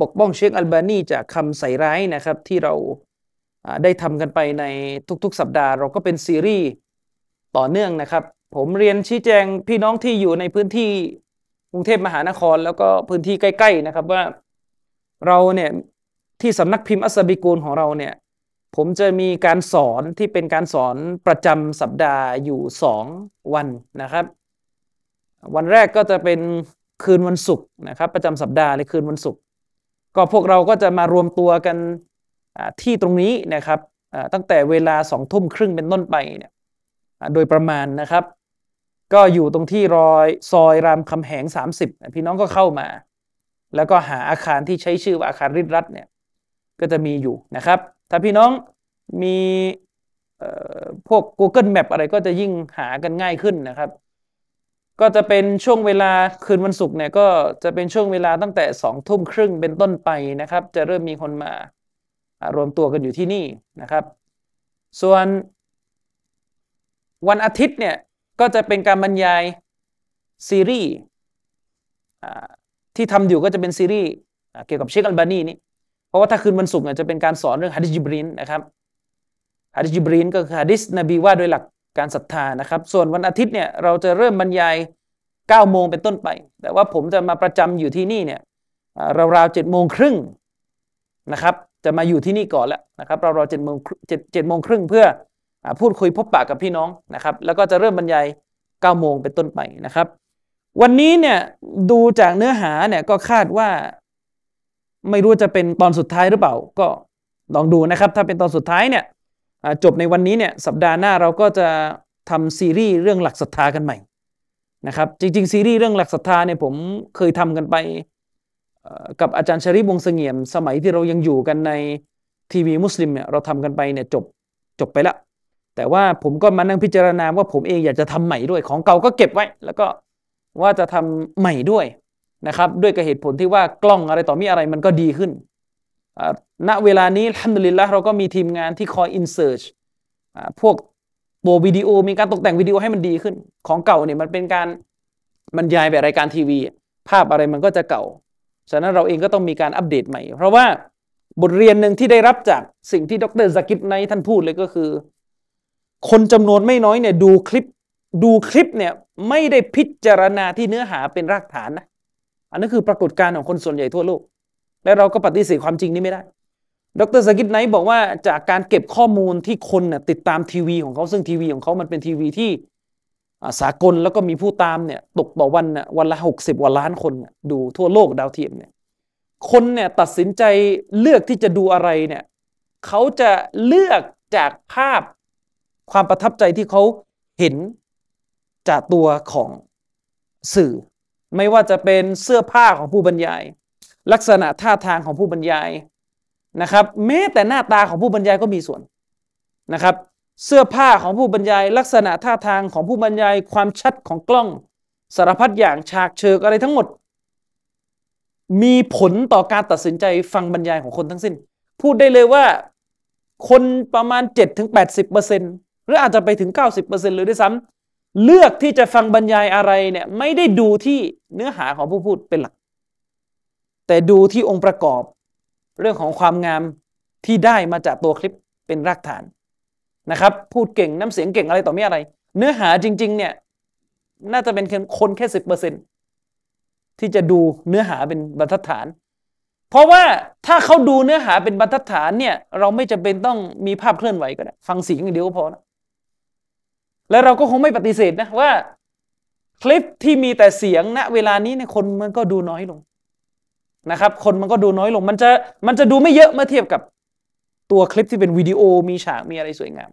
ปกป้องเชคอัลบานีจากคำใส่ร้ายนะครับ ที่เราได้ทำกันไปในทุกๆ สัปดาห์เราก็เป็นซีรีส์ต่อเนื่องนะครับ ผมเรียนชี้แจงพี่น้องที่อยู่ในพื้นที่กรุงเทพมหานคร แล้วก็พื้นที่ใกล้ ๆนะครับว่าเราเนี่ยที่สำนักพิมพ์อัสบิกูลของเราเนี่ยผมจะมีการสอนที่เป็นการสอนประจำสัปดาห์อยู่สองวันนะครับ วันแรกก็จะเป็นคืนวันศุกร์นะครับ ประจำสัปดาห์ในคืนวันศุกร์ ก็พวกเราก็จะมารวมตัวกันที่ตรงนี้นะครับตั้งแต่เวลาสองทุ่มครึ่งเป็นต้นไปเนี่ยโดยประมาณนะครับ ก็อยู่ตรงที่รอยซอยรามคำแหง 30 พี่น้องก็เข้ามา แล้วก็หาอาคารที่ใช้ชื่อว่าอาคารริดรัตเนี่ยก็จะมีอยู่นะครับ ถ้าพี่น้องมีพวก Google Map อะไรก็จะยิ่งหากันง่ายขึ้นนะครับ ก็จะเป็นช่วงเวลาคืนวันศุกร์เนี่ยก็จะเป็นช่วงเวลาตั้งแต่สองทุ่มครึ่งเป็นต้นไปนะครับ จะเริ่มมีคนมารวมตัวกันอยู่ที่นี่นะครับ ส่วนวันอาทิตย์เนี่ยก็จะเป็นการบรรยายซีรีส์ที่ทำอยู่ก็จะเป็นซีรีส์เกี่ยวกับเชคอัลบานีนี่เพราะว่าถ้าคืนวันศุกร์เนี่ยจะเป็นการสอนเรื่องฮะดิษจิบรินนะครับฮะดิษจิบรินก็คือฮะดิษนบีว่าโดยหลัก การศรัทธานะครับ ส่วนวันอาทิตย์เนี่ยเราจะเริ่มบรรยาย9โมงเป็นต้นไป แต่ว่าผมจะมาประจำอยู่ที่นี่เนี่ยราวๆเจ็ดโมงครึ่งนะครับจะมาอยู่ที่นี่ก่อนแล้วนะครับเราวๆเจ็ดโมงเจ็ดเจ็ดโมงครึ่งเพื่อพูดคุยพบปะกับพี่น้องนะครับ แล้วก็จะเริ่มบรรยาย9โมงเป็นต้นไปนะครับ วันนี้เนี่ยดูจากเนื้อหาเนี่ยก็คาดว่า ไม่รู้จะเป็นตอนสุดท้ายหรือเปล่า ก็ลองดูนะครับ ถ้าเป็นตอนสุดท้ายเนี่ย จบในวันนี้เนี่ยสัปดาห์หน้าเราก็จะทำซีรีส์เรื่องหลักศรัทธากันใหม่นะครับจริงๆซีรีส์เรื่องหลักศรัทธาเนี่ยผมเคยทำกันไปกับอาจารย์ชริบวงเสงี่ยม สมัยที่เรายังอยู่กันในทีวีมุสลิมเนี่ยเราทำกันไปเนี่ยจบจบไปแล้วแต่ว่าผมก็มานั่งพิจารณาว่าผมเองอยากจะทำใหม่ด้วยของเก่าก็เก็บไว้ แล้วก็ว่าจะทำใหม่ด้วยนะครับ ด้วยกับเหตุผลที่ว่ากล้องอะไรต่อมีอะไรมันก็ดีขึ้น ณเวลานี้ทันดุลิลละเราก็มีทีมงานที่คอยอินเสิร์ชพวกตัววิดีโอมีการตกแต่งวิดีโอให้มันดีขึ้น ของเก่าเนี่ยมันเป็นการบรรยายแบบรายการทีวี ภาพอะไรมันก็จะเก่า ฉะนั้นเราเองก็ต้องมีการอัปเดตใหม่ เพราะว่าบทเรียนหนึ่งที่ได้รับจากสิ่งที่ดร.ซากิร ไนค์ท่านพูดเลยก็คือ คนจำนวนไม่น้อยเนี่ยดูคลิปดูคลิปเนี่ยไม่ได้พิจารณาที่เนื้อหาเป็นรากฐานนะ อันนั้นคือปรากฏการณ์ของคนส่วนใหญ่ทั่วโลก และเราก็ปฏิเสธความจริงนี้ไม่ได้ ดร.ซากิร ไนค์บอกว่าจากการเก็บข้อมูลที่คนน่ยติดตามทีวีของเขาซึ่งทีวีของเขามันเป็นทีวีที่สากลแล้วก็มีผู้ตามเนี่ยตกต่อวันน่ยวันละหกสิบวันล้านคนดูทั่วโลกดาวเทียมเนี่ยคนเนี่ยตัดสินใจเลือกที่จะดูอะไรเนี่ยเขาจะเลือกจากภาพความประทับใจที่เขาเห็นจากตัวของสื่อ ไม่ว่าจะเป็นเสื้อผ้าของผู้บรรยาย ลักษณะท่าทางของผู้บรรยายนะครับแม้แต่หน้าตาของผู้บรรยายก็มีส่วนนะครับ เสื้อผ้าของผู้บรรยาย ลักษณะท่าทางของผู้บรรยาย ความชัดของกล้องสารพัดอย่างฉากเชิกอะไรทั้งหมด มีผลต่อการตัดสินใจฟังบรรยายของคนทั้งสิ้น พูดได้เลยว่าคนประมาณ 7-80%หรืออาจจะไปถึง 90%เลยด้วยซ้ำเลือกที่จะฟังบรรยายอะไรเนี่ยไม่ได้ดูที่เนื้อหาของผู้พูดเป็นหลัก แต่ดูที่องค์ประกอบ เรื่องของความงามที่ได้มาจากตัวคลิปเป็นรากฐานนะครับ พูดเก่งน้ำเสียงเก่งอะไรต่อม่อะไร เนื้อหาจริง ๆ เนี่ย น่าจะเป็นคนแค่สิบเปอร์เซ็นที่จะดูเนื้อหาเป็นบรรทัดฐาน เพราะว่าถ้าเขาดูเนื้อหาเป็นบรรทัดฐานเนี่ย เราไม่จำเป็นต้องมีภาพเคลื่อนไหวก็ได้ฟังเสียงอย่างเดียวก็พอนะแล้วเราก็คงไม่ปฏิเสธนะว่า คลิปที่มีแต่เสียงณเวลานี้เนี่ยคนมันก็ดูน้อยลง นะครับ คนมันก็ดูน้อยลง มันจะมันจะดูไม่เยอะเมื่อเทียบกับตัวคลิปที่เป็นวิดีโอมีฉากมีอะไรสวยงาม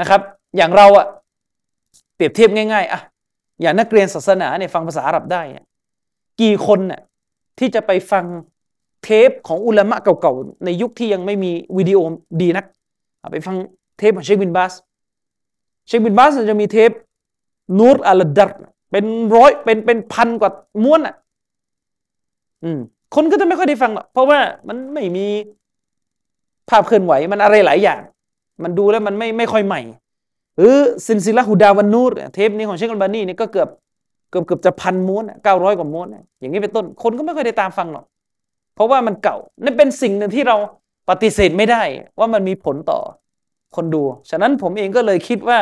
นะครับ อย่างเราอะเปรียบเทียบง่ายๆอะอย่างนักเรียนศาสนาเนี่ยฟังภาษาอาหรับได้กี่คนน่ะที่จะไปฟังเทปของอุลามะเก่าๆ ในยุคที่ยังไม่มีวิดีโอดีนักไปฟังเทปของเชคบินบาส เชคบินบาสจะมีเทปนูรอัลดัรเป็นร้อยเป็นเป็นพันกว่าม้วนอะ อืมคนก็จะไม่ค่อยได้ฟังหรอกเพราะว่ามันไม่มีภาพเคลื่อนไหวมันอะไรหลายอย่าง มันดูแล้วมันไม่ไม่ค่อยใหม่ หรือซินซิลาฮูดาวันนูรเทปนี้ของเชคอัลบานีนี่ก็เกือบเกือบเกือบจะพันม้วนเก้าร้อยกว่าม้วนอย่างนี้เป็นต้น คนก็ไม่ค่อยได้ตามฟังหรอก เพราะว่ามันเก่า นั่นเป็นสิ่งหนึ่งที่เราปฏิเสธไม่ได้ว่ามันมีผลต่อคนดู ฉะนั้นผมเองก็เลยคิดว่า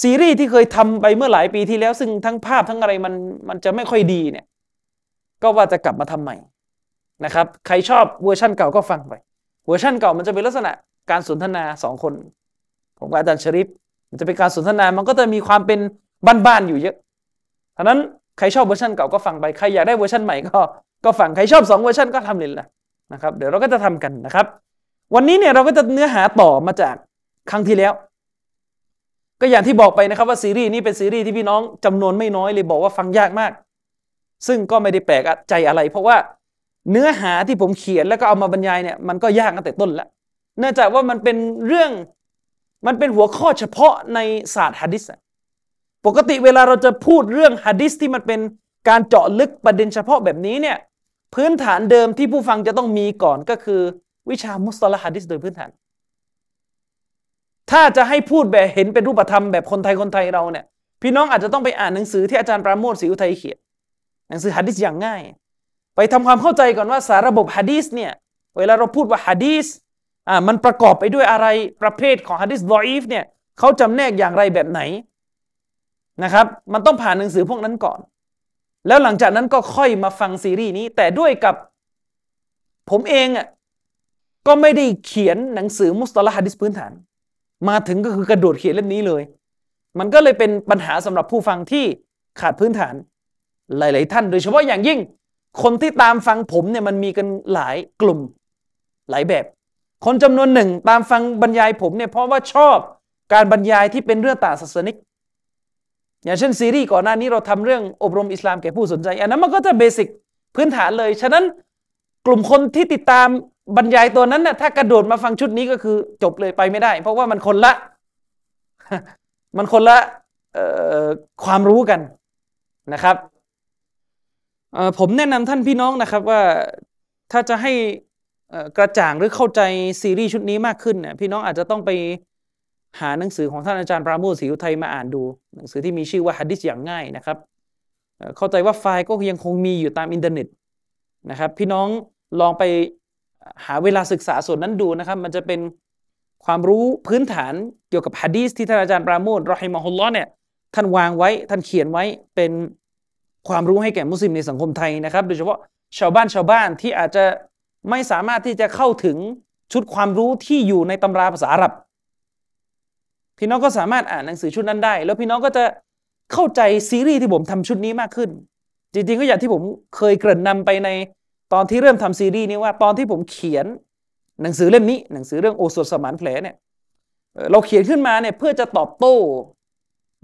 ซีรีส์ที่เคยทำไปเมื่อหลายปีที่แล้ว ซึ่งทั้งภาพทั้งอะไรมันมันจะไม่ค่อยดีเนี่ย ก็ว่าจะกลับมาทำใหม่นะครับใครชอบเวอร์ชั่นเก่าก็ฟังไปเวอร์ชั่นเก่ามันจะเป็นลักษณะการสนทนาสองคนผมกับอาจารย์ชริปมันจะเป็นการสนทนามันก็จะมีความเป็นบ้านๆอยู่เยอะฉะนั้นใครชอบเวอร์ชันเก่าก็ฟังไปใครอยากได้เวอร์ชันใหม่ก็ก็ฟังใครชอบสองเวอร์ชันก็ทำเลยละนะครับเดี๋ยวเราก็จะทำกันนะครับ วันนี้เนี่ยเราก็จะเนื้อหาต่อมาจากครั้งที่แล้ว ก็อย่างที่บอกไปนะครับว่าซีรีส์นี้เป็นซีรีส์ที่พี่น้องจำนวนไม่น้อยเลยบอกว่าฟังยากมาก ซึ่งก็ไม่ได้แปลกใจอะไร เพราะว่าเนื้อหาที่ผมเขียนแล้วก็เอามาบรรยายเนี่ยมันก็ยากตั้งแต่ต้นแล้วเนื่องจากว่ามันเป็นเรื่องมันเป็นหัวข้อเฉพาะในศาสตร์ฮะดิษปกติเวลาเราจะพูดเรื่องฮะดิษที่มันเป็นการเจาะลึกประเด็นเฉพาะแบบนี้เนี่ยพื้นฐานเดิมที่ผู้ฟังจะต้องมีก่อนก็คือ วิชามุสลิมฮะดิษโดยพื้นฐาน ถ้าจะให้พูดแบบเห็นเป็นรูปธรรมแบบคนไทยคนไทยเราเนี่ยพี่น้องอาจจะต้องไปอ่านหนังสือที่อาจารย์ปราโมทศรีอุทัยเขียน หนังสือฮะดิษอย่างง่าย ไปทำความเข้าใจก่อนว่าสารระบบฮะดีษเนี่ยเวลาเราพูดว่าฮะดีษอ่ามันประกอบไปด้วยอะไรประเภทของฮะดิษดออีฟเนี่ยเขาจำแนกอย่างไรแบบไหนนะครับ มันต้องผ่านหนังสือพวกนั้นก่อน แล้วหลังจากนั้นก็ค่อยมาฟังซีรีส์นี้ แต่ด้วยกับผมเองอะก็ไม่ได้เขียนหนังสือมุสตาฮะดิษพื้นฐาน มาถึงก็คือกระโดดเขียนเล่มนี้เลย มันก็เลยเป็นปัญหาสำหรับผู้ฟังที่ขาดพื้นฐาน หลาย ๆ ท่าน โดยเฉพาะอย่างยิ่ง คนที่ตามฟังผมเนี่ยมันมีกันหลายกลุ่มหลายแบบ คนจำนวนหนึ่งตามฟังบรรยายผมเนี่ยเพราะว่าชอบการบรรยายที่เป็นเรื่องต่างศาสนิก อย่างเช่นซีรีส์ก่อนหน้านี้เราทำเรื่องอบรมอิสลามแก่ผู้สนใจ อันนั้นมันก็จะเบสิกพื้นฐานเลย ฉะนั้นกลุ่มคนที่ติดตามบรรยายตัวนั้นน่ะถ้ากระโดดมาฟังชุดนี้ก็คือจบเลยไปไม่ได้ เพราะว่ามันคนละ มันคนละความรู้กันนะครับ ผมแนะนำท่านพี่น้องนะครับว่าถ้าจะให้กระจ่างหรือเข้าใจซีรีส์ชุดนี้มากขึ้นเนี่ยพี่น้องอาจจะต้องไปหาหนังสือของท่านอาจารย์ปราโมทศรีอุทัยมาอ่านดู หนังสือที่มีชื่อว่าฮะดีษอย่างง่ายนะครับ เข้าใจว่าไฟล์ก็ยังคงมีอยู่ตามอินเทอร์เน็ตนะครับ พี่น้องลองไปหาเวลาศึกษาส่วนนั้นดูนะครับ มันจะเป็นความรู้พื้นฐานเกี่ยวกับฮะดีษที่ท่านอาจารย์ปราโมทرحمه الله เนี่ยท่านวางไว้ท่านเขียนไว้เป็น ความรู้ให้แก่มุสลิมในสังคมไทยนะครับ โดยเฉพาะชาวบ้านชาวบ้านที่อาจจะไม่สามารถที่จะเข้าถึงชุดความรู้ที่อยู่ในตำราภาษาอาหรับ พี่น้องก็สามารถอ่านหนังสือชุดนั้นได้ แล้วพี่น้องก็จะเข้าใจซีรีส์ที่ผมทำชุดนี้มากขึ้น จริงๆก็อย่างที่ผมเคยเกริ่นนำไปในตอนที่เริ่มทำซีรีส์นี้ว่าตอนที่ผมเขียนหนังสือเล่มนี้ หนังสือเรื่องโอสถสมานแผลเนี่ยเราเขียนขึ้นมาเนี่ยเพื่อจะตอบโต้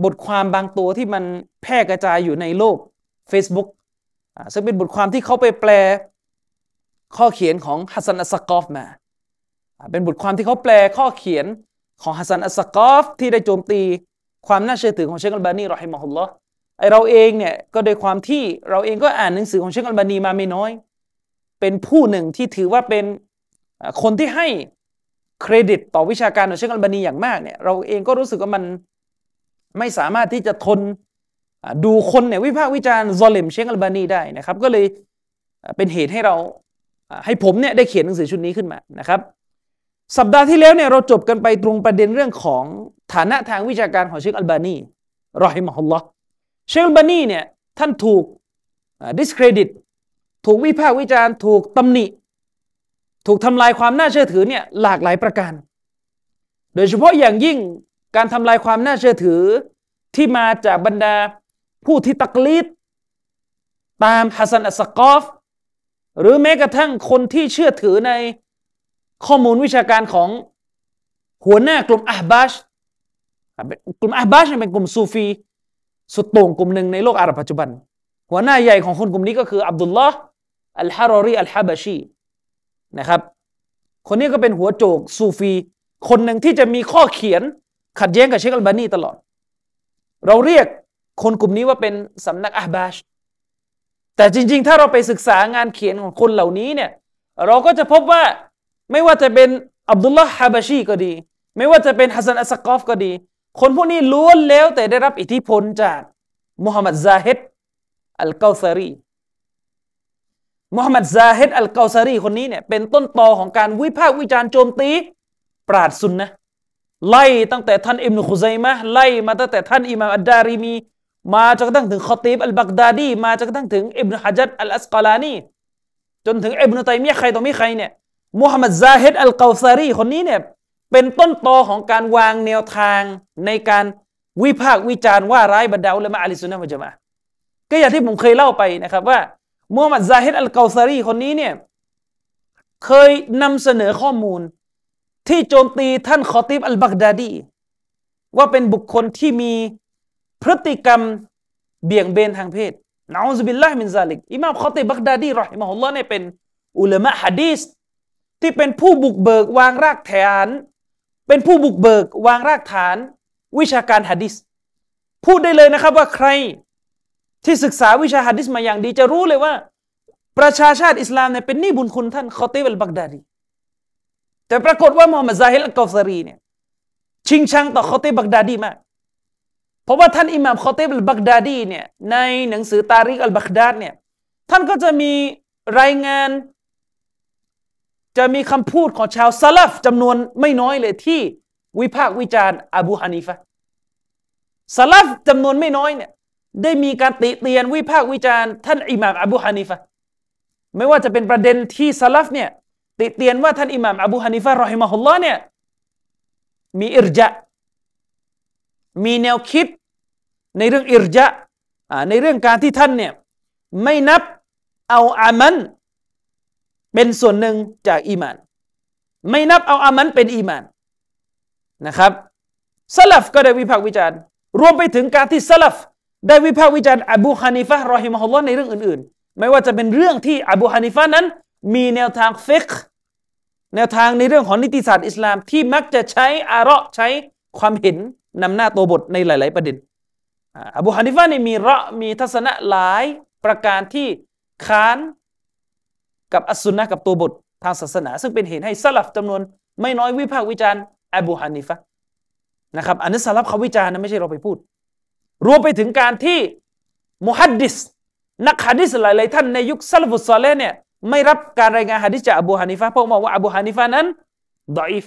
บทความบางตัวที่มันแพร่กระจายอยู่ในโลก Facebook ซึ่งเป็นบทความที่เขาไปแปลข้อเขียนของฮัสซันอัสกอฟมา เป็นบทความที่เขาแปลข้อเขียนของฮะซันอัสสกอฟที่ได้โจมตีความน่าเชื่อถือของเชคอัลบานีرحمه الله ไอเราเองเนี่ยก็โดยความที่เราเองก็อ่านหนังสือของเชคอัลบานีมาไม่น้อย เป็นผู้หนึ่งที่ถือว่าเป็นคนที่ให้เครดิตต่อวิชาการของเชคอัลบานีอย่างมากเนี่ยเราเองก็รู้สึกว่ามันไม่สามารถที่จะทน ดูคนเนี่ยวิพากษ์วิจารณ์ظالم เชคอัลบานีได้นะครับ ก็เลยเป็นเหตุให้เราให้ผมเนี่ยได้เขียนหนังสือชุดนี้ขึ้นมานะครับ สัปดาห์ที่แล้วเนี่ยเราจบกันไปตรงประเด็นเรื่องของฐานะทางวิชาการของเชคอัลบานีรอฮิมฮุลลอฮ์เชคอัลบานีเนี่ยท่านถูก discredit ถูกวิพากษ์วิจารณ์ ถูกตำหนิ ถูกทำลายความน่าเชื่อถือเนี่ยหลากหลายประการ โดยเฉพาะอย่างยิ่งการทำลายความน่าเชื่อถือที่มาจากบรรดา ผู้ที่ตักลีดตามฮัสซันอัสกอฟ หรือแม้กระทั่งคนที่เชื่อถือในข้อมูลวิชาการของหัวหน้ากลุ่มอาบาชกลุ่มอาบาชเป็นกลุ่มซูฟี สุดโต่งกลุ่มหนึ่งในโลกอาหรับปัจจุบัน หัวหน้าใหญ่ของคนกลุ่มนี้ก็คืออับดุลลอฮ์อัลฮารอรีอัลฮะบาชีนะครับ คนนี้ก็เป็นหัวโจกซูฟี คนหนึ่งที่จะมีข้อเขียนขัดแย้งกับเชคอัลบานีตลอด เราเรียก คนกลุ่มนี้ว่าเป็นสำนักอาบาช แต่จริง ๆ ถ้าเราไปศึกษางานเขียนของคนเหล่านี้เนี่ย เราก็จะพบว่าไม่ว่าจะเป็นอับดุลลาห์ฮาบาชีก็ดี ไม่ว่าจะเป็นฮัสซันอัสกอฟก็ดี คนพวกนี้ล้วนแล้วแต่ได้รับอิทธิพลจากมุฮัมหมัดซาฮิดอัลกาซารีมุฮัมหมัดซาฮิดอัลกาซารีคนนี้เนี่ยเป็นต้นตอของการวิพากษ์วิจารณ์โจมตี ปราดซุนนะไล่ตั้งแต่ท่านอิบนุขุซัยมะไล่มาตั้งแต่ท่านอิมามอัดดาริมี มาจนกระทั่งถึงคอตีบอัลบักดาดีมาจนกระทั่งถึงอิบนุฮะจัดอัลอัสกาลานีจนถึงอิบนุตัยมียะใครต่อมีใครเนี่ยมุฮัมมัดซาฮิดอัลกาซารีคนนี้เนี่ยเป็นต้นตอของการวางแนวทางในการวิพากษ์วิจารณ์ว่าร้ายบรรดาอุลามะอัลิสุนนะมุจมะก็อย่างที่ผมเคยเล่าไปนะครับว่ามูฮัมหมัดซาฮิดอัลกาซารีคนนี้เนี่ยเคยนำเสนอข้อมูลที่โจมตีท่านคอติบอัลบักดาดี ว่าเป็นบุคคลที่มี พฤติกรรมเบี่ยงเบนทางเพศนาอุบิลลาฮิมินซาลิกอิมามคอติบักดาดีรอฮิมะฮุลลอฮ์เนี่ยเป็นอุลามะฮะดีษที่เป็นผู้บุกเบิกวางรากฐาน เป็นผู้บุกเบิกวางรากฐาน วิชาการฮะดีษพูดได้เลยนะครับว่าใครที่ศึกษาวิชาฮะดีษมาอย่างดี จะรู้เลยว่า ประชาชาติอิสลามเนี่ยเป็นหนี้บุญคุณท่านคอติบัลบักดาดี แต่ปรากฏว่ามูฮัมหมัดซาฮิลอัลกอฟซารีเนี่ยชิงชังต่อคอติบักดาดีมาก เพราะว่าท่านอิหม่ามคอติบอัลบักดาดีเนี่ยในหนังสือตาริกอัลบักดาดเนี่ยท่านก็จะมีรายงาน จะมีคำพูดของชาวซาลัฟจำนวนไม่น้อยเลยที่วิพากษ์วิจารณ์อบูฮานิฟะซาลัฟจำนวนไม่น้อยเนี่ยได้มีการติเตียนวิพากษ์วิจารณ์ท่านอิหม่ามอบูฮานิฟะไม่ว่าจะเป็นประเด็นที่ซาลฟเนี่ยติเตียนว่าท่านอิหม่ามอบูฮานิฟะรอฮิมะฮุลลอฮ์เนี่ยมีอิรจะ มีแนวคิดในเรื่องอิรจะในเรื่องการที่ท่านเนี่ยไม่นับเอาอามัน เป็นส่วนหนึ่งจากอีมาน ไม่นับเอาอามันเป็นอีมานนะครับสลับก็ได้วิพากษ์วิจารณ์ รวมไปถึงการที่สลับได้วิพากษ์วิจารณ์อบูฮานิฟะรอฮิมฮุลลอฮ์ในเรื่องอื่น ๆ ไม่ว่าจะเป็นเรื่องที่อบูฮานิฟะนั้น มีแนวทางฟิกแนวทางในเรื่องของนิติศาสตร์อิสลามที่มักจะใช้อาระใช้ความเห็น นำหน้าตัวบทในหลาย ๆ ประเด็นอบูฮานิฟะนี่มีระมีทัศนะหลายประการที่ค้านกับอัสซุนนะกับตัวบททางศาสนา ซึ่งเป็นเหตุให้ซาลัฟจำนวน ไม่น้อยวิพากษ์วิจารณ์อบูฮานิฟะนะครับอันนี้ซาลัฟเขาวิจารณ์นะไม่ใช่เราไปพูด รวมไปถึงการที่มุฮัดดิสนักฮะดิษหลาย ๆ ท่านในยุคซาลาฟุศซอและห์เนี่ยไม่รับการรายงานฮะดิษจากอบูฮานิฟะเพราะมองว่าอบูฮานิฟะนั้นดออิฟ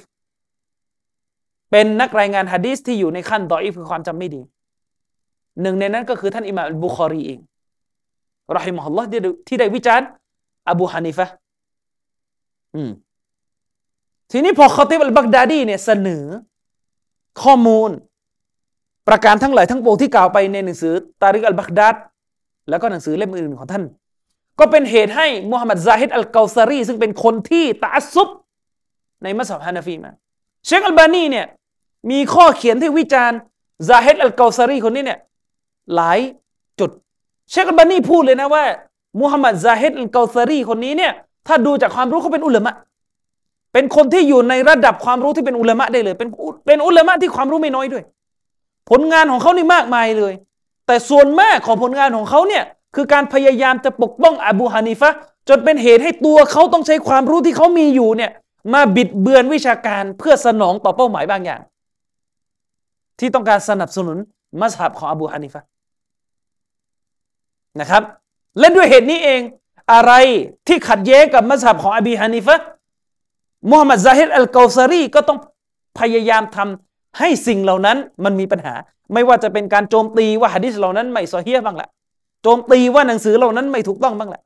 เป็นนักรายงานฮะดิษที่อยู่ในขั้นดออิฟคือความจำไม่ดี หนึ่งในนั้นก็คือท่านอิหม่ามบุคอรีเองรอฮิมฮุลลอฮ์ที่ได้วิจารณ์อบูฮานิฟะอืมทีนี้พอคอติบอัลบักดาดีเนี่ยเสนอ ข้อมูล ประการทั้งหลายทั้งปวงที่กล่าวไปในหนังสือ ตาริกอัลบักดาดแล้วก็หนังสือเล่มอื่นของท่าน ก็เป็นเหตุให้มุฮัมหมัดซาฮิดอัลเกาซารีซึ่งเป็นคนที่ตาอัซซุบในมัซฮับฮานาฟีมา เชคอัลบานีเนี่ย มีข้อเขียนที่วิจารณ์ซาฮิดอัลกาซารีคนนี้เนี่ยหลายจุด เชคอัลบานีพูดเลยนะว่ามุฮัมมัดซาฮิดอัลกาซารีคนนี้เนี่ยถ้าดูจากความรู้เขาเป็นอุลามะเป็นคนที่อยู่ในระดับความรู้ที่เป็นอุลามะได้เลย เป็นเป็นอุลามะที่ความรู้ไม่น้อยด้วย ผลงานของเขานี่มากมายเลย แต่ส่วนมากของผลงานของเขาเนี่ยคือการพยายามจะปกป้องอบูฮานิฟะจนเป็นเหตุให้ตัวเขาต้องใช้ความรู้ที่เขามีอยู่เนี่ยมาบิดเบือนวิชาการเพื่อสนองต่อเป้าหมายบางอย่าง ที่ต้องการสนับสนุนมัสฮับของอบูฮานิฟะนะครับและด้วยเหตุนี้เองอะไรที่ขัดแย้งกับมัสยิดของอบีฮานิฟะมุฮัมหมัดซาฮิดอัลกาซารีก็ต้องพยายามทำให้สิ่งเหล่านั้นมันมีปัญหา ไม่ว่าจะเป็นการโจมตีว่าฮะดิษเหล่านั้นไม่ซอเฮียบ้างละโจมตีว่าหนังสือเหล่านั้นไม่ถูกต้องบ้างละ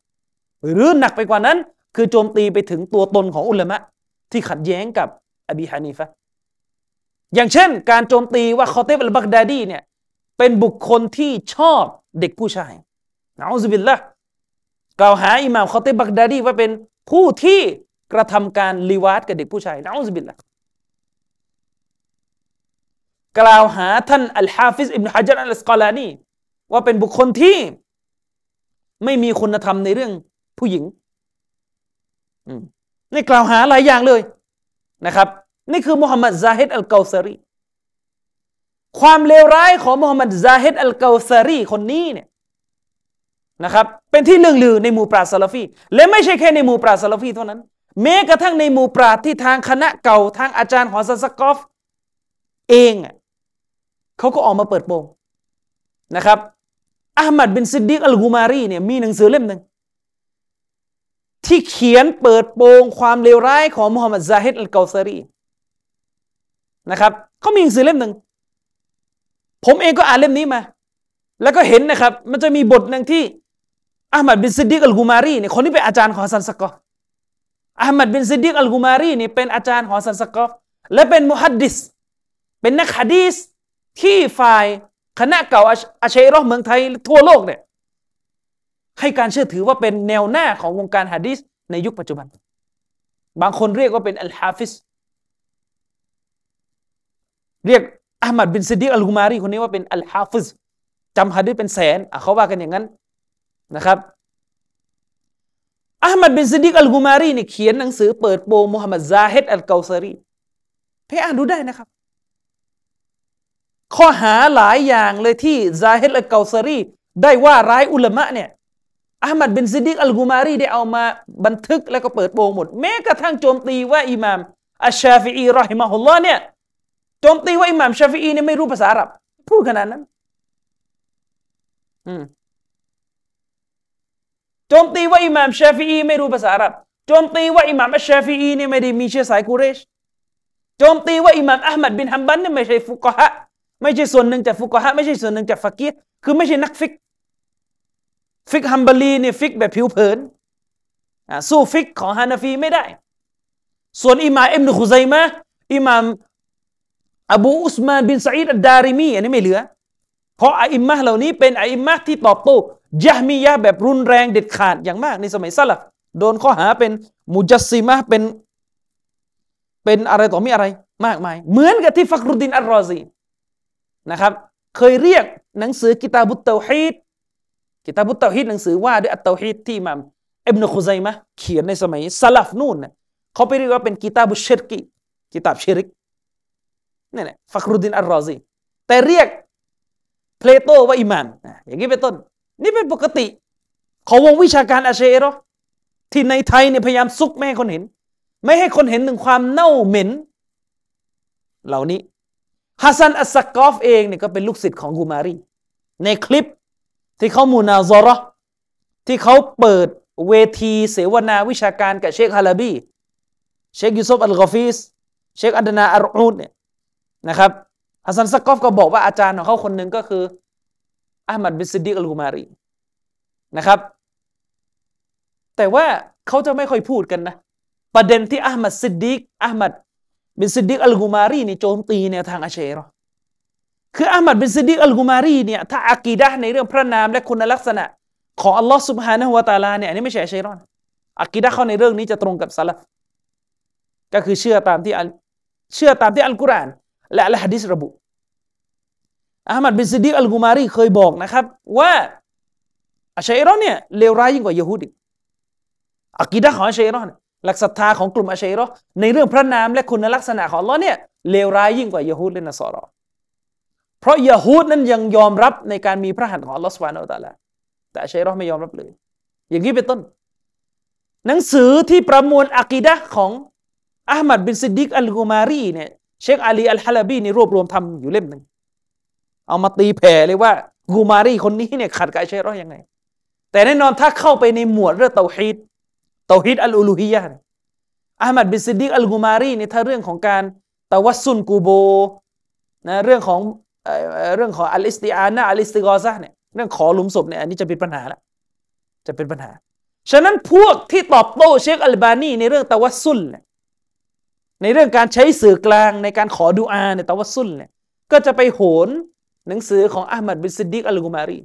หรือหนักไปกว่านั้น คือโจมตีไปถึงตัวตนของอุลามะที่ขัดแย้งกับอบีฮานิฟะ อย่างเช่น การโจมตีว่าคอติบอัลบักดาดีเนี่ยเป็นบุคคลที่ชอบเด็กผู้ชายนะอูซุบิลละฮ์กล่าวหาอิหม่ามคอติบักดาดีว่าเป็นผู้ที่กระทำการลีวาดกับเด็กผู้ชายนะอูซุบิลละฮ์กล่าวหาท่านอัลฮาฟิซอิบนุฮะจัรอัลสกอลานีว่าเป็นบุคคลที่ ไม่มีคุณธรรมในเรื่องผู้หญิงนี่กล่าวหาหลายอย่างเลยนะครับ นี่คือมุฮัมหมัดซาฮิดอัลกาซารีความเลวร้ายของมุฮัมหมัดซาฮิดอัลกาซารีคนนี้เนี่ยนะครับเป็นที่ลืองลือในหมู่ปราศซาลฟี และไม่ใช่แค่ในหมู่ปราศซาลฟีเท่านั้น แม้กระทั่งในหมู่ปราที่ทางคณะเก่าทางอาจารย์ของซัสกอฟเองเขาก็ออกมาเปิดโปงนะครับอามัดบินซิดดิกอัลกุมารีเนี่ยมีหนังสือเล่มหนึ่งที่เขียนเปิดโปงความเลวร้ายของมุฮัมหมัดซาฮิดอัลเกาซารี นะครับเขามีหนังสือเล่มหนึ่งผมเองก็อ่านเล่มนี้มา แล้วก็เห็นนะครับ มันจะมีบทหนึ่งที่อามัดบินซิดดิกอัลกุมารีเนี่ยคนที่เป็นอาจารย์ของฮัสซันซักกอฟอามัดบินซิดดิกอัลกุมารีเนี่ยเป็นอาจารย์ของฮัสซันซักกอฟและเป็นมุฮัดดิสเป็นนักฮะดีสที่ฝ่ายคณะเก่าอาเชรอเมืองไทยทั่วโลกเนี่ยให้การเชื่อถือว่าเป็นแนวหน้าของวงการฮะดีสในยุคปัจจุบัน บางคนเรียกว่าเป็นอัลฮาฟิส เรียกอามัดบินซิดดิกอัลกุมารีคนนี้ว่าเป็นอัลฮาฟิสจำฮะดีสเป็นแสนเขาว่ากันอย่างนั้นนะครับอามัดบินซิดดิกอัลกุมารีนี่เขียนหนังสือเปิดโปงมุฮัมหมัดซาฮิดอัลเกาซารีไปอ่านดูได้นะครับ ข้อหาหลายอย่างเลยที่ซาฮิดอัลเกาซารีได้ว่าร้ายอุลามะเนี่ยอามัดบินซิดิกอัลกุมารีได้เอามาบันทึกแล้วก็เปิดโปงหมด แม้กระทั่งโจมตีว่าอิหม่ามอัชชาฟีอีรอฮิมะฮุลลอฮ์เนี่ย โจมตีว่าอิหม่ามชาฟีอีเนี่ยไม่รู้ภาษาอาหรับ พูดขนาดนั้นโจมตีว่าอิหม่ามชาฟีอีไม่รู้ภาษาอาหรับโจมตีว่าอิหม่ามอัชชาฟีอีเนี่ยไม่ได้มีเชื้อสายกุเรชโจมตีว่าอิหม่ามอามัดบินฮัมบัลเนี่ยไม่ใช่ฟุกฮะไม่ใช่ส่วนหนึ่งจากฟุกฮะไม่ใช่ส่วนหนึ่งจากฟากีฮ์คือไม่ใช่นักฟิก ฟิกฮัมบาลีเนี่ยฟิกแบบผิวเผินสู้ฟิกของฮานาฟีไม่ได้ ส่วนอิมามอิบนุคุซัยมะอิมาม อบูอุสมานบินซาอิดอัดดาริมี อันนี้ไม่เหลือ เพราะอิมมะเหล่านี้เป็นอิมมะที่ตอบโต้ญะมียะแบบรุนแรงเด็ดขาดอย่างมากในสมัยซาลัฟโดนข้อหาเป็นมุจัสซิมะเป็น เป็นอะไรต่อมีอะไร มากมาย เหมือนกับที่ฟักรุดินอัลรอซีนะครับ เคยเรียกหนังสือกิตาบุตเตาฮีดกิตาบุตเตาฮีดหนังสือว่าด้วยอัตเตาฮีดที่อิมามอิบนุคุซัยมะเขียนในสมัยซาลัฟนู่นนะเขาไปเรียกว่าเป็นกิตาบุชชิรกิกิตาบุชชิริก นี่แหละฟักรุดินอัลรอซีแต่เรียกเพลโตว่าอิมามอย่างนี้เป็นต้น นี่เป็นปกติ ของวงวิชาการอาเชรอที่ในไทยเนี่ยพยายามซุกไม่ให้คนเห็น ไม่ให้คนเห็นถึงความเน่าเหม็น เหล่านี้ฮัสซันอัสซักกอฟเองเนี่ยก็เป็นลูกศิษย์ของกูมารีในคลิปที่เขามูนาซอรอที่เขาเปิดเวทีเสวนาวิชาการกับเชคฮาลาบี เชคยูซุฟอัลกอฟิส เชคอัดนาอัลอูดเนี่ย นะครับฮัสซันซักกอฟก็บอกว่าอาจารย์ของเขาคนหนึ่งก็คืออามัดบินซิดดิกอัลกุมารีนะครับ แต่ว่าเขาจะไม่ค่อยพูดกันนะ ประเด็นที่อามัดซิดดิกอามัดบินซิดดิกอัลกุมารีนี่โจมตีแนวทางอาเชรอคืออามัดบินซิดดิกอัลกุมารีเนี่ยถ้าอากีดะในเรื่องพระนามและคุณลักษณะ ของอัลลอฮ์สุบฮานะฮุวาตาลาเนี่ยอันนี้ไม่ใช่อาเชรอนอากีดะเขาในเรื่องนี้จะตรงกับซาลัฟก็คือเชื่อตามที่เชื่อตามที่อัลกุรอาน และอัลฮะดิษระบุอามัดบินซิดดิกอัลกุมารีเคยบอกนะครับ ว่าอาชัยรอนเนี่ยเลวร้ายยิ่งกว่ายะฮูดีอากีดะของอาชัยรอนหลักศรัทธาของกลุ่มอาชัยรอในเรื่องพระนามและคุณลักษณะของอัลลอฮ์เนี่ยเลวร้ายยิ่งกว่ายะฮูดและนัสรอนีเพราะยะฮูดนั้นยังยอมรับในการมีพระหัตถ์ของอัลลอฮฺสุบฮานัลลอฮ์แต่อาชัยรอไม่ยอมรับเลย อย่างนี้เป็นต้น หนังสือที่ประมวลอะกีดะของอามัดบินซิดดิกอัลกุมารีเนี่ย เชคอาลีอัลฮะลาบีนี่รวบรวมทำอยู่เล่มหนึ่งเอามาตีแผ่เลยว่ากูมารีคนนี้เนี่ยขัดกับอาชัยรอยังไง แต่แน่นอนถ้าเข้าไปในหมวดเรื่องเตาฮีด توحيد الألوهيةอามัดบินซิดดิกอัลกุมารีนี่ถ้าเรื่องของการตะวัสซุนกูโบนะเรื่องของเรื่องของالاستعانة الاستغاثةเนี่ยเรื่องขอหลุมศพเนี่ยอันนี้จะเป็นปัญหาละจะเป็นปัญหา ฉะนั้นพวกที่ตอบโต้เชคอัลบานีในเรื่องتوسلเนี่ย ในเรื่องการใช้สื่อกลางในการขอดุอาในتوسلเนี่ยก็จะไปโหนหนังสือของอามัดบินซิดดิกอัลกุมารี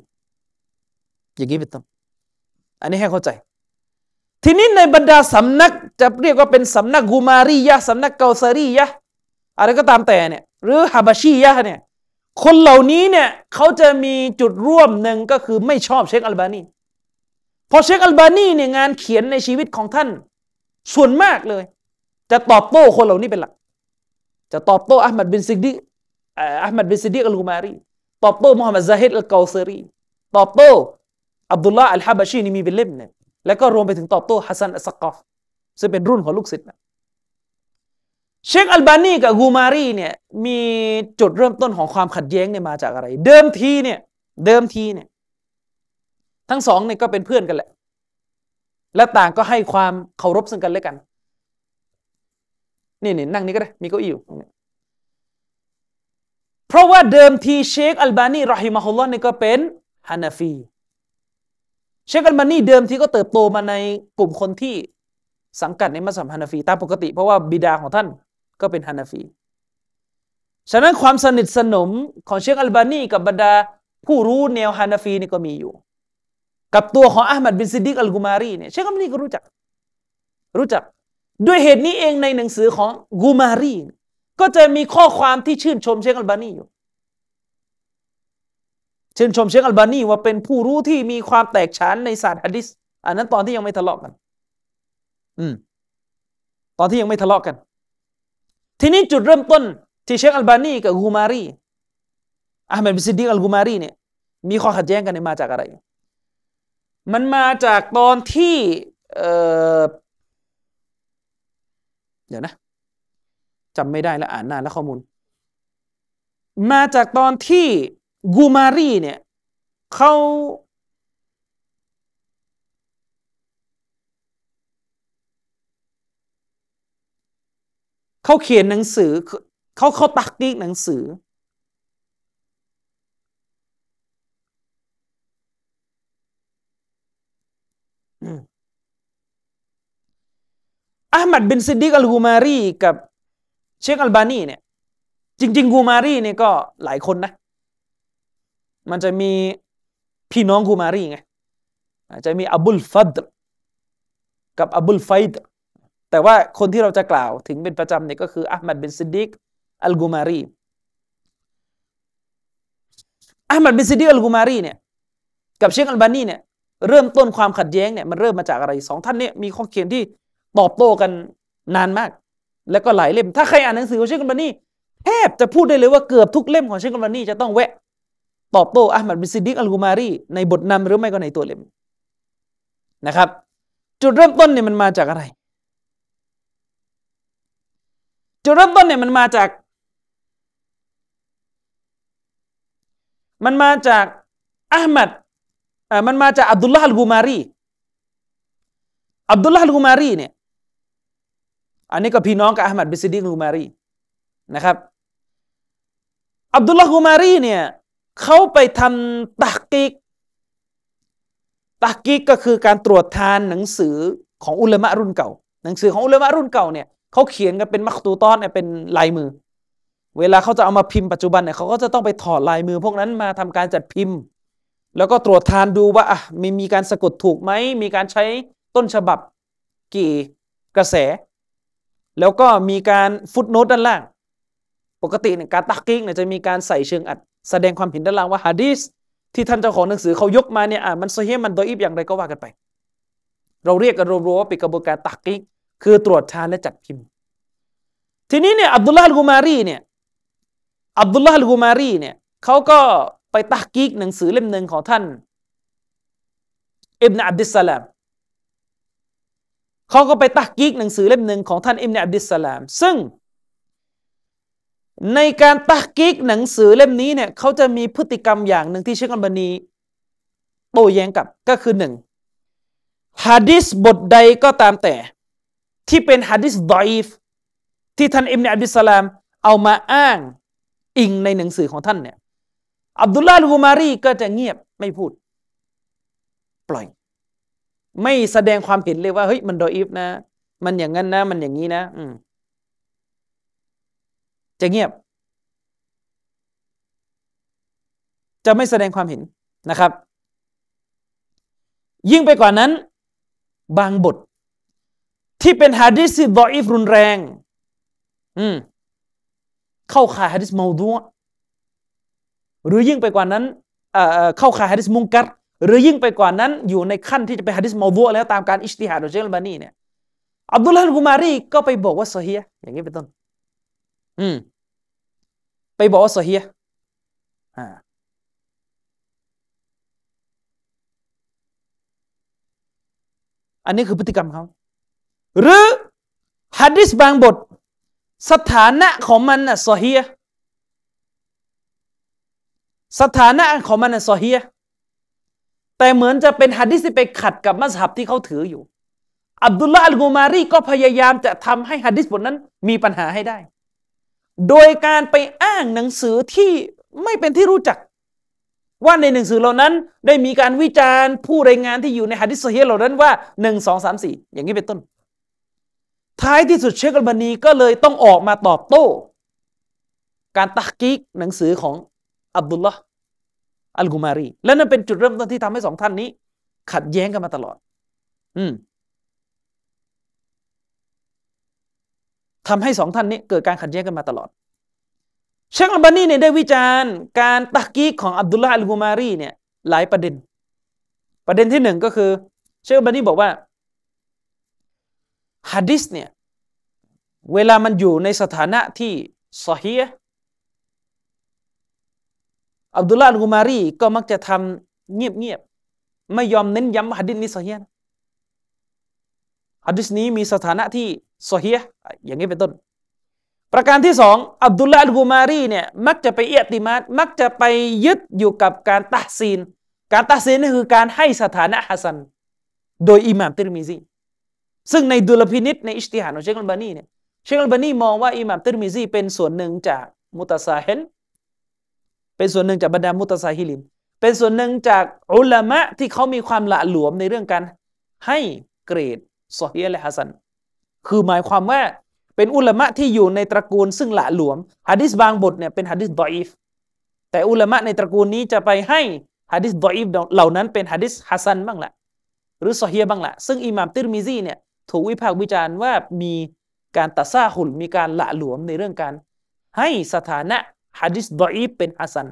อย่างนี้เป็นต้นอันนี้ให้เข้าใจ ทีนี้ในบรรดาสำนักจะเรียกว่าเป็นสำนักกูมารียะสำนักเกาซารียะอะไรก็ตามแต่เนี่ยหรือฮาบาชียะเนี่ยคนเหล่านี้เนี่ยเขาจะมีจุดร่วมหนึ่งก็คือไม่ชอบเชคอัลบานีพอเชคอัลบานีเนี่ยงานเขียนในชีวิตของท่าน ส่วนมากเลย จะตอบโต้คนเหล่านี้เป็นหลัก จะตอบโต้อามัดบินซิดดิก อามัดบินซิดดิกอัลกุมารีตอบโต้มุฮัมมัดซาฮิดอัลกอซรีตอบโต้อับดุลลาห์อัลฮะบะชีนี่มีเป็นเล่มเนี่ยแล้วก็รวมไปถึงตอบโต้ฮัสซันอัสกอฟซึ่งเป็นรุ่นของลูกศิษย์นะเชคอัลบานีกับกูมารีเนี่ยมีจุดเริ่มต้นของความขัดแย้งเนี่ยมาจากอะไร เดิมทีเนี่ยเดิมทีเนี่ยทั้งสองเนี่ยก็เป็นเพื่อนกันแหละ และต่างก็ให้ความเคารพซึ่งกันและกัน นี่นี่นั่งนี่ก็ได้มีเก้าอี้อยู่เพราะว่าเดิมทีเชคอัลบานีรอฮิมะฮุลลอฮ์นี่ก็เป็นฮานาฟีเชคอัลบานีเดิมทีก็เติบโตมาในกลุ่มคนที่สังกัดในมัซฮับฮานาฟีตามปกติ เพราะว่าบิดาของท่านก็เป็นฮานาฟีฉะนั้นความสนิทสนมของเชคอัลบานีกับบรรดาผู้รู้แนวฮานาฟีนี่ก็มีอยู่ กับตัวของอามัดบินซิดดิกอัลกุมารีเนี่ยเชคอัลบานีก็รู้จัก รู้จัก ด้วยเหตุนี้เองในหนังสือของกูมารีก็จะมีข้อความที่ชื่นชมเชคอัลบานีอยู่ชื่นชมเชคอัลบานีว่าเป็นผู้รู้ที่มีความแตกฉานในศาสตร์ฮะดิษอันนั้นตอนที่ยังไม่ทะเลาะกัน อืม ตอนที่ยังไม่ทะเลาะกัน ทีนี้จุดเริ่มต้นที่เชคอัลบานีกับกูมารีอามัดบิซิดีอัลกูมารีเนี่ยมีข้อขัดแย้งกันมาจากอะไร มันมาจากตอนที่ เดี๋ยวนะจำไม่ได้แล้วอ่านนานแล้วข้อมูล มาจากตอนที่กูมารีเนี่ยเขาเขาเขียนหนังสือเขาเขาตักกีกหนังสือ อามัดบินซิดดิกอัลกูมารีกับเชคอัลบานีเนี่ยจริง ๆ กูมารีเนี่ยก็หลายคนนะ มันจะมีพี่น้องกูมารีไงจะมีอับุลฟัฎล์กับอับุลไฟดแต่ว่าคนที่เราจะกล่าวถึงเป็นประจำเนี่ยก็คืออัลมัดบินซิดดิกอัลกูมารีอัลมัดบินซิดดิกอัลกูมารีเนี่ยกับเชคอัลบานีเนี่ยเริ่มต้นความขัดแย้งเนี่ยมันเริ่มมาจากอะไรสองท่านเนี่ยมีข้อเขียนที่ ตอบโต้กันนานมาก แล้วก็หลายเล่ม ถ้าใครอ่านหนังสือของเชคอัลบานีแทบจะพูดได้เลยว่าเกือบทุกเล่มของเชคอัลบานีจะต้องแวะ ตอบโต้อัลมัดบินซิดิกอัลกูมารีในบทนำหรือไม่ก็ในตัวเล่มนะครับ จุดเริ่มต้นเนี่ยมันมาจากอะไร จุดเริ่มต้นเนี่ยมันมาจาก มันมาจากอัลมัดอ่ามันมาจากอับดุลลาห์อัลกุมารีอับดุลลาห์อัลกุมารีเนี่ย อันนี้ก็พี่น้องกับอัลมัดบิซิดีอัลกุมารีนะครับ อับดุลลาห์กุมารีเนี่ยเขาไปทำตักกิกตักกิกก็คือการตรวจทานหนังสือของอุลามะรุ่นเก่า หนังสือของอุลามะรุ่นเก่าเนี่ยเขาเขียนกันเป็นมักตูตอนเนี่ยเป็นลายมือ เวลาเขาจะเอามาพิมพ์ปัจจุบันเนี่ยเขาก็จะต้องไปถอดลายมือ พวกนั้นมาทำการจัดพิมพ์ แล้วก็ตรวจทานดูว่าอะมีมีการสะกดถูกไหมมีการใช้ต้นฉบับกี่กระแส แล้วก็มีการ footnote ด้านล่าง ปกติเนี่ยการتحقيقเนี่ยจะมีการใส่เชิงอรรถ แสดงความเห็นด้านล่างว่าฮะดีสที่ท่านเจ้าของหนังสือเขายกมาเนี่ยอะมันصحيحมันضعيفอย่างไรก็ว่ากันไป เราเรียกกันรวมๆว่าเป็นกระบวนการتحقيقคือตรวจทานและจัดพิมพ์ ทีนี้เนี่ยอับดุลลาห์กุมารีเนี่ยอับดุลลาห์กุมารีเนี่ยเขาก็ไปตักกีกหนังสือเล่มหนึ่งของท่านอิบนาอับดิสสลาม เขาก็ไปตักกีกหนังสือเล่มหนึ่งของท่านอิบนอับดิสสลาม ซึ่ง ในการตักกีกหนังสือเล่มนี้เนี่ยเขาจะมีพฤติกรรมอย่างหนึ่งที่เชคอัลบานีโต้แย้งกับก็คือหนึ่งฮะดิษบทใดก็ตามแต่ ที่เป็นฮะดิษดอยฟที่ท่านอิมเนอับดิสลาม เอามาอ้างอิงในหนังสือของท่านเนี่ยอับดุลลาห์ลูมารีก็จะเงียบไม่พูด ปล่อย ไม่แสดงความเห็นเลยว่าเฮ้ยมันดอยฟนะ มันอย่างนั้นนะ มันอย่างนี้นะ อืมจะเงียบ จะไม่แสดงความเห็นนะครับ ยิ่งไปกว่านั้น บางบท ที่เป็นฮะดิษที่ดออิฟรุนแรง อืมเข้าข่ายฮะดิษมาดูหรือยิ่งไปกว่านั้นเข้าข่ายฮะดิษมุงกัด หรือยิ่งไปกว่านั้นอยู่ในขั้นที่จะเป็นฮะดิษมาดูแล้วตามการอิสติฮาดของเชคลบานีเนี่ยอับดุลลาห์กุมารีก็ไปบอกว่าโซเฮียอย่างนี้เป็นต้น อืม ไปบอกว่าโซเฮียอ่าอันนี้คือพฤติกรรมเขาหรือฮัดดิสบางบท สถานะของมันน่ะโซเฮียสถานะของมันน่ะโซเฮีย แต่เหมือนจะเป็นฮัดดิสที่ไปขัดกับมัสฮับที่เขาถืออยู่ อับดุลลาอัลกุมารีก็พยายามจะทำให้ฮัดดิสบทนั้นมีปัญหาให้ได้ โดยการไปอ้างหนังสือที่ไม่เป็นที่รู้จัก ว่าในหนังสือเหล่านั้น ได้มีการวิจารณ์ผู้รายงานที่อยู่ในฮัดดิสเฮียเหล่านั้นว่าหนึ่งสองสามสี่อย่างนี้เป็นต้น ท้ายที่สุดเชคอัลบานีก็เลยต้องออกมาตอบโต้ การตักกิกหนังสือของอับดุลลาห์ อัลกุมารี และนั่นเป็นจุดเริ่มต้นที่ทำให้สองท่านนี้ ขัดแย้งกันมาตลอด อืมทำให้สองท่านนี้เกิดการขัดแย้งกันมาตลอดเชคอัลบานีเนี่ยได้วิจารณ์การตักกีกของอับดุลลาห์อัลกุมารีเนี่ยหลายประเด็น ประเด็นที่หนึ่งก็คือ เชคอัลบานีบอกว่าฮะดิษเนี่ยเวลามันอยู่ในสถานะที่ซอฮี อับดุลลาห์อัลกุมารีก็มักจะทำเงียบๆไม่ยอมเน้นย้ำฮะดิษนี้ซอฮีฮะดิษนี้มีสถานะที่صحيحอย่างนี้เป็นต้น ประการที่สองอับดุลลาห์อัลกุมารีเนี่ยมักจะไปاعتمادมักจะไปยึดอยู่กับการ تحسين การ تحسينนี่คือการให้สถานะحسن โดยอิหม่ามติรมิซีซึ่งในดุลพินิจในاجتهادของเชคอัลบานีเนี่ยเชคอัลบานีมองว่าอิหม่ามติรมิซีเป็นส่วนหนึ่งจากمتساهل เป็นส่วนหนึ่งจากบรรดาمتساهلين เป็นส่วนหนึ่งจากอุลามะที่เขามีความละหลวมในเรื่องการให้เกรดซอฮีและฮัสัน คือหมายความว่าเป็นอุลามะที่อยู่ในตระกูลซึ่งละหลวมฮะดิษบางบทเนี่ยเป็นฮะดิษดออีฟแต่อุลามะในตระกูลนี้จะไปให้ฮะดิษดออีฟเหล่านั้นเป็นฮะดิษฮัสันบ้างละหรือซอฮีบ้างละซึ่งอิหม่ามติรมิซีเนี่ยถูกวิพากษ์วิจารณ์ว่ามีการตัดซาหุลมีการละหลวมในเรื่องการให้สถานะ ฮะดิษดออีฟเป็นฮัสัน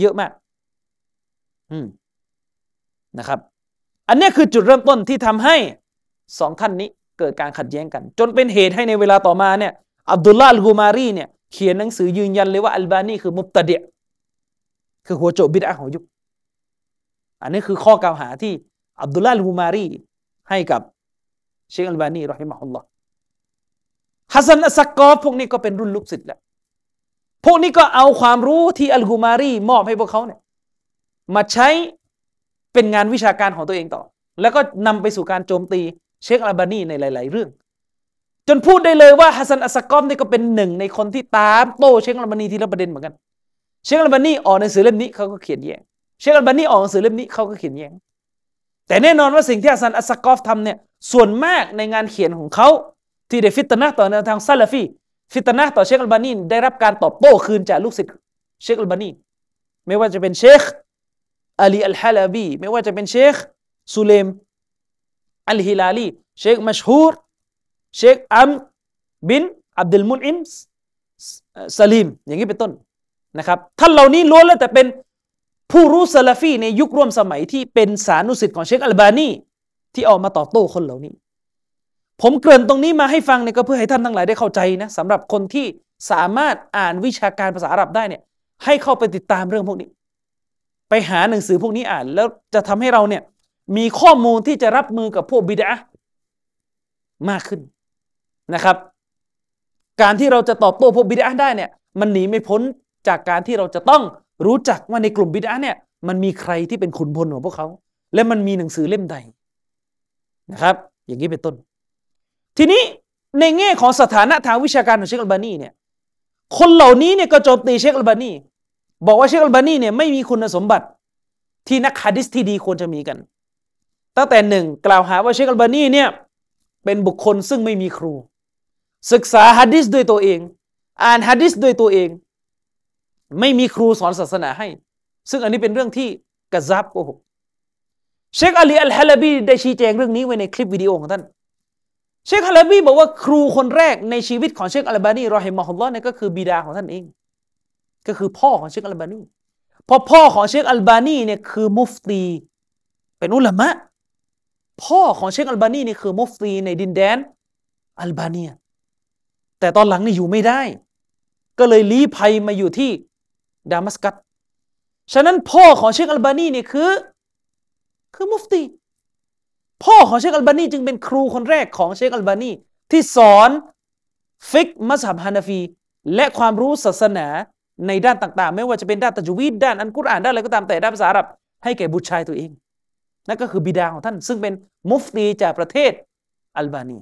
เยอะมาก อืมนะครับ อันนี้คือจุดเริ่มต้นที่ทำให้สองท่านนี้เกิดการขัดแย้งกัน จนเป็นเหตุให้ในเวลาต่อมาเนี่ยอับดุลลาห์อัลกุมารีเนี่ยเขียนหนังสือยืนยันเลยว่าอัลบานีคือมุบตะเดียคือหัวโจบิดอะของยุค อันนี้คือข้อกล่าวหาที่อับดุลลาห์อัลกุมารีให้กับเชคอัลบานีรอฮิมะฮุลลอฮ์ฮัสซันอัสซักกอฟพวกนี้ก็เป็นรุ่นลูกศิษย์แล้ว พวกนี้ก็เอาความรู้ที่อัลกุมารีมอบให้พวกเขาเนี่ยมาใช้เป็นงานวิชาการของตัวเองต่อ แล้วก็นำไปสู่การโจมตีเชคอัลบานีในหลาย ๆ เรื่อง จนพูดได้เลยว่าฮัสซันอัสกอฟนี่ก็เป็นหนึ่งในคนที่ตามโต้เชคอัลบานีทีละประเด็นเหมือนกัน เชคอัลบานีออกหนังสือเล่มนี้เขาก็เขียนแย้งเชคอัลบานีออกหนังสือเล่มนี้เขาก็เขียนแย้งแต่แน่นอนว่าสิ่งที่ฮัสซันอัสกอฟทำเนี่ยส่วนมากในงานเขียนของเขาที่ได้فتنةต่อแนวทางซาลาฟี فتنةต่อเชคอัลบานีได้รับการตอบโต้คืนจากลูกศิษย์เชคอัลบานีไม่ว่าจะเป็นเชคอาลีอัลฮาลาบีไม่ว่าจะเป็นเชคซูเลมอัลฮิลาลีเชคมัชฮูรเชคอัมบินอับดุลมุนอิมสลีมอย่างนี้เป็นต้นนะครับท่านเหล่านี้ล้วนแล้วแต่เป็นผู้รู้ซาลาฟีในยุคร่วมสมัยที่เป็นสานุศิษย์ของเชคอัลบานีที่ออกมาตอบโต้คนเหล่านี้ ผมเกริ่นตรงนี้มาให้ฟังเนี่ยก็เพื่อให้ท่านทั้งหลายได้เข้าใจนะสำหรับคนที่สามารถอ่านวิชาการภาษาอาหรับได้เนี่ยให้เข้าไปติดตามเรื่องพวกนี้ ไปหาหนังสือพวกนี้อ่าน แล้วจะทำให้เราเนี่ยมีข้อมูลที่จะรับมือกับพวกบิดามากขึ้นนะครับ การที่เราจะตอบโต้พวกบิดาได้เนี่ยมันหนีไม่พ้นจากการที่เราจะต้องรู้จักว่าในกลุ่มบิดาเนี่ยมันมีใครที่เป็นขุนพลของพวกเขา และมันมีหนังสือเล่มใดนะครับ อย่างนี้เป็นต้น ทีนี้ในแง่ของสถานะทางวิชาการของเชคอัลบานีเนี่ยคนเหล่านี้เนี่ยก็โจมตีเชคอัลบานีบอกว่าเชคอัลบานีเนี่ยไม่มีคุณสมบัติที่นักฮะดิษที่ดีควรจะมีกัน ตั้งแต่หนึ่งกล่าวหาว่าเชคอัลบานีเนี่ยเป็นบุคคลซึ่งไม่มีครู ศึกษาฮะดิษด้วยตัวเอง อ่านฮะดิษด้วยตัวเอง ไม่มีครูสอนศาสนาให้ ซึ่งอันนี้เป็นเรื่องที่كذبโกหกเชคอาลีอัลฮะลบีได้ชี้แจงเรื่องนี้ไว้ในคลิปวิดีโอของท่าน เชคฮะลบีบอกว่าครูคนแรกในชีวิตของเชคอัลบานีرحمه اللهเนี่ยก็คือบิดาของท่านเอง ก็คือพ่อของเชคอัลบานีพอพ่อของเชคอัลบานีเนี่ยคือมุฟตี เป็นอุลามะ พ่อของเชคอัลบานีนี่คือมุฟตีในดินแดนอัลบาเนีย แต่ตอนหลังนี่อยู่ไม่ได้ ก็เลยลี้ภัยมาอยู่ที่ดามัสกัสฉะนั้นพ่อของเชคอัลบานีนี่คือ คือมุฟตี พ่อของเชคอัลบานีจึงเป็นครูคนแรกของเชคอัลบานีที่สอนฟิกมัสฮับฮานาฟี และความรู้ศาสนาในด้านต่างๆ ไม่ว่าจะเป็นด้านตัจวีดด้านอันกุรอานด้านอะไรก็ตามแต่ด้านภาษาอาหรับให้แก่บุตรชายตัวเอง นั่นก็คือบิดาของท่าน ซึ่งเป็นมุฟตีจากประเทศอัลบานี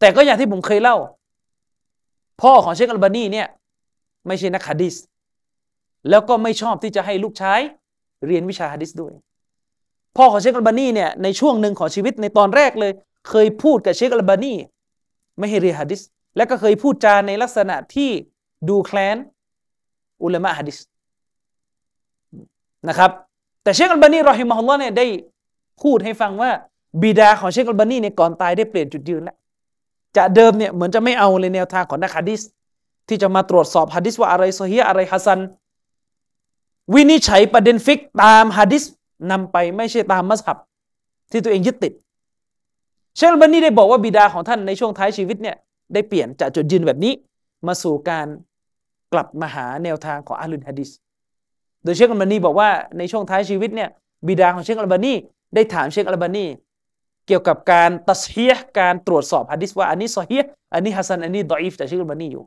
แต่ก็อย่างที่ผมเคยเล่า พ่อของเชคอัลบานีเนี่ยไม่ใช่นักฮะดิษแล้วก็ไม่ชอบที่จะให้ลูกชายเรียนวิชาฮะดิษด้วย พ่อของเชคอัลบานีเนี่ยในช่วงหนึ่งของชีวิตในตอนแรกเลย เคยพูดกับเชคอัลบานีไม่ให้เรียนฮะดิษและก็เคยพูดจาในลักษณะที่ดูแคลนอุลามะฮะดิษนะครับ แต่เชคอัลบานีرحمه اللهเนี่ยได้พูดให้ฟังว่า บิดาของเชคอัลบานีเนี่ยก่อนตายได้เปลี่ยนจุดยืนแล้วจะเดิมเนี่ยเหมือนจะไม่เอาเลยแนวทางของนักฮะดิษที่จะมาตรวจสอบฮะดิษว่าอะไรصحيحอะไรحسن วินิจฉัยประเด็นฟิกตามฮะดิษ นำไปไม่ใช่ตามมัซฮับที่ตัวเองยึดติด เชคอัลบานีได้บอกว่าบิดาของท่านในช่วงท้ายชีวิตเนี่ยได้เปลี่ยนจากจุดยืนแบบนี้ มาสู่การกลับมาหาแนวทางของأهل الحديثโดยเชคอัลบานีบอกว่าในช่วงท้ายชีวิตเนี่ยบิดาของเชคอัลบานีได้ถามเชคอัลบานีเกี่ยวกับการتصحيحการตรวจสอบฮะดิษว่าอันนี้صحيحอันนี้حسنอันนี้ضعيفจากเชคอัลบานีอยู่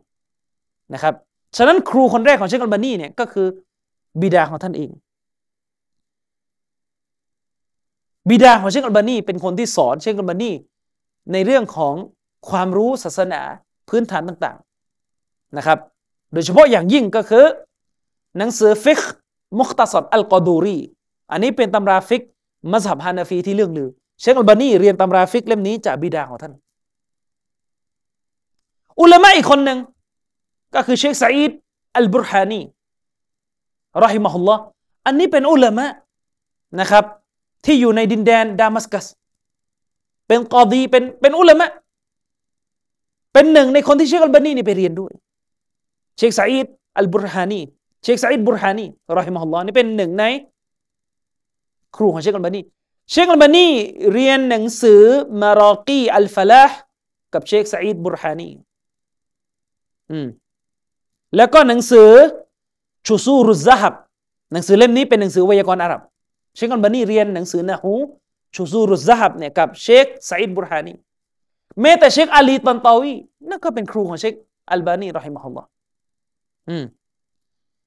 นะครับฉะนั้นครูคนแรกของเชคอัลบานีเนี่ยก็คือบิดาของท่านเอง บิดาของเชคอัลบานีเป็นคนที่สอนเชคอัลบานีในเรื่องของความรู้ศาสนาพื้นฐานต่างๆนะครับ โดยเฉพาะอย่างยิ่งก็คือ หนังสือฟิกมุคตสรอัลกอดูรีอันนี้เป็นตำราฟิกมัซฮับฮานาฟีที่เลื่องลือ เชคอัลบานีเรียนตำราฟิกเล่มนี้จากบิดาของท่าน อุลามะอีกคนหนึ่งก็คือเชคซาอิดอัลบุรฮานีรอฮิมะฮุลลอฮ์อันนี้เป็นอุลามะนะครับ ที่อยู่ในดินแดนดามัสกัส เป็นกอดีเป็นเป็นอุลามะเป็นหนึ่งในคนที่เชคอัลบานีนี่ไปเรียนด้วย เชคซาอิดอัลบุรฮานี เชคซาอิดบุรฮานีรอฮิมฮุลลอฮ์นี่เป็นหนึ่งใน ครูของเชคอัลบานี เชคอัลบานีเรียนหนังสือมารอกีอัลฟลาห์กับเชคซาอิดบุรฮานีอืมแล้วก็หนังสือชูซูรุซซะฮับหนังสือเล่มนี้เป็นหนังสือไวยากรณ์อาหรับ เชคอัลบานีเรียนหนังสือนะฮูชูซูรุซซะฮับเนี่ยกับเชคซาอิดบุรฮานีแม้แต่เชคอาลีตันตาวีนั่นก็เป็นครูของเชคอัลบานีรอฮิมะฮุลลอฮ์อืม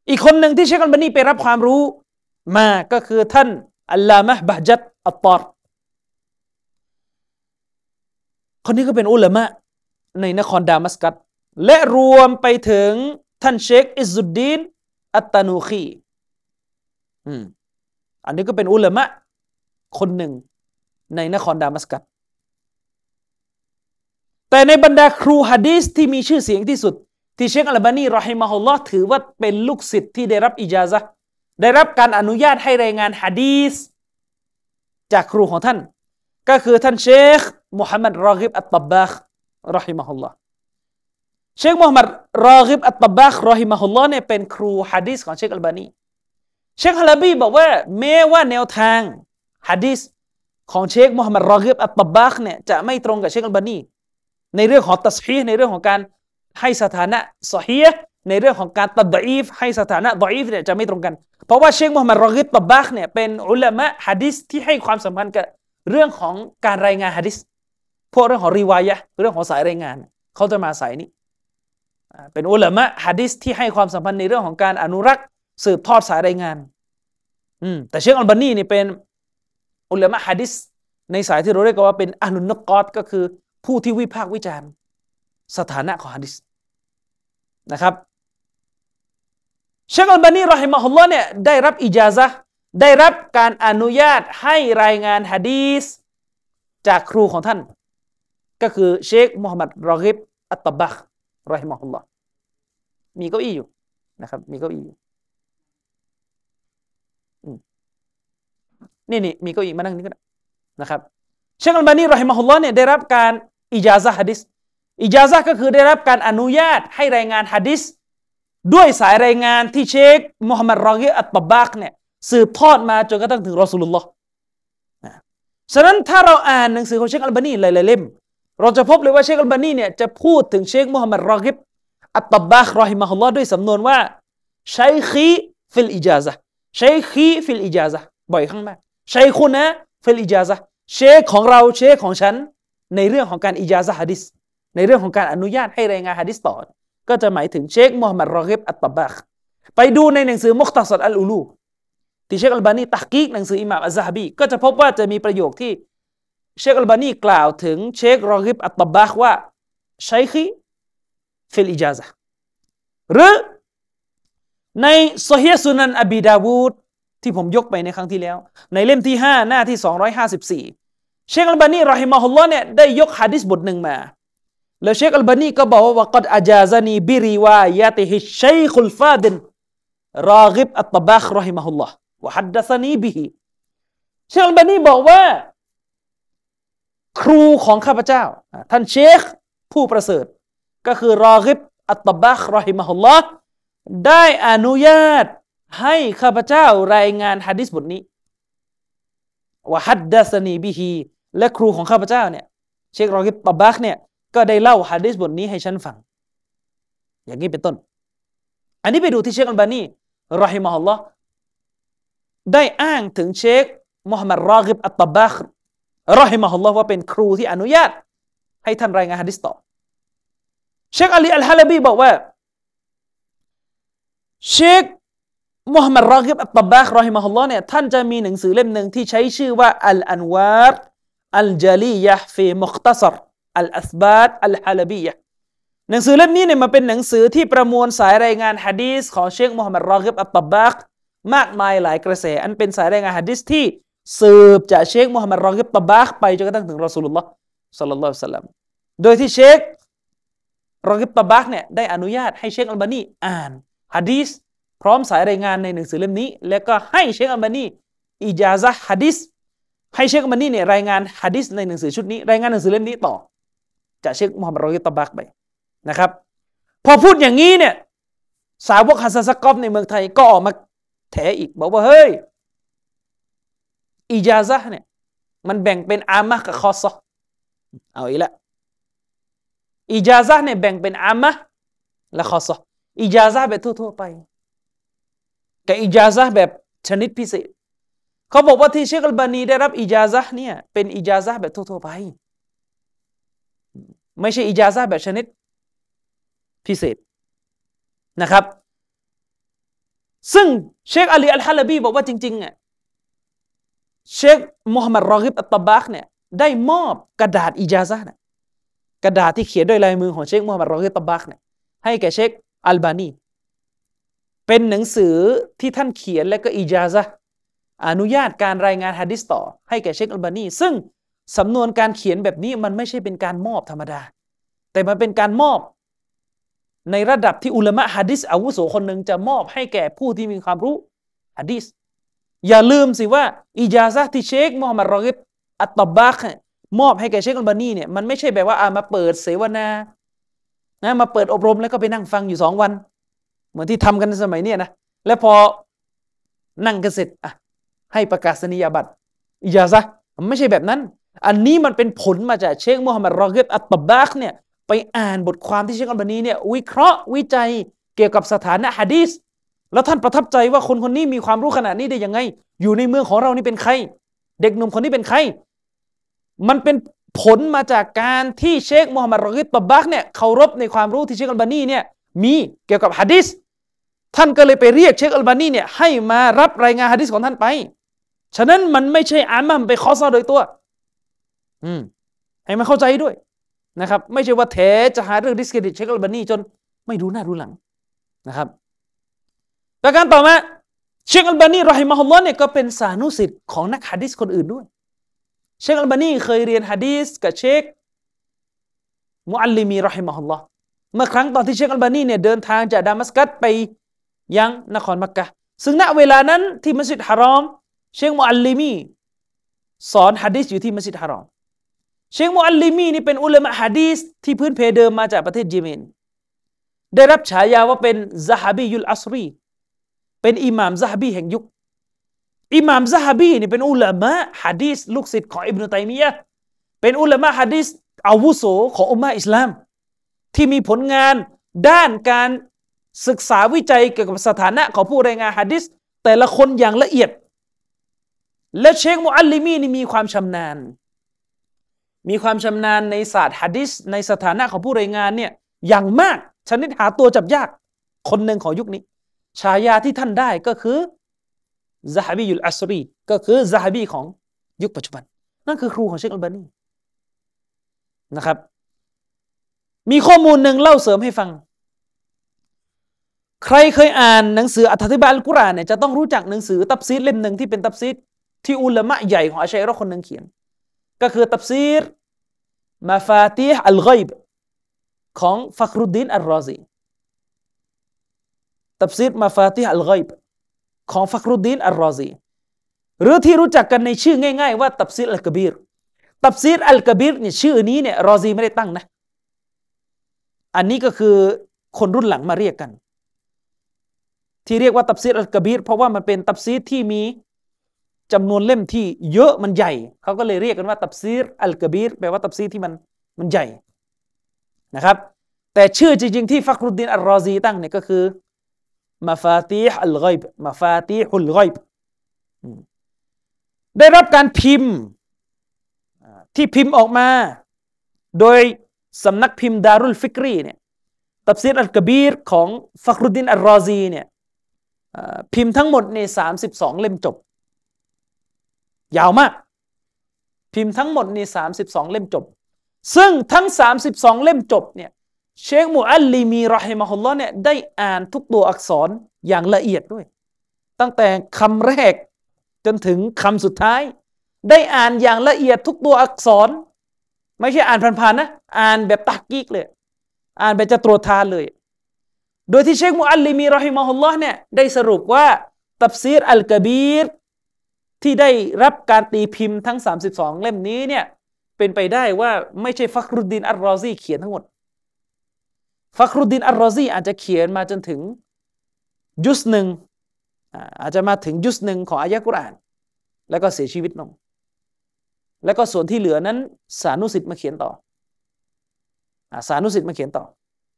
อีกคนหนึ่งที่เชคอัลบานีไปรับความรู้มาก็คือท่านอัลลามะบะจัดอัตตารคนนี้ก็เป็นอุลามะในนครดามัสกัสและรวมไปถึงท่านเชคอิซุดดีนอัตตานูคีอืม อันนี้ก็เป็นอุลามะคนหนึ่งในนครดามัสกัสแต่ในบรรดาครูฮะดีสที่มีชื่อเสียงที่สุด ที่เชคอัลบานีรอฮิมะฮุลลอฮ์ถือว่าเป็นลูกศิษย์ที่ได้รับอิจาซะได้รับการอนุญาตให้รายงานฮะดีสจากครูของท่าน ก็คือท่านเชเชคมุฮัมมัดรอกิบอัตตบบาครอฮิมะฮุลลอฮ์เชคมุฮัมมัดรอกิบอัตตบบาครอฮิมะฮุลลอฮ์เนี่ยเป็นครูฮะดีสของเชคอัลบานี เชคฮาลาบีบอกว่าแม้ว่าแนวทางฮะดีสของเชคมุฮัมมัดรอกิบอัตตบบาคเนี่ยจะไม่ตรงกับเชคอัลบานีในเรื่องของตัสฮีฮ์ในเรื่องของการให้สถานะซอฮีฮ์ในเรื่องของการตัดอีฟให้สถานะดอีฟเนี่ยจะไม่ตรงกัน เพราะว่าเชคมุฮัมมัดรอกิบตับบาคเนี่ยเป็นอุลามะฮะดิษที่ให้ความสำคัญกับเรื่องของการรายงานฮะดิษพวกเรื่องของรีวายะเรื่องของสายรายงาน เขาจะมาสายนี้ เป็นอุลามะฮะดิษที่ให้ความสำคัญในเรื่องของการอนุรักษ์ สืบทอดสายรายงาน อืมแต่เชคอัลบานีนี่เป็นอุลามะฮะดิษในสายที่เราเรียกว่าเป็นอานุนกอตก็คือผู้ที่วิพากษ์วิจารณ์ สถานะของฮะดิษนะครับเชคอัลบานีรอฮิมะฮุลลอฮ์เนี่ยได้รับอิจาซะได้รับการอนุญาตให้รายงานฮะดีสจากครูของท่าน ก็คือเชคมุฮัมหมัดรอฮิบอัตตบักรอฮิมะฮุลลอฮ์มีเก้าอี้อยู่นะครับ มีเก้าอี้อยู่ นี่นี่มีเก้าอี้มานั่งนี่ก็ได้นะครับเชคอัลบานีรอฮิมะฮุลลอฮ์เนี่ยได้รับการอิจาซะฮะดิษอิจาซะก็คือได้รับการอนุญาตให้รายงานฮะดิษด้วยสายรายงานที่เชคมุฮัมหมัดรอกิบอัตตบบาคเนี่ยสืบทอดมาจนกระทั่งถึงรอสูลุลลอฮ์ฉะนั้นถ้าเราอ่านหนังสือของเชคอัลบานีหลายๆเล่ม เราจะพบเลยว่าเชคอัลบานีเนี่ยจะพูดถึงเชคมุฮัมหมัดรอกิบอัตตบาครอฮิมะฮุลลอฮ์ด้วยสำนวนว่าشيخي في الإجازة شيخي في الإجازةบ่อยครั้งมาก شيخنا في الإجازةเชคของเราเชคของฉัน ในเรื่องของการอิจาซะฮะดิษในเรื่องของการอนุญาตให้รายงานฮะดิษต่อ ก็จะหมายถึงเชคมุฮัมหมัดรอกิบอัตตบาคไปดูในหนังสือมุคตัสรอัลอูลูที่เชคอัลบานีตะห์กีกหนังสืออิหม่ามอัซซะฮาบีก็จะพบว่าจะมีประโยคที่เชคอัลบานีกล่าวถึงเชครอกิบอัตตบาคว่าشيخي في الإجازةหรือในซอเฮียะสุนันอบีดาวูด ที่ผมยกไปในครั้งที่แล้ว ในเล่มที่ 5 หน้าที่ 254 เชคอัลบานีรอฮิมะฮุลลอฮ์เนี่ยได้ยกฮะดิษบทหนึ่งมา แล้วเชคอัลบานีก็บอกว่าوقد أجازني بروايته الشيخ الفاضل راغب الطباخ رحمه الله وحدثني بهเชคอัลบานีบอกว่า ครูของข้าพเจ้า ท่านเชคผู้ประเสริฐ ก็คือรอกิบอัตตบาครอฮิมะฮุลลอฮ์ได้อนุญาต ให้ข้าพเจ้ารายงานฮะดิษบทนี้ว่าฮัดดัสนีบิฮีและครูของข้าพเจ้าเนี่ย เชครอกิบตบักเนี่ยก็ได้เล่าฮะดิษบทนี้ให้ฉันฟัง อย่างนี้เป็นต้น อันนี้ไปดูที่เชคอัลบานีรอฮิมะฮุลลอฮ์ได้อ้างถึงเชคมุฮัมหมัดรอกิบอัตตบักรอฮิมะฮุลลอฮ์ว่าเป็นครูที่อนุญาต ให้ท่านรายงานฮะดิษต่อ เชคอาลีอัลฮะลบีบอกว่า เชค มุฮัมหมัดรอกิบอัตตบาครอฮิมะฮุลลอเนี่ยท่านจะมีหนังสือเล่มหนึ่งที่ใช้ชื่อว่าอัลอันวาร์อัลจาลียะฟีมุคตัสรอัลอัสบาตอัลฮะลบียะหนังสือเล่มนี้เนี่ยมันเป็นหนังสือที่ประมวลสายรายงานฮะดีษของเชคมุฮัมหมัดรอกิบอัตตบาคมากมายหลายกระแส อันเป็นสายรายงานฮะดีษที่สืบจากเชคมุฮัมหมัดรอกิบตบาคไปจนกระทั่งถึงรอสูลุลลอฮ์สัลลัลลอฮุซัลลัมโดยที่เชครอกิบตบาคเนี่ยได้อนุญาตให้เชคอัลบานีอ่านฮะดีษ พร้อมสายรายงานในหนังสือเล่มนี้ แล้วก็ให้เชคอัลบานีอิจาซะฮะดิษให้เชคอัลบานีเนี่ยรายงานฮะดิษในหนังสือชุดนี้ รายงานหนังสือเล่มนี้ต่อจากเชคมุฮัมมัดรอกิบตบาคไปนะครับ พอพูดอย่างนี้เนี่ยสาวกฮัสซัสกอฟในเมืองไทยก็ออกมาแถอีก บอกว่า เฮ้ยอิจาซะเนี่ยมันแบ่งเป็นอามะกับคอซอเอาอีกล้วอิจาซะเนี่ยแบ่งเป็นอามะและคอซออิจาซะแบบทั่วๆไป กับอิจาซะแบบชนิดพิเศษเขาบอกว่าที่เชคอัลบานีได้รับอิจาซะเนี่ยเป็นอิจาซะแบบทั่วๆไป ไม่ใช่อิจาซะแบบชนิดพิเศษนะครับ ซึ่งเชคอาลีอัลฮะลบีบอกว่าจริงๆอะเชคมูฮัมหมัดรอฮิบอัตตบากเนี่ยได้มอบกระดาษอิจาซะนะกระดาษที่เขียนด้วยลายมือของเชคมูฮัมหมัดรอฮิบอัตตบากเนี่ยให้แก่เชคอัลบานี เป็นหนังสือที่ท่านเขียนและก็อิจาซะอนุญาตการรายงานฮะดิษต่อ ให้แก่เชคอัลบานีซึ่งสำนวนการเขียนแบบนี้มันไม่ใช่เป็นการมอบธรรมดา แต่มันเป็นการมอบ ในระดับที่อุลามะฮะดิษอาวุโสคนหนึ่งจะมอบให้แก่ผู้ที่มีความรู้ฮะดิษอย่าลืมสิว่าอิจาซะที่เชคมูฮัมหมัดรอกิบอัตตบักมอบให้แก่เชคอัลบานีเนี่ยมันไม่ใช่แบบว่าอามาเปิดเสวนานะมาเปิดอบรมแล้วก็ไปนั่งฟังอยู่สองวัน เหมือนที่ทำกันสมัยนี้นะแล้วพอนั่งกันเสร็จอะให้ประกาศนียบัตรอย่าซะไม่ใช่แบบนั้น อันนี้มันเป็นผลมาจากเชคมูฮัมหมัดรอเกตอัตตบากเนี่ยไปอ่านบทความที่เชคอัลบานีเนี่ยวิเคราะห์วิจัยเกี่ยวกับสถานะฮะดีสแล้วท่านประทับใจว่าคนคนนี้มีความรู้ขนาดนี้ได้ยังไง อยู่ในเมืองของเรานี่เป็นใคร เด็กหนุ่มคนนี้เป็นใคร มันเป็นผลมาจากการที่เชคมูฮัมหมัดรอเกตตบากเนี่ยเคารพในความรู้ที่เชคอัลบานีเนี่ย มีเกี่ยวกับฮะดิษท่านก็เลยไปเรียกเชคอัลบานีเนี่ยให้มารับรายงานฮะดิษของท่านไป ฉะนั้นมันไม่ใช่อามัมไปคอซอโดยตัว อืมให้มันเข้าใจด้วยนะครับ ไม่ใช่ว่าแถจะหาเรื่อง discredit เชคอัลบานีจนไม่รู้หน้ารู้หลังนะครับประการต่อมาเชคอัลบานีรอฮิมะฮุลลอฮ์เนี่ยก็เป็นสานุศิษย์ของนักฮะดิษคนอื่นด้วย เชคอัลบานีเคยเรียนฮะดีษกับเชคมุอัลลิมีรอฮิมะฮุลลอฮ์ เมื่อครั้งตอนที่เชคอัลบานีเนี่ยเดินทางจากดามัสกัสไปยังนครมักกะซึ่งณเวลานั้นที่มัสยิดฮารอม เชคมุอัลลิมี สอนฮะดีษอยู่ที่มัสยิดฮารอม เชคมุอัลลิมีนี่เป็นอุลามะฮะดีษที่พื้นเพเดิมมาจากประเทศเยเมน ได้รับฉายาว่าเป็นซะฮบียุลอัสรี เป็นอิหม่ามซะฮบีแห่งยุค อิหม่ามซะฮบีนี่เป็นอุลามะฮะดีษลูกศิษย์ของอิบนุตัยมียะเป็นอุลามะฮะดีษอาวุโสของอุมมาอิสลาม ที่มีผลงานด้านการศึกษาวิจัยเกี่ยวกับสถานะของผู้รายงานฮะดิษแต่ละคนอย่างละเอียด และเชคมุอัลลิมีนี่มีความชำนาญ มีความชำนาญในศาสตร์ฮะดิษในสถานะของผู้รายงานเนี่ยอย่างมากชนิดหาตัวจับยากคนหนึ่งของยุคนี้ ฉายาที่ท่านได้ก็คือซาฮบียุลอัสรีก็คือซาฮบีของยุคปัจจุบัน นั่นคือครูของเชคอัลบานีนะครับ มีข้อมูลหนึ่งเล่าเสริมให้ฟัง ใครเคยอ่านหนังสืออธิบายอัลกุรอานเนี่ยจะต้องรู้จักหนังสือตัฟซีรเล่มหนึ่งที่เป็นตัฟซีรที่อุลามะใหญ่ของอาชาอิเราะคนหนึ่งเขียน ก็คือตัฟซีรมาฟาติฮ์อัลไกบของฟักรุดดินอัลรอซีตัฟซีรมาฟาติฮ์อัลไกบของฟักรุดดีนอัลรอซีหรือที่รู้จักกันในชื่อง่าย ๆ ว่าตัฟซีรอัลกบีรตัฟซีรอัลกบีรเนี่ยชื่อนี้เนี่ยรอซีไม่ได้ตั้งนะ อันนี้ก็คือคนรุ่นหลังมาเรียกกัน ที่เรียกว่าตัฟซีรอัลกบีรเพราะว่ามันเป็นตัฟซีรที่มีจำนวนเล่มที่เยอะมันใหญ่ เขาก็เลยเรียกกันว่าตัฟซีรอัลกบีรแปลว่าตัฟซีรที่มันมันใหญ่นะครับ แต่ชื่อจริง ๆ ที่ฟักรุดดีนอัลรอซีตั้งเนี่ยก็คือมาฟาติฮ์อัลไกบมาฟาติฮุลไกบได้รับการพิมพ์ที่พิมพ์ออกมา โดย สำนักพิมพ์ดารุลฟิกรีเนี่ยตัฟซีรอัลกะบีรของฟักรุดินอัลรอซีเนี่ยพิมพ์ทั้งหมดในสามสิบสองเล่มจบ ยาวมาก พิมพ์ทั้งหมดในสามสิบสองเล่มจบ ซึ่งทั้งสามสิบสองเล่มจบเนี่ยเชคมุอัลลิมีรอฮิมะฮุลลอเนี่ยได้อ่านทุกตัวอักษรอย่างละเอียดด้วย ตั้งแต่คำแรกจนถึงคำสุดท้าย ได้อ่านอย่างละเอียดทุกตัวอักษร ไม่ใช่อ่านผ่านๆนะ อ่านแบบตักกีกเลย อ่านแบบจะตรวจทานเลย โดยที่เชคมูอัลลีมีรอฮิมะฮุลลอฮ์เนี่ยได้สรุปว่าตับซีรอัลกบีรที่ได้รับการตีพิมพ์ทั้ง 32 เล่มนี้เนี่ยเป็นไปได้ว่าไม่ใช่ฟักรุดดินอัลรอซีเขียนทั้งหมด ฟักรุดดินอัลรอซีอาจจะเขียนมาจนถึงยุสหนึ่งอาจจะมาถึงยุสหนึ่งของอายะกุรอาน แล้วก็เสียชีวิตลง แล้วก็ส่วนที่เหลือนั้น สานุสิทธิ์มาเขียนต่อสานุสิทธิ์มาเขียนต่อ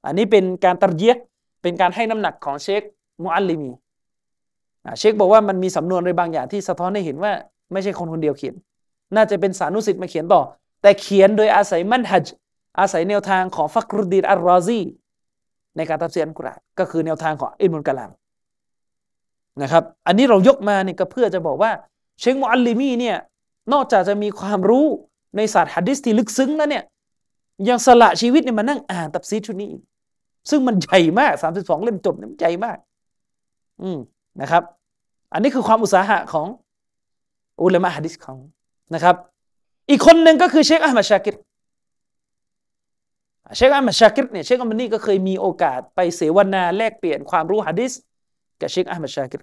อันนี้เป็นการตรเยียเป็นการให้น้ำหนักของเชคมุอัลลิมีเชคบอกว่ามันมีสำนวนอะไรบางอย่างที่สะท้อนให้เห็นว่า ไม่ใช่คนคนเดียวเขียน น่าจะเป็นสานุสิทธิ์มาเขียนต่อ แต่เขียนโดยอาศัยมันฮัจอาศัยแนวทางของฟักรุดดีนอัลรอซีในการตัดเสียนกุรานก็คือแนวทางของอิมุลกะลามนะครับ อันนี้เรายกมาเนี่ยก็เพื่อจะบอกว่า เชคมุอัลลิมีเนี่ย นอกจากจะมีความรู้ในศาสตร์ฮะดิษที่ลึกซึ้งแล้วเนี่ยยังสละชีวิตเนี่ยมานั่งอ่านตับซีชุดนี้ซึ่งมันใหญ่มากสามสิบสองเล่มจบเนี่ยใหญ่มาก อืมนะครับ อันนี้คือความอุตสาหะของอุลามะฮะดิษของนะครับ อีกคนหนึ่งก็คือเชคอัลมาชากิรเชคอัลมาชากิรเนี่ยเชคอัลมานี่ก็เคยมีโอกาสไปเสวนาแลกเปลี่ยนความรู้ฮะดิษกับเชคอัลมาชากิร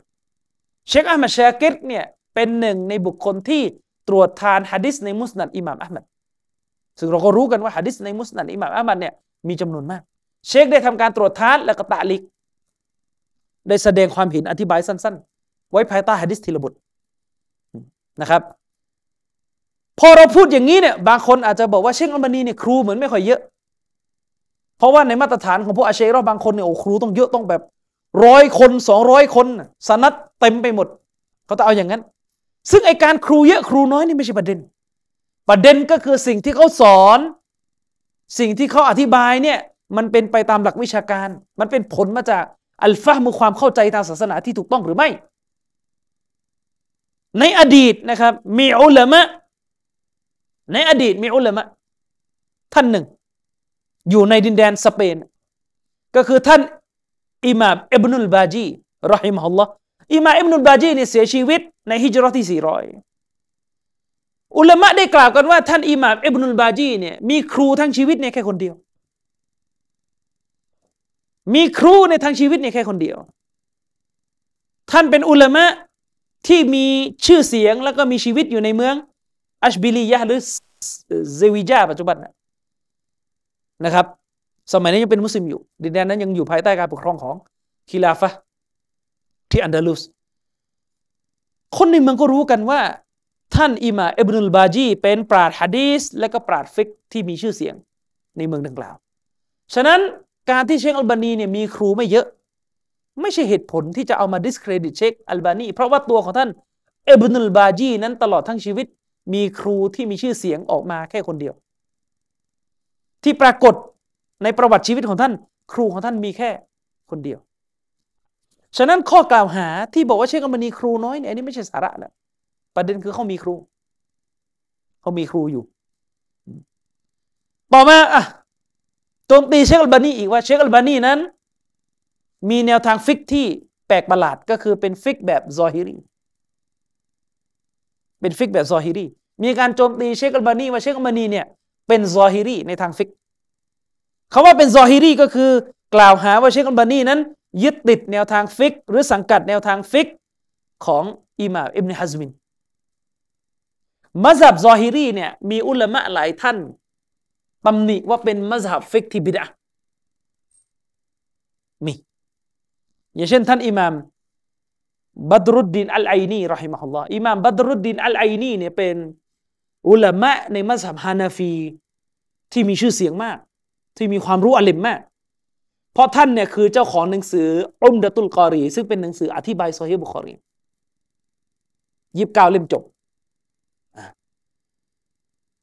เชคอัลมาชากิรเนี่ยเป็นหนึ่งในบุคคลที่ ตรวจทานฮะดิษในมุสนัดอิหม่ามอัลมัดซึ่งเราก็รู้กันว่าฮะดิษในมุสนัดอิหม่ามอัลมัดเนี่ยมีจำนวนมาก เชคได้ทำการตรวจทานและก็ตะลิก ได้แสดงความเห็นอธิบายสั้น ๆ ไว้ภายใต้ฮะดิษทีละบทนะครับ พอเราพูดอย่างนี้เนี่ยบางคนอาจจะบอกว่าเชคอัลมานีเนี่ยครูเหมือนไม่ค่อยเยอะ เพราะว่าในมาตรฐานของพวกอาเชรอบางคนเนี่ยโอ้ครูต้องเยอะต้องแบบร้อยคนสองร้อยคน สนัดเต็มไปหมดเขาจะเอาอย่างนั้น ซึ่งไอการครูเยอะครูน้อยนี่ไม่ใช่ประเด็น ประเด็นก็คือสิ่งที่เขาสอน สิ่งที่เขาอธิบายเนี่ยมันเป็นไปตามหลักวิชาการ มันเป็นผลมาจากอัลฟามุความเข้าใจทางศาสนาที่ถูกต้องหรือไม่ ในอดีตนะครับ มีอุลามะ ในอดีตมีอุลามะ ท่านหนึ่ง อยู่ในดินแดนสเปน ก็คือท่านอิมามอิบนุลบาจีรอฮิมฮุลลอฮ์ อิมาอิบนุบาจีเนี่ยเสียชีวิตในฮิจรัตที่ 400 อุลามะได้กล่าวกันว่าท่านอิมามอิบนุลบาจีเนี่ยมีครูทั้งชีวิตเนี่ยแค่คนเดียว มีครูในทั้งชีวิตเนี่ยแค่คนเดียว ท่านเป็นอุลามะที่มีชื่อเสียงแล้วก็มีชีวิตอยู่ในเมืองอัชบิลียะหรือเซวิจาปัจจุบันนะนะครับ สมัยนี้ยังเป็นมุสลิมอยู่ ดินแดนนั้นยังอยู่ภายใต้การปกครองของคิลาฟะ ที่อันดาลุสคนในเมืองก็รู้กันว่า ท่านอิมาอิบนุลบาจีเป็นปราดฮะดีสและก็ปราดฟิกที่มีชื่อเสียงในเมืองดังกล่าว ฉะนั้นการที่เชคอัลบานีเนี่ยมีครูไม่เยอะ ไม่ใช่เหตุผลที่จะเอามา discredit เชคอัลบานีเพราะว่าตัวของท่านอิบนุลบาซีนั้นตลอดทั้งชีวิต มีครูที่มีชื่อเสียงออกมาแค่คนเดียว ที่ปรากฏในประวัติชีวิตของท่าน ครูของท่านมีแค่คนเดียว ฉะนั้นข้อกล่าวหาที่บอกว่าเชคอัลบานีครูน้อยเนี่ยอันนี้ไม่ใช่สาระแล้วประเด็นคือเขามีครู เขามีครูอยู่ ต่อมาอะโจมตีเชคอัลบานีอีกว่าเชคอัลบานีนั้น มีแนวทางฟิกที่แปลกประหลาดก็คือเป็นฟิกแบบซอฮิรีเป็นฟิกแบบซอฮิรีมีการโจมตีเชคอัลบานีว่าเชคอัลบานีเนี่ยเป็นซอฮิรีในทางฟิกเขาว่าเป็นซอฮิรีก็คือกล่าวหาว่าเชคอัลบานีนั้น ยึดติดแนวทางฟิก หรือสังกัดแนวทางฟิกของอิหม่ามอิบนฮัซมินมัซฮับซอฮิรีเนี่ยมีอุลามะหลายท่านตำหนิว่าเป็นมัซฮับฟิกที่บิดอะฮ์ มีอย่างเช่นท่านอิหม่ามบัดรุดดินอัลไอนีรอฮิมะฮุลลอฮ์อิหม่ามบัดรุดดินอัลไอนีเนี่ยเป็นอุลามะในมัซฮับฮานาฟีที่มีชื่อเสียงมาก ที่มีความรู้อลิมมาก เพราะท่านเนี่ยคือเจ้าของหนังสืออุมดะตุลกอรี ซึ่งเป็นหนังสืออธิบายซอฮีบุคอรียิบเก้าเล่มจบ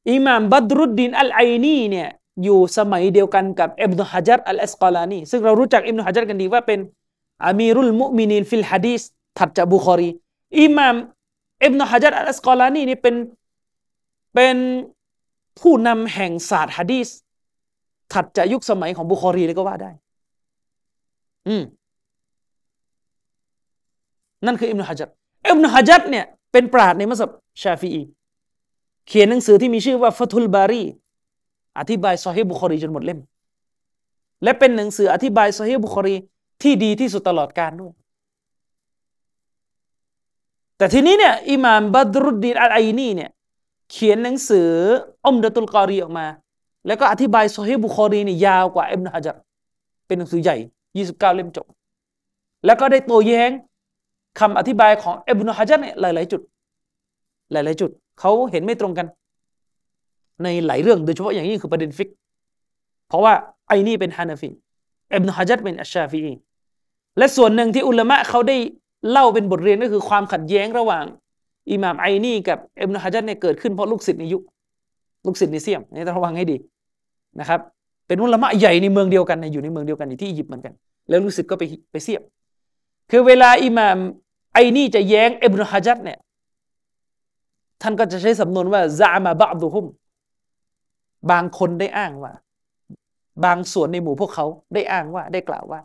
อิหม่ามบัดรุดดินอัลไอนีเนี่ยอยู่สมัยเดียวกันกับอิบนุฮะจัรอัลอัสกอลานีซึ่งเรารู้จักอิบนุฮะจัรกันดีว่าเป็นأمير المؤمنين في الحديثถัดจากบุคอรีอิหม่ามอิบนุฮะจัรอัลอัสกอลานีนี่เป็นเป็นผู้นำแห่งศาสตร์ฮะดีสถัดจากยุคสมัยของบุคอรีเลยก็ว่าได้ อืมนั่นคืออิบนุฮะจัรอิบนุฮะจัรเนี่ยเป็นปราดในมัสยิดชาฟีอีเขียนหนังสือที่มีชื่อว่าฟัตุลบารีอธิบายซอฮีบุคอรีจนหมดเล่ม และเป็นหนังสืออธิบายซอฮีบุคอรีที่ดีที่สุดตลอดกาลด้วย แต่ทีนี้เนี่ยอิหม่ามบัดรุดดีนอัลไอนีเนี่ยเขียนหนังสืออุมดะตุลกอรีออกมา แล้วก็อธิบายซอฮีบุคอรีนี่ยาวกว่าอิบนุฮะจัรเป็นหนังสือใหญ่ 29 เล่มจบ แล้วก็ได้โต้แย้งคำอธิบายของอิบนุฮะจัรเนี่ยหลาย ๆ จุด หลาย ๆ จุดเขาเห็นไม่ตรงกัน ในหลายเรื่องโดยเฉพาะอย่างยิ่งคือประเด็นฟิก เพราะว่าไอ้นี่เป็นฮานาฟีอิบนุฮะจัรเป็นอัชชาฟีและส่วนหนึ่งที่อุลามะเขาได้เล่าเป็นบทเรียนก็คือความขัดแย้งระหว่างอิหม่ามไอนี่กับอิบนุฮะจัดเนี่ยเกิดขึ้นเพราะลูกศิษย์ในยุคลูกศิษย์ในเซียมนี่ต้องระวังให้ดีนะครับ เป็นอุลามะใหญ่ในเมืองเดียวกันอยู่ในเมืองเดียวกันที่อียิปต์เหมือนกัน แล้วลูกศิษย์ก็ไปไปเสียบ คือเวลาอิหม่ามไอนี่จะแย้งอิบนุฮะจัดเนี่ยท่านก็จะใช้สำนวนว่าซามาบะดุฮุม บางคนได้อ้างว่า บางส่วนในหมู่พวกเขาได้อ้างว่าได้กล่าวว่า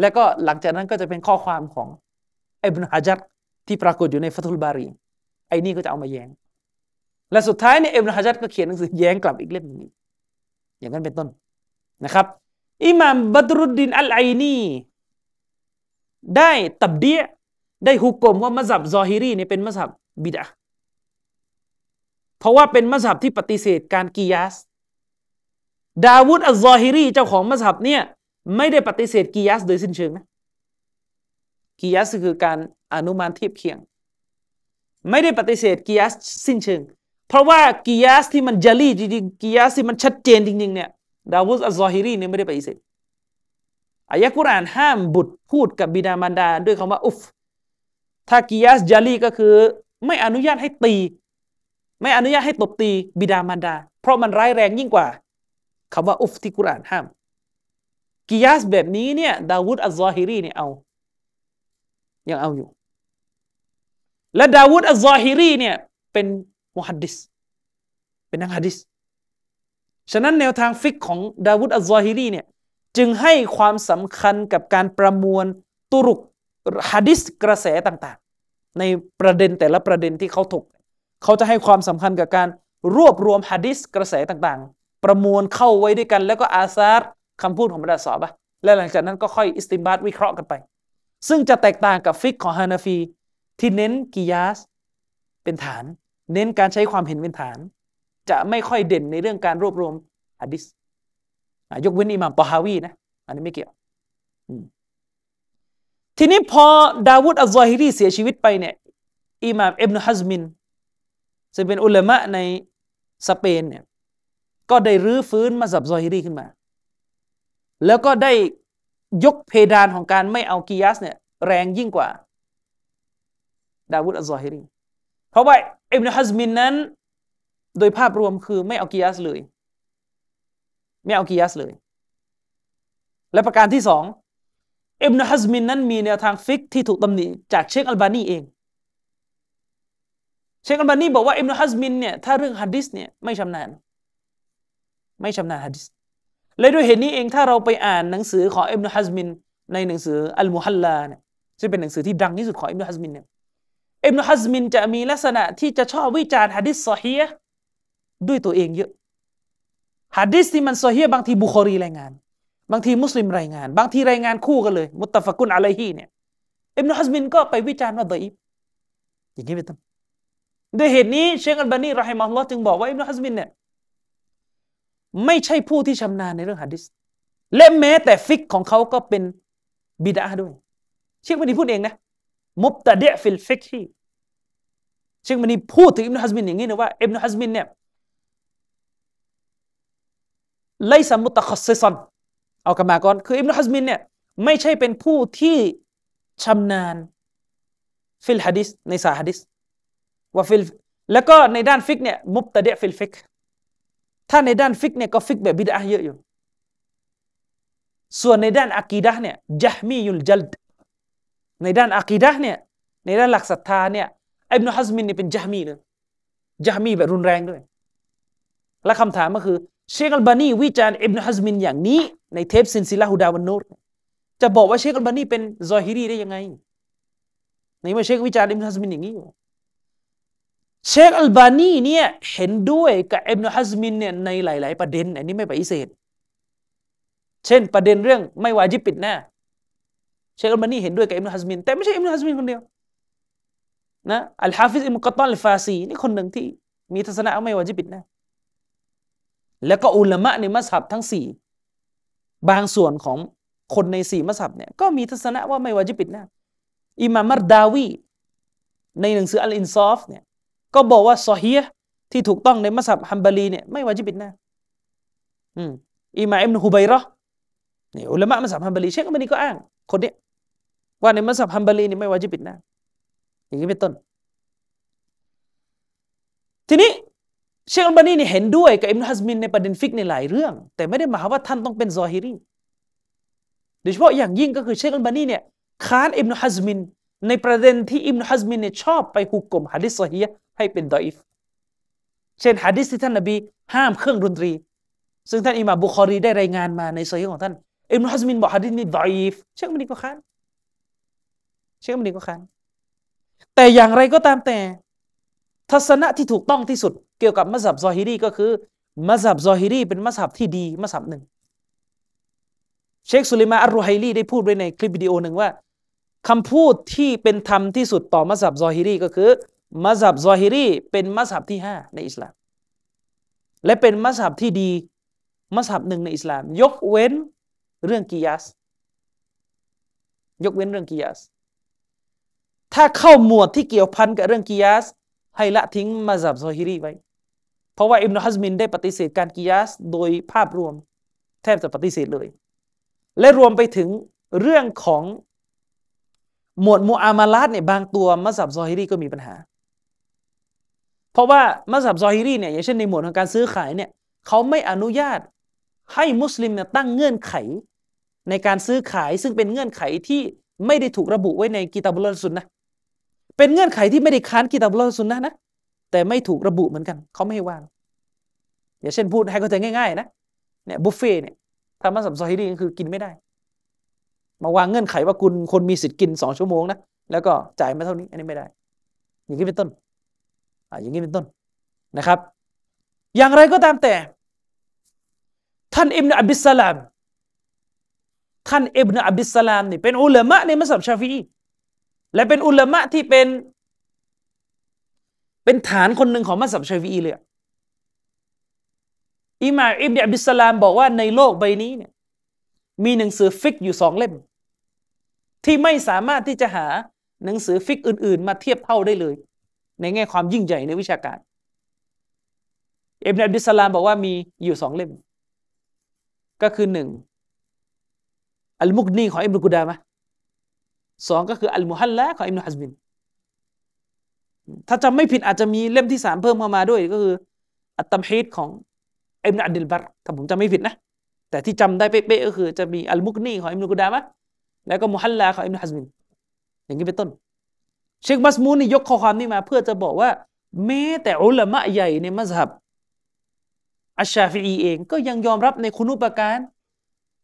แล้วก็หลังจากนั้นก็จะเป็นข้อความของอิบนุฮะจัดที่ปรากฏอยู่ในฟัตุลบารีไอ้นี่ก็จะเอามาแย้ง และสุดท้ายเนี่ยอิบนุฮะจัดก็เขียนหนังสือแย้งกลับอีกเล่มนึงอย่างนั้นเป็นต้น นะครับอิหม่ามบัตรุดดินอัลไอนีได้ตับเดียได้ฮุกกลมว่ามัซับซอฮิรีเนี่ยเป็นมัซับบิดะเพราะว่าเป็นมัสยิดที่ปฏิเสธการกิยาส ดาวุฒอัลซอฮิรีเจ้าของมัสยิดเนี่ยไม่ได้ปฏิเสธกิยาสโดยสิ้นเชิงนะกิยาสคือการอนุมานเทียบเคียง ไม่ได้ปฏิเสธกิยาสสิ้นเชิง เพราะว่ากิยาสที่มันจลีจริงๆกิยาสที่มันชัดเจนจริงๆเนี่ย ดาวุฒอัลซอฮิรีเนี่ยไม่ได้ปฏิเสธอายะกุรอานห้ามบุตรพูดกับบิดามารดาด้วยคำว่าอุฟถ้าقياس جليก็คือ ไม่อนุญาตให้ตี ไม่อนุญาตให้ตบตีบิดามารดา เพราะมันร้ายแรงยิ่งกว่าคำว่าأفที่กุรานห้ามกิยาสแบบนี้เนี่ยดาวูดอัลซอฮิรีเนี่ยเอา ยังเอาอยู่ และดาวูดอัลซอฮิรีเนี่ยเป็นมุฮัดดิส เป็นนักฮะดิษ ฉะนั้นแนวทางฟิกของดาวูดอัลซอฮิรีเนี่ยจึงให้ความสำคัญกับการประมวลตุรุกฮัดดิสกระแสต่างๆ ในประเด็นแต่ละประเด็นที่เขาถกเขาจะให้ความสำคัญกับการรวบรวมฮะดิษกระแสต่างๆ ประมวลเข้าไว้ด้วยกัน แล้วก็آثارคำพูดของบรรดาซอฮาบะฮ์และหลังจากนั้นก็ค่อยاستنباطวิเคราะห์กันไป ซึ่งจะแตกต่างกับฟิกของฮานาฟี ที่เน้นกิยาสเป็นฐาน เน้นการใช้ความเห็นเป็นฐาน จะไม่ค่อยเด่นในเรื่องการรวบรวมฮะดิษยกเว้นอิหม่ามตอฮาวีนะอันนี้ไม่เกี่ยวทีนี้พอดาวูดอัลซอฮิรีเสียชีวิตไปเนี่ยอิหม่ามอิบนุฮัซมินซึ่งเป็นอุลามะในสเปนเนี่ยก็ได้รื้อฟื้นมัซฮับซอฮิรีขึ้นมา แล้วก็ได้ยกเพดานของการไม่เอากิยาสเนี่ยแรงยิ่งกว่า ดาวูดอัลซอฮิรีเพราะว่าอิบนุฮัซมินนั้น โดยภาพรวมคือไม่เอากิยาสเลย ไม่เอากิยาสเลย และประการที่สองอิบนุฮัซมินนั้นมีแนวทางฟิกที่ถูกตำหนิจากเชคอัลบานีเอง เชคอัลบานีบอกว่าอิบนุฮัซมินเนี่ยถ้าเรื่องฮะดิษเนี่ยไม่ชำนาญ ไม่ชำนาญฮะดิษและด้วยเหตุนี้เองถ้าเราไปอ่านหนังสือของอิบนุฮัซมินในหนังสืออัลมุฮัลลาเนี่ยซึ่งเป็นหนังสือที่ดังที่สุดของอิบนุฮัซมินเนี่ยอิบนุฮัซมินจะมีลักษณะที่จะชอบวิจารณ์ฮะดิษซอฮีย ด้วยตัวเองเยอะฮะดิษที่มันโซอฮียบางทีบุคอรีรายงาน บางทีมุสลิมรายงาน บางทีรายงานคู่กันเลย มุตตะฟักุนอะลัยฮีเนี่ยอิบนุฮัซมินก็ไปวิจารณ์ว่าดออิบอย่างนี้เป็นต้นด้วยเหตุนี้เชคอัลบานีรอฮิมะฮุลลอฮ์จึงบอกว่าอิบนุฮัซมินเนี่ยไม่ใช่ผู้ที่ชำนาญในเรื่องฮะดิษและแม้แต่ฟิกของเขาก็เป็นบิดาด้วย เชคบันีพูดเองนะมุบตะเดะฟิลฟิกฮีเชคบันีพูดถึงอิบนุฮัซมินอย่างนี้นะว่าอิบนุฮัซมินเนี่ย ไลซามุตตะคัสซิซันเอากลับมาก่อน คืออิบนุฮัซมินเนี่ยไม่ใช่เป็นผู้ที่ชำนาญฟิลฮะดิษในสาฮะดิษว่าฟิลแล้วก็ในด้านฟิกเนี่ยมุบตะเดะฟิลฟิกถ้าในด้านฟิกเนี่ยก็ฟิกแบบบิดาเยอะอยู่ ส่วนในด้านอะกีดะเนี่ยจะมียุลจัลดในด้านอะกีดะเนี่ยในด้านหลักศรัทธาเนี่ยอิบนุฮัซมินเนี่ยเป็นจะมีเลยจะมีแบบรุนแรงด้วย และคำถามก็คือ เชคอัลบานีวิจารณ์อิบนุฮัซมินอย่างนี้ในเทปซินซิลาฮูดาวันนูรจะบอกว่าเชคอัลบานีเป็นซอฮิรีได้ยังไง ในเมื่อเชควิจารณ์อิบนุฮัซมินอย่างนี้อยู่เชคอัลบานีเนี่ยเห็นด้วยกับอิบนุฮัซมินเนี่ยในหลาย ๆ ประเด็น อันนี้ไม่ปฏิเสธ เช่นประเด็นเรื่องไม่วาจิบปิดหน้า เชคอัลบานีเห็นด้วยกับอิบนุฮัซมิน แต่ไม่ใช่อิบนุฮัซมินคนเดียวนะอัลฮาฟิซอิบนุลก็อฏฏอนอัลฟาซีนี่คนหนึ่งที่มีทัศนะไม่วาจิบปิดหน้า แล้วก็อุลามะในมัซฮับทั้งสี่บางส่วนของคนในสี่มัซฮับเนี่ยก็มีทัศนะว่าไม่วาจิบปิดหน้าอิมามมัรดาวี ในหนังสืออัลอินซอฟเนี่ยก็บอกว่าซอฮีที่ถูกต้องในมัซฮับฮัมบาลีเนี่ยไม่วาจิบปิดหน้าอืมอิหม่ามอิบนุฮุบัยเราะนี่อุลามะมัสฮับฮัมบารีเชคอัลบานีก็อ้าง คนเนี้ยว่าในมัสฮับฮัมบารีนี่ไม่วาญิบิดหน้าอย่างนี้เป็นต้น ทีนี้ เชคอัลบานีนี่เห็นด้วยกับอิบนุฮัซมินในประเด็นฟิกในหลายเรื่อง แต่ไม่ได้หมายว่าท่านต้องเป็นซอฮิรีโดยเฉพาะอย่างยิ่งก็คือเชคอัลบานีเนี่ยค้านอิบนุฮัซมินในประเด็นที่อิบนุฮัซมินเนี่ยชอบไปฮุก่มฮะดิษซอฮีให้เป็นดออิฟเช่นฮะดิษที่ท่านนบีห้ามเครื่องดนตรี ซึ่งท่านอิหม่ามบุคอรีได้รายงานมาในซอฮีของท่านอิบนุฮัซมินบอกฮะดิษนี้ดออิฟเชคอัลบานีก็ค้านเชคอัลบานีก็ค้านแต่อย่างไรก็ตามแต่ ทัศนะที่ถูกต้องที่สุดเกี่ยวกับมัสฮับซอฮิรีก็คือมัสฮับซอฮิรีเป็นมัสฮับที่ดีมัสฮับหนึ่ง เชคสุลิมาอัลรุไฮลีได้พูดไว้ในคลิปวิดีโอหนึ่งว่าคำพูดที่เป็นธรรมที่สุดต่อมัสฮับซอฮิรีก็คือมัสยิดซอฮิรีเป็นมัสยิดที่ห้าในอิสลาม และเป็นมัสยิดที่ดีมัสยิดหนึ่งในอิสลาม ยกเว้นเรื่องกิยาส ยกเว้นเรื่องกิยาส ถ้าเข้าหมวดที่เกี่ยวพันกับเรื่องกิยาส ให้ละทิ้งมาซับซอฮิรีไว้ เพราะว่าอิบนุฮัซมินได้ปฏิเสธการกิยาสโดยภาพรวม แทบจะปฏิเสธเลย และรวมไปถึงเรื่องของหมวดมูอามาลาตเนี่ยบางตัวมัสับซอฮิรีก็มีปัญหา เพราะว่ามัสับซอฮิรีเนี่ยอย่างเช่นในหมวดของการซื้อขายเนี่ยเขาไม่อนุญาตให้มุสลิมเนี่ยตั้งเงื่อนไขในการซื้อขายซึ่งเป็นเงื่อนไขที่ไม่ได้ถูกระบุไว้ในกิตาบุลสุนนะ เป็นเงื่อนไขที่ไม่ได้ค้านกิตาบุลสุนนะนะ แต่ไม่ถูกระบุเหมือนกัน เขาไม่ให้วางอย่างเช่นพูดให้เขาใจง่ายๆนะเนี่ยบุฟเฟ่เนี่ยถ้ามาสัมซอฮิดีก็คือกินไม่ได้ มาวางเงื่อนไขว่าคุณคนมีสิทธิ์กินสองชั่วโมงนะแล้วก็จ่ายมาเท่านี้อันนี้ไม่ได้ อย่างนี้เป็นต้นอ่าอย่างนี้เป็นต้นนะครับ อย่างไรก็ตามแต่ ท่านอิบนาอับดิสสลาม ท่านอิบนาอับดิสสลามนี่เป็นอุลามะในมัสยิดชาฟีอี และเป็นอุลามะที่เป็น เป็นฐานคนหนึ่งของมัสยิดชาฟีอีเลยอิมาอิบนอับดิสลามบอกว่าในโลกใบนี้เนี่ยมีหนังสือฟิกอยู่สองเล่ม ที่ไม่สามารถที่จะหาหนังสือฟิกอื่น ๆ มาเทียบเท่าได้เลย ในแง่ความยิ่งใหญ่ในวิชาการอิบนอับดิสลามบอกว่ามีอยู่สองเล่ม ก็คือหนึ่งอัลมุกนีของอิบนุกุดามะ สองก็คืออัลมุฮัลละของอิบนุฮัซมิน ถ้าจำไม่ผิดอาจจะมีเล่มที่สามเพิ่มเข้ามาด้วยก็คือ อัตตัมฮีดของอิบนุอับดิลบัรถ้าผมจำไม่ผิดนะ แต่ที่จำได้เป๊ะๆก็คือจะมีอัลมุกนีของอิบนุกุดามะแล้วก็มุฮัลละของอิบนุฮัซมิน อย่างนี้เป็นต้น เชคมัสมูนนี่ยกข้อความนี้มา เพื่อจะบอกว่า แม้แต่อุลามะใหญ่ในมัสฮับอัชชาฟีอีเองก็ยังยอมรับในคุณุปการ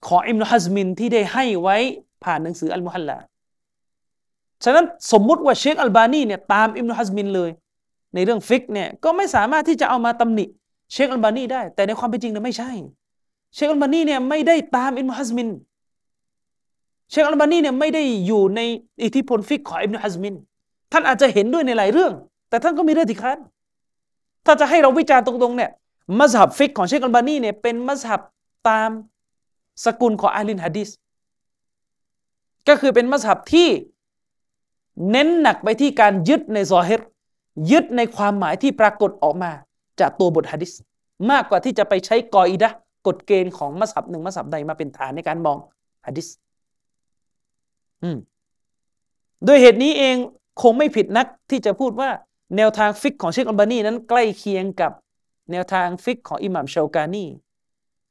ของอิบนุฮัซมินที่ได้ให้ไว้ผ่านหนังสืออัลมุฮัลละ ฉะนั้นสมมุติว่าเชคอัลบานีเนี่ยตามอิบนุฮัซมินเลย ในเรื่องฟิกเนี่ยก็ไม่สามารถที่จะเอามาตำหนิเชคอัลบานีได้ แต่ในความเป็นจริงเนี่ยไม่ใช่ เชคอัลบานีเนี่ยไม่ได้ตามอิบนุฮัซมิน เชคอัลบานีเนี่ยไม่ได้อยู่ในอิทธิพลฟิกของอิบนุฮัซมิน ท่านอาจจะเห็นด้วยในหลายเรื่อง แต่ท่านก็มีเรื่องที่ค้านถ้าจะให้เราวิจารณ์ตรงๆเนี่ยมัสฮับฟิกของเชคอัลบานีเนี่ยเป็นมัสฮับตามสกุลของอาลินฮะดิษก็คือเป็นมัสฮับที่ เน้นหนักไปที่การยึดในซอฮิรยึดในความหมายที่ปรากฏออกมา จากตัวบทฮะดิษมากกว่าที่จะไปใช้กออิดะกฎเกณฑ์ของมัสับหนึ่งมัสับใดมาเป็นฐานในการมองฮะดิษอืมด้วยเหตุนี้เองคงไม่ผิดนักที่จะพูดว่าแนวทางฟิกของเชคอัลบานีนั้นใกล้เคียงกับแนวทางฟิกของอิหม่ามชากานี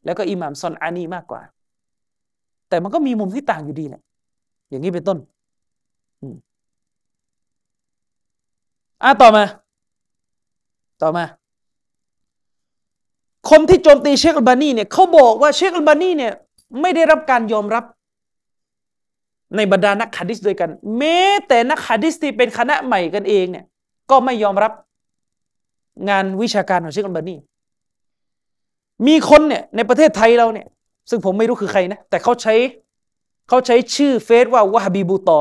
แล้วก็อิหม่ามซอนอานีมากกว่า แต่มันก็มีมุมที่ต่างอยู่ดีแหละอย่างนี้เป็นต้น อะต่อมา ต่อมา คนที่โจมตีเชคอัลบานีเนี่ยเขาบอกว่าเชคอัลบานีเนี่ยไม่ได้รับการยอมรับ ในบรรดานักฮัดิสด้วยกัน แม้แต่นักฮัดิสที่เป็นคณะใหม่กันเองเนี่ยก็ไม่ยอมรับงานวิชาการของเชคอัลบานีมีคนเนี่ยในประเทศไทยเราเนี่ยซึ่งผมไม่รู้คือใครนะ แต่เขาใช้เขาใช้ชื่อเฟซว่าวะฮบีบูตอ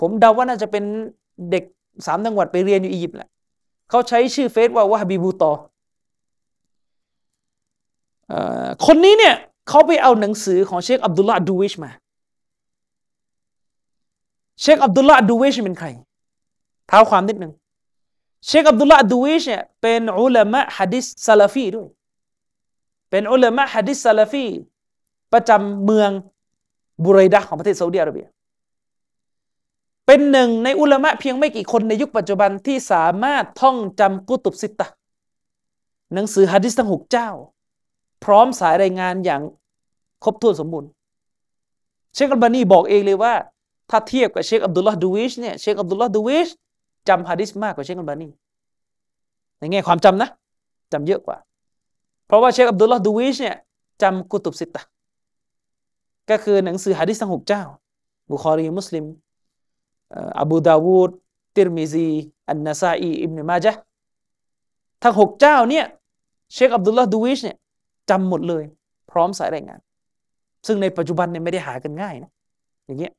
ผมเดาว่าน่าจะเป็น เด็กสามจังหวัดไปเรียนอยู่อียิปต์แหละเขาใช้ชื่อเฟซว่าวะฮบีบูตอคนนี้เนี่ยเขาไปเอาหนังสือของเชคอับดุลลาดูวิชมา เชคอับดุลลาดูวิชเป็นใครเท้าความนิดหนึ่งเชคอับดุลลาดูวิชเนี่ยเป็นอุลามะฮะดิษซาลาฟีด้วย เป็นอุลามะฮะดิษซาลาฟีประจำเมืองบุรัยดะของประเทศซาอุดิอาระเบีย เป็นหนึ่งในอุลามะเพียงไม่กี่คนในยุคปัจจุบันที่สามารถท่องจำกุตุบสิตะหนังสือฮะดิษทั้งหกเจ้า พร้อมสายรายงานอย่างครบถ้วนสมบูรณ์เชคอัลบานีบอกเองเลยว่า ถ้าเทียบกับเชคอับดุลลาห์ดูวิชเนี่ยเชคอับดุลลาห์ดูวิชจำฮะดิษมากกว่าเชคอัลบานีในแง่ความจำนะจำเยอะกว่า เพราะว่าเชคอับดุลลาห์ดูวิชเนี่ยจำกุตุบสิตตะก็คือหนังสือฮะดิษทั้งหกเจ้า บุคอรีมุสลิม อบูดาวูดติรมิซีอันนาซาอีอิบนุมาญะฮ์ทั้งหกเจ้าเนี่ยเชคอับดุลลาห์ดูวิชเนี่ยจำหมดเลย พร้อมสายรายงาน ซึ่งในปัจจุบันเนี่ยไม่ได้หากันง่ายนะอย่างเงี้ย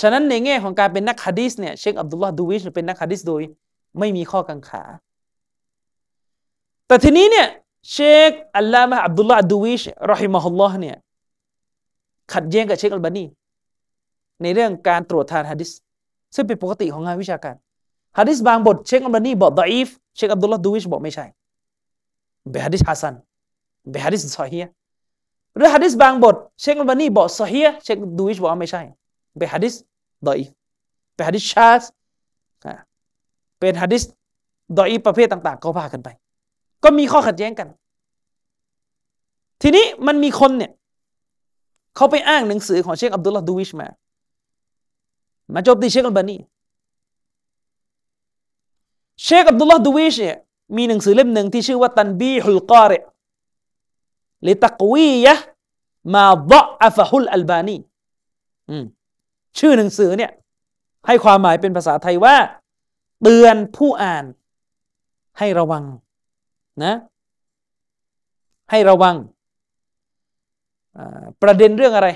ฉะนั้นในแง่ของการเป็นนักฮะดีษเนี่ยเชคอับดุลลาห์ดูวิชเป็นนักฮะดีษโดย ไม่มีข้อกังขา แต่ทีนี้เนี่ยเชคอัลลามะอับดุลลาห์ดูวิชรอฮิมะฮุลลอฮ์เนี่ยขัดแย้งกับเชคอัลบานี ในเรื่องการตรวจทานฮะดิษซึ่งเป็นปกติของงานวิชาการฮะดิษบางบทเชคอัลบานีบอกดออิฟเชคอับดุลลาห์ดูวิชบอกไม่ใช่เป็นฮะดิษฮัสซันเป็นฮะดิษซอฮีหรือฮะดิษบางบทเชคอัลบานีบอกซอฮีเชคดูวิชบอกไม่ใช่เป็นฮะดิษดออิฟเป็นฮะดิษชาซเป็นฮะดิษดออิฟประเภทต่าง ๆ ก็ว่ากันไป ก็มีข้อขัดแย้งกัน ทีนี้มันมีคนเนี่ยเขาไปอ้างหนังสือของเชคอับดุลลาห์ดูวิชมา มาโจมตีเชคอัลบานีเชคอับดุลลาห์ดูวิชเนี่ยมีหนังสือเล่มหนึ่งที่ชื่อว่าتنبيه القارئ لتقوية ما ضعفه الألبانيชื่อหนังสือเนี่ย ให้ความหมายเป็นภาษาไทยว่า เตือนผู้อ่าน ให้ระวังนะ ให้ระวัง ประเด็นเรื่องอะไร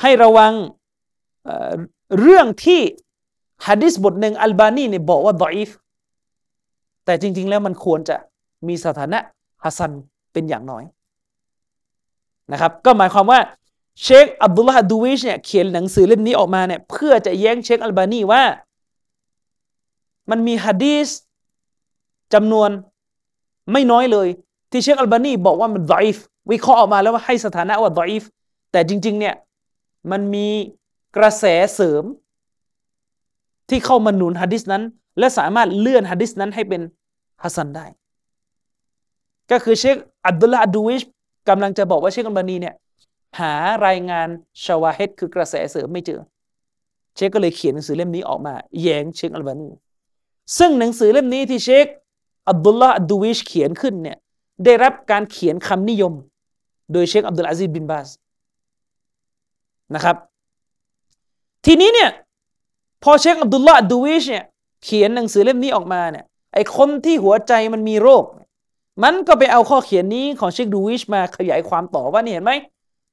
ให้ระวัง เรื่องที่ฮะดิษบทหนึ่งอัลบานีเนี่ยบอกว่าดออีฟแต่จริง ๆ แล้วมันควรจะมีสถานะฮัสซันเป็นอย่างน้อยนะครับก็หมายความว่าเชคอับดุลลาห์ดูวิชเนี่ยเขียนหนังสือเล่มนี้ออกมาเนี่ยเพื่อจะแย้งเชคอัลบานีว่า มันมีฮะดีสจำนวนไม่น้อยเลย ที่เชคอัลบานีบอกว่ามันดอยฟวิเคราะห์ออกมาแล้วว่าให้สถานะว่าดอยฟแต่จริง ๆ เนี่ยมันมี กระแสเสริม ที่เข้ามาหนุนฮะดิษนั้น และสามารถเลื่อนฮะดิษนั้นให้เป็นฮัสซันได้ ก็คือเชคอับดุลลาห์ดูวิชกำลังจะบอกว่าเชคอัลบานีเนี่ยหารายงานชาวาเฮดคือกระแสเสริมไม่เจอ เชคก็เลยเขียนหนังสือเล่มนี้ออกมา แย้งเชคอัลบานีซึ่งหนังสือเล่มนี้ที่เชคอับดุลลาห์ดูวิชเขียนขึ้นเนี่ยได้รับการเขียนคำนิยม โดยเชคอับดุลอาซิดบินบาสนะครับ ทีนี้เนี่ยพอเชคอับดุลลาห์ดูวิชเนี่ยเขียนหนังสือเล่มนี้ออกมาเนี่ยไอคนที่หัวใจมันมีโรค มันก็ไปเอาข้อเขียนนี้ของเชคดูวิชมาขยายความต่อว่านี่เห็นไหม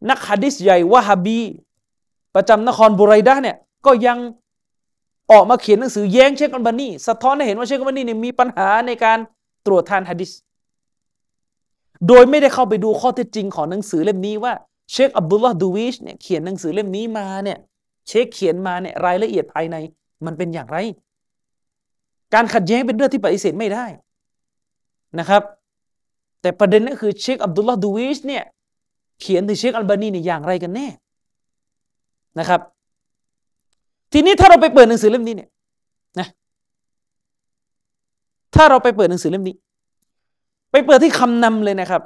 นักฮะดิษใหญ่วะฮบี ประจำนครบุไรดะเนี่ยก็ยังออกมาเขียนหนังสือแย้งเชคอัลบานีสะท้อนให้เห็นว่าเชคอัลบานีเนี่ยมีปัญหาในการตรวจทานฮะดิษโดยไม่ได้เข้าไปดูข้อเท็จจริงของหนังสือเล่มนี้ว่าเชคอับดุลลาห์ดูวิชเนี่ยเขียนหนังสือเล่มนี้มาเนี่ย เชคเขียนมาเนี่ยรายละเอียดภายในมันเป็นอย่างไร การขัดแย้งเป็นเรื่องที่ปฏิเสธไม่ได้นะครับ แต่ประเด็นก็คือเชคอับดุลลาห์ดูวิชเนี่ยเขียนถึงเชคอัลบานีเนี่ยอย่างไรกันแน่นะครับ ทีนี้ถ้าเราไปเปิดหนังสือเล่มนี้เนี่ยนะถ้าเราไปเปิดหนังสือเล่มนี้ ไปเปิดที่คำนำเลยนะครับ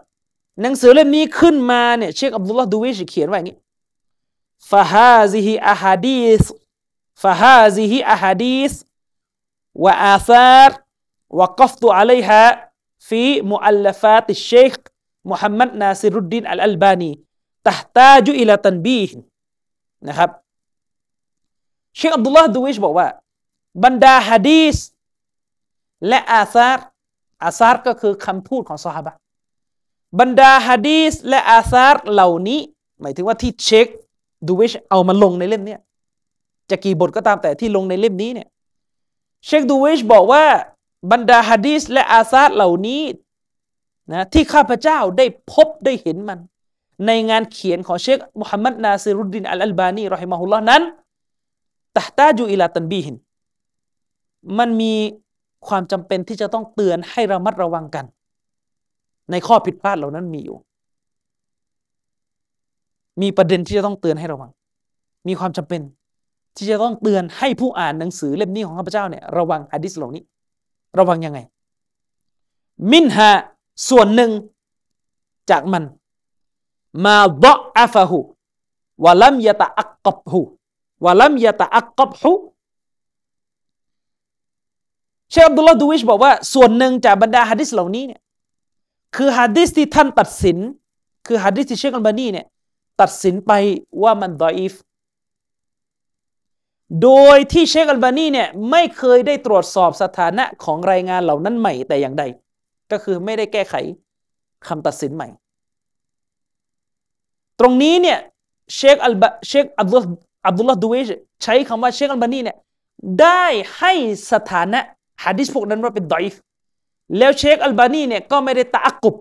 หนังสือเล่มนี้ขึ้นมาเนี่ยเชคอับดุลลาห์ดูวิชเขียนไว่าอย่างนี้ ฟาฮาซิฮิอาฮาดีสฟาฮาซิฮิอาฮาดีสวะอาซาร์วะกัฟตุอะลัยฮะفي مؤلفات الشيخ محمد ناصر الدين الألباني تحتاج إلى تنبيهนะครับเชคอับดุลลาห์ดูวิชบอกว่า บรรดาฮะดิษและอาซาร์อาซาร์ก็คือคำพูดของซอฮาบะบรรดาฮะดิษและอาซาร์เหล่านี้ หมายถึงว่าที่เชค ดูวิชเอามาลงในเล่มนี้จะกี่บทก็ตามแต่ที่ลงในเล่มนี้เนี่ยเชคดูวิชบอกว่าบรรดาฮะดีสและอาซาร์เหล่านี้นะที่ข้าพเจ้าได้พบได้เห็นมัน ในงานเขียนของเชคมุฮัมมัดนาซิรุดดินอัลอัลบานีรอฮิมาฮุลลอฮ์นั้นตะตาจูอิลาตันบีหิน มันมีความจำเป็นที่จะต้องเตือนให้ระมัดระวังกัน ในข้อผิดพลาดเหล่านั้นมีอยู่ มีประเด็นที่จะต้องเตือนให้ระวัง มีความจำเป็น ที่จะต้องเตือนให้ผู้อ่านหนังสือเล่มนี้ของข้าพเจ้าเนี่ยระวังฮะดิษเหล่านี้ ระวังยังไง มินฮาส่วนหนึ่งจากมัน มาดะอัฟะหูวะลัมยะตะอักกับหูวะลัมยะตะอักกับหูเชคอับดุลลาห์ดูวิชบอกว่าส่วนหนึ่งจากบรรดาฮะดิษเหล่านี้เนี่ยคือฮะดิษที่ท่านตัดสิน คือฮะดิษที่เชคอัลบานีเนี่ย ตัดสินไปว่ามันดออีฟโดยที่เชคอัลบานีเนี่ยไม่เคยได้ตรวจสอบสถานะของรายงานเหล่านั้นใหม่แต่อย่างใด ก็คือไม่ได้แก้ไขคำตัดสินใหม่ ตรงนี้เนี่ยเชคอัลบาเชคอับดุลอับดุลลาห์ดูเวชใช้คำว่าเชคอัลบานีเนี่ยได้ให้สถานะฮะดิษพวกนั้นว่าเป็นดอยฟแล้วเชคอัลบานีเนี่ยก็ไม่ได้ตะอักกุบ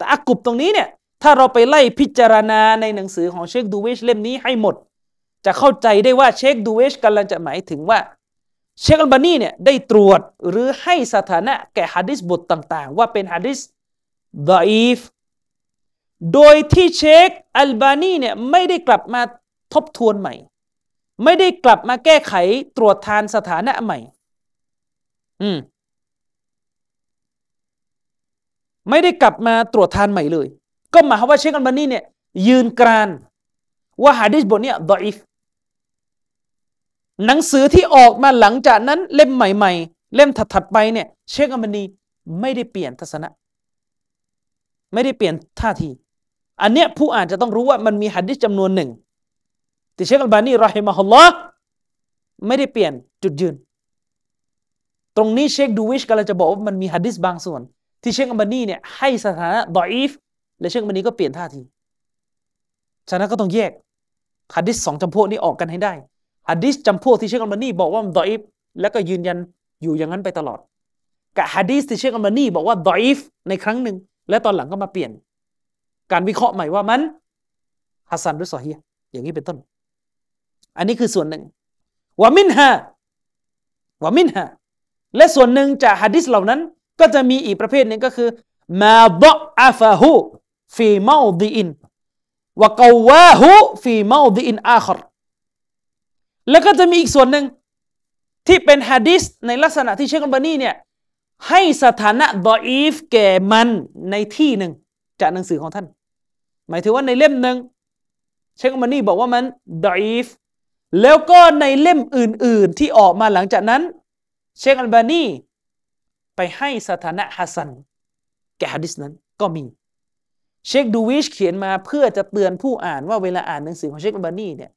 ตะอักกุบตรงนี้เนี่ย ถ้าเราไปไล่พิจารณาในหนังสือของเชคดูเวชเล่มนี้ให้หมด จะเข้าใจได้ว่าเชคดูเวชกำลังจะหมายถึงว่า เชคอัลบานีเนี่ยได้ตรวจหรือให้สถานะแก่ฮะดิษบทต่างๆ ว่าเป็นฮะดิษดออีฟโดยที่เชคอัลบานีเนี่ยไม่ได้กลับมาทบทวนใหม่ ไม่ได้กลับมาแก้ไขตรวจทานสถานะใหม่ อืม ไม่ได้กลับมาตรวจทานใหม่เลย ก็หมายความว่าเชคอัลบานีเนี่ยยืนกรานว่าฮะดิษบทเนี้ยดออีฟหนังสือที่ออกมาหลังจากนั้นเล่มใหม่ ๆ เล่มถัดๆไปเนี่ยเชคอัมบานีไม่ได้เปลี่ยนทัศนะ ไม่ได้เปลี่ยนท่าที อันเนี้ยผู้อ่านจะต้องรู้ว่ามันมีหัดดิษจำนวนหนึ่งที่เชคอัลบานีรอฮิมะฮุลลอฮ์ไม่ได้เปลี่ยนจุดยืน ตรงนี้เชคดูวิชกำลังจะบอกว่ามันมีฮะดิษบางส่วน ที่เชคอัลบานีเนี่ยให้สถานะดออิฟ และเชคอัลบานีก็เปลี่ยนท่าที ฉะนั้นก็ต้องแยกฮะดิษสองจำพวกนี้ออกกันให้ได้ฮะดิษจำพวกที่เชคอัลบานีบอกว่ามันดออิฟแล้วก็ยืนยันอยู่อย่างนั้นไปตลอด กับฮะดิษที่เชคอัลบานีบอกว่าดออิฟในครั้งหนึ่ง และตอนหลังก็มาเปลี่ยน การวิเคราะห์ใหม่ว่ามันฮัสซันหรือซอฮีอย่างนี้เป็นต้น อันนี้คือส่วนหนึ่งومنها ومنهاและส่วนหนึ่งจากฮะดิษเหล่านั้น ก็จะมีอีกประเภทหนึ่งก็คือ ما ضعفه في موضع وقواه في موضع آخرแล้วก็จะมีอีกส่วนหนึ่งที่เป็นฮะดิษในลักษณะที่เชคอัลบานีเนี่ยให้สถานะดออิฟแก่มันในที่หนึ่งจากหนังสือของท่าน หมายถึงว่าในเล่มหนึ่งเชคอัลบานีบอกว่ามันดออิฟแล้วก็ในเล่มอื่น ๆ ที่ออกมาหลังจากนั้น เชคอัลบานีไปให้สถานะฮัสซันแก่ฮะดิษนั้นก็มี เชคดูวิชเขียนมาเพื่อจะเตือนผู้อ่านว่าเวลาอ่านหนังสือของเชคอัลบานีเนี่ย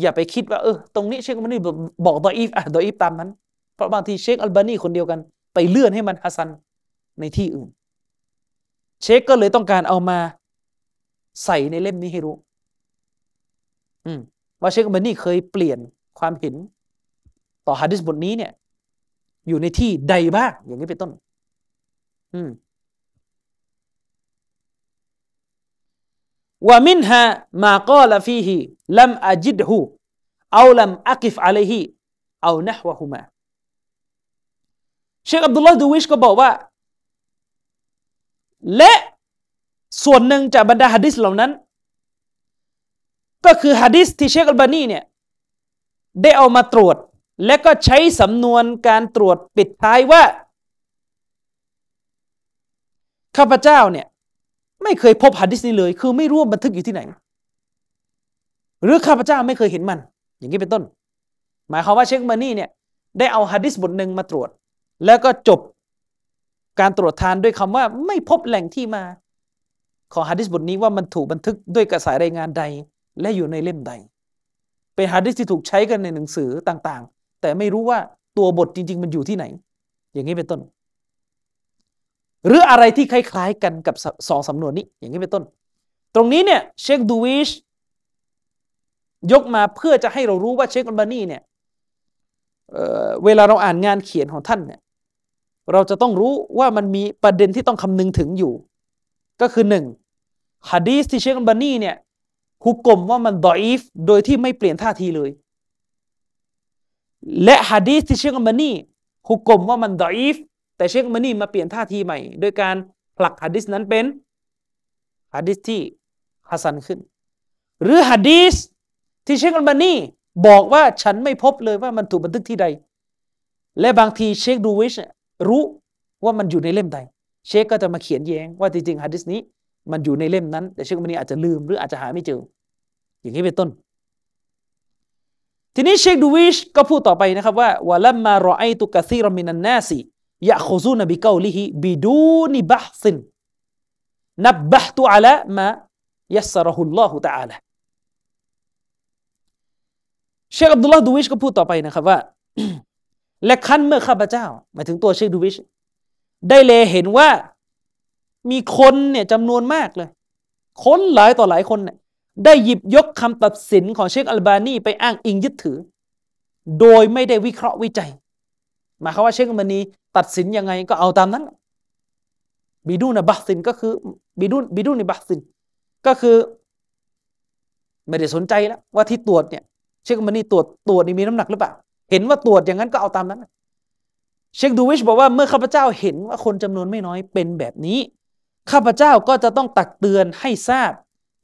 อย่าไปคิดว่าเออตรงนี้เชคอัลบานีบอกดออีฟอะดออีฟตามนั้น เพราะบางทีเชคอัลบานีคนเดียวกัน ไปเลื่อนให้มันฮัสันในที่อื่น เชคก็เลยต้องการเอามาใส่ในเล่มนี้ให้รู้ อืมว่าเชคอัลบานีเคยเปลี่ยนความเห็น ต่อฮะดิษบทนี้เนี่ย อยู่ในที่ใดบ้างอย่างนี้เป็นต้น อืม ว่ามินฮามาก็ลฟีฮีลัมอจิดฮูเอาลัมอักิฟอะลัยฮีเอานะฮวะฮุมาเชคอับดุลลาห์ดูวิชก็บอกว่า และส่วนหนึ่งจากบรรดาฮะดิษเหล่านั้น ก็คือฮะดิษที่เชคอัลบานีเนี่ยได้เอามาตรวจ และก็ใช้สำนวนการตรวจปิดท้ายว่า ข้าพเจ้าเนี่ย ไม่เคยพบหะดิษนี้เลย คือไม่รู้บันทึกอยู่ที่ไหน หรือข้าพเจ้าไม่เคยเห็นมัน อย่างนี้เป็นต้น หมายความว่าเชคมานี่เนี่ยได้เอาหะดิษบทหนึ่งมาตรวจ แล้วก็จบการตรวจทานด้วยคำว่าไม่พบแหล่งที่มา ของหะดิษบทนี้ว่ามันถูกบันทึกด้วยกระสายรายงานใด และอยู่ในเล่มใด เป็นหะดิษที่ถูกใช้กันในหนังสือต่างๆ แต่ไม่รู้ว่าตัวบทจริง ๆ มันอยู่ที่ไหน อย่างนี้เป็นต้น หรืออะไรที่คล้ายๆกันกับสองสำนวนนี้ อย่างนี้เป็นต้น ตรงนี้เนี่ยเชคดูวิชยกมาเพื่อจะให้เรารู้ว่าเชคอัลบานีเนี่ยเเวลาเราอ่านงานเขียนของท่านเนี่ยเราจะต้องรู้ว่ามันมีประเด็นที่ต้องคำนึงถึงอยู่ ก็คือหนึ่งฮะดีสที่เชคอัลบานีเนี่ยฮุกกลมว่ามันดออีฟโดยที่ไม่เปลี่ยนท่าทีเลย และฮะดีสที่เชคอัลบานีฮุกกลมว่ามันดออีฟ แต่เชคมานี่มาเปลี่ยนท่าทีใหม่ โดยการผลักฮะดิษนั้นเป็นฮะดิษที่ฮัสันขึ้น หรือฮะดิษที่เชคอัลบานีบอกว่าฉันไม่พบเลยว่ามันถูกบันทึกที่ใด และบางทีเชคดูวิชรู้ว่ามันอยู่ในเล่มใด เชคก็จะมาเขียนแย้งว่าจริงๆฮะดิษนี้ มันอยู่ในเล่มนั้น แต่เชคมานีอาจจะลืมหรืออาจจะหาไม่เจอ อย่างนี้เป็นต้น ทีนี้เชคดูวิชก็พูดต่อไปนะครับว่าวะลัมมารอไอตุกะซีรมินันนาซี ยะคูซูนบิกาลิฮิบิดูนิบะฮซินนับบะตุอะละมายัสรหุลลอฮุตะอาลาเชคอับดุลลาห์ดูวิชก็พูดต่อไปนะครับว่า และคันเมื่อข้าพเจ้าหมายถึงตัวเชคดูวิช ได้เลเห็นว่ามีคนเนี่ยจำนวนมากเลย คนหลายต่อหลายคนเนี่ยได้หยิบยกคำตัดสินของเชคอัลบานีไปอ้างอิงยึดถือ โดยไม่ได้วิเคราะห์วิจัย หมายความว่าเชคอัลบานีตัดสินยังไงก็เอาตามนั้นบิดูนบัสินก็คือบิดูนบิดูนบัสินก็คือไม่ได้สนใจแล้วว่าที่ตรวจเนี่ยเชคมันนี่ตรวจตรวจนี่มีน้ำหนักหรือเปล่าเห็นว่าตรวจอย่างนั้นก็เอาตามนั้น เชคดูวิชบอกว่าเมื่อข้าพเจ้าเห็นว่าคนจำนวนไม่น้อยเป็นแบบนี้ข้าพเจ้าก็จะต้องตักเตือนให้ทราบ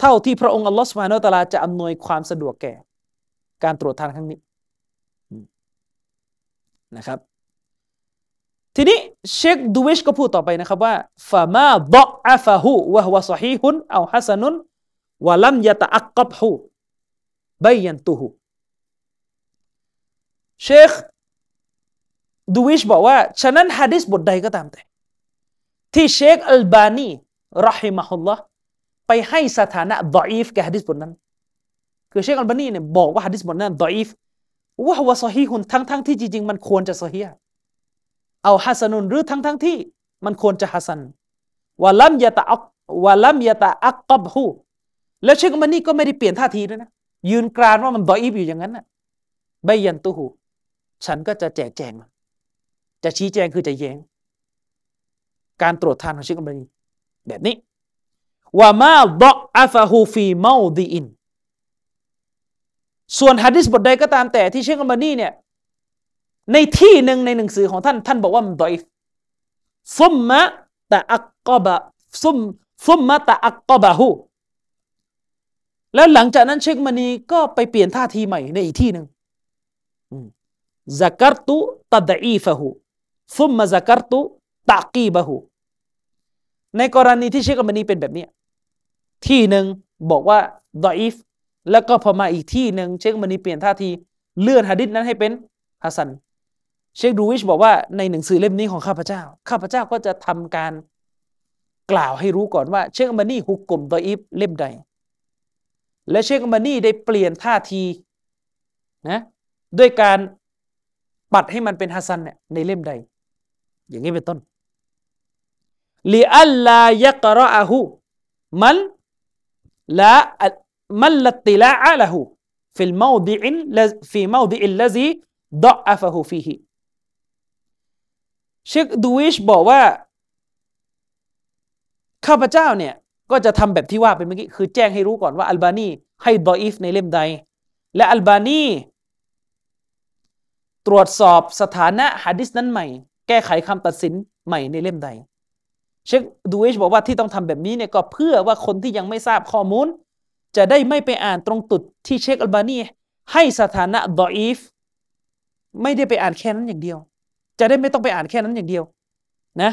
เท่าที่พระองค์อัลลอฮฺสุบานตะลาจะอำนวยความสะดวกแก่ การตรวจทานครั้งนี้นะครับ ทีนี้เชคดูวิชก็พูดต่อไปนะครับว่าฟามาดะอาฟะฮูวะฮวะซอฮีฮุนเอาฮัสนุนวะลัมยะตะอักกับฮูบยันตุฮูเชคดูวิชบอกว่า ฉะนั้นฮะดิษบทใดก็ตามแต่ ที่เชคอัลบานีรอฮิมะฮุลลอฮ์ไปให้สถานะดออีฟแก่ฮะดิษบทนั้น คือเชคอัลบานีเนี่ยบอกว่าฮะดิษบทนั้นดออีฟวะฮวะซอฮีฮุนทั้งทั้งที่จริงๆ มันควรจะซอฮี เอาฮัสนุนหรือทั้งทั้งที่ มันควรจะฮัสันวะลัมยะตะอักวะลัมยะตะอักกับฮูแล้วเชคมันนี่ก็ไม่ได้เปลี่ยนท่าทีด้วยนะ ยืนกรานว่ามันดออีฟอยู่อย่างนั้นนะใบยันตุหูฉันก็จะแจกแจงจะชี้แจงคือจะแย้ง การตรวจทานของเชคมันนี่แบบนี้ว่ามาดอกอาฟาฮูฟีเมาดีอิน ส่วนฮะดิษบทใดก็ตามแต่ที่เชคอัลบานีเนี่ย ในที่หนึ่งในหนังสือของท่าน ท่านบอกว่ามันดอยซุมมะตะอักกบะซุมซุมมะตะอักกบะฮูแล้วหลังจากนั้นเชคมานีก็ไปเปลี่ยนท่าทีใหม่ในอีกที่หนึ่งซักรตุตัดอีฟะฮูซุมมาซักรตุตะกีบะฮูในกรณีที่เชคมานีเป็นแบบนี้ ที่หนึ่งบอกว่าดออีฟแล้วก็พอมาอีกที่หนึ่งเชคมานีเปลี่ยนท่าทีเลื่อนฮะดิษนั้นให้เป็นฮัสซัน เชคดูวิชบอกว่าในหนังสือเล่มนี้ของข้าพเจ้า ข้าพเจ้าก็จะทำการกล่าวให้รู้ก่อนว่า เชคมานี่ฮุกกลมดออีฟเล่มใด และเชคมานี่ได้เปลี่ยนท่าทีนะด้วยการปัดให้มันเป็นฮัสซันเนี่ยในเล่มใด อย่างนี้เป็นต้นลีอัลลายกรออะฮูมันละมันละติลาอะละฮูฟิลมาดิอินฟีมาดิอิลลซีดออะฟะฮูฟีฮี เชคดูวิชบอกว่า ข้าพเจ้าเนี่ย ก็จะทำแบบที่ว่าไปเมื่อกี้ คือแจ้งให้รู้ก่อนว่าอัลบานีให้ดออีฟในเล่มใด และอัลบานีตรวจสอบสถานะฮะดิษนั้นใหม่ แก้ไขคำตัดสินใหม่ในเล่มใด เชคดูเอชบอกว่าที่ต้องทำแบบนี้เนี่ยก็เพื่อว่าคนที่ยังไม่ทราบข้อมูล จะได้ไม่ไปอ่านตรงตุดที่เชคอัลบานีให้สถานะดออีฟไม่ได้ไปอ่านแค่นั้นอย่างเดียว จะได้ไม่ต้องไปอ่านแค่นั้นอย่างเดียว นะ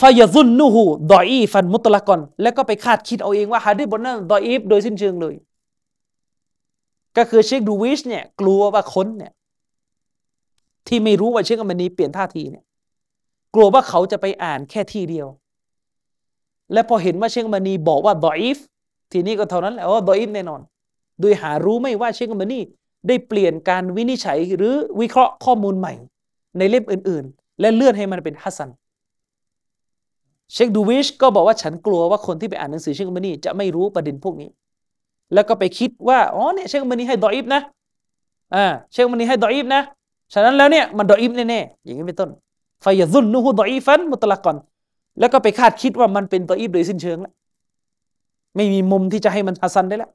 ฟายซุนนูฮูดออีฟันมุตละกอนแล้วก็ไปคาดคิดเอาเองว่าฮะดิบนนั้นดออีฟโดยสิ้นเชิงเลย ก็คือเชคดูวิชเนี่ยกลัวว่าคนเนี่ย ที่ไม่รู้ว่าเชคอัลบานีเปลี่ยนท่าทีเนี่ย กลัวว่าเขาจะไปอ่านแค่ที่เดียว และพอเห็นว่าเชคอัลบานีบอกว่าดออีฟทีนี้ก็เท่านั้นแหละว่าดออีฟแน่นอน โดยหารู้ไม่ว่าเชคอัลบานี ได้เปลี่ยนการวินิจฉัยหรือวิเคราะห์ข้อมูลใหม่ ในเล่มอื่น ๆ และเลื่อนให้มันเป็นฮัสซันเชคดูวิชก็บอกว่าฉันกลัวว่าคนที่ไปอ่านหนังสือเชคอัลบานีจะไม่รู้ประเด็นพวกนี้ แล้วก็ไปคิดว่าอ๋อเนี่ยเชคอัลบานีให้ดออิฟนะอ่าเชคอัลบานีให้ดออิฟนะฉะนั้นแล้วเนี่ยมันดออิฟแน่ๆอย่างนี้เป็นต้นفيظنه ضعيفا مطلقا แล้วก็ไปคาดคิดว่ามันเป็นดออิฟโดยสิ้นเชิงแล้วไม่มีมุมที่จะให้มันฮัสซันได้แล้ว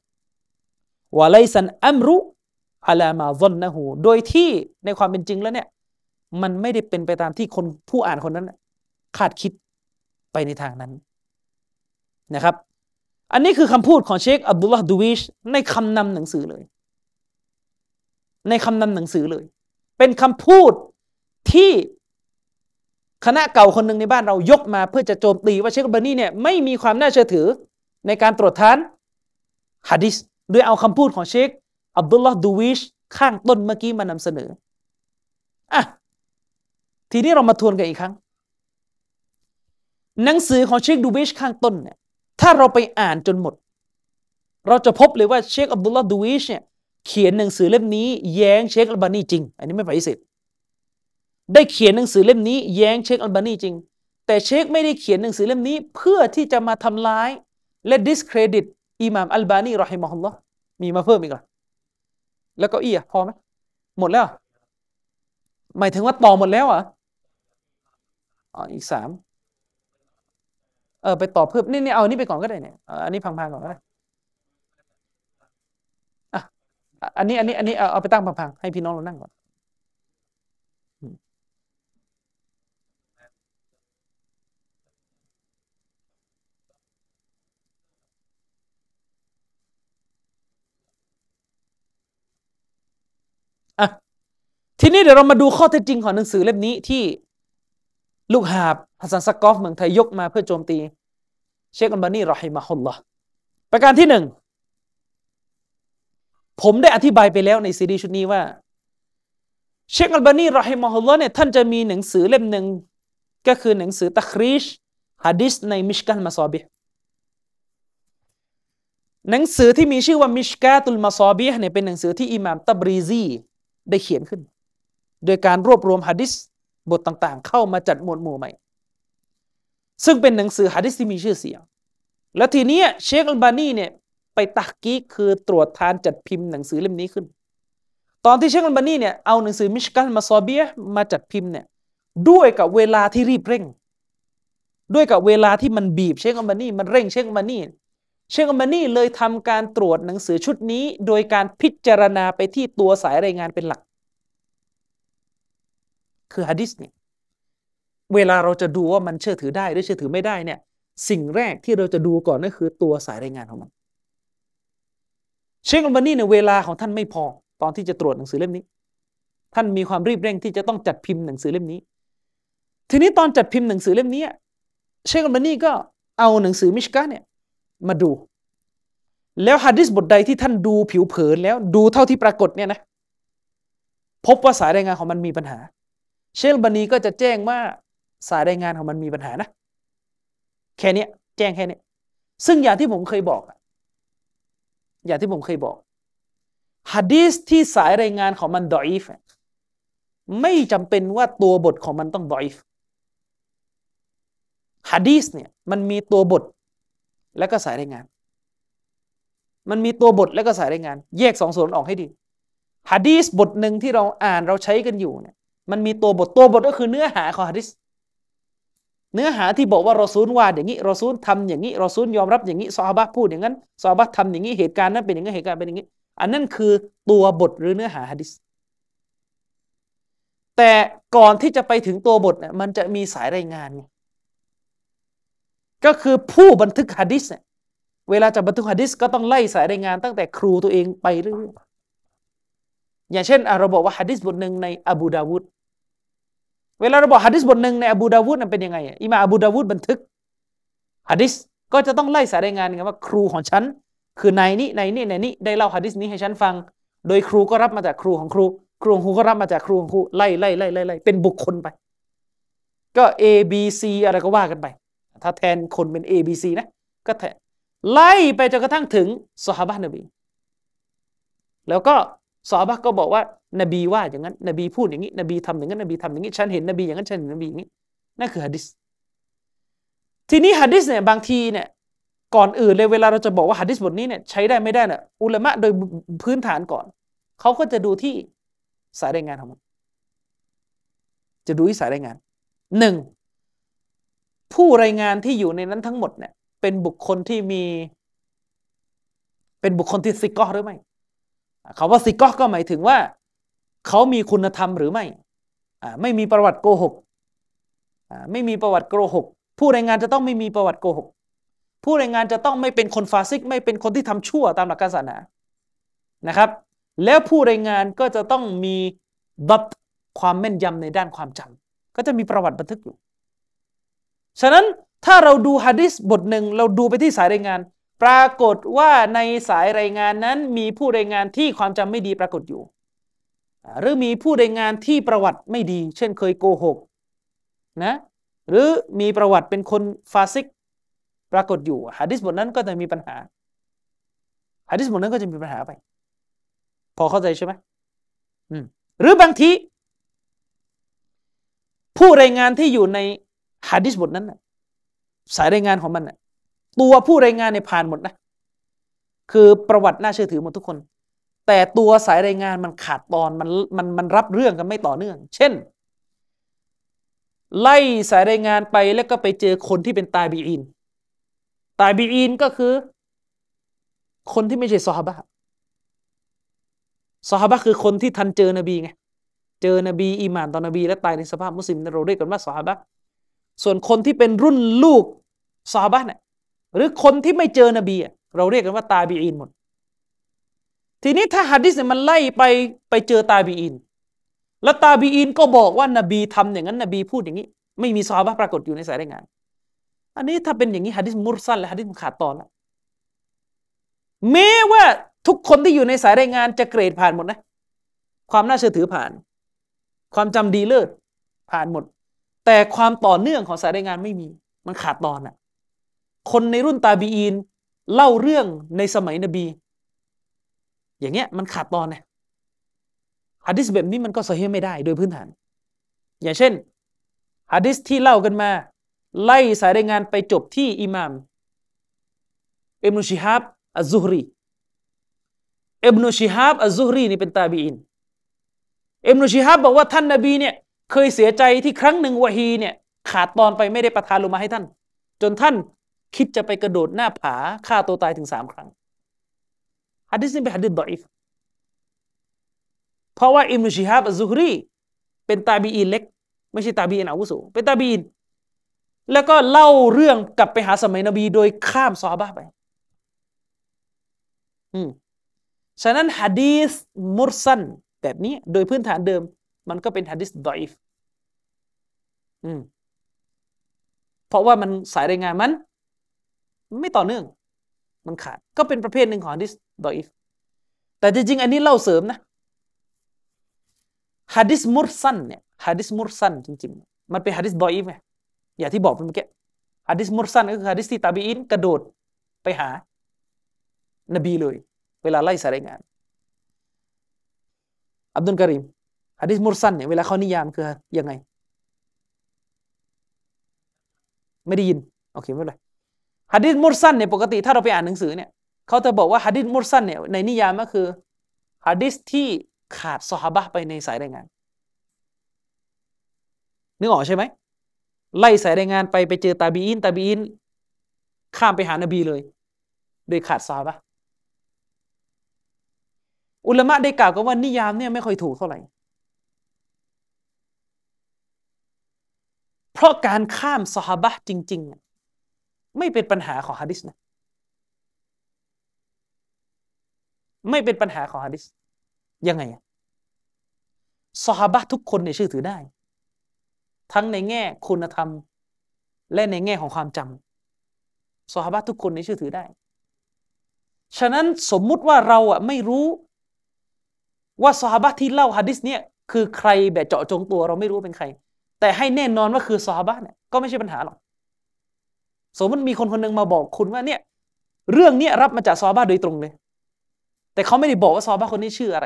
وليس الأمر على ما ظنه โดยที่ในความเป็นจริงแล้วเนี่ย มันไม่ได้เป็นไปตามที่คนผู้อ่านคนนั้นคาดคิดไปในทางนั้นนะครับ อันนี้คือคำพูดของเชคอับดุลลาห์ดูวิชในคำนำหนังสือเลย ในคำนำหนังสือเลย เป็นคำพูดที่คณะเก่าคนหนึ่งในบ้านเรายกมาเพื่อจะโจมตีว่าเชคบานีเนี่ยไม่มีความน่าเชื่อถือในการตรวจทานฮะดิษโดยเอาคำพูดของเชค อับดุลลาห์ดูวิชข้างต้นเมื่อกี้มานำเสนออะทีนี้เรามาทวนกันอีกครั้ง หนังสือของเชคดูวิชข้างต้นเนี่ยถ้าเราไปอ่านจนหมด เราจะพบเลยว่าเชคอับดุลลาห์ดูวิชเนี่ยเขียนหนังสือเล่มนี้แย้งเชคอัลบานีจริง อันนี้ไม่ปฏิเสธได้เขียนหนังสือเล่มนี้แย้งเชคอัลบานีจริง แต่เชคไม่ได้เขียนหนังสือเล่มนี้ เพื่อที่จะมาทำลายและ discredit อิหม่ามอัลบานีรอฮิมะฮุลลอฮ์มีมาเพิ่มอีกหรอ แล้วก็อีอะพอไหมหมดแล้ว หมายถึงว่าต่อหมดแล้วอะอ๋ออีกสามเออไปตอบเพิ่มนี่นี่เอานี้ไปก่อนก็ได้เนี่ยอันนี้พังๆก่อนก็ได้อะอันนี้อันนี้อันนี้เอาเอาไปตั้งพังๆให้พี่น้องเรานั่งก่อนอะ ทีนี้เดี๋ยวเรามาดูข้อเท็จจริงของหนังสือเล่มนี้ที่ลูกหาบฮัสซันซักอฟเมืองไทยยกมาเพื่อโจมตี เชคอัลบานีรอฮิมาฮุลลอประการที่หนึ่งผมได้อธิบายไปแล้วในซีดีชุดนี้ว่า เชคอัลบานีรอฮิมาฮุลลอเนี่ยท่านจะมีหนังสือเล่มหนึ่งก็คือหนังสือตักรีจฮะดิษในมิชกาตุลมาซอบีหนังสือที่มีชื่อว่ามิชกาตุลมาซอบีเนี่ยเป็นหนังสือที่อิหม่ามตับรีซีได้เขียนขึ้น โดยการรวบรวมฮะดิษบทต่างๆ เข้ามาจัดหมวดหมู่ใหม่ ซึ่งเป็นหนังสือฮะดิษที่มีชื่อเสียง แล้วทีนี้เชคอัลบานีเนี่ยไปตะห์กีกคือตรวจทานจัดพิมพ์หนังสือเล่มนี้ขึ้น ตอนที่เชคอัลบานีเนี่ยเอาหนังสือมิชกาตุลมาซอบีมาจัดพิมพ์เนี่ยด้วยกับเวลาที่รีบเร่ง ด้วยกับเวลาที่มันบีบเชคอัลบานีมันเร่งเชคอัลบานีเชคอัลบานีเลยทำการตรวจหนังสือชุดนี้ โดยการพิจารณาไปที่ตัวสายรายงานเป็นหลัก คือฮะดิษเนี่ยเวลาเราจะดูว่ามันเชื่อถือได้หรือเชื่อถือไม่ได้เนี่ยสิ่งแรกที่เราจะดูก่อนนั่นคือตัวสายรายงานของมันเชคอัลบานีเนี่ยเวลาของท่านไม่พอตอนที่จะตรวจหนังสือเล่มนี้ ท่านมีความรีบเร่งที่จะต้องจัดพิมพ์หนังสือเล่มนี้ ทีนี้ตอนจัดพิมพ์หนังสือเล่มนี้เชคอัลบานีก็เอาหนังสือมิชกาเนี่ยมาดู แล้วฮะดิษบทใดที่ท่านดูผิวเผินแล้วดูเท่าที่ปรากฏเนี่ยนะพบว่าสายรายงานของมันมีปัญหา เชลบานีก็จะแจ้งว่าสายรายงานของมันมีปัญหานะ แค่นี้แจ้งแค่นี้ซึ่งอย่างที่ผมเคยบอกอย่างที่ผมเคยบอกฮะดีสที่สายรายงานของมันดอยฟไม่จำเป็นว่าตัวบทของมันต้องดอยฟฮะดีสเนี่ยมันมีตัวบทแล้วก็สายรายงาน มันมีตัวบทแล้วก็สายรายงาน แยกสองส่วนออกให้ดีฮะดีสบทหนึ่งที่เราอ่านเราใช้กันอยู่เนี่ย มันมีตัวบทตัวบทก็คือเนื้อหาของฮะดีสเนื้อหาที่บอกว่ารอซูลว่าอย่างนี้รอซูลทำอย่างนี้รอซูลยอมรับอย่างนี้ซอฮาบะพูดอย่างนั้นซอฮาบะทำอย่างนี้เหตุการณ์นั้นเป็นอย่างนี้เหตุการณ์เป็นอย่างนี้ อันนั้นคือตัวบทหรือเนื้อหาฮะดิษแต่ก่อนที่จะไปถึงตัวบทเนี่ยมันจะมีสายรายงานก็คือผู้บันทึกฮะดิษเนี่ยเวลาจะบันทึกฮะดิษก็ต้องไล่สายรายงานตั้งแต่ครูตัวเองไปเรื่อยอย่างเช่นเราบอกว่าฮะดิษบทหนึ่งในอบูดาวุด เวลาเราบอกฮะดิษบทหนึ่งในอบูดาวุดนั้นเป็นยังไงอิมาอบูดาวุดบันทึกฮะดิษก็จะต้องไล่สายรายงานกันว่าครูของฉัน คือนายนี้นายนี้นายนี้ได้เล่าฮะดิษนี้ให้ฉันฟัง โดยครูก็รับมาจากครูของครู ครูของครูก็รับมาจากครูของครูไล่ไล่ไล่ไล่ไล่เป็นบุคคลไป ก็ A B C อะไรก็ว่ากันไป ถ้าแทนคนเป็น A B C นะก็แทนไล่ไปจนกระทั่งถึงสฮาบะนบีแล้วก็ สอบะก็บอกว่า นบีว่าอย่างนั้น นบีพูดอย่างนี้ นบีทำอย่างนั้น นบีทำอย่างนี้ ฉันเห็นนบีอย่างนั้น ฉันเห็นนบีอย่างนี้ นั่นคือฮะดิษ ทีนี้ฮะดิษเนี่ยบางทีเนี่ย ก่อนอื่นเลยเวลาเราจะบอกว่าฮะดิษบทนี้เนี่ยใช้ได้ไม่ได้เนี่ยอุลามะโดยพื้นฐานก่อน เขาก็จะดูที่สายรายงานของมัน จะดูที่สายรายงาน หนึ่ง ผู้รายงานที่อยู่ในนั้นทั้งหมดเนี่ย เป็นบุคคลที่มี เป็นบุคคลที่ซิกกอหรือไม่ คาว่าซิกอก็หมายถึงว่า เขามีคุณธรรมหรือไม่ ไม่มีประวัติโกหก ไม่มีประวัติโกหก ผู้รายงานจะต้องไม่มีประวัติโกหก ผู้รายงานจะต้องไม่เป็นคนฟาซิก ไม่เป็นคนที่ทำชั่วตามหลักศาสนา นะครับ แล้วผู้รายงานก็จะต้องมีดับความแม่นยำในด้านความจำก็จะมีประวัติบันทึกอยู่ ฉะนั้นถ้าเราดูฮะดิษบทหนึ่งเราดูไปที่สายรายงาน ปรากฏว่าในสายรายงานนั้นมีผู้รายงานที่ความจำไม่ดีปรากฏอยู่ หรือมีผู้รายงานที่ประวัติไม่ดี เช่นเคยโกหกนะหรือมีประวัติเป็นคนฟาซิก ปรากฏอยู่ฮะดิษบทนั้นก็จะมีปัญหาฮะดิษบทนั้นก็จะมีปัญหาไป พอเข้าใจใช่ไหมหรือบางที ผู้รายงานที่อยู่ในฮะดิษบทนั้นสายรายงานของมัน ตัวผู้รายงานเนี่ยผ่านหมดนะ คือประวัติน่าเชื่อถือหมดทุกคน แต่ตัวสายรายงานมันขาดตอนมันมันมันรับเรื่องกันไม่ต่อเนื่อง เช่น ไล่สายรายงานไปแล้วก็ไปเจอคนที่เป็นตายบีอิน ตายบีอินก็คือ คนที่ไม่ใช่ซอฮาบะซอฮาบะคือคนที่ทันเจอนบีไงเจอนบีอีมานตอนนบี และตายในสภาพมุสลิมเราเรียกกันว่าซอฮาบะส่วนคนที่เป็นรุ่นลูกซอฮาบะเนี่ย หรือคนที่ไม่เจอนบีเราเรียกกันว่าตาบีอินหมด ทีนี้ถ้าฮะดิษเนี่ยมันไล่ไปไปเจอตาบีอิน แล้วตาบีอินก็บอกว่านบีทำอย่างนั้นนบีพูดอย่างนี้ ไม่มีซอฮาบะปรากฏอยู่ในสายรายงาน อันนี้ถ้าเป็นอย่างนี้ฮัดดิสมุรซันและฮัดดิสขาดตอนแล้วแม้ว่าทุกคนที่อยู่ในสายรายงานจะเกรดผ่านหมดนะ ความน่าเชื่อถือผ่าน ความจำดีเลิศผ่านหมด แต่ความต่อเนื่องของสายรายงานไม่มี มันขาดตอนอะ คนในรุ่นตาบีอีนเล่าเรื่องในสมัยนบี อย่างเงี้ยมันขาดตอนเนี่ยฮะดิษแบบนี้มันก็สเฮไม่ได้โดยพื้นฐาน อย่างเช่นฮะดิษที่เล่ากันมา ไล่สายรายงานไปจบที่อิหมามอิบนุชิฮับอัลซุฮรีอิบนุชิฮับอัลซุฮรีนี่เป็นตาบีอินอิบนุชิฮับบอกว่าท่านนบีเนี่ยเคยเสียใจที่ครั้งหนึ่งวะฮีเนี่ยขาดตอนไปไม่ได้ประทานลงมาให้ท่าน จนท่าน คิดจะไปกระโดดหน้าผาฆ่าตัวตายถึงสามครั้งฮะดิษนี้เป็นฮะดิษดออิฟเพราะว่าอิบนุชิฮาบอัซซุฮรีเป็นตาบีอีนเล็ก ไม่ใช่ตาบีอินอาวุโสเป็นตาบีอินแล้วก็เล่าเรื่องกลับไปหาสมัยนบีโดยข้ามซอฮาบะไป อืม ฉะนั้นฮะดีสมุรซันแบบนี้โดยพื้นฐานเดิม มันก็เป็นฮะดีสดอยฟอืม เพราะว่ามันสายรายงานมัน ไม่ต่อเนื่อง มันขาด ก็เป็นประเภทหนึ่งของฮะดิษดอยฟแต่จริงๆอันนี้เล่าเสริมนะฮะดิษมุรซันเนี่ยฮะดิษมุรซันจริงๆ มันเป็นฮะดิษดอยฟไงอย่างที่บอกเมื่อกี้ฮะดิษมุรซันก็คือฮะดิษที่ตาบีอินกระโดดไปหา นบีเลย เวลาไล่สายงาน อับดุลกริมฮะดิษมุรซันเนี่ยเวลาเขานิยามคือยังไง ไม่ได้ยิน โอเคไม่เป็นไร ฮะดิษมุรซันเนี่ยปกติถ้าเราไปอ่านหนังสือเนี่ยเขาจะบอกว่าฮะดิษมุรซันเนี่ยในนิยามก็คือฮะดิษที่ขาดซอฮาบะไปในสายรายงานนึกออกใช่ไหมไล่สายรายงานไปไปเจอตาบีอินตาบีอินข้ามไปหานบีเลย โดยขาดซอฮาบะอุลามะได้กล่าวกันว่านิยามเนี่ยไม่ค่อยถูกเท่าไหร่ เพราะการข้ามสหบะจริง ๆ ไม่เป็นปัญหาของฮะดิษนะไม่เป็นปัญหาของฮะดิษยังไงสหบะทุกคนเนี่ยเชื่อถือได้ ทั้งในแง่คุณธรรม และในแง่ของความจำสหบะทุกคนเนี่ยเชื่อถือได้ ฉะนั้นสมมุติว่าเราอะไม่รู้ว่าสหบะที่เล่าฮะดิษเนี่ยคือใครแบบเจาะจงตัวเราไม่รู้เป็นใคร แต่ให้แน่นอนว่าคือซอฮาบะเนี่ยก็ไม่ใช่ปัญหาหรอก สมมติมีคนคนหนึ่งมาบอกคุณว่าเนี่ย เรื่องนี้รับมาจากซอฮาโดยตรงเลย แต่เขาไม่ได้บอกว่าซอฮาคนนี้ชื่ออะไร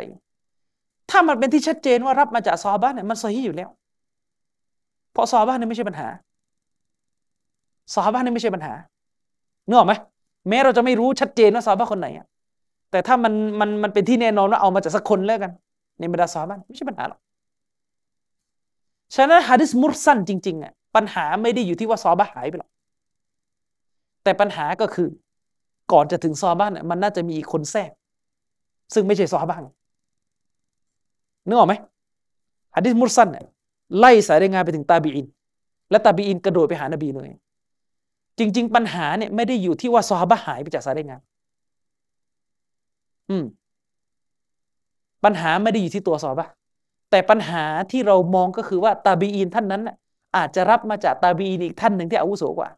ถ้ามันเป็นที่ชัดเจนว่ารับมาจากซอฮาเนี่ยมันซอฮีอยู่แล้ว เพราะซอฮาเนี่ยไม่ใช่ปัญหาซอฮาเนี่ยไม่ใช่ปัญหาเนื้อไหมแม้เราจะไม่รู้ชัดเจนว่าซอฮาคนไหนอะแต่ถ้ามันมันมันเป็นที่แน่นอนว่าเอามาจากสักคนแล้วกัน ในบรรดาซอฮาไม่ใช่ปัญหาหรอกฉะนั้นฮะดิษมุรซันจริงๆอะปัญหาไม่ได้อยู่ที่ว่าซอบะหายไปหรอก แต่ปัญหาก็คือก่อนจะถึงซอบะเนี่ยมันน่าจะมีคนแทรก ซึ่งไม่ใช่ซอบะนึกออกไหมฮะดิษมุรซันเนี่ยไล่สายรายงานไปถึงตาบีอิน และตาบีอินกระโดดไปหานบีเลยจริง ๆ ปัญหาเนี่ยไม่ได้อยู่ที่ว่าซอบะหายไปจากสายรายงาน อืม ปัญหาไม่ได้อยู่ที่ตัวซอบะแต่ปัญหาที่เรามองก็คือว่าตาบีอินท่านนั้นอาจจะรับมาจากตาบีอินอีกท่านหนึ่งที่อาวุโสกว่า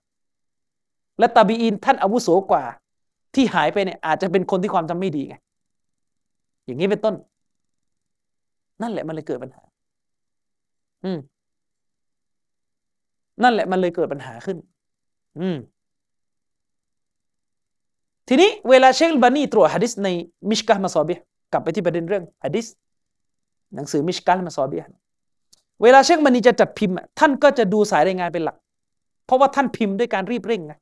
และตาบีอินท่านอาวุโสกว่า ที่หายไปเนี่ยอาจจะเป็นคนที่ความจำไม่ดีไงอย่างนี้เป็นต้น นั่นแหละมันเลยเกิดปัญหา อืม นั่นแหละมันเลยเกิดปัญหาขึ้น อืม ทีนี้เวลาเชคบานีตรวจฮะดิษในมิชกะมาซอบีกลับไปที่ประเด็นเรื่องฮะดิษหนังสือมิชกัลมาซอเบียเวลาเชคมันีจะจัดพิมพ์ท่านก็จะดูสายรายงานเป็นหลัก เพราะว่าท่านพิมพ์ด้วยการรีบเร่งไง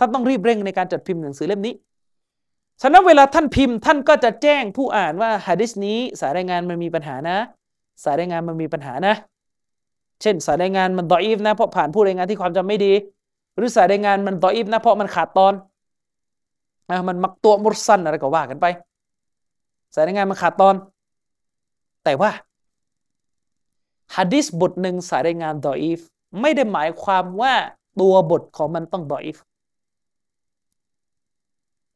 ท่านต้องรีบเร่งในการจัดพิมพ์หนังสือเล่มนี้ ฉะนั้นเวลาท่านพิมพ์ ท่านก็จะแจ้งผู้อ่านว่าฮะดิษนี้ สายรายงานมันมีปัญหานะ สายรายงานมันมีปัญหานะ เช่น สายรายงานมันดออีฟนะเพราะผ่านผู้รายงานที่ความจำไม่ดี หรือสายรายงานมันดออีฟนะเพราะมันขาดตอนมันมักตัวมุสันอะไรก็ว่ากันไป สายรายงานมันขาดตอน แต่ว่าฮะดิษบทหนึ่งสายรายงานดออีฟไม่ได้หมายความว่าตัวบทของมันต้องดออีฟ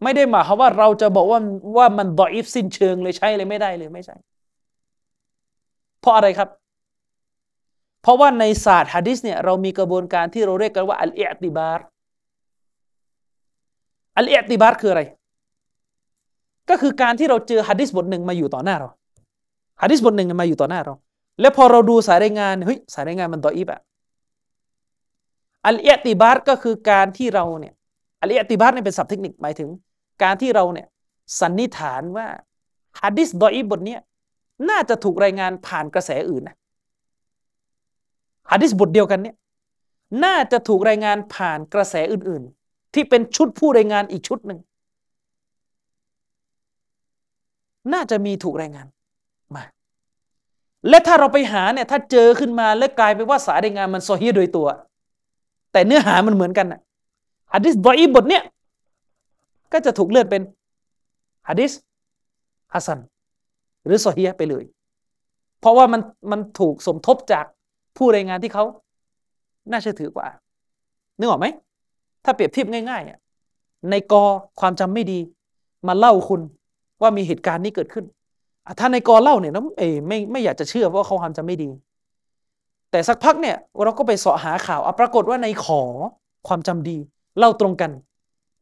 ไม่ได้หมายความว่าเราจะบอกว่าว่ามันดออีฟสิ้นเชิงเลยใช่เลยไม่ได้เลยไม่ใช่ เพราะอะไรครับ เพราะว่าในศาสตร์ฮะดิษเนี่ยเรามีกระบวนการที่เราเรียกกันว่าอัลเอติบาร์الاعتبار คืออะไร ก็คือการที่เราเจอฮะดิษบทหนึ่งมาอยู่ต่อหน้าเราฮะดิษบทหนึ่งมาอยู่ต่อหน้าเรา แล้วพอเราดูสายรายงานเฮ้ยสายรายงานมันต่ออีบอะอัลเอติบาร์ก็คือการที่เราเนี่ยالاعتبار เนี่ยเป็นศัพท์เทคนิคหมายถึง การที่เราเนี่ยสันนิษฐานว่าฮะดิษดออีฟบทเนี้ยน่าจะถูกรายงานผ่านกระแสอื่นนะฮะดิษบทเดียวกันเนี่ยน่าจะถูกรายงานผ่านกระแสอื่น ๆ ที่เป็นชุดผู้รายงานอีกชุดหนึ่งน่าจะมีถูกรายงานมา และถ้าเราไปหาเนี่ยถ้าเจอขึ้นมาแล้วกลายเป็นว่าสายรายงานมันโซฮีโดยตัว แต่เนื้อหามันเหมือนกันนะฮะดิษบอยบทเนี่ย ก็จะถูกเลื่อนเป็นฮะดิษฮัสซันหรือโซฮียไปเลย เพราะว่ามันมันถูกสมทบจากผู้รายงานที่เขาน่าเชื่อถือกว่า นึกออกไหม ถ้าเปรียบเทียบง่ายๆในกอความจำไม่ดี มาเล่าคุณว่ามีเหตุการณ์นี้เกิดขึ้นถ้าในกอเล่าเนี่ยน้เอไม่ไม่อยากจะเชื่อว่าเขาความจำไม่ดี แต่สักพักเนี่ยเราก็ไปเสาะหาข่าวปรากฏว่าในขอความจำดี เล่าตรงกัน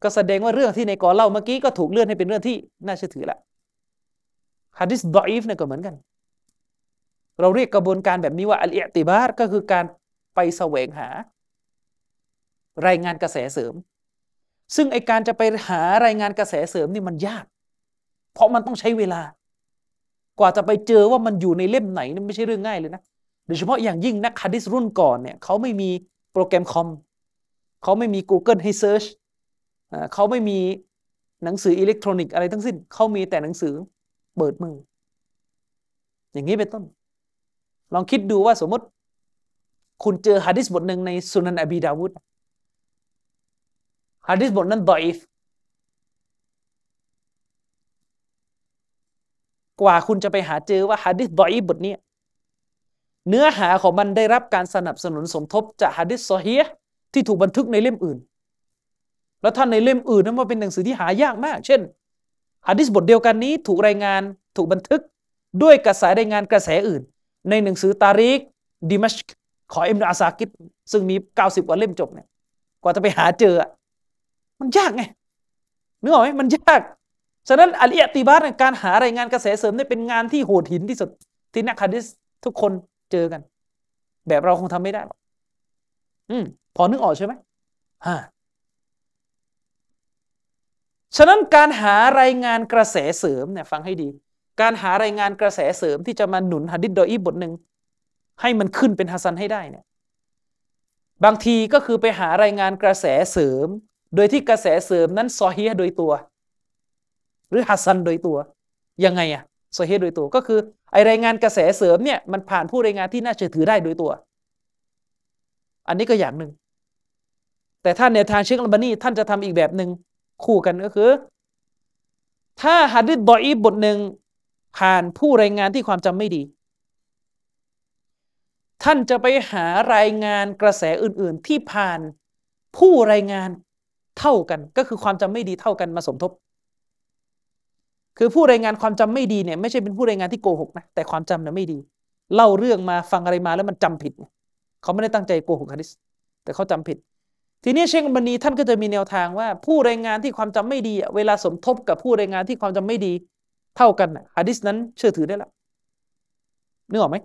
ก็แสดงว่าเรื่องที่ในกอเล่าเมื่อกี้ก็ถูกเลื่อนให้เป็นเรื่องที่น่าเชื่อถือละฮะดิษดออีฟเนี่ยก็เหมือนกัน เราเรียกกระบวนการแบบนี้ว่าالاعتبار ก็คือการไปแสวงหา รายงานกระแสเสริม ซึ่งไอการจะไปหารายงานกระแสเสริมนี่มันยาก เพราะมันต้องใช้เวลา กว่าจะไปเจอว่ามันอยู่ในเล่มไหนนี่ไม่ใช่เรื่องง่ายเลยนะโดยเฉพาะอย่างยิ่งนักฮะดิษรุ่นก่อนเนี่ยเขาไม่มีโปรแกรมคอมเขาไม่มี Google ให้ search เขาไม่มีหนังสืออิเล็กทรอนิกส์อะไรทั้งสิ้นเขามีแต่หนังสือเปิดมือ อย่างนี้เป็นต้น ลองคิดดูว่าสมมติคุณเจอฮะดิษบทหนึ่งในสุนันอบีดาวุดฮะดิษบทนั้นดอยฟกว่าคุณจะไปหาเจอว่าฮะดิษดอยฟบทนี้เนื้อหาของมันได้รับการสนับสนุนสมทบจากฮะดิษซอฮีที่ถูกบันทึกในเล่มอื่น แล้วท่านในเล่มอื่นนั้นมาเป็นหนังสือที่หายากมาก เช่นฮะดิษบทเดียวกันนี้ถูกรายงานถูกบันทึกด้วยกระแสรายงานกระแสอื่น ในหนังสือตาริกดิมัชขอเอ็มอาซากิดซึ่งมี 90 กว่าเล่มจบเนี่ยกว่าจะไปหาเจอ มันยากไงนึกออกไหมมันยาก ฉะนั้นอัลอิติบาร์การหารายงานกระแสเสริมนี่เป็นงานที่โหดหินที่สุด ที่นักฮะดิษทุกคนเจอกัน แบบเราคงทำไม่ได้หรอกอืมพอนึกออกใช่ไหมฮะ ฉะนั้นการหารายงานกระแสเสริมเนี่ยฟังให้ดี การหารายงานกระแสเสริมที่จะมาหนุนฮะดิษดออีบทหนึ่งให้มันขึ้นเป็นฮัสซันให้ได้เนี่ยบางทีก็คือไปหารายงานกระแสเสริม โดยที่กระแสเสริมนั้นซอฮีโดยตัว หรือฮัสซันโดยตัวยังไงอะซอฮีโดยตัวก็คือไอรายงานกระแสเสริมเนี่ยมันผ่านผู้รายงานที่น่าเชื่อถือได้โดยตัว อันนี้ก็อย่างหนึ่งแต่ถ้านในทางเชคอัลบานีท่านจะทำอีกแบบหนึ่ง คู่กันก็คือ ถ้าฮัดดิษดออีบทหนึ่งผ่านผู้รายงานที่ความจำไม่ดี ท่านจะไปหารายงานกระแสอื่น ๆ ที่ผ่านผู้รายงานเท่ากัน ก็คือความจำไม่ดีเท่ากันมาสมทบ คือผู้รายงานความจำไม่ดีเนี่ยไม่ใช่เป็นผู้รายงานที่โกหกนะแต่ความจำเนี่ยไม่ดี เล่าเรื่องมาฟังอะไรมาแล้วมันจำผิด เขาไม่ได้ตั้งใจโกหกฮะดิษแต่เขาจำผิด ทีนี้เชคบันีท่านก็จะมีแนวทางว่า ผู้รายงานที่ความจำไม่ดี เวลาสมทบกับผู้รายงานที่ความจำไม่ดี เท่ากันฮะดิษนั้นเชื่อถือได้ละนึกออกไหม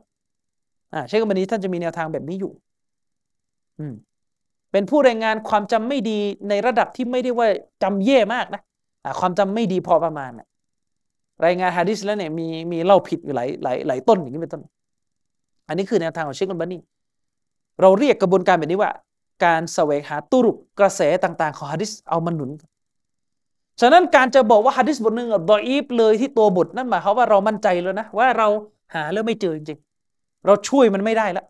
อ่าเชคบันีท่านจะมีแนวทางแบบนี้อยู่ อืมเป็นผู้รายงานความจำไม่ดีในระดับที่ไม่ได้ว่าจำแย่มากนะอ่าความจำไม่ดีพอประมาณนะรายงานฮะดิษแล้วเนี่ยมีมีเล่าผิดอยู่หลายหลายหลายต้นอย่างนี้เป็นต้น อันนี้คือแนวทางของเชคบันีเราเรียกกระบวนการแบบนี้ว่า การแสวงหาตุรุกกระแสต่าง ๆ ของฮะดิษเอามาหนุน ฉะนั้นการจะบอกว่าฮะดิษบทหนึ่งดออีฟเลยที่ตัวบทนั่นหมายความว่าเรามั่นใจแล้วนะว่าเราหาแล้วไม่เจอจริงๆเราช่วยมันไม่ได้แล้ว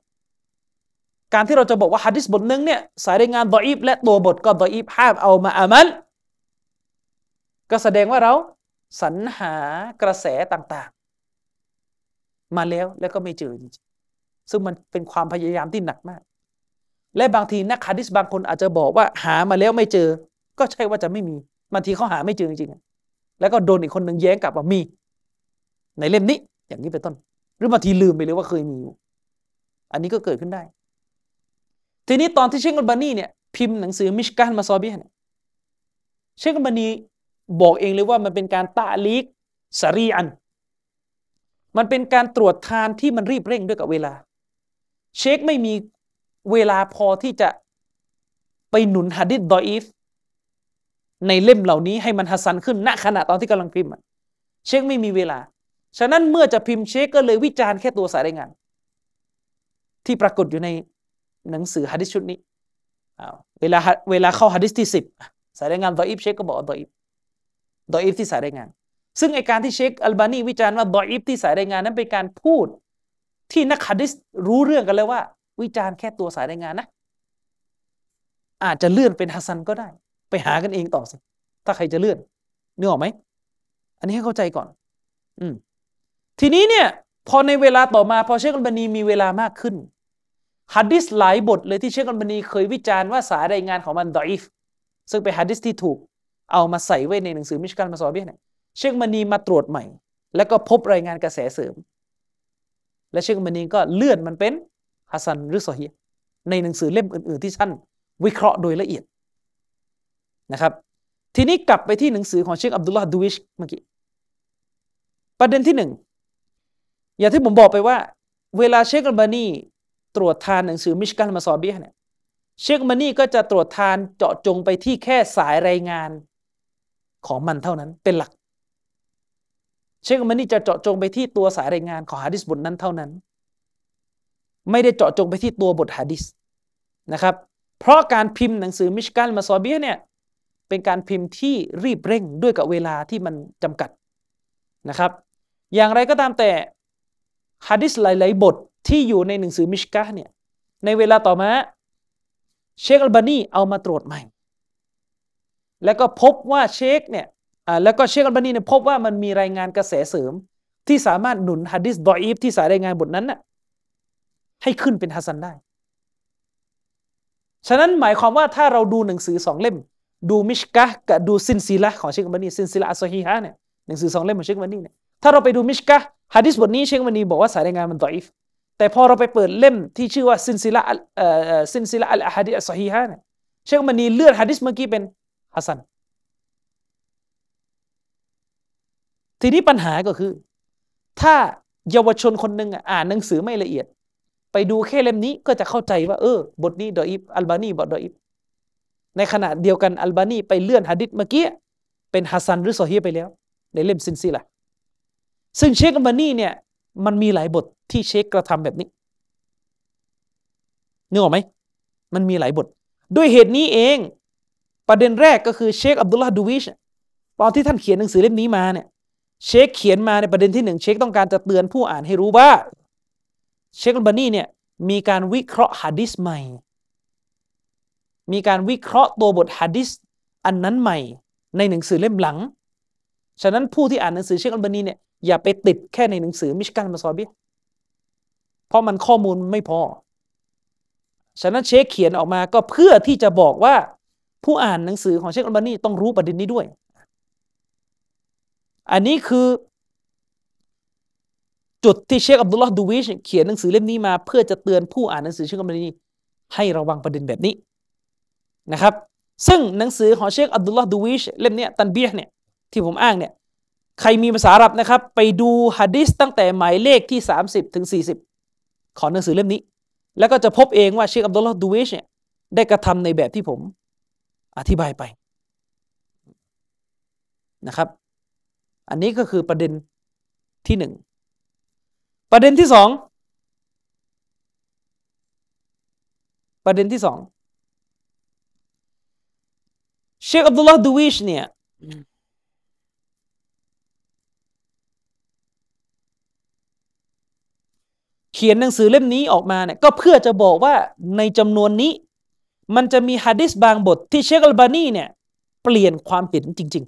การที่เราจะบอกว่าฮะดิษบทหนึ่งเนี่ยสายรายงานดออีฟและตัวบทก็ดออีฟห้ามเอามาอามันก็แสดงว่าเราสรรหากระแสต่างๆ มาแล้วแล้วก็ไม่เจอจริงๆซึ่งมันเป็นความพยายามที่หนักมาก และบางทีนักฮะดิษบางคนอาจจะบอกว่าหามาแล้วไม่เจอ ก็ใช่ว่าจะไม่มีบางทีเขาหาไม่เจอจริงๆแล้วก็โดนอีกคนหนึ่งแย้งกลับว่ามี ในเล่มนี้ อย่างนี้เป็นต้น หรือบางทีลืมไปเลยว่าเคยมีอยู่ อันนี้ก็เกิดขึ้นได้ ทีนี้ตอนที่เชคอัลบานีเนี่ยพิมพ์หนังสือมิชการมาซอบีเนี่ยเชคอัลบานีบอกเองเลยว่ามันเป็นการตาลีกสารีอัน มันเป็นการตรวจทานที่มันรีบเร่งด้วยกับเวลา เชคไม่มี เวลาพอที่จะไปหนุนฮะดิษดออีฟในเล่มเหล่านี้ให้มันฮัสซันขึ้นณขณะตอนที่กำลังพิมพ์เชคไม่มีเวลา ฉะนั้นเมื่อจะพิมพ์เชคก็เลยวิจารณ์แค่ตัวสายรายงาน ที่ปรากฏอยู่ในหนังสือฮะดิษชุดนี้เวลาเวลาเข้าฮะดิษที่สิบสายรายงานดออีฟเชคก็บอกดออีฟดออีฟที่สายรายงาน ซึ่งไอการที่เชคอัลบานีวิจารณ์ว่าดออีฟที่สายรายงานนั้นเป็นการพูดที่นักฮะดิษรู้เรื่องกันแล้วว่า วิจารณ์แค่ตัวสายรายงานนะ อาจจะเลื่อนเป็นฮัสซันก็ได้ ไปหากันเองต่อสิ ถ้าใครจะเลื่อนนึกออกไหม อันนี้ให้เข้าใจก่อน อืมทีนี้เนี่ย พอในเวลาต่อมาพอเชคอัลบานีมีเวลามากขึ้นฮะดิษหลายบทเลยที่เชคอัลบานีเคยวิจารณ์ว่าสายรายงานของมันดออิฟซึ่งเป็นฮะดิษที่ถูกเอามาใส่ไว้ในหนังสือมิชกาตุลมาซอบีเนี่ยเชคอัลบานีมาตรวจใหม่ แล้วก็พบรายงานกระแสเสริม และเชคมานีก็เลื่อนมันเป็น ฮัสซันหรือซอฮีในหนังสือเล่มอื่น ๆ ที่ท่านวิเคราะห์โดยละเอียดนะครับ ทีนี้กลับไปที่หนังสือของเชคอับดุลลาห์ดูวิชเมื่อกี้ประเด็นที่หนึ่งอย่างที่ผมบอกไปว่า เวลาเชคอัลบานีตรวจทานหนังสือมิชกันมาซอบีเนี่ยเชคมานี่ก็จะตรวจทานเจาะจงไปที่แค่สายรายงานของมันเท่านั้นเป็นหลัก เชคมานี่จะเจาะจงไปที่ตัวสายรายงานของฮะดิษบทนั้นเท่านั้น ไม่ได้เจาะจงไปที่ตัวบทฮะดิษนะครับ เพราะการพิมพ์หนังสือมิชกันมาซอเบียเนี่ยเป็นการพิมพ์ที่รีบเร่งด้วยกับเวลาที่มันจำกัดนะครับ อย่างไรก็ตามแต่ฮะดิษหลาย ๆ บทที่อยู่ในหนังสือมิชกะเนี่ยในเวลาต่อมาเชคอัลบานีเอามาตรวจใหม่ แล้วก็พบว่าเชคเนี่ยแล้วก็เชคอัลบานีเนี่ยพบว่ามันมีรายงานกระแสเสริม ที่สามารถหนุนฮะดิษดออีฟที่สายรายงานบทนั้นน่ะ ให้ขึ้นเป็นฮัสซันได้ ฉะนั้นหมายความว่าถ้าเราดูหนังสือสองเล่ม ดูมิชกะกับดูซิลซีละของเชคอัลบานีซิลซีละอัซซอฮีฮะเนี่ยหนังสือสองเล่มของเชคอัลบานีเนี่ยถ้าเราไปดูมิชกะฮะดิษบทนี้เชคอัลบานีบอกว่าสายรายงานมันดออีฟแต่พอเราไปเปิดเล่มที่ชื่อว่าซิลซิละเอ่อซิลซิละอัลอะฮาดิษอัซซอฮีฮะเนี่ยเชคอัลบานีเลื่อนฮะดิษเมื่อกี้เป็นฮัสซันทีนี้ปัญหาก็คือ ถ้าเยาวชนคนหนึ่งอ่านหนังสือไม่ละเอียด ไปดูแค่เล่มนี้ก็จะเข้าใจว่าเออบทนี้ดออิฟอัลบานีบอกดออิฟในขณะเดียวกันอัลบานีไปเลื่อนฮะดิษเมื่อกี้เป็นฮัสซันหรือซอฮี้ฮไปแล้ว ในเล่มซิลซิละซึ่งเชคอัลบานีเนี่ยมันมีหลายบทที่เชคกระทำแบบนี้นึกออกไหมมันมีหลายบท ด้วยเหตุนี้เอง ประเด็นแรกก็คือเชคอับดุลลาห์ดูวิชตอนที่ท่านเขียนหนังสือเล่มนี้มาเนี่ยเชคเขียนมาในประเด็นที่หนึ่งเชคต้องการจะเตือนผู้อ่านให้รู้ว่า เชคอัลบานีเนี่ยมีการวิเคราะห์ฮะดิษใหม่ มีการวิเคราะห์ตัวบทฮะดิษอันนั้นใหม่ในหนังสือเล่มหลัง ฉะนั้นผู้ที่อ่านหนังสือเชคอัลบานีเนี่ยอย่าไปติดแค่ในหนังสือมิชกันมาซอบีเพราะมันข้อมูลไม่พอ ฉะนั้นเชคเขียนออกมาก็เพื่อที่จะบอกว่าผู้อ่านหนังสือของเชคอัลบานีต้องรู้ประเด็นนี้ด้วย อันนี้คือ จุดที่เชคอับดุลลาห์ดูวิชเขียนหนังสือเล่มนี้มา เพื่อจะเตือนผู้อ่านหนังสือเชคอัลบานีให้ระวังประเด็นแบบนี้นะครับ ซึ่งหนังสือของเชคอับดุลลาห์ดูวิชเล่มนี้ตันเบียเนี่ยที่ผมอ้างเนี่ยใครมีภาษาอาหรับนะครับ ไปดูฮะดิษตั้งแต่หมายเลขที่ 30ถึง40 ของหนังสือเล่มนี้ แล้วก็จะพบเองว่าเชคอับดุลลาห์ดูเวชเนี่ยได้กระทำในแบบที่ผมอธิบายไปนะครับ อันนี้ก็คือประเด็นที่หนึ่ง ประเด็นที่สองประเด็นที่สองเชคอับดุลลาห์ดูวิชเนี่ยเขียนหนังสือเล่มนี้ออกมาเนี่ยก็เพื่อจะบอกว่าในจำนวนนี้ มันจะมีฮะดิษบางบทที่เชคอัลบานีเนี่ยเปลี่ยนความเห็นจริง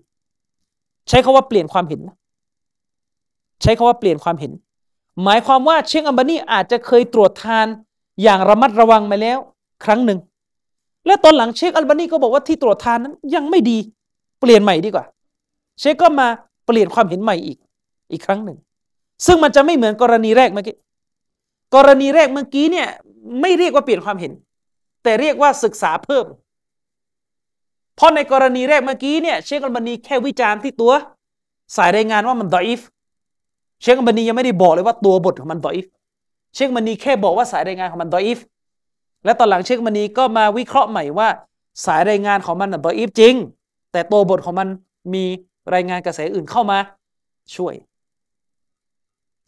ๆ ใช้คาว่าเปลี่ยนความเห็น ใช้คาว่าเปลี่ยนความเห็น หมายความว่าเชคอัลบานีอาจจะเคยตรวจทานอย่างระมัดระวังมาแล้ว ครั้งหนึ่ง และตอนหลังเชคอัลบานีก็บอกว่าที่ตรวจทานนั้นยังไม่ดีเปลี่ยนใหม่ดีกว่า เชคก็มาเปลี่ยนความเห็นใหม่อีกอีกครั้งหนึ่ง ซึ่งมันจะไม่เหมือนกรณีแรกเมื่อกี้กรณีแรกเมื่อกี้เนี่ยไม่เรียกว่าเปลี่ยนความเห็น แต่เรียกว่าศึกษาเพิ่ม เพราะในกรณีแรกเมื่อกี้เนี่ยเชคอัลบานีแค่วิจารณ์ที่ตัว สายรายงานว่ามัน ضعيف เชคอัลบานียังไม่ได้บอกเลยว่าตัวบทของมัน ضعيف เชคอัลบานีแค่บอกว่าสายรายงานของมัน ضعيف และตอนหลังเชคอัลบานีก็มาวิเคราะห์ใหม่ว่า สายรายงานของมัน ضعيف จริง แต่ตัวบทของมันมีรายงานกระแสอื่นเข้ามาช่วย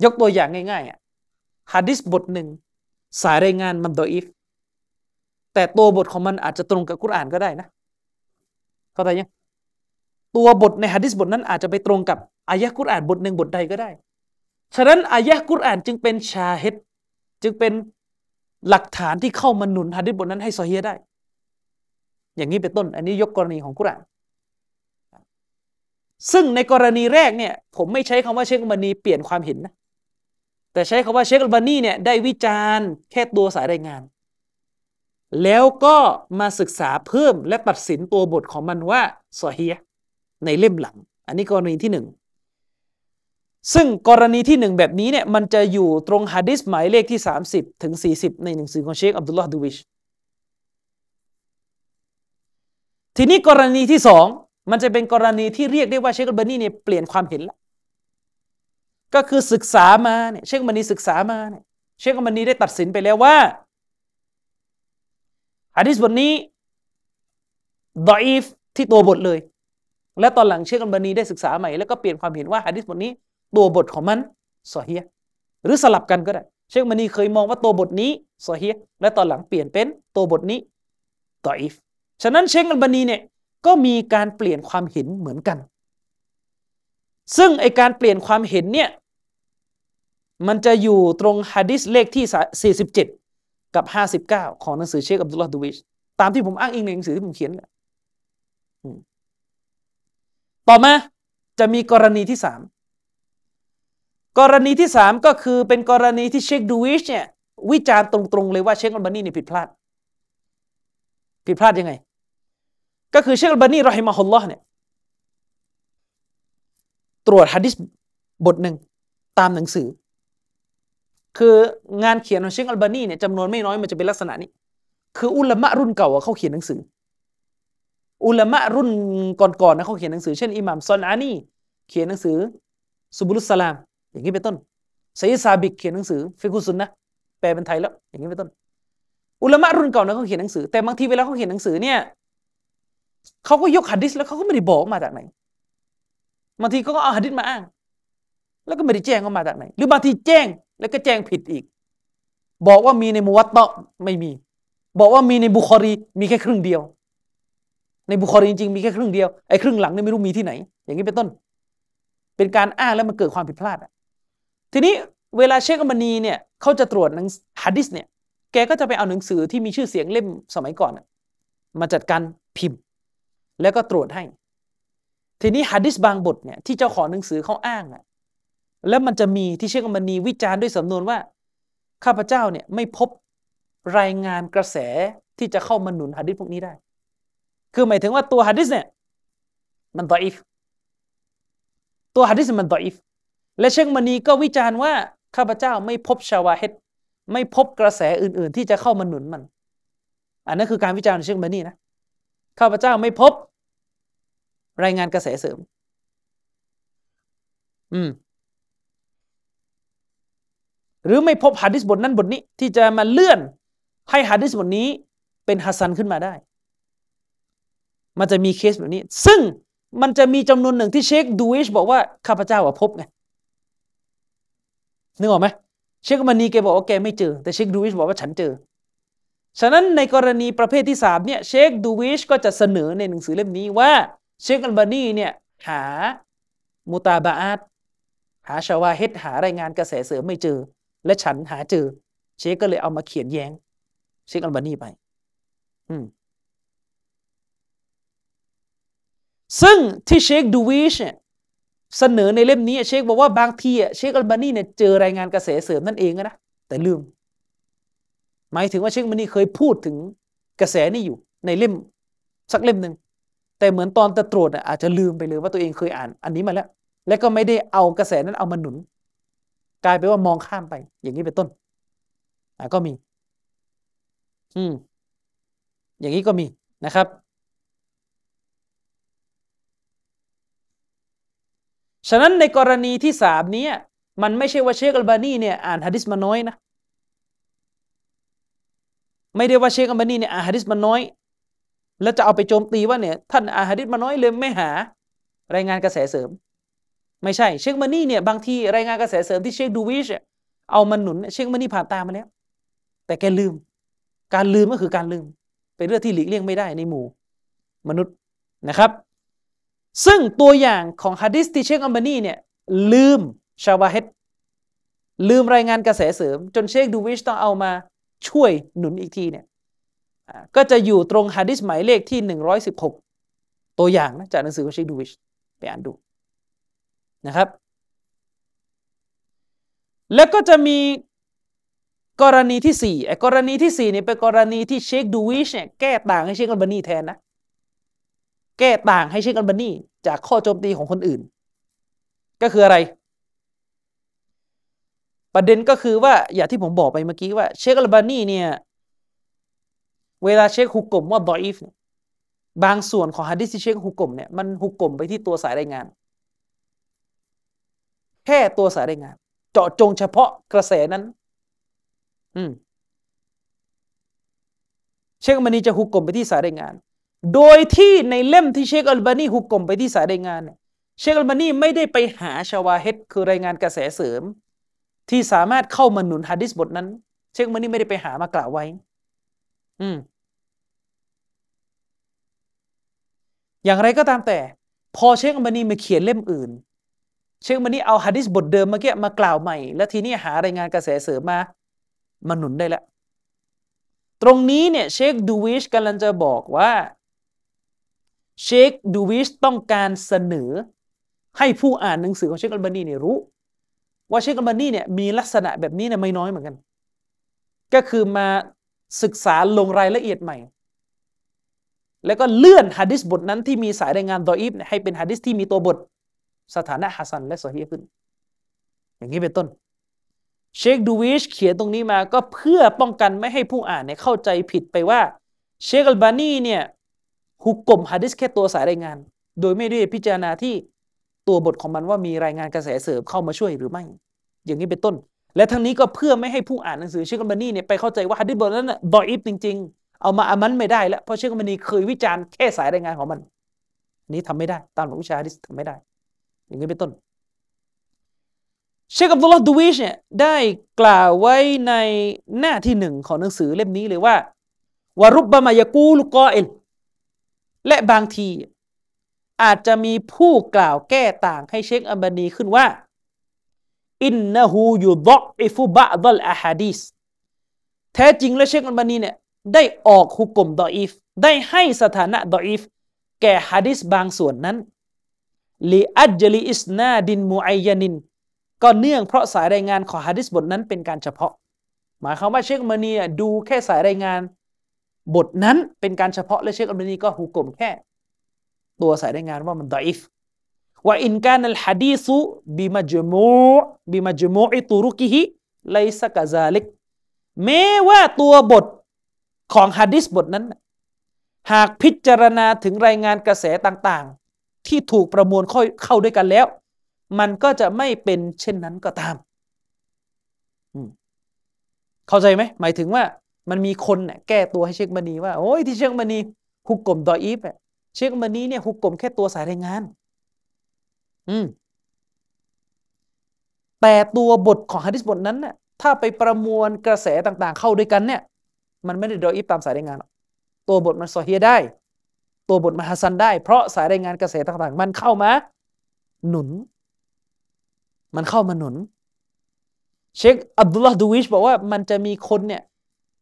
ยกตัวอย่างง่ายๆอะฮะดิษบทหนึ่งสายรายงานมัน ضعيف แต่ตัวบทของมันอาจจะตรงกับกุรอานก็ได้นะเข้าใจยังตัวบทในฮะดิษบทนั้นอาจจะไปตรงกับอายะกุรอานบทหนึ่งบทใดก็ได้ ฉะนั้นอายะกุรอานจึงเป็นชาฮิดจึงเป็นหลักฐานที่เข้ามาหนุนฮะดิษบทนั้นให้ซอฮีได้ อย่างนี้เป็นต้น อันนี้ยกกรณีของกุรอาน ซึ่งในกรณีแรกเนี่ยผมไม่ใช้คำว่าเชคบันีเปลี่ยนความเห็นนะแต่ใช้คาว่าเชคอัลบานีเนี่ยได้วิจารณ์แค่ตัวสายรายงาน แล้วก็มาศึกษาเพิ่มและตัดสินตัวบทของมันว่าซอฮียในเล่มหลัง อันนี้กรณีที่หนึ่ง ซึ่งกรณีที่หนึ่งแบบนี้เนี่ยมันจะอยู่ตรงฮะดิษหมายเลขที่ 30 ถึง 40 ในหนังสือของเชคอับดุลลาห์ดูวิช ทีนี้กรณีที่สองมันจะเป็นกรณีที่เรียกได้ว่าเชคอัลบานีเนี่ยเปลี่ยนความเห็นละก็คือศึกษามาเนี่ยเชคอัลบานีศึกษามาเนี่ยเชคอัลบานีได้ตัดสินไปแล้วว่าฮะดิษบทนี้ดอีฟที่ตัวบทเลย และตอนหลังเชคอัลบานีได้ศึกษาใหม่แล้วก็เปลี่ยนความเห็นว่าฮะดิษบทนี้ ตัวบทของมันซอเฮียหรือสลับกันก็ได้ เชคมานีเคยมองว่าตัวบทนี้ซอเฮียและตอนหลังเปลี่ยนเป็นตัวบทนี้ตออิฟฉะนั้นเชคอัลบานีเนี่ยก็มีการเปลี่ยนความเห็นเหมือนกัน ซึ่งไอการเปลี่ยนความเห็นเนี่ยมันจะอยู่ตรงฮะดิษเลขที่ 47 กับ 59 ของหนังสือเชคอับดุลลาห์ดูวิชตามที่ผมอ้างอิงในหนังสือที่ผมเขียนต่อมาจะมีกรณีที่สาม กรณีที่สามก็คือเป็นกรณีที่เชคดูวิชเนี่ยวิจารณ์ตรงๆเลยว่าเชคอัลบานีเนี่ยผิดพลาด ผิดพลาดยังไง ก็คือเชคอัลบานีรอฮิมาฮุลลอฮ์เนี่ยตรวจฮะดิษบทหนึ่งตามหนังสือ คืองานเขียนของเชคอัลบานีเนี่ยจำนวนไม่น้อยมันจะเป็นลักษณะนี้ คืออุลามะรุ่นเก่าเขาเขียนหนังสือ อุลามะรุ่นก่อนๆนะเขาเขียนหนังสือ เช่นอิหม่ามซอนอานีเขียนหนังสือสุบุลุสลาม อย่างนี้เป็นต้นไซซาบิกเขียนหนังสือฟิกุสุนนะแปลเป็นไทยแล้ว อย่างนี้เป็นต้น อุลามะรุ่นเก่านะเขาเขียนหนังสือ แต่บางทีเวลาเขาเขียนหนังสือเนี่ยเขาก็ยกหะดิษแล้วเขาก็ไม่ได้บอกมาจากไหนบางทีเขาก็เอาหะดิษมาอ้าง แล้วก็ไม่ได้แจ้งว่ามาจากไหน หรือบางทีแจ้งแล้วก็แจ้งผิดอีก บอกว่ามีในมุวัตตะไม่มี บอกว่ามีในบุคอรีมีแค่ครึ่งเดียว ในบุคอรีจริงๆมีแค่ครึ่งเดียวไอ้ครึ่งหลังนี่ไม่รู้มีที่ไหน อย่างนี้เป็นต้น เป็นการอ้างแล้วมันเกิดความผิดพลาด ทีนี้เวลาเชคอัลบานีเนี่ยเขาจะตรวจหนังสือฮะดิษเนี่ยแกก็จะไปเอาหนังสือที่มีชื่อเสียงเล่มสมัยก่อนมาจัดการพิมพ์ แล้วก็ตรวจให้ ทีนี้ฮะดิษบางบทเนี่ยที่เจ้าของหนังสือเขาอ้างอะแล้วมันจะมีที่เชคอัลบานีวิจารณ์ด้วยสำนวนว่า ข้าพเจ้าเนี่ยไม่พบรายงานกระแสที่จะเข้ามาหนุนฮะดิษพวกนี้ได้ คือหมายถึงว่าตัวฮะดิษเนี่ยมันต่ออิฟตัวฮัดดิสมันต่ออิฟ และเชคมณีก็วิจารณ์ว่าข้าพเจ้าไม่พบชาวาเฮตไม่พบกระแสอื่น ๆ ที่จะเข้ามาหนุนมัน อันนั้นคือการวิจารณ์ของเชคมณีนะข้าพเจ้าไม่พบ รายงานกระแสเสริม อืม หรือไม่พบฮะดิษบทนั้นบทนี้ ที่จะมาเลื่อน ให้ฮะดิษบทนี้ เป็น حسن ขึ้นมาได้ มันจะมีเคสแบบนี้ ซึ่งมันจะมีจำนวนหนึ่งที่เชคดูวิชบอกว่าข้าพเจ้าว่าพบไง นึกออกไหมเชคอัลบานีแกบอกว่าแกไม่เจอ แต่เชคดูวิชบอกว่าฉันเจอ ฉะนั้นในกรณีประเภทที่สามเนี่ยเชคดูวิชก็จะเสนอในหนังสือเล่มนี้ว่าเชคอัลบานีเนี่ยหา متابعات หา شواهد หารายงานกระแสเสริมไม่เจอ และฉันหาเจอ เชคก็เลยเอามาเขียนแย้ง เชคอัลบานีไป อืมซึ่งที่เชคดูวิชเนี่ย เสนอในเล่มนี้เชคบอกว่าบางทีเชคอัลบานีเนี่ยเจอรายงานกระแสเสริมนั่นเองนะแต่ลืม หมายถึงว่าเชคอัลบานีเคยพูดถึงกระแสนี้อยู่ในเล่มสักเล่มหนึ่งแต่เหมือนตอนตะตรวจอาจจะลืมไปเลยว่าตัวเองเคยอ่านอันนี้มาแล้ว และก็ไม่ได้เอากระแสนั้นเอามาหนุน กลายไปว่ามองข้ามไป อย่างนี้เป็นต้นอ่าก็มี อืมอย่างนี้ก็มีนะครับ ฉะนั้นในกรณีที่สามนี้มันไม่ใช่ว่าเชคอัลบานีเนี่ยอ่านฮะดิษมาน้อยนะ ไม่ได้ว่าเชคอัลบานีเนี่ยอ่านฮะดิษมาน้อย แล้วจะเอาไปโจมตีว่าเนี่ยท่านอ่านฮะดิษมาน้อยเลยไม่หา รายงานกระแสเสริม ไม่ใช่เชคมานี่เนี่ยบางทีรายงานกระแสเสริมที่เชคดูวิชเอามันหนุนเชคมานี่ผ่านตามาแล้ว แต่แกลืม การลืมก็คือการลืม เป็นเรื่องที่หลีกเลี่ยงไม่ได้ในหมู่ มนุษย์นะครับ ซึ่งตัวอย่างของฮะดิษที่เชคอัมบานีเนี่ยลืมชาวาเฮตลืมรายงานกระแสเสริม จนเชคดูวิชต้องเอามาช่วยหนุนอีกทีเนี่ยก็จะอยู่ตรงฮะดิษหมายเลขที่ 116 ตัวอย่างนะจากหนังสือของเชคดูวิชไปอ่านดูนะครับ แล้วก็จะมีกรณีที่สี่ไอ้กรณีที่สี่เนี่ยเป็นกรณีที่เชคดูวิชเนี่ยแก้ต่างให้เชคอัลบานีแทนนะ ก้ต่างให้เชคอัลบานีจากข้อโจมตีของคนอื่น ก็คืออะไร ประเด็นก็คือว่าอย่างที่ผมบอกไปเมื่อกี้ว่าเชคอัลบานีเนี่ย เวลาเชค حكم ว่า ضعيف เนี่ยบางส่วนของฮะดิษที่เชค حكم เนี่ยมัน حكم ไปที่ตัวสายรายงาน แค่ตัวสายรายงาน เจาะจงเฉพาะกระแสนั้น อืมเชคอัลบานีจะ حكم ไปที่สายรายงาน โดยที่ในเล่มที่เชคอัลบานี حكم ไปที่สายรายงานเนี่ยเชคอัลบานีไม่ได้ไปหา شواهد คือรายงานกระแสเสริม ที่สามารถเข้ามาหนุนฮะดิษบทนั้น เชคอัลบานีไม่ได้ไปหามากล่าวไว้ อืม อย่างไรก็ตามแต่ พอเชคอัลบานีมาเขียนเล่มอื่น เชคอัลบานีเอาฮะดิษบทเดิมเมื่อกี้มากล่าวใหม่ แล้วทีนี้หารายงานกระแสเสริมมามาหนุนได้แล้วตรงนี้เนี่ยเชคดูวิชกำลังจะบอกว่า เชคดูวิชต้องการเสนอ ให้ผู้อ่านหนังสือของเชคอัลบานีเนี่ยรู้ ว่าเชคอัลบานีเนี่ยมีลักษณะแบบนี้เนี่ยไม่น้อยเหมือนกัน ก็คือมาศึกษาลงรายละเอียดใหม่ แล้วก็เลื่อนฮะดิษบทนั้นที่มีสายรายงานดออีฟให้เป็นฮะดิษที่มีตัวบทสถานะฮัสันและโซฮีขึ้น อย่างนี้เป็นต้น เชคดูวิชเขียนตรงนี้มาก็เพื่อป้องกันไม่ให้ผู้อ่านเนี่ยเข้าใจผิดไปว่า เชคอัลบานีเนี่ย ฮุกกลมฮะดิษแค่ตัวสายรายงาน โดยไม่ได้พิจารณาที่ตัวบทของมันว่ามีรายงานกระแสเสริมเข้ามาช่วยหรือไม่ อย่างนี้เป็นต้น และทั้งนี้ก็เพื่อไม่ให้ผู้อ่านหนังสือเชคอัลบานีเนี่ยไปเข้าใจว่าฮะดิษบทนั้นน่ะดออิฟจริง ๆ เอามาอามันไม่ได้แล้วเพราะเชคอัลบานีเคยวิจารณ์แค่สายรายงานของมันนี้ทำไม่ได้ ตามหลักวิชาฮะดิษทำไม่ได้ อย่างนี้เป็นต้นเชคอับดุลลอฮ์ดูวิชเนี่ยได้กล่าวไว้ในหน้าที่หนึ่งของหนังสือเล่มนี้เลยว่า وربما يقول قائل และบางทีอาจจะมีผู้กล่าวแก้ต่างให้เชคอัลบานีขึ้นว่า อินนะฮูยูดอกอิฟุบะดัลอาฮาดีสแท้จริงแล้วเชคอัมบานีเนี่ยได้ออกحكم ضعيف ได้ให้สถานะ ضعيف แก่ฮะดิษบางส่วนนั้นلأجل إسناد معين ก็เนื่องเพราะสายรายงานของฮะดิษบทนั้นเป็นการเฉพาะ หมายความว่าเชคมานีดูแค่สายรายงาน บทนั้นเป็นการเฉพาะและเชคอัลบานีก็หุกกลมแค่ ตัวสายรายงานว่ามันดอิฟว่าอินการนัลฮะดีซุบิมาจมูบิมาจมูอิตุรุกิฮิไลซกะซาลิกแม้ว่าตัวบทของฮะดิษบทนั้น หากพิจารณาถึงรายงานกระแสต่างๆ ที่ถูกประมวลเข้าด้วยกันแล้ว มันก็จะไม่เป็นเช่นนั้นก็ตามเข้าใจไหมหมายถึงว่า มันมีคนเนี่ยแก้ตัวให้เชคมานีว่าโอ้ยที่เชคมานีฮุกกลมดออีฟเชคมานีเนี่ยฮุกกลมแค่ตัวสายรายงาน อืมแต่ตัวบทของฮะดิษบทนั้นเนี่ยถ้าไปประมวลกระแสต่างๆ เข้าด้วยกันเนี่ย มันไม่ได้ดออีฟตามสายรายงานหรอกตัวบทมันซอเฮียได้ ตัวบทมันฮัสันได้ เพราะสายรายงานกระแสต่างๆ มันเข้ามา หนุน มันเข้ามาหนุน เชคอับดุลลาห์ดูวิชบอกว่ามันจะมีคนเนี่ย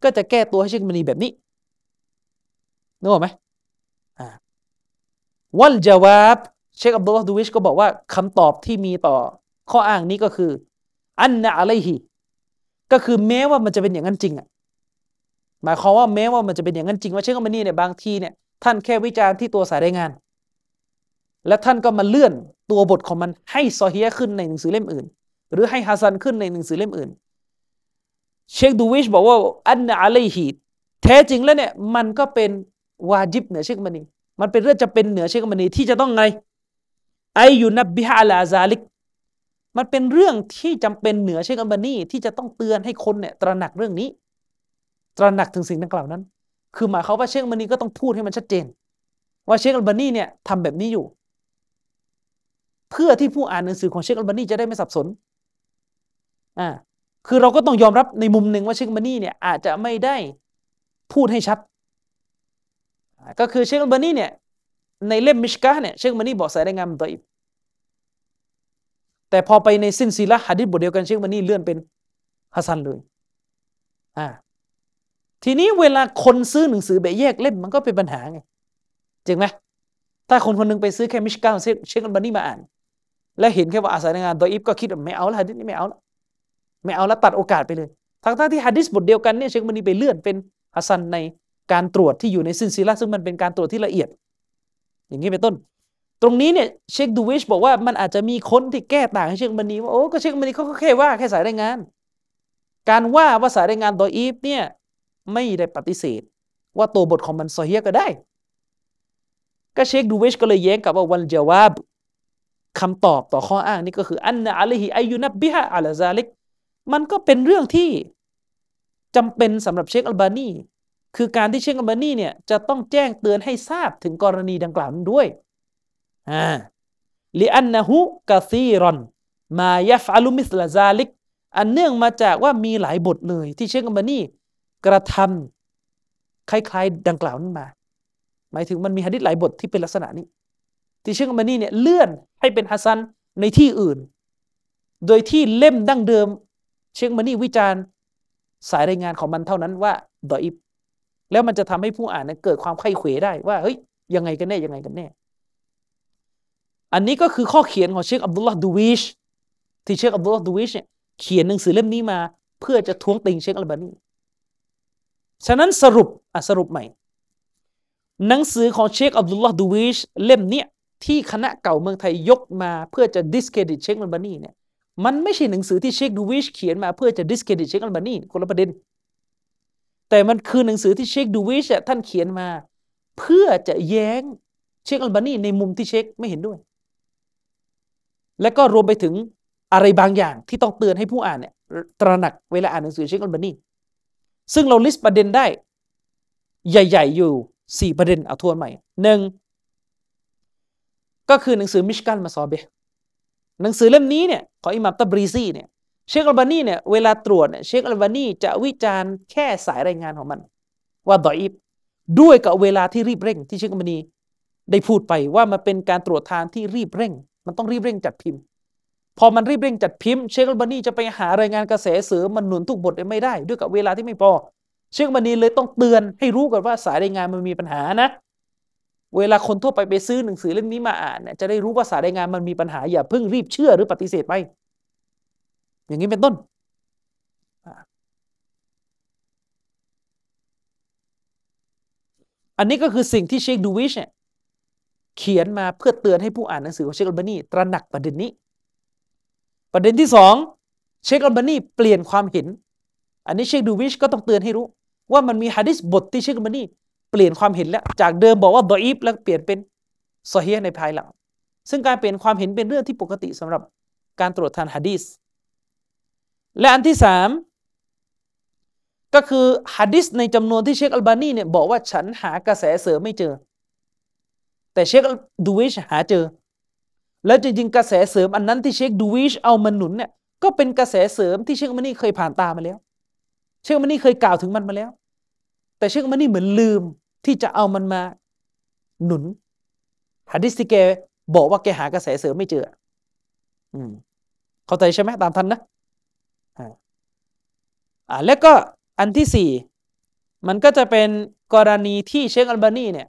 ก็จะแก้ตัวให้เชคมานีแบบนี้นึกออกไหมวัลจาวาบเชคอับดุลลาห์ดูวิชก็บอกว่าคำตอบที่มีต่อข้ออ้างนี้ก็คือ อันนะอะไรฮีก็คือแม้ว่ามันจะเป็นอย่างนั้นจริงอะหมายความว่าแม้ว่ามันจะเป็นอย่างนั้นจริงว่าเชคมานีเนี่ยบางทีเนี่ยท่านแค่วิจารณ์ที่ตัวสายรายงาน และท่านก็มาเลื่อนตัวบทของมันให้ซอฮียขึ้นในหนังสือเล่มอื่น หรือให้ฮัสซันขึ้นในหนังสือเล่มอื่น เชคดูวิชบอกว่าอันนะอะลัยฮีแท้จริงแล้วเนี่ยมันก็เป็นวาจิบเหนือเชคมานีมันเป็นเรื่องจะเป็นเหนือเชคมานีที่จะต้องไงไออยู่นับบิฮะลาซาลิก มันเป็นเรื่องที่จำเป็นเหนือเชคอัลบานีที่จะต้องเตือนให้คนเนี่ยตระหนักเรื่องนี้ ตระหนักถึงสิ่งดังกล่าวนั้น คือหมายความว่าเชคอัลบานีก็ต้องพูดให้มันชัดเจน ว่าเชคอัลบานีเนี่ยทำแบบนี้อยู่ เพื่อที่ผู้อ่านหนังสือของเชคอัลบานีจะได้ไม่สับสนอ่า คือเราก็ต้องยอมรับในมุมหนึ่งว่าเชคอัลบานีเนี่ยอาจจะไม่ได้พูดให้ชัด ก็คือเชคอัลบานีเนี่ยในเล่มมิชกาเนี่ยเชคอัลบานีบอกสายรายงานตัวอีกแต่พอไปในสิ้นซีละฮะดิษบทเดียวกันเชคอัลบานีเลื่อนเป็นحسن เลยอ่าทีนี้เวลาคนซื้อหนังสือแบบแยกเล่มมันก็เป็นปัญหาไงจริงไหมถ้าคนคนนึงไปซื้อแค่มิชกาเชคอัลบานีมาอ่าน และเห็นแค่ว่าอาศัยในงานโดยอิฟก็คิดว่าไม่เอาละฮะดิษนี้ไม่เอาละ ไม่เอาและตัดโอกาสไปเลยทั้งท่าที่ฮะดิษบทเดียวกันเนี่ยเชคอัลบานีไปเลื่อนเป็น حسن ในการตรวจที่อยู่ในซิลซีละซึ่งมันเป็นการตรวจที่ละเอียด อย่างนี้เป็นต้น ตรงนี้เนี่ยเชคดูวิชบอกว่ามันอาจจะมีคนที่แก้ต่างให้เชคอัลบานีว่าโอ้ก็เชคอัลบานีเขาก็แค่ว่าแค่สายรายงาน การว่าว่าสายรายงานตัวอีฟเนี่ยไม่ได้ปฏิเสธ ว่าตัวบทของมันซอฮีก็ได้ ก็เชคดูวิชก็เลยแย้งกับว่าวันจาวาบคำตอบต่อข้ออ้างนี้ก็คืออันนะอัลฮิอายุนับบิฮะอัลซาลิก มันก็เป็นเรื่องที่จำเป็นสำหรับเชคอัลบานีคือการที่เชคอัลบานีเนี่ยจะต้องแจ้งเตือนให้ทราบถึงกรณีดังกล่าวนั้นด้วยอ่าลิอันนะฮุكثيرا ما يفعل مثل ذلك อันเนื่องมาจากว่ามีหลายบทเลย ที่เชคอัลบานีกระทำคล้ายๆดังกล่าวนั้นมา หมายถึงมันมีฮะดิษหลายบทที่เป็นลักษณะนี้ ที่เชคอัลบานีเนี่ยเลื่อนให้เป็น حسن ในที่อื่น โดยที่เล่มดั้งเดิม เชคอัลบานีวิจารณ์สายรายงานของมันเท่านั้นว่า ضعيف แล้วมันจะทำให้ผู้อ่านเกิดความไขว้เขวได้ว่าเฮ้ยยังไงกันแน่ยังไงกันแน่ อันนี้ก็คือข้อเขียนของเชคอับดุลลาห์ดูวิชที่เชคอับดุลลาห์ดูวิชเนี่ยเขียนหนังสือเล่มนี้มา เพื่อจะท้วงติงเชคอัลบานีฉะนั้นสรุปอะสรุปใหม่ หนังสือของเชคอับดุลลาห์ดูวิชเล่มเนี้ยที่คณะเก่าเมืองไทยยกมาเพื่อจะ discredit เชคอัลบานีเนี่ย มันไม่ใช่หนังสือที่เชคดูวิชเขียนมาเพื่อจะ discredit เชคอัลบานีคนละประเด็น แต่มันคือหนังสือที่เชคดูวิชท่านเขียนมา เพื่อจะแย้งเชคอัลบานีในมุมที่เชคไม่เห็นด้วย และก็รวมไปถึงอะไรบางอย่างที่ต้องเตือนให้ผู้อ่านเนี่ยตระหนักเวลาอ่านหนังสือเชคอัลบานีซึ่งเรา list ประเด็นได้ ใหญ่ ๆ อยู่สี่ประเด็นเอาทวนใหม่หนึ่งก็คือหนังสือมิชกาตุลมาซอเบียะห์ หนังสือเล่มนี้เนี่ยของอิหมัมตับรีซีเนี่ยเชคอัลบานีเนี่ยเวลาตรวจเนี่ยเชคอัลบานีจะวิจารณ์แค่สายรายงานของมัน ว่า ضعيف ด้วยกับเวลาที่รีบเร่ง ที่เชคอัลบานีได้พูดไปว่ามันเป็นการตรวจทานที่รีบเร่ง มันต้องรีบเร่งจัดพิมพ์ พอมันรีบเร่งจัดพิมพ์เชคอัลบานีจะไปหารายงานกระแสเสริมมันหนุนทุกบทไม่ได้ ด้วยกับเวลาที่ไม่พอเชคอัลบานีเลยต้องเตือนให้รู้ก่อนว่าสายรายงานมันมีปัญหานะ เวลาคนทั่วไปไปซื้อหนังสือเล่มนี้มาอ่านเนี่ยจะได้รู้ว่าสายรายงานมันมีปัญหาอย่าเพิ่งรีบเชื่อหรือปฏิเสธไป อย่างนี้เป็นต้น อันนี้ก็คือสิ่งที่เชคดูวิชเนี่ยเขียนมาเพื่อเตือนให้ผู้อ่านหนังสือของเชคอัลบานีตระหนักประเด็นนี้ ประเด็นที่สองเชคอัลบานีเปลี่ยนความเห็น อันนี้เชคดูวิชก็ต้องเตือนให้รู้ ว่ามันมีฮะดิษบทที่เชคอัลบานี เปลี่ยนความเห็นแล้วจากเดิมบอกว่าดออีฟแล้วเปลี่ยนเป็นโซอฮีในภายหลัง ซึ่งการเปลี่ยนความเห็นเป็นเรื่องที่ปกติสำหรับการตรวจทานฮะดีสและอันที่สามก็คือฮะดิษในจำนวนที่เชคอัลบานีเนี่ยบอกว่าฉันหากระแสเสริมไม่เจอ แต่เชคดูวิชหาเจอ แล้วจริงๆกระแสเสริมอันนั้นที่เชคดูวิชเอามาหนุนเนี่ยก็เป็นกระแสเสริมที่เชคมานี่เคยผ่านตามาแล้ว เชคมานี่เคยกล่าวถึงมันมาแล้ว แต่เชคมานี่เหมือนลืม ที่จะเอามันมาหนุนฮะดิษที่แกบอกว่าแกหากระแสเสริมไม่เจอ อืม เข้าใจใช่ไหมตามทันนะอ่าแล้วก็อันที่สี่มันก็จะเป็นกรณีที่เชคอัลบานีเนี่ย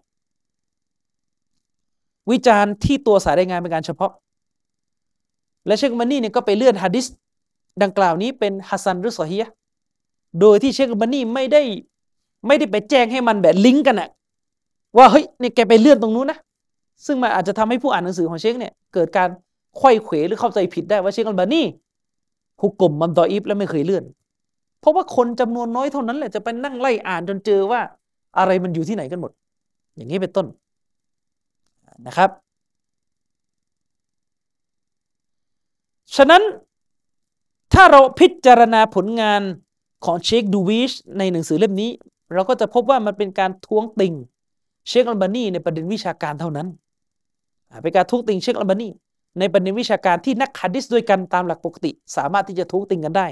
วิจารณ์ที่ตัวสายรายงานเป็นการเฉพาะ และเชคอัลบานีเนี่ยก็ไปเลื่อนฮะดิษดังกล่าวนี้เป็นฮัสซันหรือซอฮียโดยที่เชคอัลบานีไม่ได้ ไม่ได้ไปแจ้งให้มันแบบลิงก์กันอะว่าเฮ้ยเนี่ยแกไปเลื่อนตรงนู้นนะซึ่งมันอาจจะทำให้ผู้อ่านหนังสือของเชคเนี่ยเกิดการไข้เขวหรือเข้าใจผิดได้ว่าเชคอัลบานีฮุกกลมมันดออีฟแล้วไม่เคยเลื่อน เพราะว่าคนจำนวนน้อยเท่านั้นแหละจะไปนั่งไล่อ่านจนเจอว่าอะไรมันอยู่ที่ไหนกันหมด อย่างนี้เป็นต้นนะครับ ฉะนั้นถ้าเราพิจารณาผลงานของเชคดูวิชในหนังสือเล่มนี้ เราก็จะพบว่ามันเป็นการท้วงติงเชคอัลบานีในประเด็นวิชาการเท่านั้นเป็นการท้วงติงเชคอัลบานีในประเด็นวิชาการที่นักฮัดดิสด้วยกันตามหลักปกติ สามารถที่จะท้วงติงกันได้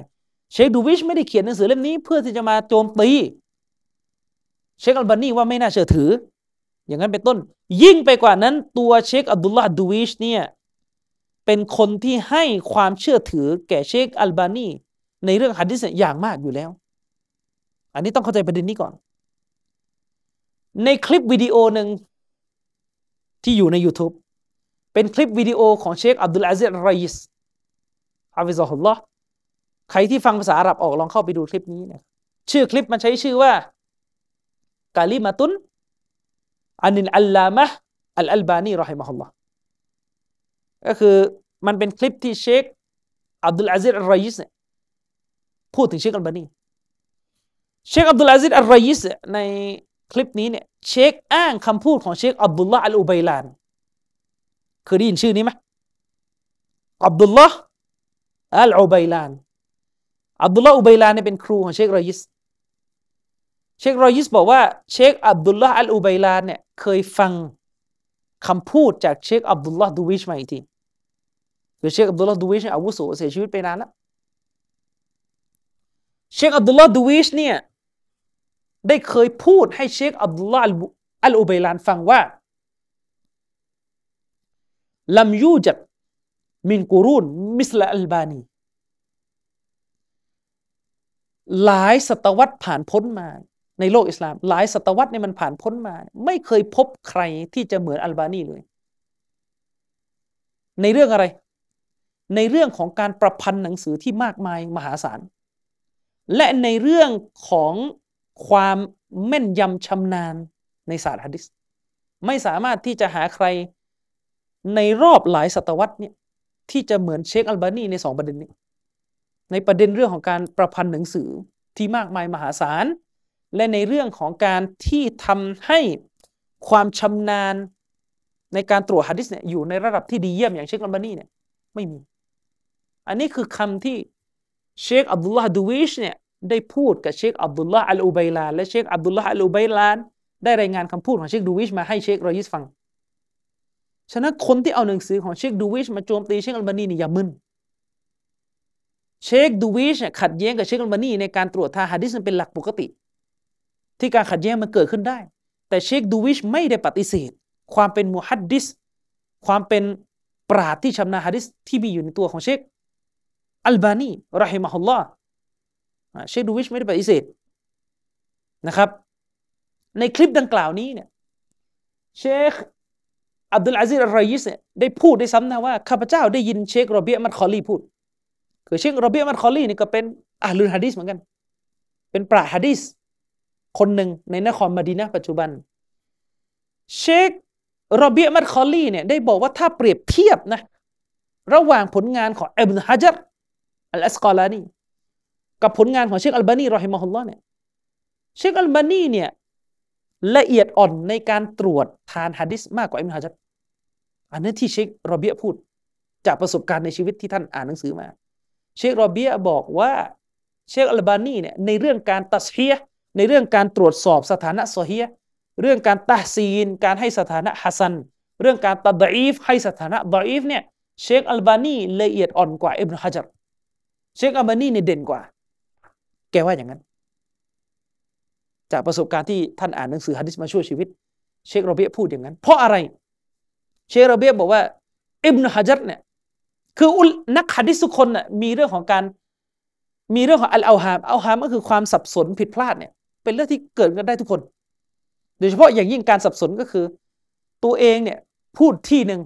เชคดูวิชไม่ได้เขียนหนังสือเล่มนี้เพื่อที่จะมาโจมตีเชคอัลบานีว่าไม่น่าเชื่อถือ อย่างนั้นเป็นต้น ยิ่งไปกว่านั้นตัวเชคอับดุลลาห์ดูวิชเนี่ยเป็นคนที่ให้ความเชื่อถือแก่เชคอัลบานีในเรื่องฮะดิษอย่างมากอยู่แล้ว อันนี้ต้องเข้าใจประเด็นนี้ก่อน ในคลิปวิดีโอหนึ่งที่อยู่ใน YouTube เป็นคลิปวิดีโอของเชคอับดุลอาซีซอัรรอยิส حفظه الله ใครที่ฟังภาษาอาหรับออกลองเข้าไปดูคลิปนี้นะชื่อคลิปมันใช้ชื่อว่า كلمةอันินอัลลามะอัลอัลบานีรอฮิมะฮุลลอฮ์ก็คือมันเป็นคลิปที่เชคอับดุลอาซิดอัลรยิสเนี่ยพูดถึงเชคอัลบานี เชคอับดุลอาซิดอัลรอยิสในคลิปนี้เนี่ยเชคอ้างคำพูดของเชคอับดุลลาอัลอุบัยลานเคยได้ยินชื่อนี้ไหมอับดุลลาอัลอุบัยลานอับดุลลาอุบัยลานเนี่ยเป็นครูของเชครอยิสเชครอยิสบอกว่าเชคอับดุลลาอัลอุบัยลานเนี่ยเคยฟังคำพูดจากเชคอับดุลลาดูวิชมาอีกทีคือเชคอับดุลลาดูวิชอาวุโสเสียชีวิตไปนานแล้วเชคอับดุลลาดูวิชเนี่ย ได้เคยพูดให้เชคอับดุลลาห์อัลอุบัยลานฟังว่าลัมยูจัดมินกูรุนมิสลาอัลบานี หลายศตวรรษผ่านพ้นมา ในโลกอิสลาม หลายศตวรรษเนี่ยมันผ่านพ้นมา ไม่เคยพบใครที่จะเหมือนอัลบานีเลย ในเรื่องอะไร ในเรื่องของการประพันธ์หนังสือที่มากมายมหาศาล และในเรื่องของ ความแม่นยำชำนาญในศาสตร์ฮะดิษไม่สามารถที่จะหาใครในรอบหลายศตวรรษเนี่ยที่จะเหมือนเชคอัลบานีในสองประเด็นนี้ ในประเด็นเรื่องของการประพันธ์หนังสือที่มากมายมหาศาล และในเรื่องของการที่ทำให้ความชำนาญในการตรวจฮะดิษเนี่ยอยู่ในระดับที่ดีเยี่ยมอย่างเชคอัลบานีเนี่ยไม่มี อันนี้คือคำที่เชคอับดุลลาห์ดูวิชเนี่ย ได้พูดกับเชคอับดุลลาห์อัลอุบัยลานและเชคอับดุลลาห์อัลอุบัยลานได้รายงานคำพูดของเชคดูวิชมาให้เชครอยิสฟัง ฉะนั้นคนที่เอาหนังสือของเชคดูวิชมาโจมตีเชคอัลบานีนี่อย่ามึน เชคดูวิชขัดแย้งกับเชคอัลบานีในการตรวจทาฮะดิษเป็นหลักปกติ ที่การขัดแย้งมันเกิดขึ้นได้ แต่เชคดูวิชไม่ได้ปฏิเสธ ความเป็นมุฮัดดิษความเป็นปราดที่ชำนาญฮะดิษที่มีอยู่ในตัวของเชคอัลบานีรอฮิมะฮุลลอฮ์ เชคดูวิชไม่ได้ปฏิเสธนะครับ ในคลิปดังกล่าวนี้เนี่ยเชคอับดุลอาซิรอัลรอยิสเนี่ยได้พูดได้ซ้ำนะว่าข้าพเจ้าได้ยินเชคโรเบียมัดคอลีพูด คือเชคโรเบียมัดคอลีนี่ก็เป็นอะฮ์ลุลฮะดิษเหมือนกัน เป็นปราชญ์ฮะดิษคนหนึ่งในนครมะดีนะฮ์ปัจจุบัน เชคโรเบียมัดคอลีเนี่ยได้บอกว่าถ้าเปรียบเทียบนะ ระหว่างผลงานของอิบนุลฮะจัรอัลอัสกอลานี กับผลงานของเชคอัลบานีرحمه اللهเนี่ยเชคอัลบานีเนี่ยละเอียดอ่อนในการตรวจทานฮะดิษมากกว่าอิบนุฮะจัรอันนี้ที่เชคโรเบียพูด จากประสบการณ์ในชีวิตที่ท่านอ่านหนังสือมา เชคโรเบียบอกว่าเชคอัลบานีเนี่ยในเรื่องการتصحيحในเรื่องการตรวจสอบสถานะซอเฮียะห์เรื่องการتحسين การให้สถานะฮัสัน เรื่องการتضعيفให้สถานะดอีฟเนี่ยเชคอัลบานีละเอียดอ่อนกว่าอิบนุฮะจัรเชคอัลบานีเนี่ยเด่นกว่า แกว่าอย่างนั้น จากประสบการณ์ที่ท่านอ่านหนังสือฮะดิษมาช่วยชีวิต เชคโรเบียพูดอย่างนั้น เพราะอะไร เชคโรเบียบอกว่าอิบนุฮะจัรเนี่ยคือนักฮะดิษทุกคนน่ะมีเรื่องของการมีเรื่องของอัลอาฮามอัลฮามก็คือความสับสนผิดพลาดเนี่ยเป็นเรื่องที่เกิดกันได้ทุกคน โดยเฉพาะอย่างยิ่งการสับสนก็คือ ตัวเองเนี่ยพูดที่หนึ่ง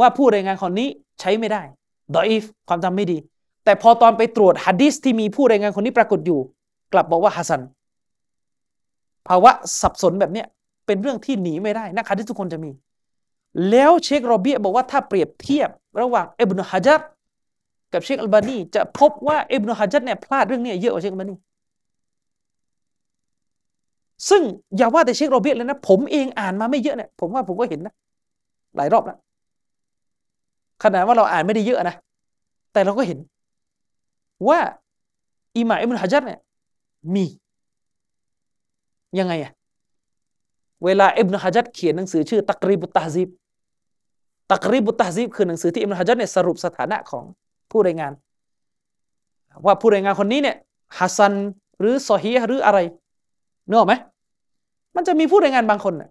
ว่าผู้รายงานคนนี้ใช้ไม่ได้ดออีฟความจำไม่ดี แต่พอตอนไปตรวจฮะดิษที่มีผู้รายงานคนนี้ปรากฏอยู่ กลับบอกว่าฮัสันภาวะสับสนแบบเนี้ยเป็นเรื่องที่หนีไม่ได้นักฮะดิษทุกคนจะมี แล้วเชคโรเบียบอกว่าถ้าเปรียบเทียบระหว่างเอบนุฮะจัดกับเชคอัลบานีจะพบว่าเอบนุฮะจัดเนี่ยพลาดเรื่องนี้เยอะกว่าเชคอัลบานีซึ่งอย่าว่าแต่เชคโรเบียเลยนะ ผมเองอ่านมาไม่เยอะเนี่ยผมว่าผมก็เห็นนะ หลายรอบแล้วขนาดว่าเราอ่านไม่ได้เยอะนะ แต่เราก็เห็น ว่าอิหม่าอิบนุฮะจัรเนี่ยมียังไงอะเวลาอิบนุฮะจัรเขียนหนังสือชื่อ ตักรีบุตตาซีบตักรีบุตตาซีบคือหนังสือที่อิบนุฮะจัรเนี่ยสรุปสถานะของผู้รายงาน ว่าผู้รายงานคนนี้เนี่ยฮัสซันหรือซอฮีหรืออะไรเนอะไหมมันจะมีผู้รายงานบางคนน่ะ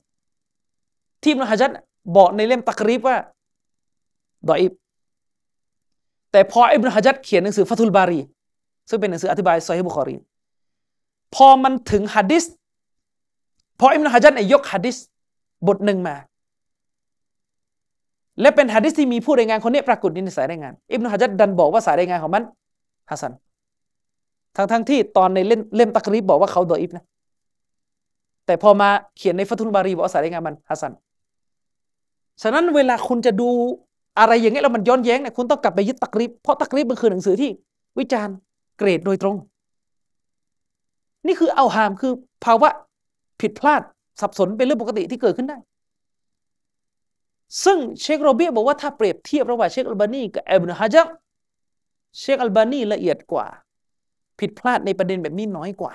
ที่อิบนุฮะจัรบอกในเล่มตักรีบว่าดออิบ แต่พออิบนุฮะจัดเขียนหนังสือฟัตุลบารี ซึ่งเป็นหนังสืออธิบายซอฮีบุคอรี พอมันถึงฮะดิษพออิบนุฮะจัดเนี่ยยกฮะดิษบทหนึ่งมา และเป็นฮะดิษที่มีผู้รายงานคนนี้ปรากฏในสายรายงาน อิบนุฮะจัดดันบอกว่าสายรายงานของมันฮัสซันทั้งทั้งที่ตอนในเล่มเล่มตักรีบบอกว่าเขาดออิฟนะแต่พอมาเขียนในฟัตุนบารีบอกสายรายงานมันฮัสซันฉะนั้นเวลาคุณจะดู อะไรอย่างเงี้ยแล้วมันย้อนแย้งเนี่ยคุณต้องกลับไปยึดตักรีบเพราะตักรีบมันคือหนังสือที่วิจารณ์เกรดโดยตรง นี่คือเอาหามคือภาวะผิดพลาดสับสนเป็นเรื่องปกติที่เกิดขึ้นได้ ซึ่งเชคโรเบียบอกว่าถ้าเปรียบเทียบระหว่างเชคอัลบานีกับอับนุฮะจัรเชคอัลบานีละเอียดกว่า ผิดพลาดในประเด็นแบบนี้น้อยกว่า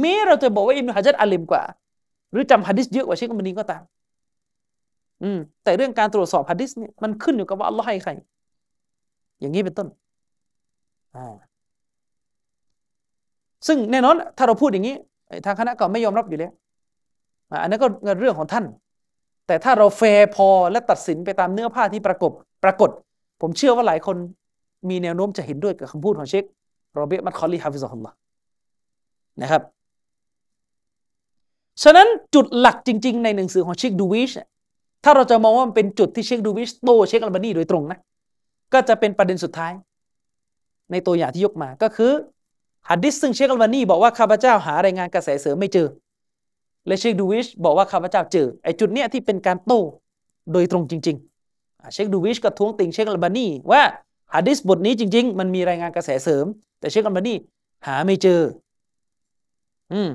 แม้เราจะบอกว่าอิบนุฮะจัรอาลิมกว่า หรือจำฮะดิษเยอะกว่าเชคอัลบานีก็ตาม อืมแต่เรื่องการตรวจสอบฮะดิษเนี่ยมันขึ้นอยู่กับว่าอัลลอฮ์ให้ใคร อย่างนี้เป็นต้นอ่าซึ่งแน่นอนถ้าเราพูดอย่างนี้ ทางคณะก็ไม่ยอมรับอยู่แล้วอันนั้นก็เรื่องของท่าน แต่ถ้าเราแฟร์พอและตัดสินไปตามเนื้อผ้าที่ปรากฏปรากฏ ผมเชื่อว่าหลายคนมีแนวโน้มจะเห็นด้วยกับคำพูดของเชคโรเบียมัดคอลีحفظه اللهนะครับ ฉะนั้นจุดหลักจริง ๆ ในหนังสือของเชคดูวิช ถ้าเราจะมองว่ามันเป็นจุดที่เชคดูวิชโต้เชคอัลบานีโดยตรงนะ ก็จะเป็นประเด็นสุดท้าย ในตัวอย่างที่ยกมาก็คือฮะดิษซึ่งเชคอัลบานีบอกว่าข้าพเจ้าหารายงานกระแสเสริมไม่เจอ และเชคดูวิชบอกว่าข้าพเจ้าเจอไอ้จุดเนี้ยที่เป็นการโต้โดยตรงจริงๆเชคดูวิชก็ท้วงติงเชคอัลบานีว่าฮะดิษบทนี้จริง ๆ มันมีรายงานกระแสเสริม แต่เชคอัลบานีหาไม่เจอ อืม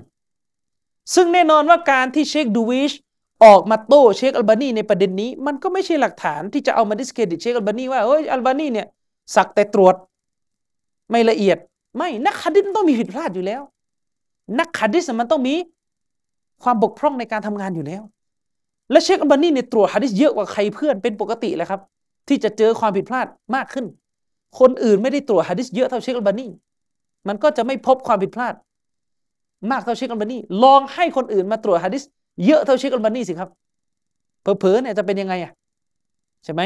ซึ่งแน่นอนว่าการที่เชคดูวิช ออกมาโต้เชคอัลบานีในประเด็นนี้ มันก็ไม่ใช่หลักฐานที่จะเอามา discredit เชคอัลบานีว่าเฮ้ยอัลบานีเนี่ยสักแต่ตรวจไม่ละเอียดไม่นักฮะดิษต้องมีผิดพลาดอยู่แล้ว นักฮะดิษมันต้องมีความบกพร่องในการทำงานอยู่แล้ว และเชคอัลบานีเนี่ยตรวจฮะดิษเยอะกว่าใครเพื่อนเป็นปกติเลยครับ ที่จะเจอความผิดพลาดมากขึ้น คนอื่นไม่ได้ตรวจฮะดิษเยอะเท่าเชคอัลบานีมันก็จะไม่พบความผิดพลาด มากเท่าเชคอัลบานีลองให้คนอื่นมาตรวจฮะดิษ เยอะเท่าเชคอัลบานีสิครับเผลอๆเนี่ยจะเป็นยังไงอะใช่ไหม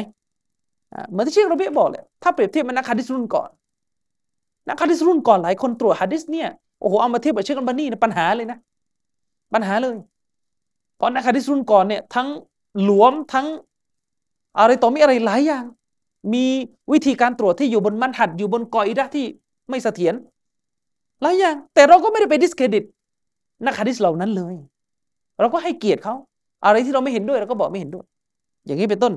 เหมือนที่เชคโรเบียบอกเลยถ้าเปรียบเทียบมันนักฮะดิษรุ่นก่อน นักฮะดิษรุ่นก่อนหลายคนตรวจฮะดิษเนี่ยโอ้โหเอามาเทียบกับเชคอัลบานีเนี่ยปัญหาเลยนะ ปัญหาเลย เพราะนักฮะดิษรุ่นก่อนเนี่ยทั้งหลวมทั้งอะไรต่อมีอะไรหลายอย่าง มีวิธีการตรวจที่อยู่บนมันหัดอยู่บนกออิดะที่ไม่เสถียรหลายอย่าง แต่เราก็ไม่ได้ไปดิสเครดิตนักฮะดิษเหล่านั้นเลย เราก็ให้เกียรติเขาอะไรที่เราไม่เห็นด้วยเราก็บอกไม่เห็นด้วย อย่างนี้เป็นต้น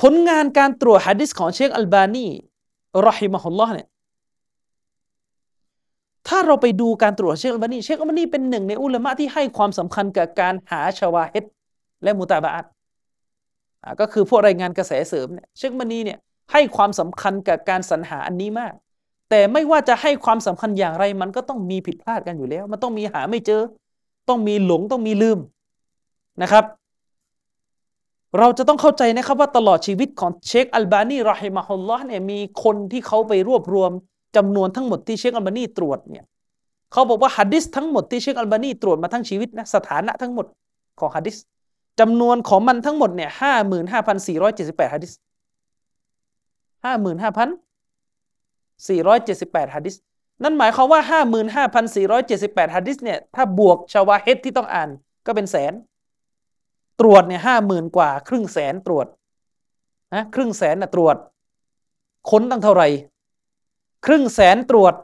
ผลงานการตรวจฮะดิษของเชคอัลบานีรอฮิมะฮุลลอฮ์เนี่ยถ้าเราไปดูการตรวจเชคอัลบานีเชคอัลบานีเป็นหนึ่งในอุลามะที่ให้ความสำคัญกับการหาชาวาเฮดและมุตาบาอัตก็คือพวกรายงานกระแสเสริมเนี่ยเชคอัลบานีเนี่ยให้ความสำคัญกับการสรรหาอันนี้มาก แต่ไม่ว่าจะให้ความสำคัญอย่างไร มันก็ต้องมีผิดพลาดกันอยู่แล้ว มันต้องมีหาไม่เจอ ต้องมีหลงต้องมีลืมนะครับ เราจะต้องเข้าใจนะครับว่าตลอดชีวิตของเชคอัลบานีرحمه اللهเนี่ยมีคนที่เขาไปรวบรวมจำนวนทั้งหมดที่เชคอัลบานีตรวจเนี่ยเขาบอกว่าฮะดิษทั้งหมดที่เชคอัลบานีตรวจมาทั้งชีวิตนะสถานะทั้งหมดของฮะดิษจำนวนของมันทั้งหมดเนี่ยห้าหมื่นห้าพันสี่ร้อยเจ็ดสิบแปดฮะดิษห้าหมื่นห้าพันสี่ร้อยเจ็ดสิบแปดฮะดิษ นั่นหมายความว่าห้าหมื่นห้าพันสี่ร้อยเจ็ดสิบแปดฮะดิษเนี่ยถ้าบวกشواهدที่ต้องอ่านก็เป็นแสน ตรวจเนี่ยห้าหมื่นกว่า ครึ่งแสนตรวจนะครึ่งแสนนะตรวจ ค้นตั้งเท่าไหร่ ครึ่งแสนตรวจ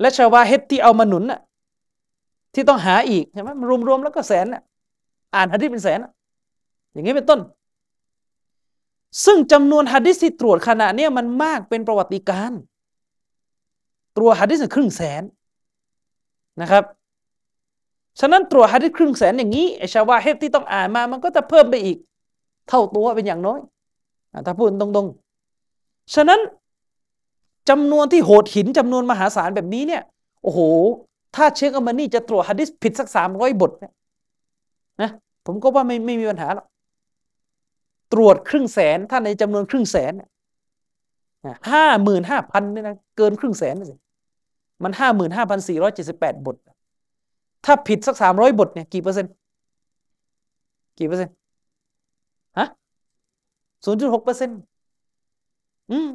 และชาวาเฮดที่เอามาหนุนน่ะที่ต้องหาอีกใช่ไหมรวมๆแล้วก็แสนน่ะอ่านฮะดิษเป็นแสนอย่างนี้เป็นต้น ซึ่งจำนวนฮะดิษที่ตรวจขณะนี้มันมากเป็นประวัติการ ตรวจฮะดิษครึ่งแสนนะครับ ฉะนั้นตรวจฮะดิษครึ่งแสนอย่างนี้ไอชาวาเฮดที่ต้องอ่านมามันก็จะเพิ่มไปอีก เท่าตัวเป็นอย่างน้อยถ้าพูดตรงๆ ฉะนั้นจำนวนที่โหดหินจำนวนมหาศาลแบบนี้เนี่ยโอ้โห ถ้าเชคอัมานี่จะตรวจฮะดิษผิดสักสามร้อยบทเนี่ยนะผมก็ว่าไม่ไม่มีปัญหาหรอกตรวจครึ่งแสนถ้าในจำนวนครึ่งแสนห้าหมื่นห้าพันเนี่ยนะเกินครึ่งแสนเลย มันห้าหมื่นห้าพันสี่ร้อยเจ็ดสิบแปดบท ถ้าผิดสักสามร้อยบทเนี่ยกี่เปอร์เซ็นต์ กี่เปอร์เซ็นต์ ฮะศูนย์จุดหกเปอร์เซ็นต์อืม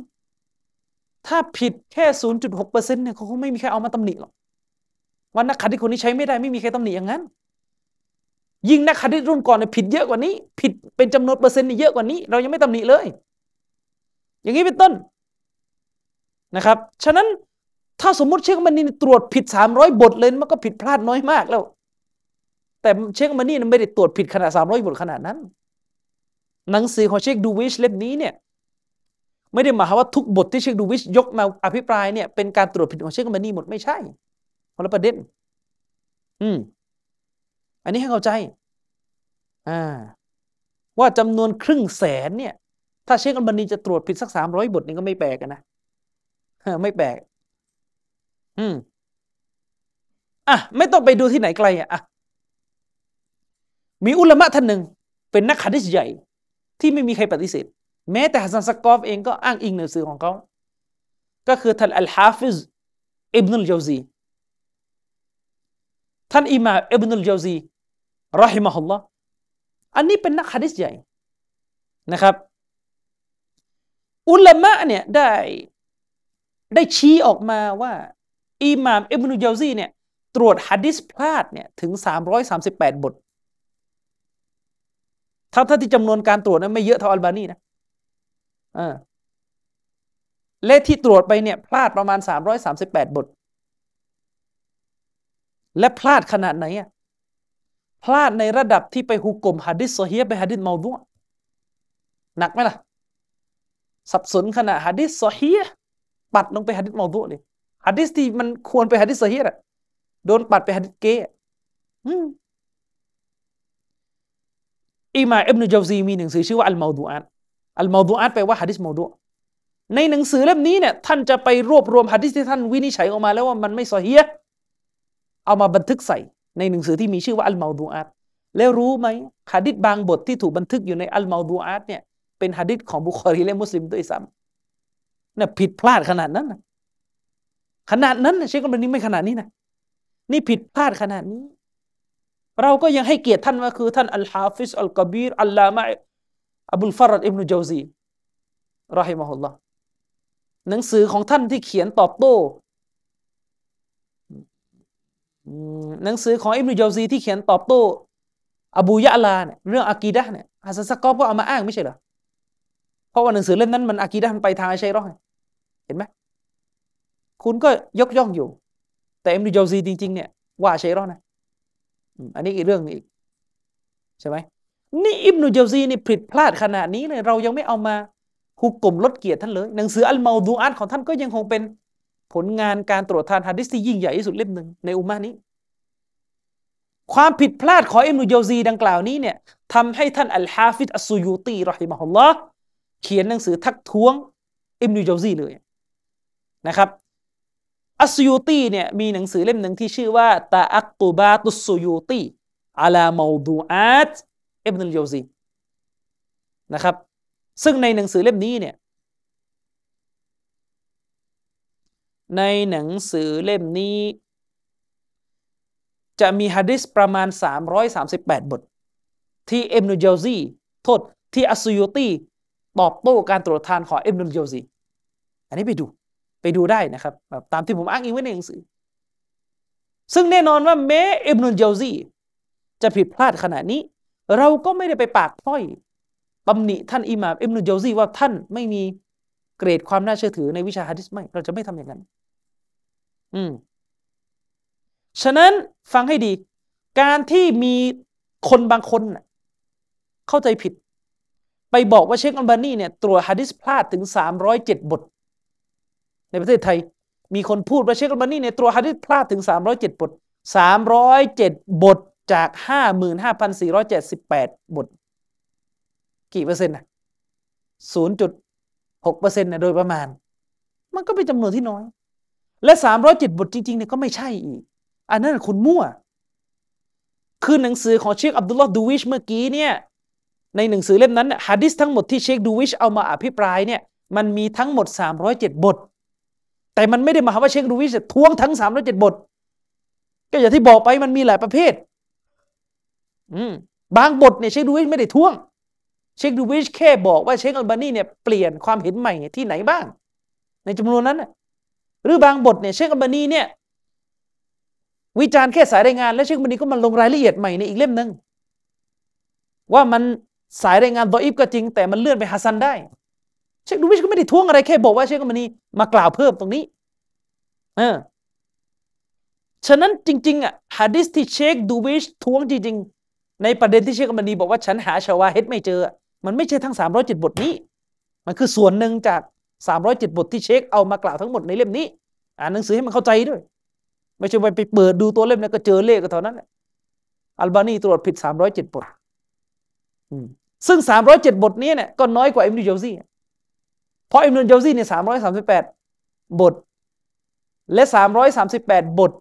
ถ้าผิดแค่0.6%เปอร์เซ็นต์เนี่ยเขาคงไม่มีใครเอามาตำหนิหรอกว่านักขัดิษคนนี้ใช้ไม่ได้ไม่มีใครตำหนิอย่างนั้น ยิ่งนักขัดิษรุ่นก่อนเนี่ยผิดเยอะกว่านี้ ผิดเป็นจำนวนเปอร์เซ็นต์นี่เยอะกว่านี้ เรายังไม่ตำหนิเลย อย่างนี้เป็นต้นนะครับ ฉะนั้น ถ้าสมมติเชคมันนี่ตรวจผิดสามร้อยบทเลยมันก็ผิดพลาดน้อยมากแล้ว แต่เชคมันนี่ไม่ได้ตรวจผิดขนาดสามร้อยบทขนาดนั้น หนังสือของเชคดูวิชเล่มนี้เนี่ยไม่ได้หมายความว่าทุกบทที่เชคดูวิชยกมาอภิปรายเนี่ยเป็นการตรวจผิดของเชคมันนี่หมดไม่ใช่คนละประเด็น อืม อันนี้ให้เข้าใจ อ่า ว่าจำนวนครึ่งแสนเนี่ย ถ้าเชคอัลบานีจะตรวจผิดสักสามร้อยบทนี่ก็ไม่แปลกนะไม่แปลก อืมอะไม่ต้องไปดูที่ไหนไกลอะมีอุลามะท่านหนึ่งเป็นนักฮะดิษใหญ่ ที่ไม่มีใครปฏิเสธ แม้แต่ฮัสซันสกอฟเองก็อ้างอิงหนังสือของเขา ก็คือท่านอัลฮาฟิซอิบนุลเจาซีท่านอิหม่ามอิบนุลเจาซี رحمه اللهอันนี้เป็นนักฮะดิษใหญ่นะครับ อุลามะเนี่ยได้ได้ชี้ออกมาว่า อิหม่ามอิบนุเจาซีเนี่ยตรวจฮะดิษพลาดเนี่ยถึงสามร้อยสามสิบแปดบททั้งที่จำนวนการตรวจนั้นไม่เยอะเท่าอัลบานีนะอ่าเลขที่ตรวจไปเนี่ยพลาดประมาณสามร้อยสามสิบแปดบท และพลาดขนาดไหนอะพลาดในระดับที่ไปฮุกกลมฮะดิษโซเฮียไปฮะดิษเมาดุหนักไหมล่ะ สับสนขณะฮะดิษโซเฮียปัดลงไปฮะดิษเมาดุเลย ฮะดิษที่มันควรไปฮะดิษโซเฮียอะโดนปัดไปฮะดิษเกะอิมาอิบนุจาวซีมีหนังสือชื่อว่าอัลมาดูอัตอัลมาดูอัตแปลว่าฮะดิษมาดุในหนังสือเล่มนี้เนี่ยท่านจะไปรวบรวมฮะดิษที่ท่านวินิจฉัยออกมาแล้วว่ามันไม่ซอฮียเอามาบันทึกใส่ ในหนังสือที่มีชื่อว่าอัลมาดูอัตแล้วรู้ไหมฮะดิษบางบทที่ถูกบันทึกอยู่ในอัลมาดูอัตเนี่ยเป็นฮะดิษของบุคคลีและมุสลิมด้วยซ้ำน่ะผิดพลาดขนาดนั้นนะ ขนาดนั้นเชคกบันนี้ไม่ขนาดนี้นะนี่ผิดพลาดขนาดนี้ เราก็ยังให้เกียรติท่านว่าคือ ท่านอัลฮาฟิซอัลกบีรอัลลามะอบุลฟะร็อจอิบนุจาวซีرحمه اللهหนังสือของท่านที่เขียนตอบโต้หนังสือของอิบนุจาวซีที่เขียนตอบโต้ อบูยะลาเนี่ยเรื่องอากีดะเนี่ยฮัสซันซักกอก็เอามาอ้างไม่ใช่เหรอเพราะว่าหนังสือเล่มนั้นมันอากีดะมันไปทางอาชัยรอเห็นไหม คุณก็ยกย่องอยู่ แต่อิบนุจาวซีจริง ๆ เนี่ยว่าชัยรอนนะอันนี้อีกเรื่องนึงอีกใช่ไหมนี่อิบนุจาวซีนี่ผิดพลาดขนาดนี้เลยเรายังไม่เอามาฮุกกลมลดเกียรติท่านเลย หนังสืออัลมาดูอัตของท่านก็ยังคงเป็นผลงานการตรวจทานฮะดิษที่ยิ่งใหญ่ที่สุดเล่มหนึ่งในอุมมะฮ์นี้ ความผิดพลาดของอิบนุจาวซีดังกล่าวนี้เนี่ยทำให้ท่านอัลฮาฟิดอัสซูยูตีرحمه اللهเขียนหนังสือทักท้วงอิบนุจาวซีเลยนะครับ อัสยูตีเนี่ยมีหนังสือเล่มหนึ่งที่ชื่อว่าตาอักตุบาตุสยูตีอาลามาดูอัตอิบนุลโยซีนะครับซึ่งในหนังสือเล่มนี้เนี่ยในหนังสือเล่มนี้ จะมีฮะดิษประมาณ 338 บท ที่เอ็มนุเจลซีโทษที่อัสยูตีตอบโต้การตรวจทานของเอ็มนุเจลซีอันนี้ไปดู ไปดูได้นะครับแบบตามที่ผมอ้างอิงไว้ในหนังสือ ซึ่งแน่นอนว่าแม้อิบนุลเจลซีจะผิดพลาดขนาดนี้ เราก็ไม่ได้ไปปากพ้อยตำหนิท่านอิหม่ามอิบนุลเจลซีว่าท่านไม่มีเกรดความน่าเชื่อถือในวิชาฮะดิษไม่เราจะไม่ทำอย่างนั้น อืมฉะนั้นฟังให้ดี การที่มีคนบางคนเข้าใจผิด ไปบอกว่าเชคอัลบานีเนี่ยตรวจฮะดิษพลาดถึงสามร้อยเจ็ดบท ในประเทศไทย มีคนพูดว่าเชคอัลบานีเนี่ยตัวฮะดิษพลาดถึง 307 บท 307 บทจาก 55,478 บท กี่เปอร์เซ็นต์นะ0.6เปอร์เซ็นต์นะโดยประมาณ มันก็เป็นจำนวนที่น้อย และ 307 บทจริงๆเนี่ยก็ไม่ใช่อีก อันนั้นคุณมั่ว คือหนังสือของเชคอับดุลลอฮ์ดูวิชเมื่อกี้เนี่ยในหนังสือเล่มนั้นฮะดิษทั้งหมดที่เชคดูวิชเอามาอภิปรายเนี่ยมันมีทั้งหมด 307 บท แต่มันไม่ได้หมายว่าเชคดูวิชท้วงทั้งสามร้อยเจ็ดบท ก็อย่างที่บอกไปมันมีหลายประเภท อืมบางบทเนี่ยเชคดูวิชไม่ได้ท้วง เชคดูวิชแค่บอกว่าเชคอัลบานีเนี่ยเปลี่ยนความเห็นใหม่ที่ไหนบ้าง ในจำนวนนั้น หรือบางบทเนี่ยเชคอัลบานีเนี่ยวิจารณ์แค่สายรายงาน แล้วเชคอัลบานีก็มาลงรายละเอียดใหม่ในอีกเล่มหนึ่งว่ามันสายรายงานดออิฟก็จริง แต่มันเลื่อนไปฮัสซันได้ เชคดูวิชก็ไม่ได้ท้วงอะไรแค่บอกว่าเชคอัลบานีมากล่าวเพิ่มตรงนี้เออฉะนั้นจริง ๆอะฮะดิษที่เชคดูวิชท้วงจริงๆในประเด็นที่เชคอัมนีบอกว่าฉันหาชาวาเฮดไม่เจอ มันไม่ใช่ทั้งสามร้อยจิตบทนี้ มันคือส่วนหนึ่งจากสามร้อยจิตบทที่เชคเอามากล่าวทั้งหมดในเล่มนี้ อ่านหนังสือให้มันเข้าใจด้วย ไม่ใช่ไปไปเปิดดูตัวเล่มนั้นก็เจอเลขก็เท่านั้นอัลบานีตรวจผิดสามร้อยเจ็ดบทซึ่งสามร้อยเจ็ดบทนี้เนี่ยก็น้อยกว่าอิมนุเจลซี เพราะอิมนุเจลซีเนี่ยสามร้อยสามสิบแปดบท และสามร้อยสามสิบแปดบท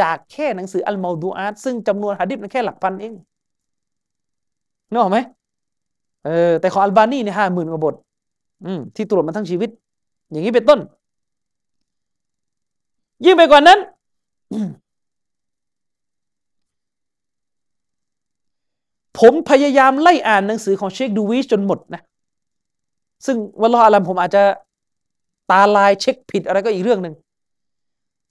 จากแค่หนังสืออัลมาดูอาตซึ่งจำนวนฮะดิษมันแค่หลักพันเองนึกออกไหมเออแต่ของอัลบานีเนี่ยห้าหมื่นกว่าบท อืมที่ตรวจมาทั้งชีวิต อย่างนี้เป็นต้น ยิ่งไปกว่านั้นผมพยายามไล่อ่านหนังสือของเชคดูวิชจนหมดนะ ซึ่งวันรออาลัมผมอาจจะตาลายเช็คผิดอะไรก็อีกเรื่องหนึ่ง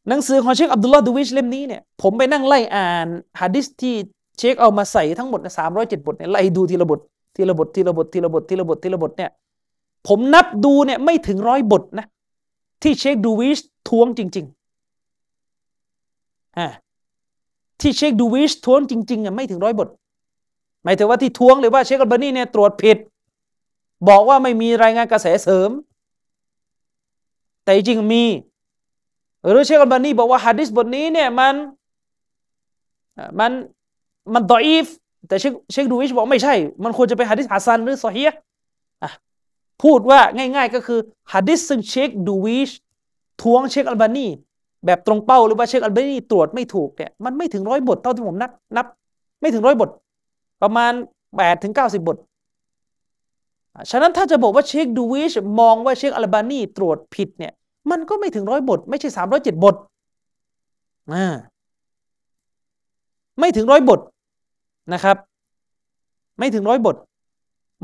หนังสือของเชคอับดุลลาห์ดูวิชเล่มนี้เนี่ยผมไปนั่งไล่อ่านฮะดิษที่เชคเอามาใส่ทั้งหมดสามร้อยเจ็ดบทเนี่ยไล่ดูทีละบททีละบททีละบททีละบททีละบททีละบทเนี่ยผมนับดูเนี่ยไม่ถึงร้อยบทนะที่เชคดูวิชทวงจริงๆฮะที่เชคดูวิชทวงจริงๆอะไม่ถึงร้อยบทหมายถึงว่าที่ทวงเลยว่าเชคอัลบานีเนี่ยตรวจผิด บอกว่าไม่มีรายงานกระแสเสริม แต่จริงมี หรือเชคอัลบานีบอกว่าฮะดิษบทนี้เนี่ยมันมันมันดออีฟแต่เชคเชคดูวิชบอกไม่ใช่ มันควรจะเป็นฮะดิษฮัสซันหรือซอฮีอะพูดว่าง่ายๆก็คือฮะดิษซึ่งเชคดูวิชทวงเชคอัลบานีแบบตรงเป้าหรือว่าเชคอัลบานีตรวจไม่ถูกเนี่ยมันไม่ถึงร้อยบทเท่าที่ผมนับนับ ไม่ถึงร้อยบท ประมาณแปดถึงเก้าสิบบท ฉะนั้นถ้าจะบอกว่าเชคดูวิชมองว่าเชคอัลบานีตรวจผิดเนี่ย มันก็ไม่ถึงร้อยบท ไม่ใช่สามร้อยเจ็ดบทอ่าไม่ถึงร้อยบทนะครับ ไม่ถึงร้อยบท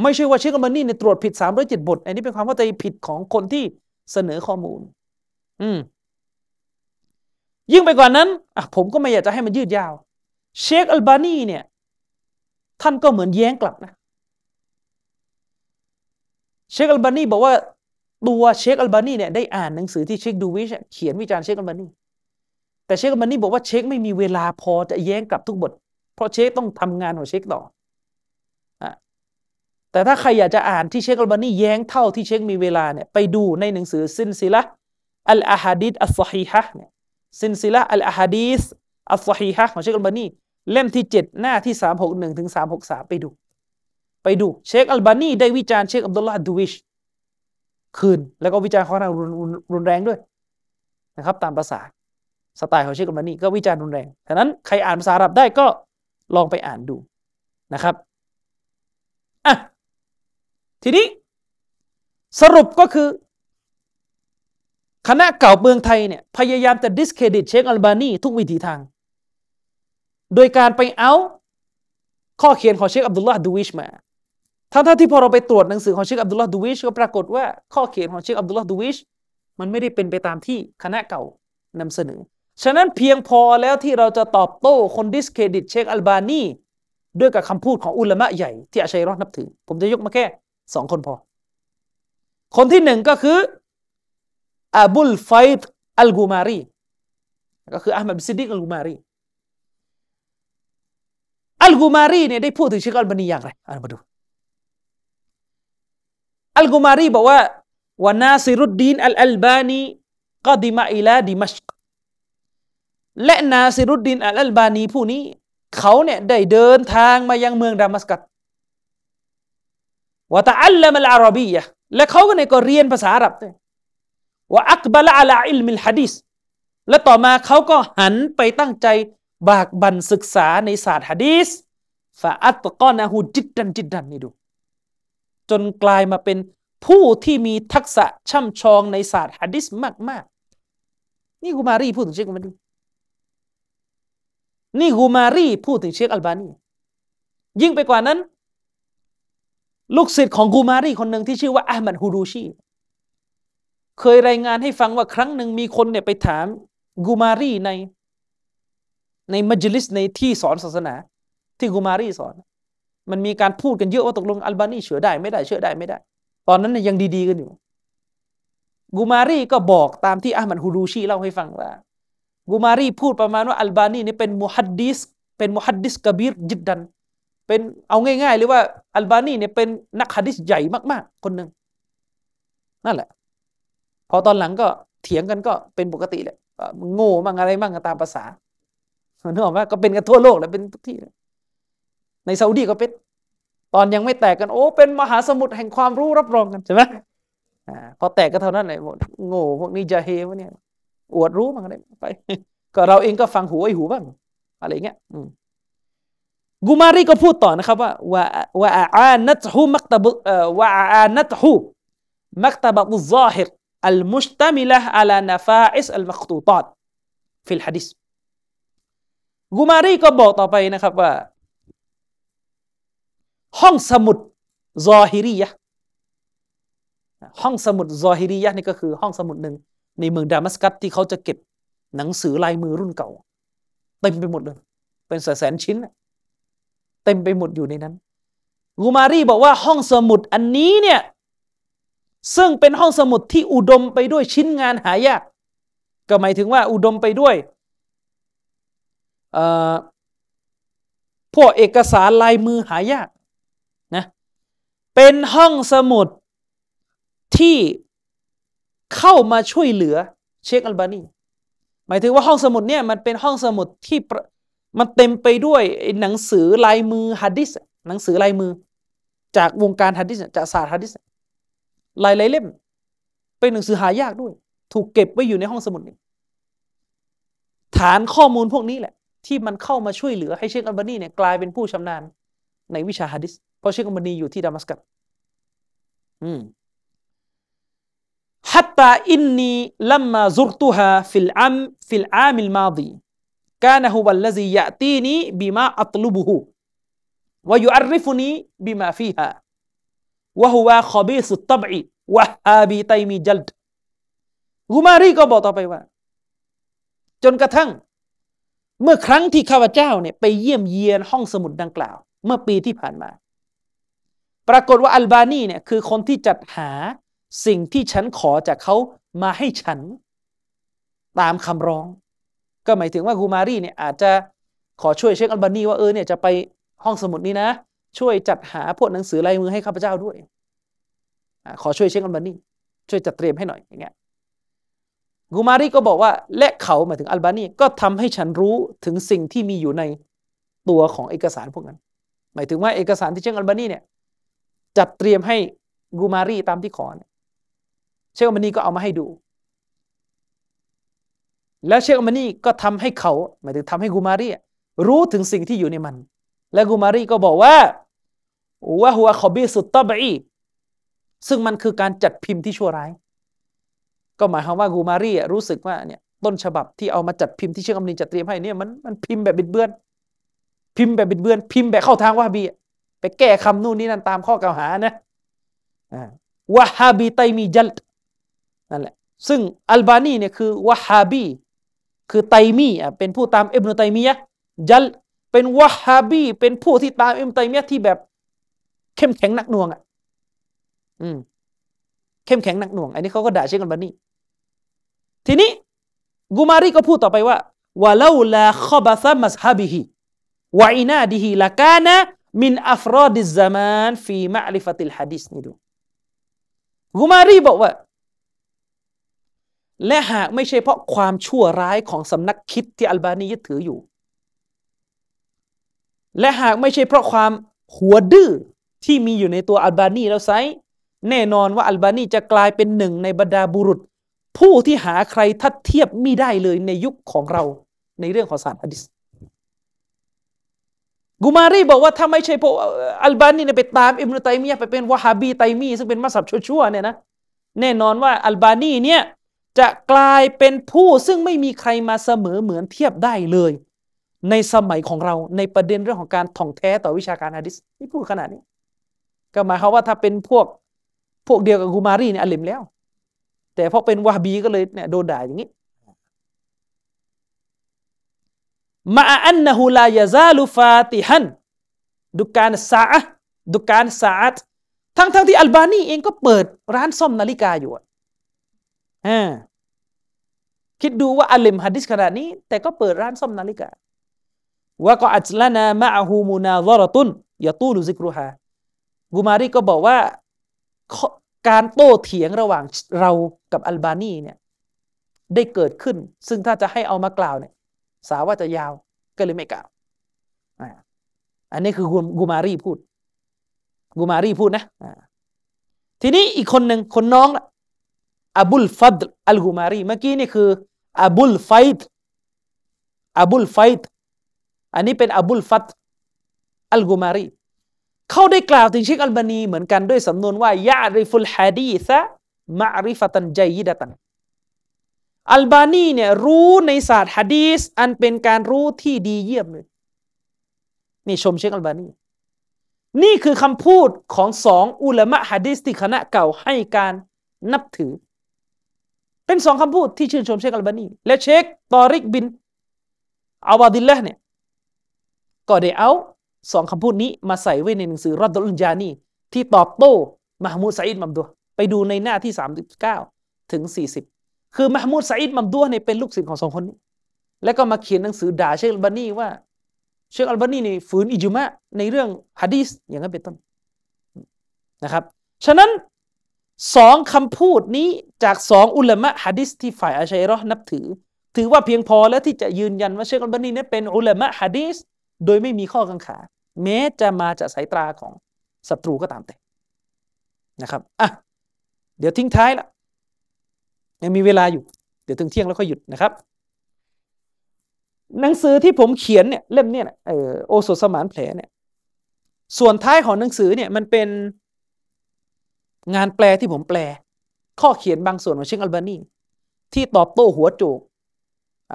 ไม่ใช่ว่าเชคอัลบานีเนี่ยตรวจผิดสามร้อยเจ็ดบท อันนี้เป็นความเข้าใจผิดของคนที่เสนอข้อมูล อืมยิ่งไปกว่านั้นอะผมก็ไม่อยากจะให้มันยืดยาว เชคอัลบานีเนี่ย ท่านก็เหมือนแย้งกลับนะ เชคอัลบานีบอกว่าตัวเชคอัลบานีเนี่ยได้อ่านหนังสือที่เชคดูวิชเขียนวิจารณ์เชคอัลบานีแต่เชคอัลบานีบอกว่าเชคไม่มีเวลาพอจะแย้งกลับทุกบท เพราะเชคต้องทำงานของเชคต่อแต่ถ้าใครอยากจะอ่านที่เชคอัลบานีแย้งเท่าที่เชคมีเวลาเนี่ยไปดูในหนังสือซินซิละอัลอาฮัดิดอัลซอฮีฮะเนี่ยซินซิละอัลอาฮัดีสอัลซอฮีฮะของเชคอัลบานีเล่มที่เจ็ดหน้าที่สามหกหนึ่งถึงสามหกสามไปดู ไปดูเชคอัลบานีได้วิจารณ์เชคอับดุลลาห์ดูวิชคืน แล้วก็วิจารณ์เขาทางรุนแรงด้วยนะครับ ตามภาษาสไตล์ของเชคกัมานีก็วิจารณ์รุนแรงฉะนั้นใครอ่านภาษาอาหรับได้ก็ลองไปอ่านดูนะครับอะทีนี้สรุปก็คือ คณะเก่าเมืองไทยเนี่ยพยายามจะ discredit เชคอัลบานีทุกวิธีทาง โดยการไปเอาข้อเขียนของเชคอับดุลลาห์ดูวิชมา ทั้งที่พอเราไปตรวจหนังสือของเชคอับดุลลาห์ดูวิชก็ปรากฏว่าข้อเขียนของเชคอับดุลลาห์ดูวิชมันไม่ได้เป็นไปตามที่คณะเก่านำเสนอ ฉะนั้นเพียงพอแล้วที่เราจะตอบโต้คน discredit เชคอัลบานีด้วยกับคำพูดของอุลามะใหญ่ที่อาชัยรอดนับถือ ผมจะยกมาแค่สองคนพอ คนที่หนึ่งก็คืออับุลไฟต์อัลกูมารีก็คืออะห์มัดบินซิดดิกอัลกูมารีอัลกูมารีเนี่ยได้พูดถึงเชคอัลบานีอย่างไรอ่านมาดู อัลกุมารีบอกว่าوناصر الدين الألباني قدم إلى دمشقและนาซิรุดดีนอัลอัลบานีผู้นี้ เขาเนี่ยได้เดินทางมายังเมืองดามัสกัสวะตะอัลลัมอัลอาหรับียะและเขาก็เนี่ยก็เรียนภาษาอาหรับด้วยว่าอักบะละอัลอิลมิลฮะดิษและต่อมาเขาก็หันไปตั้งใจบากบันศึกษาในศาสตร์ฮะดีษฟาอัตกอนะฮูจิดดันจิดดันนี่ดู จนกลายมาเป็นผู้ที่มีทักษะช่ำชองในศาสตร์ฮะดิษมาก ๆ นี่กูมารีพูดถึงเชคอัลบานีนี่กูมารีพูดถึงเชคอัลบานียิ่งไปกว่านั้น ลูกศิษย์ของกูมารีคนหนึ่งที่ชื่อว่าอัลมัดฮูดูชีเคยรายงานให้ฟังว่าครั้งหนึ่งมีคนเนี่ยไปถามกูมารีในในมัจลิสในที่สอนศาสนา ที่กูมารีสอน มันมีการพูดกันเยอะว่าตกลงอัลบานีเชื่อได้ไม่ได้เชื่อได้ไม่ได้ ตอนนั้นยังดีๆกันอยู่ กูมารีก็บอกตามที่อามัดฮูรูชีเล่าให้ฟังว่า กูมารีพูดประมาณว่าอัลบานีนี่เป็นมุฮัดดิสเป็นมุฮัดดิสกบีรจิดดัน เป็นเอาง่ายๆเลยว่าอัลบานีเนี่ยเป็นนักฮัดดิสใหญ่มากๆ คนหนึ่งนั่นแหละ พอตอนหลังก็เถียงกันก็เป็นปกติแหละโง่มั่งอะไรมั่งตามภาษาเนอะว่าก็เป็นกันทั่วโลกแหละเป็นทุกที่ ในซาอุดีก็เป็น ตอนยังไม่แตกกัน โอ้เป็นมหาสมุทรแห่งความรู้รับรองกันใช่ไหมพอแตกก็เท่านั้นเลยหมดโง่พวกนี้จะเฮวะเนี่ย อวดรู้มันก็ไรไป ก็เราเองก็ฟังหูไอหูบ้างอะไรเงี้ยกูมารีก็พูดต่อนะครับว่าวะวะอานัตฮูมักตบว่าอานัตฮูมักตบตุซาฮิรอัลมุชตามิละอัลนาฟาอิสอัลมักตูตอดฟิฮะดิษกูมารีก็บอกต่อไปนะครับว่า ห้องสมุดซอฮิรียะห้องสมุดซอฮิรียะนี่ก็คือห้องสมุดหนึ่งในเมืองดามัสกัสที่เขาจะเก็บหนังสือลายมือรุ่นเก่าเต็มไปหมดเลย เป็นแสนชิ้นเต็มไปหมดอยู่ในนั้นกูมารีบอกว่าห้องสมุดอันนี้เนี่ยซึ่งเป็นห้องสมุดที่อุดมไปด้วยชิ้นงานหายาก ก็หมายถึงว่าอุดมไปด้วยพวกเอกสารลายมือหายาก เป็นห้องสมุดที่เข้ามาช่วยเหลือเชคอัลบานีหมายถึงว่าห้องสมุดเนี่ยมันเป็นห้องสมุดที่มันเต็มไปด้วยหนังสือลายมือฮัดดิสหนังสือลายมือ จากวงการฮัดดิสจากศาสตร์ฮัดดิสหลายๆเล่ม เป็นหนังสือหายากด้วย ถูกเก็บไว้อยู่ในห้องสมุดนี้ ฐานข้อมูลพวกนี้แหละ ที่มันเข้ามาช่วยเหลือให้เชคอัลบานีเนี่ยกลายเป็นผู้ชำนาญ ในวิชาฮะดิษเพราะเชคอัลบานีอยู่ที่ดามัสกัสอืมحتى إني لما زرتها في العام في العام الماضي كان هو الذي يأتيني بما أطلبهวะยูอัรริฟุนีบิมาฟีฮาวะฮุวาขบีสุตตบอีวะฮาบีไตมีจัลดกุมารีก็บอกต่อไปว่า จนกระทั่ง เมื่อครั้งที่ข้าพเจ้าเนี่ยไปเยี่ยมเยียนห้องสมุดดังกล่าว เมื่อปีที่ผ่านมา ปรากฏว่าอัลบานีเนี่ยคือคนที่จัดหาสิ่งที่ฉันขอจากเขามาให้ฉันตามคำร้อง ก็หมายถึงว่ากูมารีเนี่ยอาจจะขอช่วยเช็คอัลบานีว่าเออเนี่ยจะไปห้องสมุดนี้นะ ช่วยจัดหาพวกหนังสือลายมือให้ข้าพเจ้าด้วยอขอช่วยเช็คอัลบานีช่วยจัดเตรียมให้หน่อยอย่างเงี้ยกูมารีก็บอกว่าและเขาหมายถึงอัลบานีก็ทำให้ฉันรู้ถึงสิ่งที่มีอยู่ในตัวของเอกสารพวกนั้น หมายถึงว่าเอกสารที่เชคอัลบานีเนี่ยจัดเตรียมให้กูมารีตามที่ขอเนี่ยเชคอัลบานีก็เอามาให้ดู แล้วเชคอัลบานีก็ทำให้เขาหมายถึงทำให้กูมารีรู้ถึงสิ่งที่อยู่ในมัน และกูมารีก็บอกว่าวะหัวขบีสุดตบอีซึ่งมันคือการจัดพิมพ์ที่ชั่วร้าย ก็หมายความว่ากูมารีรู้สึกว่าเนี่ยต้นฉบับที่เอามาจัดพิมพ์ที่เชคอัมรินจัดเตรียมให้เนี่ยมันมันพิมพ์แบบบิดเบือน พิมพ์แบบบิดเบือน พิมพ์แบบเข้าทางวะฮบีไปแก้คำนู่นนี่นั่นตามข้อกล่าวหานะวะฮาบีไตมีจัลนั่นแหละซึ่งอัลบานีเนี่ยคือวะฮาบีคือไตมีอะเป็นผู้ตามอิบนุไตมียะจัลเป็นวะฮาบีเป็นผู้ที่ตามอิบนุไตมียะที่แบบ เข้มแข็งหนักหน่วงอะอืมเข้มแข็งหนักหน่วง อันนี้เขาก็ด่าเชคกันบันนี่ทีนี้กูมารีก็พูดต่อไปว่าวะลาลาขบะซะมัสฮับิฮิ วะอินาดิฮิละกานะมินอัฟรอดิซามานฟีมะลิฟติลฮะดิษนี่ดูกูมารีบอกว่า และหากไม่ใช่เพราะความชั่วร้ายของสำนักคิดที่อัลบานียึดถืออยู่ และหากไม่ใช่เพราะความหัวดื้อที่มีอยู่ในตัวอัลบานีแล้วไซแน่นอนว่าอัลบานีจะกลายเป็นหนึ่งในบรรดาบุรุษ ผู้ที่หาใครทัดเทียบไม่ได้เลยในยุคของเราในเรื่องของศาสตร์ฮะดิษ กูมารีบอกว่าถ้าไม่ใช่พวกอัลบานีเนี่ยไปตามอิมรุตัยมียไปเป็นวะฮาบีไตมีซึ่งเป็นมัสยิดชั่วๆเนี่ยนะแน่นอนว่าอัลบานีเนี่ยจะกลายเป็นผู้ซึ่งไม่มีใครมาเสมอเหมือนเทียบได้เลย ในสมัยของเราในประเด็นเรื่องของการท่องแท้ต่อวิชาการฮะดิษนี่พูดขนาดนี้ ก็หมายความว่าถ้าเป็นพวกพวกเดียวกับกูมารีเนี่ยอลิมแล้ว แต่พอเป็นวาบีก็เลยเนี่ยโดนด่าอย่างนี้ มาอันนะฮูลายาซาลูฟาติฮันดุการซาดุการซาดทั้งทั้งที่อัลบานีเองก็เปิดร้านซ่อมนาฬิกาอยู่อ่าคิดดูว่าอัลลิมฮัดดิสขนาดนี้ แต่ก็เปิดร้านซ่อมนาฬิกาว่าก็อัจลนามะฮูมูนาซรตุนยาตูลุซิกรุฮากูมารีก็บอกว่า การโต้เถียงระหว่างเรากับอัลบานีเนี่ยได้เกิดขึ้น ซึ่งถ้าจะให้เอามากล่าวเนี่ย สาว่าจะยาวก็เลยไม่กล่าวอันนี้คือกูมารีพูดกูมารีพูดนะทีนี้อีกคนหนึ่งคนน้องละอบุลฟัดอัลกูมารีเมื่อกี้นี่คืออบุลไฟต์อบุลไฟต์อันนี้เป็นอบุลฟัดอัลกูมารีเขาได้กล่าวถึงเชคอัลบานีเหมือนกันด้วยสำนวนว่าيعرف الحديث معرفة جيدة อัลบานีเนี่ยรู้ในศาสตร์ฮะดีสอันเป็นการรู้ที่ดีเยี่ยมเลย นี่ชมเชคอัลบานีนี่คือคำพูดของสองอุลามะฮะดีสที่คณะเก่าให้การนับถือ เป็นสองคำพูดที่ชื่นชมเชคอัลบานีและเชคตอริกบินอาวาดิลละเนี่ยก็ได้เอาสองคำพูดนี้มาใส่ไว้ในหนังสือรัดดุลจานีที่ตอบโต้มหมูดไซอิดมัมดัวไปดูในหน้าที่ 39 ถึง 40 คือมหมูดไซอิดมัมดัวเนี่ยเป็นลูกศิษย์ของสองคนนี้ แล้วก็มาเขียนหนังสือด่าเชคอัลบานีว่า เชคอัลบานีนี่ฝืนอิจุมะในเรื่องฮะดีสอย่างนั้นเป็นต้นนะครับฉะนั้นสองคำพูดนี้จากสองอุลามะฮะดิษที่ฝ่ายอาชัยรอนับถือ ถือว่าเพียงพอแล้วที่จะยืนยันว่าเชคอัลบานีนี่เป็นอุลามะฮะดิษโดยไม่มีข้อกังขา แม้จะมาจากสายตราของศัตรูก็ตามแต่นะครับอะเดี๋ยวทิ้งท้ายละ ยังมีเวลาอยู่ เดี๋ยวถึงเที่ยงแล้วค่อยหยุดนะครับ หนังสือที่ผมเขียนเนี่ยเล่มเนี่ยเออโอโซสมานแผลเนี่ย ส่วนท้ายของหนังสือเนี่ยมันเป็นงานแปลที่ผมแปล ข้อเขียนบางส่วนของเชคอัลบานีที่ตอบโต้หัวโจก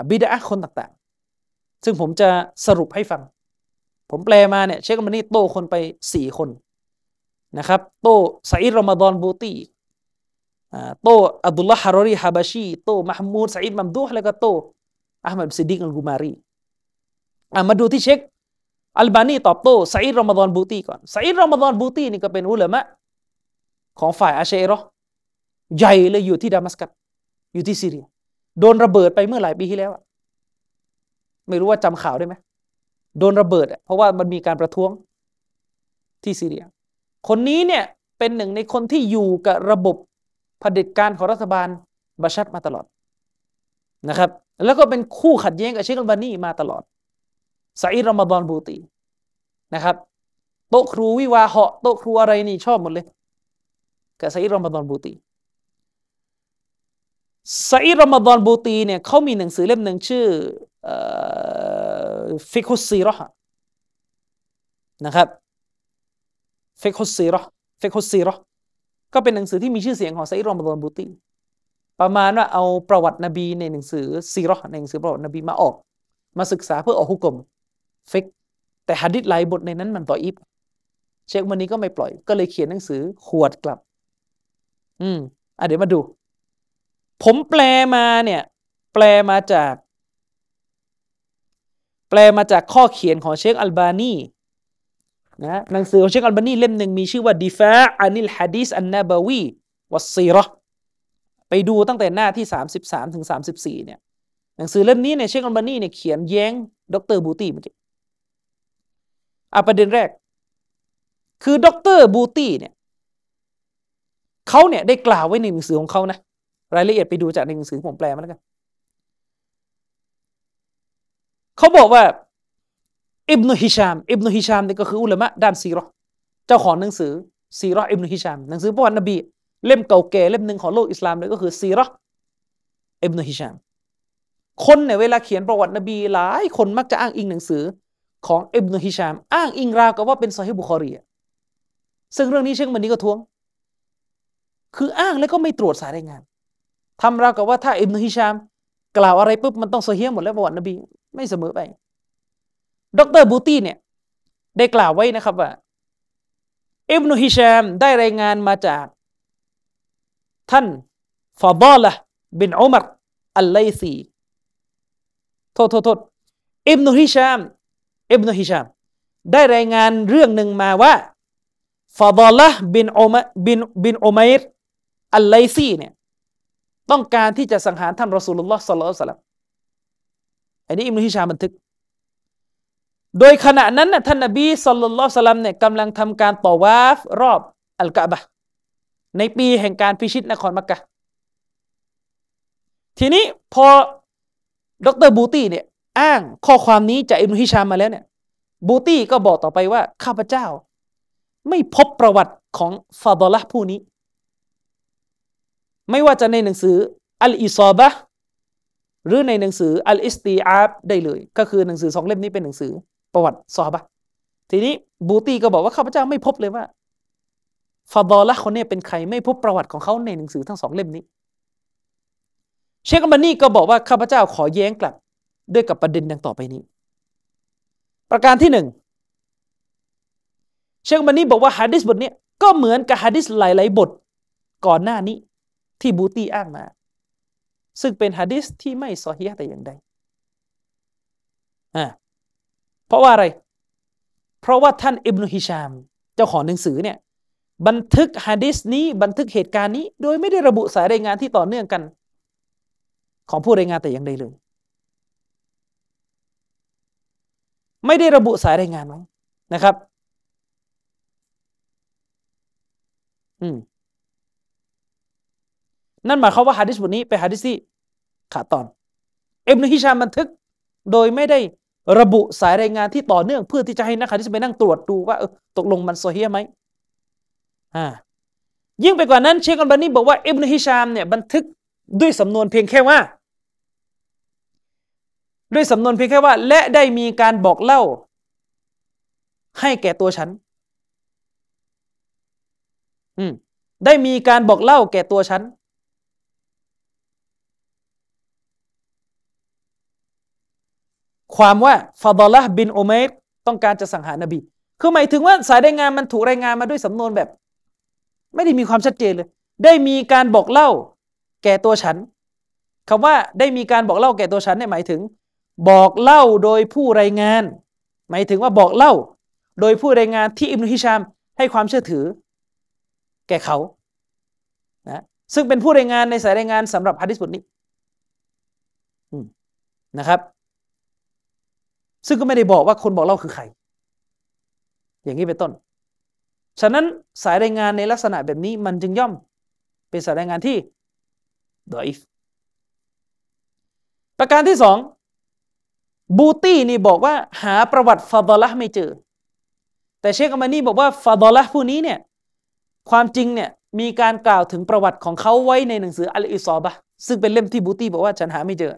บิดอะฮ์คนต่างๆ ซึ่งผมจะสรุปให้ฟัง ผมแปลมาเนี่ยเชคอัลบานีโต้คนไปสี่คนนะครับ โต้ซาอิดรอมฎอนบูตี โต้อับดุลลาฮ์ฮารอรีฮาบาชีโต้มะหมูดซาอิดมัมดูฮ์แล้วก็โต้อะหมัดซิดดิกอัลกุมารีมาดูที่เช็คอัลบานีตอบโต้ไซด์รอมฎอนบูตีก่อนไซด์รอมฎอนบูตีนี่ก็เป็นอุลามะของฝ่ายอาเชรอใหญ่เลยอยู่ที่ดามัสกัสอยู่ที่ซีเรีย โดนระเบิดไปเมื่อหลายปีที่แล้วไม่รู้ว่าจำข่าวได้ไหมโดนระเบิดเพราะว่ามันมีการประท้วงที่ซีเรีย คนนี้เนี่ยเป็นหนึ่งในคนที่อยู่กับระบบ เผด็จการของรัฐบาลบาชัดมาตลอดนะครับ แล้วก็เป็นคู่ขัดแย้งกับเชคอัลบานีมาตลอดซาอิดรอมฎอนบูตีนะครับโต๊ะครูวิวาเหาะโต๊ะครูอะไรนี่ชอบหมดเลยกับซาอิดรอมฎอนบูตีซาอิดรอมฎอนบูตีเนี่ยเขามีหนังสือเล่มหนึ่งชื่อฟิกุสซีรอนะครับฟิกุสซีรอฟิกุสซีรอ ก็เป็นหนังสือที่มีชื่อเสียงของไซรอมบอนบูตีประมาณว่าเอาประวัตินบีในหนังสือซีรอในหนังสือประวัตินบีมาออก มาศึกษาเพื่อออกฮุกกลมฟิกแต่ฮัดดิษหลายบทในนั้นมันต่ออิบเชควันนี้ก็ไม่ปล่อย ก็เลยเขียนหนังสือขวดกลับ อืมอะเดี๋ยวมาดู ผมแปลมาเนี่ย แปลมาจาก แปลมาจากข้อเขียนของเชคอัลบานี นะหนังสือของเชคอัลบานีเล่มหนึ่งมีชื่อว่าดิฟะอานิลฮะดีสอันนาบาวีวัสซีรอไปดูตั้งแต่หน้าที่ 33ถึง34เนี่ยหนังสือเล่มนี้เนี่ยเชคอัลบานีเนี่ยเขียนแย้งดรบูตีเมื่อกี้อะประเด็นแรก คือดรบูตี้เนี่ยเขาเนี่ยได้กล่าวไว้ในหนังสือของเขานะรายละเอียดไปดูจากในหนังสือผมแปลมาแล้วกันเขาบอกว่า อิบนุฮิชาม อิบนุฮิชามนี่ก็คืออุลามะด้านซีรอเจ้าของหนังสือซีรออิบนุฮิชาม หนังสือประวัตินบี เล่มเก่าแก่เล่มหนึ่งของโลกอิสลามเลยก็คือซีรออิบนุฮิชาม คนเนี่ยเวลาเขียนประวัตินบีหลายคนมักจะอ้างอิงหนังสือของอิบนุฮิชาม อ้างอิงราวกับว่าเป็นซอฮิบุคอรีซึ่งเรื่องนี้เชคมันนี้ก็ท้วง คืออ้างแล้วก็ไม่ตรวจสายรายงานทำราวกับว่าถ้าอิบนุฮิชาม กล่าวอะไรปุ๊บมันต้องโซเฮียหมดแล้วประวัตินบี ไม่เสมอไป ดรบูตี้เนี่ยได้กล่าวไว้นะครับว่าอิบนุฮิชามได้รายงานมาจาก ท่านฟาดอละบินอุมรอัลไลซีโทษโทษโทษอิบนุฮิชามอิบนุฮิชามได้รายงานเรื่องหนึ่งมาว่าฟาดอละบินอุมบินบินอุมัยรอัลไลซีเนี่ยต้องการที่จะสังหารท่านรอสูลุลลอฮ์สัลลัลสลัมอันนี้อิมนุฮิชามบันทึก โดยขณะนั้นนะท่านนบีสัลลัลลอฮุสลัมเนี่ยกำลังทำการต่อวาฟรอบอัลกะบะในปีแห่งการพิชิตนครมักกะทีนี้พอดรบูตี้เนี่ยอ้างข้อความนี้จากอิบนุฮิชามมาแล้วเนี่ยบูตี้ก็บอกต่อไปว่า ข้าพเจ้า ไม่พบประวัติของฟาดอละผู้นี้ ไม่ว่าจะในหนังสืออัลอิซอบะหรือในหนังสืออัลอิสตีอาบได้เลย ก็คือหนังสือสองเล่มนี้เป็นหนังสือ ประวัติซอบะทีนี้บูตี้ก็บอกว่าข้าพเจ้าไม่พบเลยว่าฟาดอละคนนี้เป็นใครไม่พบประวัติของเขาในหนังสือทั้งสองเล่มนี้ เชคอัมบานีก็บอกว่าข้าพเจ้าขอแย้งกลับด้วยกับประเด็นดังต่อไปนี้ ประการที่หนึ่งเชคบันนี้บอกว่าฮะดิษบทนี้ก็เหมือนกับฮะดิษหลาย ๆ บทก่อนหน้านี้ที่บูตี้อ้างมา ซึ่งเป็นฮะดิษที่ไม่ซอฮีแต่อย่างใดอ่า เพราะว่าอะไร เพราะว่าท่านอิบนุฮิชาม เจ้าของหนังสือเนี่ยบันทึกฮะดิษนี้บันทึกเหตุการณ์นี้ โดยไม่ได้ระบุสายรายงานที่ต่อเนื่องกัน ของผู้รายงานแต่อย่างใดเลย ไม่ได้ระบุสายรายงานไว้นะครับ อืมนั่นหมายความว่าฮะดิษบทนี้เป็นฮะดิษที่ขาดตอนเอ็มนุฮิชามบันทึกโดยไม่ได้ ระบุสายรายงานที่ต่อเนื่องเพื่อที่จะให้นักฮะดิษไปนั่งตรวจดูว่าเออตกลงมันโซเฮียไหมอ่ายิ่งไปกว่านั้นเชคอัลบานีบอกว่าเอ็มนุฮิชามเนี่ยบันทึกด้วยสำนวนเพียงแค่ว่า ด้วยสำนวนเพียงแค่ว่า และได้มีการบอกเล่า ให้แก่ตัวฉัน อืมได้มีการบอกเล่าแก่ตัวฉัน ความว่าฟาดอละบินโอเมรต้องการจะสังหารนบี คือหมายถึงว่าสายรายงานมันถูกรายงานมาด้วยสำนวนแบบ ไม่ได้มีความชัดเจนเลย ได้มีการบอกเล่าแก่ตัวฉันคำว่าได้มีการบอกเล่าแก่ตัวฉันเนี่ยหมายถึง บอกเล่าโดยผู้รายงาน หมายถึงว่าบอกเล่า โดยผู้รายงานที่อิบนุฮิชาม ให้ความเชื่อถือ แก่เขานะซึ่งเป็นผู้รายงานในสายรายงานสำหรับฮะดิษบทนี้นะครับ ซึ่งก็ไม่ได้บอกว่าคนบอกเล่าคือใคร อย่างนี้เป็นต้น ฉะนั้นสายรายงานในลักษณะแบบนี้มันจึงย่อมเป็นสายรายงานที่ดอฟประการที่สองบูตี้นี่บอกว่าหาประวัติฟาดอละไม่เจอ แต่เชคอามานีบอกว่าฟาดอละผู้นี้เนี่ยความจริงเนี่ยมีการกล่าวถึงประวัติของเขาไว้ในหนังสืออัลอิซอบะซึ่งเป็นเล่มที่บูตี้บอกว่าฉันหาไม่เจอ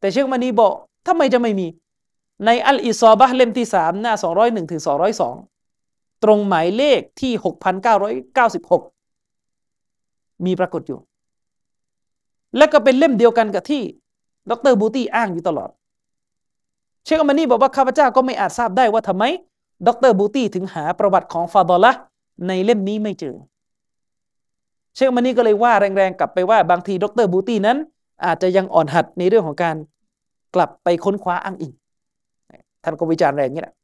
แต่เชคอมานีบอกทำไมจะไม่มี ในอัลอิซอบะเล่มที่สามหน้าสองร้อยหนึ่งถึงสองร้อยสองตรงหมายเลขที่หกพันเก้าร้อยเก้าสิบหกมีปรากฏอยู่ และก็เป็นเล่มเดียวกันกับที่ดรบูตี้อ้างอยู่ตลอด เชคอามานีบอกว่าข้าพเจ้าก็ไม่อาจทราบได้ว่าทำไมดรบูตี้ถึงหาประวัติของฟาดอละในเล่มนี้ไม่เจอ เชคอามานีก็เลยว่าแรงๆกลับไปว่าบางทีดรบูตี้นั้น อาจจะยังอ่อนหัดในเรื่องของการกลับไปค้นคว้าอ้างอิง ท่านก็วิจารณ์แรงนี้แหละ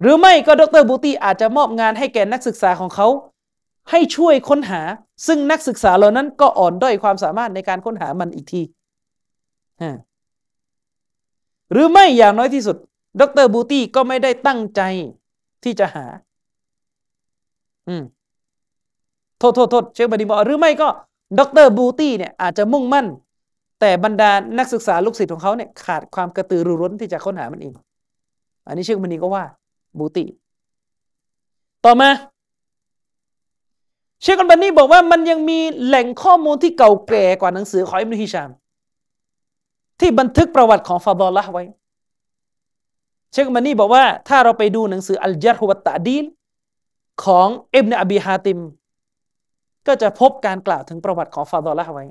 หรือไม่ก็ดรบูตี้อาจจะมอบงานให้แก่นักศึกษาของเขา ให้ช่วยค้นหา ซึ่งนักศึกษาเหล่านั้นก็อ่อนด้อยความสามารถในการค้นหามันอีกทีหรือไม่อย่างน้อยที่สุด ดรบูตี้ก็ไม่ได้ตั้งใจที่จะหา อืมโทษโทษโทษเชคบดีบอกหรือไม่ก็ ดรบูตี้เนี่ยอาจจะมุ่งมั่น แต่บรรดานักศึกษาลูกศิษย์ของเขาเนี่ยขาดความกระตือรือร้นที่จะค้นหามันเอง อันนี้เชคบันีก็ว่าบูตี้ต่อมา เชคบันนี่บอกว่ามันยังมีแหล่งข้อมูลที่เก่าแก่กว่าหนังสือของอิบนุฮิชาม ที่บันทึกประวัติของฟาดอลละไว้ เชคมานี่บอกว่าถ้าเราไปดูหนังสืออัลจารฮุวัตตะดีลของอิบเนอบีฮาติม ก็จะพบการกล่าวถึงประวัติของฟาดอลละไว้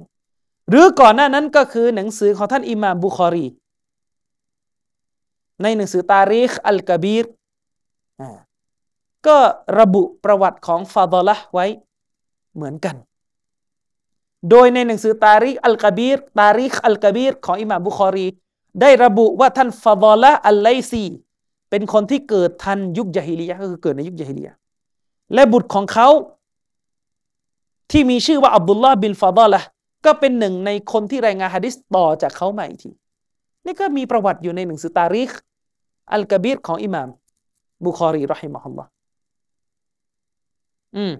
หรือก่อนหน้านั้นก็คือหนังสือของท่านอิมามบุคอรี ในหนังสือตาริคอัลกบีรก็ระบุประวัติของฟาดอละไว้เหมือนกัน โดยในหนังสือตาริกอัลกบีรตาริกอัลกบีรของอิหม่ามบุคอรี ได้ระบุว่าท่านฟาดอละอัลไลซีเป็นคนที่เกิดทันยุคยาฮิลียะก็คือเกิดในยุคยาฮิลียะและบุตรของเขา ที่มีชื่อว่าอับดุลลาห์บินฟาดอละ ก็เป็นหนึ่งในคนที่รายงานฮะดิษต่อจากเขามาอีกที นี่ก็มีประวัติอยู่ในหนังสือตาริกอัลกบีรของอิหม่ามบุคอรี رحمه اللهอืม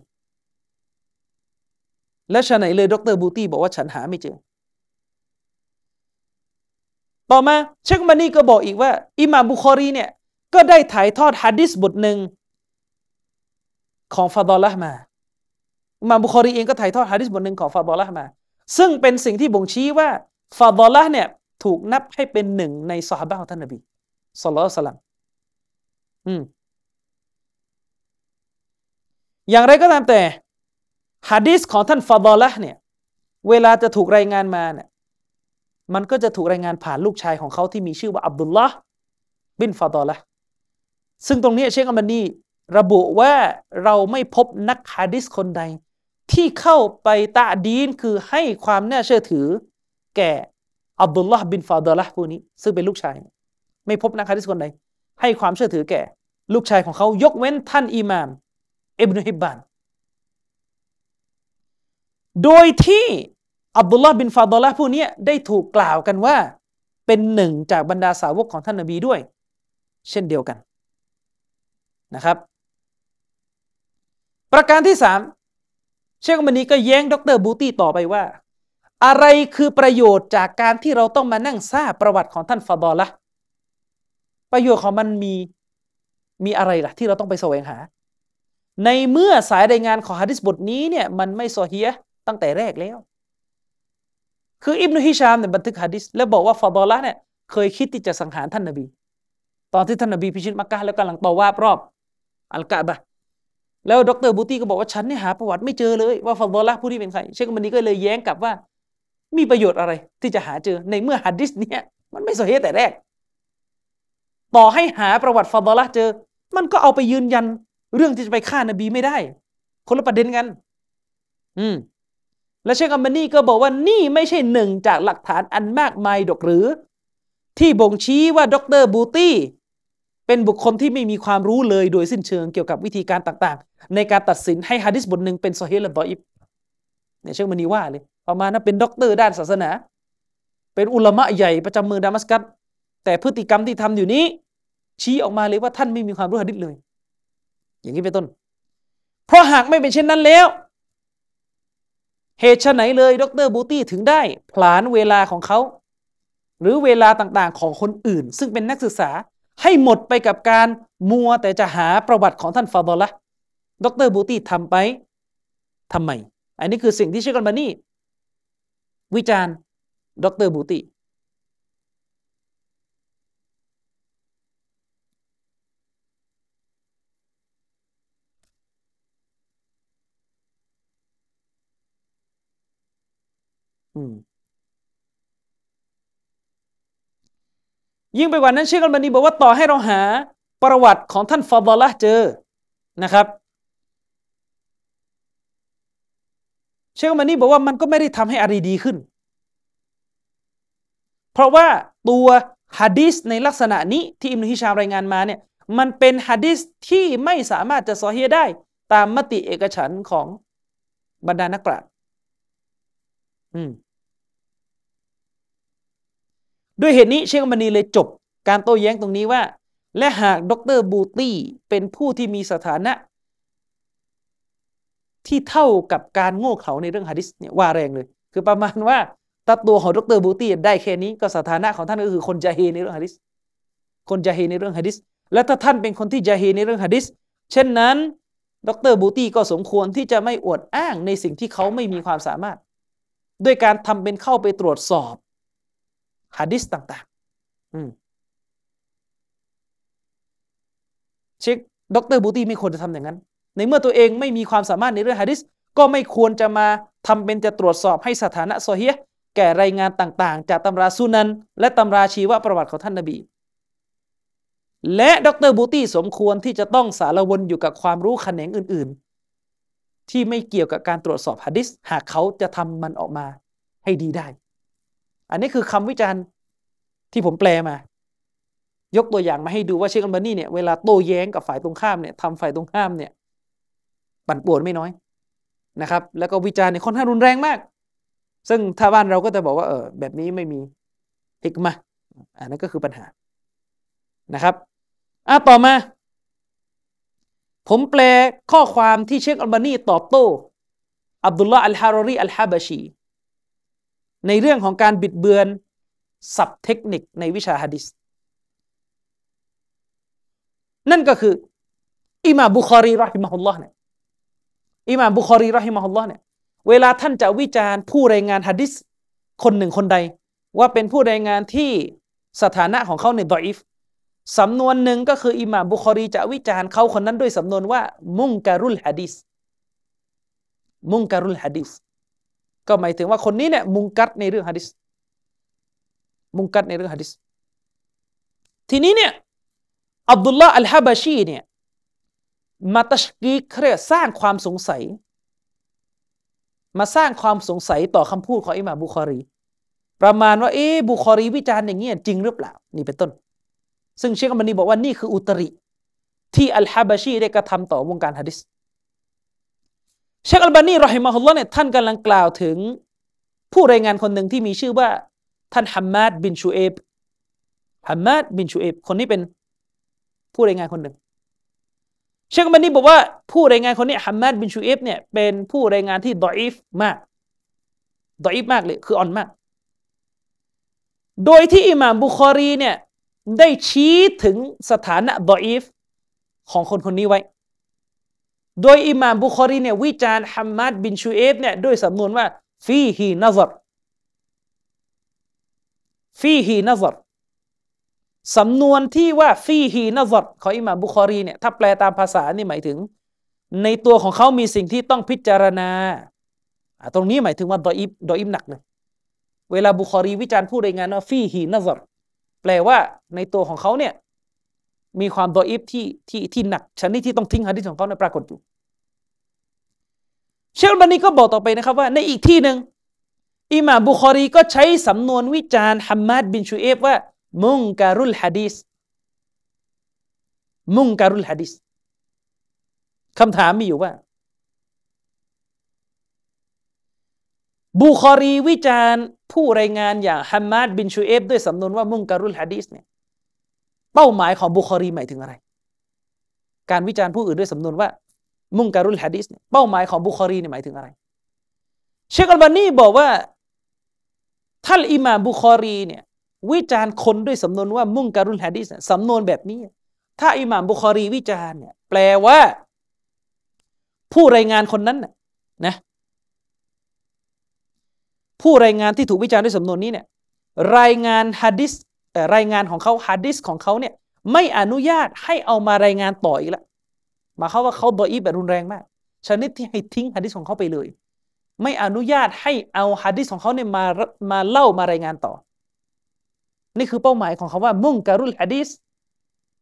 และชะไหนเลยดรบูตี้บอกว่าฉันหาไม่เจอ ต่อมาเชคมานีก็บอกอีกว่า อิหม่ามบุคอรีเนี่ย ก็ได้ถ่ายทอดฮะดิษบทหนึ่งของฟาดอละมาอิหม่ามบุคอรีเองก็ถ่ายทอดฮะดิษบทหนึ่งของฟาดอละมา ซึ่งเป็นสิ่งที่บ่งชี้ว่าฟาดอละเนี่ยถูกนับให้เป็นหนึ่งในสหบะของท่านนบีสุลต่านสลัมอืมอย่างไรก็ตามแต่ฮะดีษของท่านฟาดอละเนี่ยเวลาจะถูกรายงานมาเนี่ยมันก็จะถูกรายงานผ่านลูกชายของเขาที่มีชื่อว่าอับดุลลาห์บินฟาดอละซึ่งตรงนี้เชคอัมบันีระบุว่าเราไม่พบนักฮะดิษคนใด ที่เข้าไปตะดีนคือให้ความน่าเชื่อถือ แก่อับดุลลาห์บินฟาดละผู้นี้ ซึ่งเป็นลูกชาย ไม่พบนักฮะดิษคนใดให้ความเชื่อถือแก่ ลูกชายของเขายกเว้นท่านอิหม่ามอิบนุฮิบบาน โดยที่อับดุลลาห์บินฟาดละผู้นี้ได้ถูกกล่าวกันว่า เป็นหนึ่งจากบรรดาสาวกของท่านนบีด้วย เช่นเดียวกันนะครับ ประการที่สาม เชคมันนี้ก็แย้งดรบูตี้ต่อไปว่า อะไรคือประโยชน์จากการที่เราต้องมานั่งทราบประวัติของท่านฟาดอละประโยชน์ของมันมีมีอะไรล่ะ ที่เราต้องไปแสวงหา ในเมื่อสายรายงานของฮะดิษบทนี้เนี่ยมันไม่โซเฮียตั้งแต่แรกแล้ว คืออิบนุฮิชามเนี่ยบันทึกฮะดิษแล้วบอกว่าฟาดอละเนี่ยเคยคิดที่จะสังหารท่านนบี ตอนที่ท่านนบีพิชิตมักกะแล้วกำลังต่อว่ารอบอัลกะบะ แล้วดรบูตี้ก็บอกว่าฉันเนี่ยหาประวัติไม่เจอเลยว่าฟาดอละผู้ที่เป็นใครเชคมันนี้ก็เลยแย้งกลับว่า มีประโยชน์อะไรที่จะหาเจอในเมื่อฮะดิษเนี่ยมันไม่โซเฮียแต่แรก ต่อให้หาประวัติฟาดอละเจอ มันก็เอาไปยืนยันเรื่องที่จะไปฆ่านบีไม่ได้ คนละประเด็นกัน อืมและเชคอัมบานีก็บอกว่านี่ไม่ใช่หนึ่งจากหลักฐานอันมากมายดอกหรือ ที่บ่งชี้ว่าดรบูตี้ เป็นบุคคลที่ไม่มีความรู้เลยโดยสิ้นเชิงเกี่ยวกับวิธีการต่างๆ ในการตัดสินให้ฮะดิษบทหนึ่งเป็นโซเฮลและดออิบเนี่ยเชคอัลบานีว่าเลยประมาณนั้นเป็นด็อกเตอร์ด้านศาสนา เป็นอุลามะใหญ่ประจำเมืองดามัสกัสแต่พฤติกรรมที่ทำอยู่นี้ ชี้ออกมาเลยว่าท่านไม่มีความรู้ฮะดิษเลย อย่างนี้เป็นต้น เพราะหากไม่เป็นเช่นนั้นแล้ว เหตุไหนเลยดรบูตี้ถึงได้ผลานเวลาของเขา หรือเวลาต่างๆ ของคนอื่น ซึ่งเป็นนักศึกษา ให้หมดไปกับการมัวแต่จะหาประวัติของท่านฟาดอละดรบูตี้ทำไปทำไม อันนี้คือสิ่งที่เชคกันมานี่วิจารณ์ดรบูตี้ ยิ่งไปกว่านั้นเชคอัลบานีบอกว่าต่อให้เราหาประวัติของท่านฟาดอละเจอนะครับ เชคอัลบานีบอกว่ามันก็ไม่ได้ทำให้อารีดีขึ้น เพราะว่าตัวฮะดีสในลักษณะนี้ที่อิมนุฮิชามรายงานมาเนี่ยมันเป็นฮะดีสที่ไม่สามารถจะซอฮีได้ตามมติเอกฉันของบรรดานักปราชญ์อืม ด้วยเหตุนี้เชคมานีเลยจบการโต้แย้งตรงนี้ว่า และหากดรบูตี้เป็นผู้ที่มีสถานะ ที่เท่ากับการโง่เขลาในเรื่องฮะดิษเนี่ยว่าแรงเลย คือประมาณว่าตัตัวของดรบูตี้ได้แค่นี้ก็สถานะของท่านก็คือคนจาฮีในเรื่องฮะดิษคนจาฮีในเรื่องฮะดิษและถ้าท่านเป็นคนที่จาฮีในเรื่องฮะดิษเช่นนั้นดรบูตี้ก็สมควรที่จะไม่อวดอ้างในสิ่งที่เขาไม่มีความสามารถ ด้วยการทำเป็นเข้าไปตรวจสอบ ฮะดิษต่างๆเช็คดรบูตี้ไม่ควรจะทำอย่างนั้น ในเมื่อตัวเองไม่มีความสามารถในเรื่องฮะดิษก็ไม่ควรจะมาทำเป็นจะตรวจสอบให้สถานะโซเฮียแก่รายงานต่างๆ จากตำราซุนัน และตำราชีวประวัติของท่านนบีและดรบูตี้สมควรที่จะต้องสารวนอยู่กับความรู้แขนงอื่น ๆ ที่ไม่เกี่ยวกับการตรวจสอบฮะดิษหากเขาจะทำมันออกมาให้ดีได้ อันนี้คือคำวิจารณ์ที่ผมแปลมา ยกตัวอย่างมาให้ดูว่าเชคอัลบานีเนี่ยเวลาโต้แย้งกับฝ่ายตรงข้ามเนี่ยทำฝ่ายตรงข้ามเนี่ยปั่นป่วนไม่น้อยนะครับ แล้วก็วิจารณ์ในค่อนข้างรุนแรงมาก ซึ่งถ้าบ้านเราก็จะบอกว่าเออแบบนี้ไม่มีฮิกมาอันนั้นก็คือปัญหานะครับอะต่อมา ผมแปลข้อความที่เชคอัลบานีตอบโต้อับดุลลาห์อัลฮารอรีอัลฮาบาชี ในเรื่องของการบิดเบือนศัพท์เทคนิคในวิชาฮะดิษนั่นก็คืออิมาบุคอรีรอฮิมะฮุลลอฮ์เนี่ยอิมาบุคอรีรอฮิมะฮุลลอฮ์เนี่ยเวลาท่านจะวิจารณ์ผู้รายงานฮะดิษคนหนึ่งคนใด ว่าเป็นผู้รายงานที่สถานะของเขาในดออิฟสำนวนหนึ่งก็คืออิหม่ามบุคอรีจะวิจารณ์เขาคนนั้นด้วยสำนวนว่า มุงการุลฮะดิษมุงการุลฮะดิษ ก็หมายถึงว่าคนนี้เนี่ยมุงกัดในเรื่องฮะดิษมุงกัดในเรื่องฮะดิษทีนี้เนี่ยอับดุลลาห์อัลฮะบาชีเนี่ยมาตัชกีเครียสร้างความสงสัย มาสร้างความสงสัยต่อคำพูดของอิหม่ามบุคอรี ประมาณว่าเอ๊บุคอรีวิจารณ์อย่างเงี้ยจริงหรือเปล่า นี่เป็นต้น ซึ่งเชคอัลบานีบอกว่านี่คืออุตริ ที่อัลฮะบาชีได้กระทำต่อวงการฮะดิษ เชคอัลบานี رحمه الله เนี่ยท่านกำลังกล่าวถึงผู้รายงานคนหนึ่งที่มีชื่อว่า ท่านฮัมมาดบินชูเอฟฮัมมาดบินชูเอฟคนนี้เป็นผู้รายงานคนหนึ่ง เชคอัลบานีบอกว่าผู้รายงานคนนี้ฮัมมาดบินชูเอฟเนี่ยเป็นผู้รายงานที่ดออีฟมากดออีฟมากเลยคืออ่อนมาก โดยที่อิหม่ามบุคอรีเนี่ยได้ชี้ถึงสถานะดออีฟของคนคนนี้ไว้ โดยอิหม่ามบุคอรีเนี่ยวิจารณ์ฮัมมัดบินชูเอฟเนี่ยด้วยสำนวนว่าفيه نظر فيه نظرสำนวนที่ว่าฟีฮีนัซรของอิหม่ามบุคอรีเนี่ยถ้าแปลตามภาษานี่หมายถึง ในตัวของเขามีสิ่งที่ต้องพิจารณา ตรงนี้หมายถึงว่าดออิบดออิบหนักเลยเวลาบุคอรีวิจารณ์ผู้รายงานว่าฟีฮีนัซรแปลว่าในตัวของเขาเนี่ยมีความดออิฟที่ที่ที่หนักชนิดที่ต้องทิ้งฮะดิษของเขาในปรากฏอยู่ เชลบันนี้ก็บอกต่อไปนะครับว่าในอีกที่หนึ่งอิหม่ามบุคอรีก็ใช้สำนวนวิจารณ์ฮัมมัดบินชูเอฟว่า منكر الحديث منكر الحديثคำถามมีอยู่ว่า บุคอรีวิจารณ์ผู้รายงานอย่างฮัมมัดบินชูเอฟด้วยสำนวนว่าمنكر الحديث เนี่ยเป้าหมายของบุคอรีหมายถึงอะไร การวิจารณ์ผู้อื่นด้วยสำนวนว่า มุงการุลฮะดีสเนี่ยเป้าหมายของบุคอรีเนี่ยหมายถึงอะไร เชคอัลบานีบอกว่าท่านอิหม่ามบุคอรีเนี่ยวิจารณ์คนด้วยสำนวนว่ามุงการุลฮะดีสสำนวนแบบนี้ ถ้าอิหม่ามบุคอรีวิจารณ์เนี่ยแปลว่า ผู้รายงานคนนั้นนะผู้รายงานที่ถูกวิจารณ์ด้วยสำนวนนี้เนี่ยรายงานฮะดิษรายงานของเขาฮะดิษของเขาเนี่ยไม่อนุญาตให้เอามารายงานต่ออีกแล้ว มาเขาว่าเขาดออีแบบรุนแรงมาก ชนิดที่ให้ทิ้งฮะดิษของเขาไปเลย ไม่อนุญาตให้เอาฮะดิษของเขาเนี่ยมามาเล่ามารายงานต่อ นี่คือเป้าหมายของเขาว่ามุ่งการุลฮะดิษ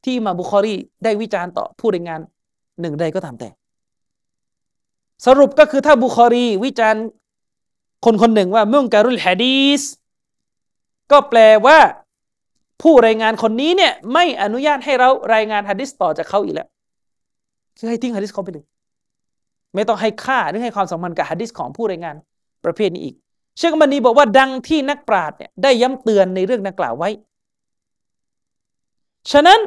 ที่มาบุคอรีได้วิจารณ์ต่อผู้รายงานหนึ่งใดก็ตามแต่ สรุปก็คือถ้าบุคอรีวิจารณ์คนคนหนึ่งว่ามุ่งการุลฮะดีสก็แปลว่า ผู้รายงานคนนี้เนี่ยไม่อนุญาตให้เรารายงานฮะดิษต่อจากเขาอีกแล้ว คือให้ทิ้งฮะดิษเขาไปเลย ไม่ต้องให้ค่าหรือให้ความสำคัญกับฮะดิษของผู้รายงานประเภทนี้อีก เชคอัลบานีบอกว่าดังที่นักปราชญ์เนี่ยได้ย้ำเตือนในเรื่องดังกล่าวไว้ ฉะนั้น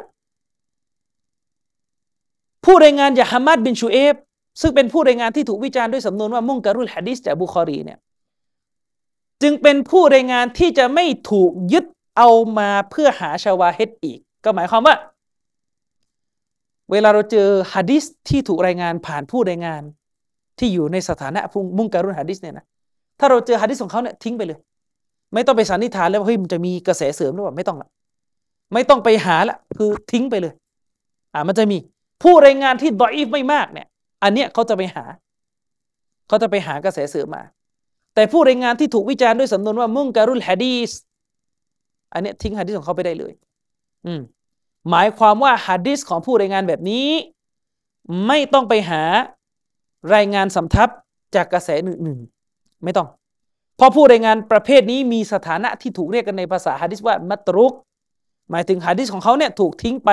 ผู้รายงานอย่างฮัมมัดบินชูเอฟซึ่งเป็นผู้รายงานที่ถูกวิจารณ์ด้วยสำนวนว่าمنكر الحديثจากบุคอรีเนี่ยจึงเป็นผู้รายงานที่จะไม่ถูกยึดเอามาเพื่อหาชาวาเฮดอีก ก็หมายความว่า เวลาเราเจอฮะดิษที่ถูกรายงานผ่านผู้รายงาน ที่อยู่ในสถานะมุ่งการุนฮะดิษเนี่ยนะถ้าเราเจอฮะดิษของเขาเนี่ยทิ้งไปเลย ไม่ต้องไปสันนิษฐานแล้วว่าเฮ้ยมันจะมีกระแสเสริมหรือเปล่าไม่ต้องละไม่ต้องไปหาละคือทิ้งไปเลย อ่ามันจะมีผู้รายงานที่ดออีฟไม่มากเนี่ย อันเนี้ยเขาจะไปหาเขาจะไปหากระแสเสริมมา แต่ผู้รายงานที่ถูกวิจารณ์ด้วยสำนวนว่ามุ่งการุลฮะดีสอันเนี้ยทิ้งฮะดีสของเขาไปได้เลย อืม หมายความว่าฮะดีสของผู้รายงานแบบนี้ ไม่ต้องไปหารายงานสำทับจากกระแสหนึ่งๆไม่ต้อง เพราะผู้รายงานประเภทนี้มีสถานะที่ถูกเรียกกันในภาษาฮะดิษว่ามัตรุก หมายถึงฮะดิษของเขาเนี่ยถูกทิ้งไป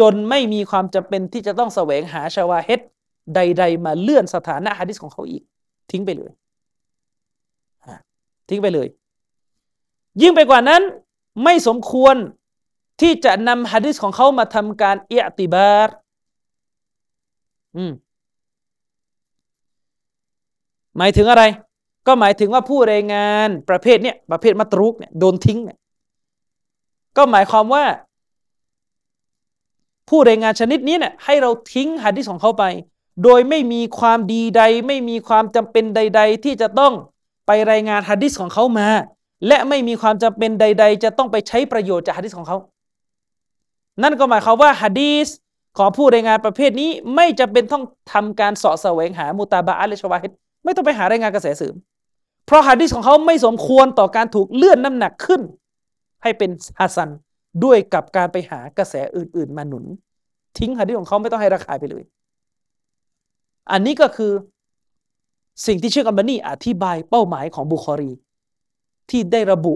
จนไม่มีความจำเป็นที่จะต้องแสวงหาชาวาเฮดใด ๆ มาเลื่อนสถานะฮะดิษของเขาอีก ทิ้งไปเลยทิ้งไปเลย ยิ่งไปกว่านั้นไม่สมควร ที่จะนำฮะดิษของเขามาทำการเอียติบาร์อืมหมายถึงอะไร ก็หมายถึงว่าผู้รายงานประเภทเนี้ยประเภทมัตรุกเนี่ยโดนทิ้งเนี่ยก็หมายความว่า ผู้รายงานชนิดนี้เนี่ยให้เราทิ้งฮะดิษของเขาไป โดยไม่มีความดีใด ไม่มีความจำเป็นใด ๆ ที่จะต้องไปรายงานฮะดิษของเขามา และไม่มีความจำเป็นใด ๆ จะต้องไปใช้ประโยชน์จากฮะดิษของเขา นั่นก็หมายความว่าฮะดีษของผู้รายงานประเภทนี้ไม่จะเป็นต้องทำการสาะแสวงหามุตาบะอัลชวาฮิดไม่ต้องไปหารายงานกระแสเสริมเพราะฮะดิษของเขาไม่สมควรต่อการถูกเลื่อนน้ำหนักขึ้น ให้เป็นฮัสันด้วยกับการไปหากระแสอื่น ๆ มาหนุน ทิ้งฮะดิษของเขาไม่ต้องให้ราคาไปเลย อันนี้ก็คือสิ่งที่เชคอัมบานี่อธิบายเป้าหมายของบุคอรี ที่ได้ระบุ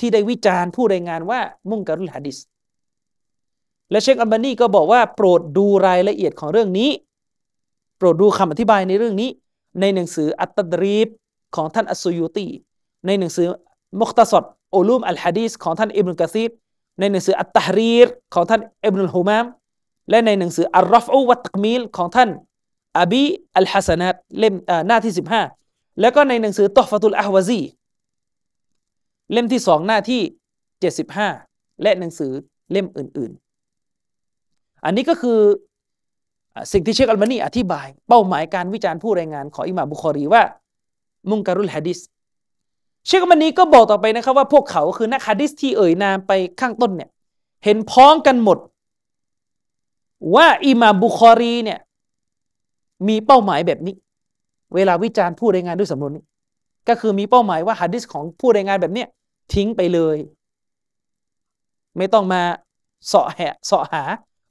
ที่ได้วิจารณ์ผู้รายงานว่ามุ่งการุลฮะดิษ และเชคอัมบานีก็บอกว่าโปรดดูรายละเอียดของเรื่องนี้ โปรดดูคำอธิบายในเรื่องนี้ ในหนังสืออัตตดรีบของท่านอัสซุยูตีในหนังสือมุคตสดอุลูมอัลฮะดีษของท่านอิบนุกะซีรในหนังสืออัตตฮรีรของท่านอิบนุลฮุมามและในหนังสืออัลรฟอูวัตตกมีลของท่านอบีอัลฮัสนัดเล่มหน้าที่สิบห้าแล้วก็ในหนังสือตอฟตุลอะฮวาซีเล่มที่สองหน้าที่เจ็ดสิบห้าและหนังสือเล่มอื่นๆ อันนี้ก็คือสิ่งที่เชคอัลมานีอธิบาย เป้าหมายการวิจารณ์ผู้รายงานของอิหม่าบุคอรีว่า มุงการุลฮะดิษเชคอัลมานีก็บอกต่อไปนะครับว่าพวกเขาคือนักฮะดิษที่เอ่ยนามไปข้างต้นเนี่ยเห็นพ้องกันหมด ว่าอิหม่าบุคอรีเนี่ยมีเป้าหมายแบบนี้ เวลาวิจารณ์ผู้รายงานด้วยสำนวนนี้ ก็คือมีเป้าหมายว่าฮะดิษของผู้รายงานแบบเนี้ยทิ้งไปเลย ไม่ต้องมาเสาะแหะเสาะหา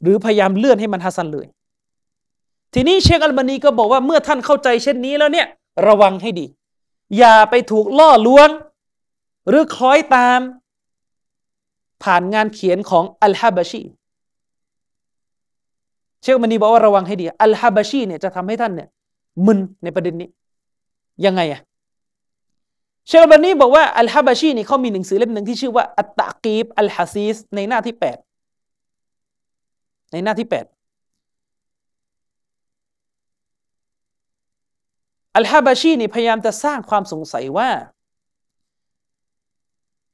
หรือพยายามเลื่อนให้มันฮัสันเลย ทีนี้เชคอัลบานีก็บอกว่าเมื่อท่านเข้าใจเช่นนี้แล้วเนี่ยระวังให้ดี อย่าไปถูกล่อลวง หรือคล้อยตาม ผ่านงานเขียนของอัลฮะบาชีเชคมานีบอกว่าระวังให้ดี อัลฮะบาชีเนี่ยจะทำให้ท่านเนี่ยมึนในประเด็นนี้ ยังไงอะเชคมานีบอกว่าอัลฮะบาชีนี่เขามีหนังสือเล่มหนึ่งที่ชื่อว่าอัตตะกีบอัลฮะซีสในหน้าที่แปด ในหน้าที่แปดอัลฮะบาชีนี่พยายามจะสร้างความสงสัยว่า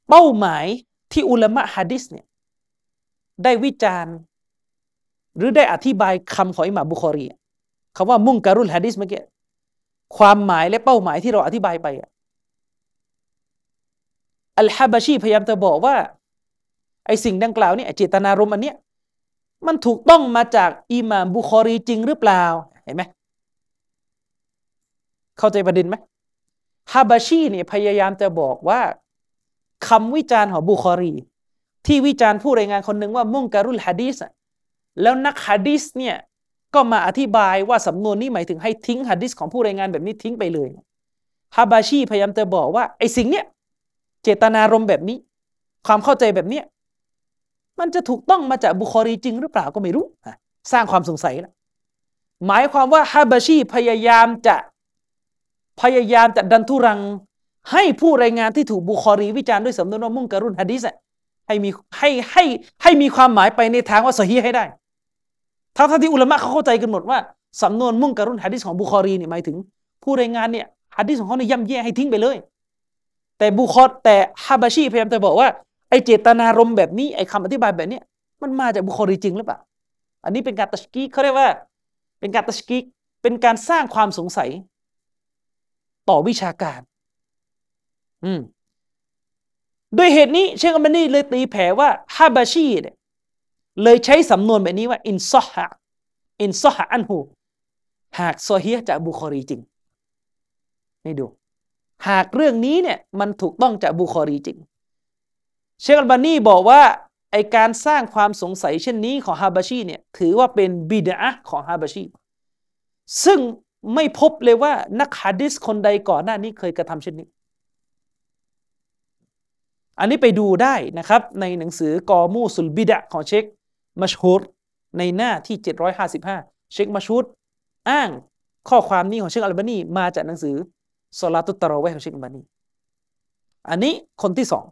เป้าหมายที่อุลามะฮะดิษเนี่ยได้วิจารณ์ หรือได้อธิบายคำของอิหม่าบุคอรีคำว่ามุ่งการุลฮะดิษเมื่อกี้ความหมายและเป้าหมายที่เราอธิบายไปอัลฮะบาชีพยายามจะบอกว่าไอสิ่งดังกล่าวนี่เจตนารมณ์อันเนี้ย มันถูกต้องมาจากอิหม่ามบุคอรีจริงหรือเปล่าเห็นไหมเข้าใจประเด็นไหมฮาบาชีเนี่ยพยายามจะบอกว่าคำวิจารณ์ของบุคอรี ที่วิจารณ์ผู้รายงานคนหนึ่งว่ามุ่งการุลฮะดีษแล้วนักฮะดิษเนี่ยก็มาอธิบายว่าสำนวนนี้หมายถึงให้ทิ้งฮะดิษของผู้รายงานแบบนี้ทิ้งไปเลยฮาบาชีพยายามจะบอกว่าไอ้สิ่งเนี้ยเจตนารมณ์แบบนี้ ความเข้าใจแบบเนี้ย มันจะถูกต้องมาจากบุคอรีจริงหรือเปล่าก็ไม่รู้ สร้างความสงสัยนะหมายความว่าฮาบาชีพยายามจะพยายามจะดันทุรัง ให้ผู้รายงานที่ถูกบุคอรีวิจารณ์ด้วยสำนวนว่ามุ่งกรุนฮะดิษให้มีให้ให้ให้มีความหมายไปในทางว่าสฮีให้ได้ทั้งทที่อุลามะเขาเข้าใจกันหมดว่าสำนวนมุ่งกรุนฮะดิษของบุคอรีเนี่ยหมายถึง ผู้รายงานเนี่ยฮะดิษของเขาเนี่ยย่ำแย่ให้ทิ้งไปเลย แต่บุคอแต่ฮาบาชีพยายามจะบอกว่า ไอเจตนารมณ์แบบนี้ไอคำอธิบายแบบนี้มันมาจากบุคอรีจริงหรือเปล่า อันนี้เป็นการตัชกีเขาเรียกว่า เป็นการตัชกีเป็นการสร้างความสงสัย ต่อวิชาการ อืมด้วยเหตุนี้เชคอัลบานีเลยตีแผ่ว่าฮาบาชีเนี่ยเลยใช้สำนวนแบบนี้ว่าอินซอฮะอินซอฮะอันหูหากโซอฮีจากบุคอรีจริง นี่ดู หากเรื่องนี้เนี่ยมันถูกต้องจากบุคอรีจริง เชคอัลบานีบอกว่าไอ้การสร้างความสงสัยเช่นนี้ของฮาบาชีเนี่ยถือว่าเป็นบิดอะฮ์ของฮาบาชี ซึ่งไม่พบเลยว่านักฮะดิษคนใดก่อนหน้านี้เคยกระทำเช่นนี้ อันนี้ไปดูได้นะครับ ในหนังสือกอมูสุลบิดะของเชคมัชฮูดในหน้าที่ 755 เชคมัชฮูดอ้างข้อความนี้ของเชคอัลบานีมาจากหนังสือสลาตุตตะรอเวของเชคอัลบานี อันนี้คนที่สอง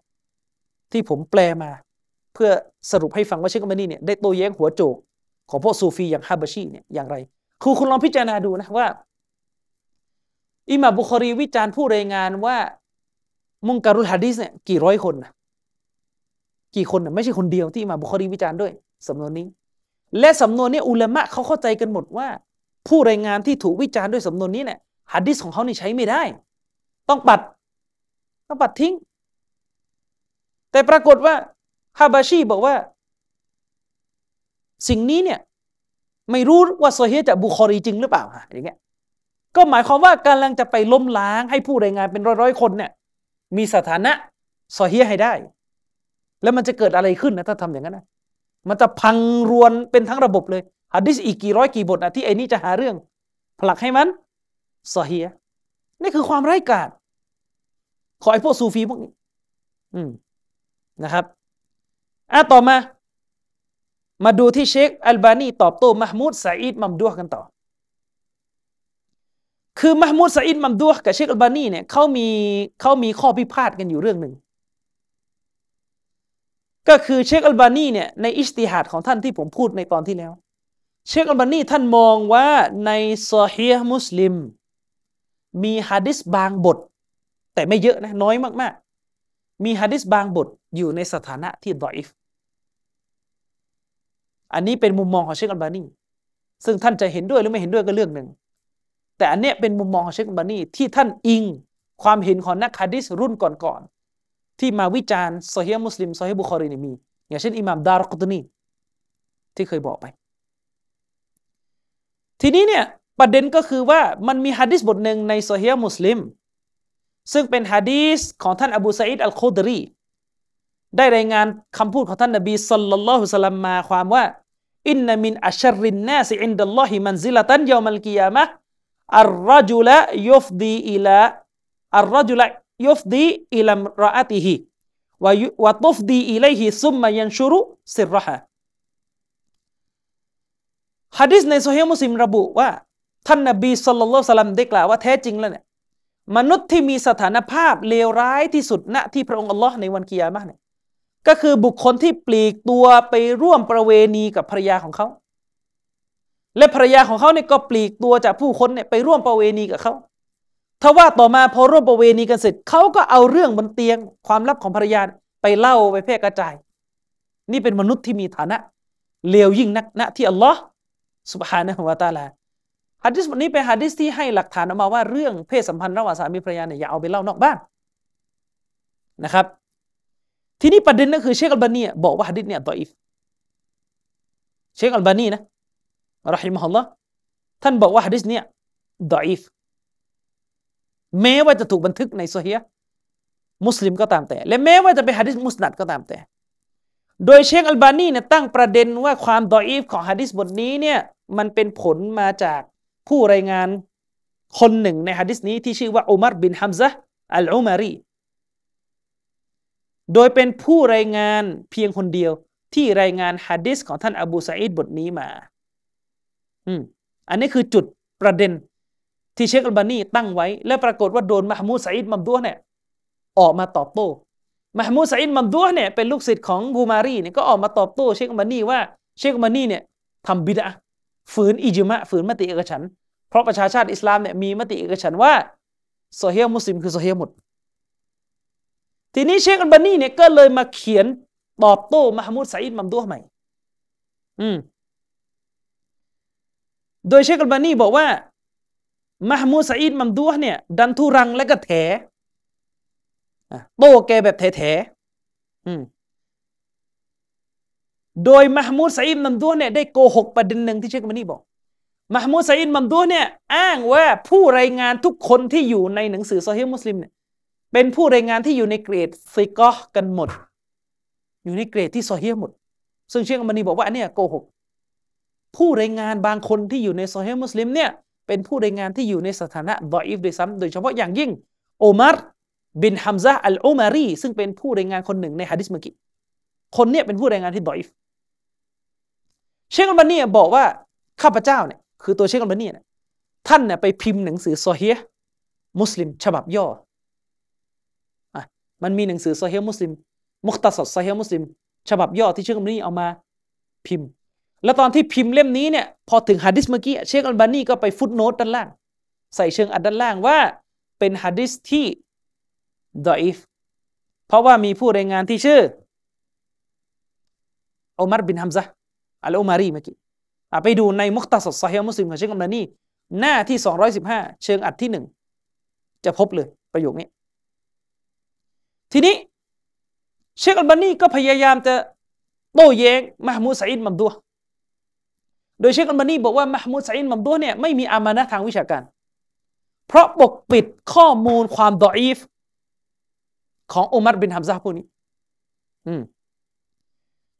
ที่ผมแปลมา เพื่อสรุปให้ฟังว่าเชคอัลบานีเนี่ยได้โต้แย้งหัวโจกของพวกซูฟีอย่างฮาบชีเนี่ยอย่างไรคือคุณลองพิจารณาดูนะว่า อิหม่าบุคอรีวิจารณ์ผู้รายงานว่ามุงการุลฮะดีสเนี่ยกี่ร้อยคนนะกี่คนนะไม่ใช่คนเดียวที่อิหม่าบุคอรีวิจารณ์ด้วยสำนวนนี้ และสำนวนนี้อุลามะเขาเข้าใจกันหมดว่า ผู้รายงานที่ถูกวิจารณ์ด้วยสำนวนนี้เนี่ยฮะดิษของเขานี่ใช้ไม่ได้ ต้องปัดต้องปัดทิ้ง แต่ปรากฏว่าฮาบาชีบอกว่า สิ่งนี้เนี่ยไม่รู้ว่าโซเฮจะบุคอรีจริงหรือเปล่าอย่างเงี้ยก็หมายความว่ากำลังจะไปล้มล้างให้ผู้รายงานเป็นร้อยๆคนเนี่ยมีสถานะโซเฮให้ได้ แล้วมันจะเกิดอะไรขึ้นนะถ้าทำอย่างนั้นนะมันจะพังรวนเป็นทั้งระบบเลยฮะดิษอีกกี่ร้อยกี่บทนะที่ไอ้นี่จะหาเรื่อง ผลักให้มันโซอฮีนี่คือความไร้กาศขอไอ้พวกซูฟีพวกนี้ อืม นะครับอะต่อมา มาดูที่เชคอัลบานีตอบโต้มหมูดซาอิดมัมดัวกันต่อ คือมหมูดซาอิดมัมดัวกับเชคอัลบานีเนี่ยเขามีเขามีข้อพิพาทกันอยู่เรื่องหนึ่งก็คือเชคอัลบานีเนี่ยในอิสติฮัดของท่านที่ผมพูดในตอนที่แล้ว เชคอัลบานีท่านมองว่าในซอฮีมุสลิม มีฮะดิษบางบท แต่ไม่เยอะนะน้อยมากๆ มีฮะดิษบางบท อยู่ในสถานะที่ดออีฟอันนี้เป็นมุมมองของเชคอัลบานีซึ่งท่านจะเห็นด้วยหรือไม่เห็นด้วยก็เรื่องหนึ่ง แต่อันเนี้ยเป็นมุมมองของเชคอัลบานีที่ท่านอิงความเห็นของนักฮะดิษรุ่นก่อนๆที่มาวิจารณ์ซอฮีมุสลิมซอฮีบุคอรีนี่มี อย่างเช่นอิหม่ามดารกุตนีที่เคยบอกไป ทีนี้เนี่ยประเด็นก็คือว่ามันมีฮะดิษบทหนึ่งในโซฮีมุสลิม ซึ่งเป็นฮะดีษของท่านอบูซัยดอัลโคดรี ได้รายงานคำพูดของท่านนบีصلى الله عليه وسلم มาความว่า إن من أشر الناس عند الله منزلة يوم القيامة الرجل يفضي إلى الرجلยุฟดีอิลามรอติฮิวะตุฟดีอิเลฮิซุมมายันชุรุสิรรฮะฮะดิษในโซเฮีมุสลิมระบุว่า ท่านนบีสุลต่านสลัมได้กล่าวว่าแท้จริงแล้วเนี่ยมนุษย์ที่มีสถานภาพเลวร้ายที่สุดณที่พระองค์อัลลอฮ์ในวันกิยามะเนี่ย ก็คือบุคคลที่ปลีกตัวไปร่วมประเวณีกับภรรยาของเขา และภรรยาของเขาเนี่ยก็ปลีกตัวจากผู้คนเนี่ยไปร่วมประเวณีกับเขาถ้าว่าต่อมาพอร่วมประเวณีกันเสร็จเขาก็เอาเรื่องบนเตียงความลับของภรรยาไปเล่าไปแพร่กระจาย นี่เป็นมนุษย์ที่มีฐานะเลวยิ่งนักณที่อัลลอฮ์ سبحانه وتعالى ฮะดิษบทนี้เป็นฮะดิษที่ให้หลักฐานออกมาว่าเรื่องเพศสัมพันธ์ระหว่างสามีภรรยาเนี่ยอย่าเอาไปเล่านอกบ้านนะครับ ทีนี้ประเด็นก็คือเชคอัลบานีบอกว่าฮะดิษเนี่ยضعيف เชคอัลบานีนะرحمه الله ท่านบอกว่าฮะดิษเนี่ยضعيف แม้ว่าจะถูกบันทึกในโซเฮียมุสลิมก็ตามแต่ และแม้ว่าจะเป็นฮะดิษمسند ก็ตามแต่ โดยเชคอัลบานีเนี่ยตั้งประเด็นว่าความ ضعيف ของฮะดิษบทนี้เนี่ยมันเป็นผลมาจากผู้รายงานคนหนึ่งในฮะดิษนี้ที่ชื่อว่าอุมัรบินฮัมซะอัลอุมารี โดยเป็นผู้รายงานเพียงคนเดียว ที่รายงานฮะดิษของท่านอบูซาอิดบทนี้มา อืม อันนี้คือจุดประเด็นที่เชคอัลบานีตั้งไว้ และปรากฏว่าโดนมหมูดซาอิดมัมดัวเนี่ยออกมาตอบโต้มหมูดซาอิดมัมดัวเนี่ยเป็นลูกศิษย์ของกูมารีเนี่ยก็ออกมาตอบโต้เชคอัลบานีว่าเชคอัลบานีเนี่ยทำبدعة ฝืน إجماع ฝืนมติเอกฉันท์ เพราะประชาชาติอิสลามเนี่ยมีมติเอกฉันท์ว่าโซเฮียมุสลิมคือ صحيح หมด ทีนี้เชคอัลบานีเนี่ยก็เลยมาเขียนตอบโต้มหมูดไซด์มัมดัวใหม่ อืม โดยเชคอัลบานีบอกว่ามหมูดไซด์มัมดัวเนี่ย ดันทุรังและก็แถโต้แกแบบแถๆอืมโดยมหมูดไซด์มัมดูเนี่ยได้โกหกประเด็นหนึ่งที่เชคอัลบานีบอกมหมูดไซด์มัมดูเนี่ยอ้างว่าผู้รายงานทุกคนที่อยู่ในหนังสือซอฮีมุสลิมเนี่ย เป็นผู้รายงานที่อยู่ในเกรด ثقة กันหมด อยู่ในเกรดที่ صحيح หมด ซึ่งเชคอัลบานีบอกว่าอันนี้โกหกผู้รายงานบางคนที่อยู่ในซอฮีมุสลิมเนี่ยเป็นผู้รายงานที่อยู่ในสถานะ ضعيف ด้วยซ้ำโดยเฉพาะอย่างยิ่งอุมัรบินฮัมซะอัลอุมารีซึ่งเป็นผู้รายงานคนหนึ่งในฮะดิษเมื่อกี้คนเนี้ยเป็นผู้รายงานที่ ضعيف เชคอัลบานีบอกว่าข้าพเจ้าเนี่ยคือตัวเชคอัลบานีเนี่ยท่านเนี่ยไปพิมพ์หนังสือโซเฮียมุสลิม ฉบับย่อ มันมีหนังสือซอฮีมุสลิม มุคตสดซอฮีมุสลิม ฉบับย่อที่เชคอัลบานีเอามาพิมพ์ แล้วตอนที่พิมพ์เล่มนี้เนี่ยพอถึงฮะดิษเมื่อกี้เชคอัลบานีก็ไปฟุตโนตด้านล่าง ใส่เชิงอัดด้านล่างว่าเป็นฮะดิษที่ดออีฟเพราะว่ามีผู้รายงานที่ชื่ออุมารบินฮัมซะอัลอุมารีเมื่อกี้ไปดูในมุคตะศ็อรซอฮีมุสลิมของเชคอัลบานีหน้าที่ 215 เชิงอรรถที่หนึ่งจะพบเลยประโยคนี้ ทีนี้ เชคอัลบานีก็พยายามจะโต้แย้งมหมูดไซอินมัมดัวโดยเชคอัลบานีบอกว่ามหมูดไซอินมัมดัวเนี่ยไม่มี أمانة ทางวิชาการ เพราะปกปิดข้อมูลความ ضعيف ของอุมัรบินฮัมซาผู้นี้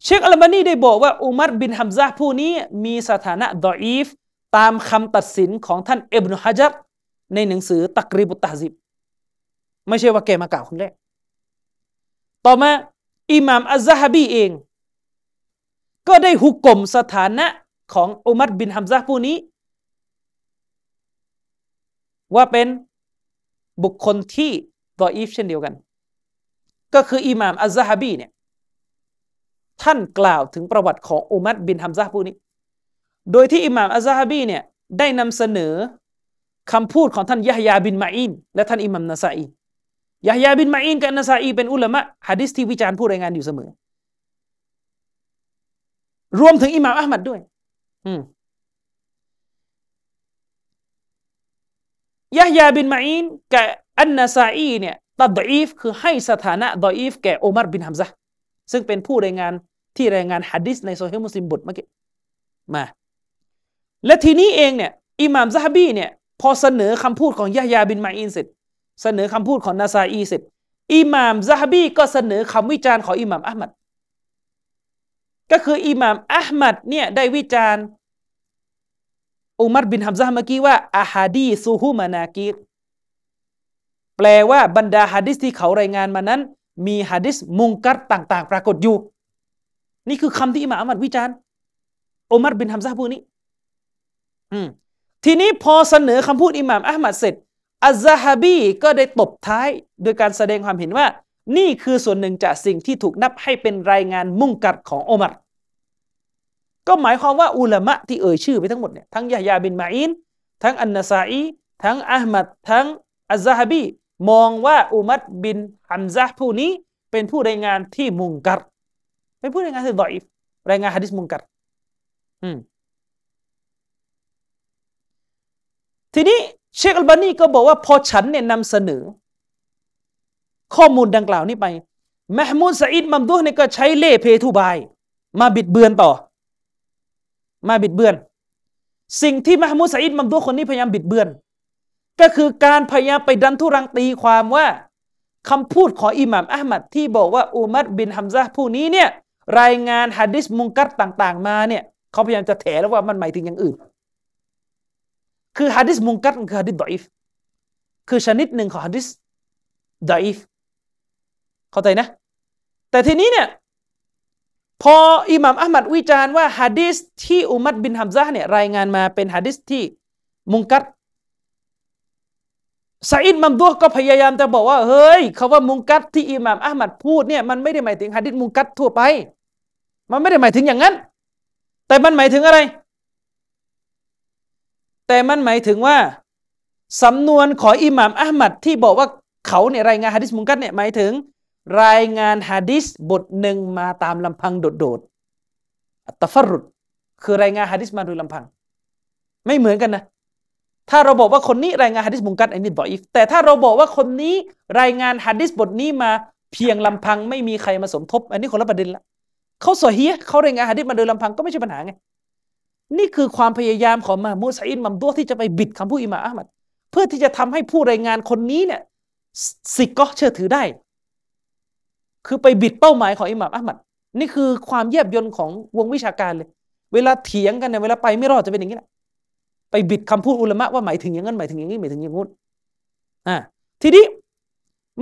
เชคอัลบานีได้บอกว่าอุมัรบินฮัมซาผู้นี้ มีสถานะดออีฟตามคำตัดสินของท่านอิบนุฮะจัรในหนังสือตักรีบุตตาซิบ ไม่ใช่ว่าแกมากล่าวคนแรก ต่อมาอิหม่ามอัซาฮบีเอง ก็ได้หุกกลมสถานะของอุมัรบินฮัมซาผู้นี้ ว่าเป็นบุคคลที่ดออีฟเช่นเดียวกัน ก็คืออิหม่ามอัซาฮบีเนี่ยท่านกล่าวถึงประวัติของอุมัรบินฮัมซาผู้นี้ โดยที่อิหม่ามอัซฮาบีเนี่ยได้นำเสนอคำพูดของท่านยะฮยาบินมาอินและท่านอิหมัมนาซาอี ยะฮยาบินมาอินกับนาซาอีเป็นอุลามะฮะดิษที่วิจารณ์ผู้รายงานอยู่เสมอ รวมถึงอิหม่ามอัลมัดด้วยยะฮยาบินมาอินกับอันนาซาอีเนี่ยตัดอีฟคือให้สถานะดอีฟแก่อุมารบินฮัมซะซึ่งเป็นผู้รายงานที่รายงานฮะดิษในโซเฮมุสลิมบทเมื่อกี้มา และทีนี้เองเนี่ยอิหม่ามซาฮบีเนี่ยพอเสนอคำพูดของยะยาบินมาอินเสร็จ เสนอคำพูดของนาซาอีสร็จอิหม่ามซาฮบีก็เสนอคำวิจารณ์ของอิหม่ามอัลมัดก็คืออิหม่ามอัลมัดเนี่ยได้วิจารณ์อุมัรบินฮัมซาเมื่อกี้ว่าอาฮาดีซูฮุมานากีแปลว่าบรรดาฮะดิษที่เขารายงานมานั้น มีฮะดิษมุงกัดต่าง ๆ ปรากฏอยู่ นี่คือคำที่อิหม่ามอัลมัดวิจารณ์อุมัรบินฮัมซาพูดนี้ทีนี้พอเสนอคำพูดอิหม่ามอัลมัดเสร็จ อัลซาบีก็ได้ตบท้ายโดยการแสดงความเห็นว่า นี่คือส่วนหนึ่งจากสิ่งที่ถูกนับให้เป็นรายงานมุ่งกัดของอุมัรก็หมายความว่าอุลามะที่เอ่ยชื่อไปทั้งหมดเนี่ยทั้งยะยาบินมาอินทั้งอันนาซาอีทั้งอัลมัดทั้งอัลซาบีมองว่าอุมัรบินฮัมซาผู้นี้เป็นผู้รายงานที่มุงกัดเป็นผู้รายงานที่ดอยรายงานฮะดิษมุงกัดทีนี้ เชคอัลบานีก็บอกว่าพอฉันเนี่ยนำเสนอ ข้อมูลดังกล่าวนี้ไปมหมูดสอิดมัมดูเนี่ยก็ใช้เล่เพทุบาย มาบิดเบือนต่อ มาบิดเบือน สิ่งที่มหมูดสอิดมัมดูคนนี้พยายามบิดเบือน ก็คือการพยายามไปดันทุรังตีความว่าคำพูดของอิหม่ามอัลมัดที่บอกว่าอุมัดบินฮัมซาผู้นี้เนี่ยรายงานฮะดิษมุงกัดต่าง ๆ มาเนี่ยเขาพยายามจะแถแล้วว่ามันหมายถึงอย่างอื่น คือฮะดิษมุงกัดคือฮะดิษดออิฟคือชนิดหนึ่งของฮะดิษดออิฟเข้าใจนะ แต่ทีนี้เนี่ยพออิหม่ามอัลมัดวิจารณ์ว่าฮะดิษที่อุมัดบินฮัมซาเนี่ยรายงานมาเป็นฮะดิษที่มุงกัดซาอิดมัมดัวก็พยายามจะบอกว่าเฮ้ยคาว่ามุงกัดที่อิหม่ามอัลมัดพูดเนี่ยมันไม่ได้หมายถึงฮะดิษมุงกัดทั่วไป มันไม่ได้หมายถึงอย่างนั้น แต่มันหมายถึงอะไร แต่มันหมายถึงว่าสำนวนของอิหม่ามอัลมัดที่บอกว่าเขาเนี่ยรายงานฮะดิษมุงกัดเนี่ยหมายถึง รายงานฮะดิษบทหนึ่งมาตามลำพังโดดๆอัตฟรุดคือรายงานฮะดิษมาโดยลำพัง ไม่เหมือนกันนะ ถ้าเราบอกว่าคนนี้รายงานฮะดิษมุงกัดอันนี้ดออีฟแต่ถ้าเราบอกว่าคนนี้รายงานฮะดิษบทนี้มาเพียงลำพังไม่มีใครมาสมทบ อันนี้คนละประเด็นละเขาสอฮีเขารายงานฮะดิษมาโดยลำพังก็ไม่ใช่ปัญหาไง นี่คือความพยายามของมามูซาอินมัมดัวที่จะไปบิดคำพูดอิหม่าอัมัดเพื่อที่จะทำให้ผู้รายงานคนนี้เนี่ยสิกก็เชื่อถือได้ คือไปบิดเป้าหมายของอิหม่ามอัมัดนี่คือความเยียบยนของวงวิชาการเลย เวลาเถียงกันเนี่ยเวลาไปไม่รอดจะเป็นอย่างนี้แหละไปบิดคำพูดอุลามะว่าหมายถึงอย่างนั้นหมายถึงอย่างนี้หมายถึงอย่างงู้นอ่าทีนี้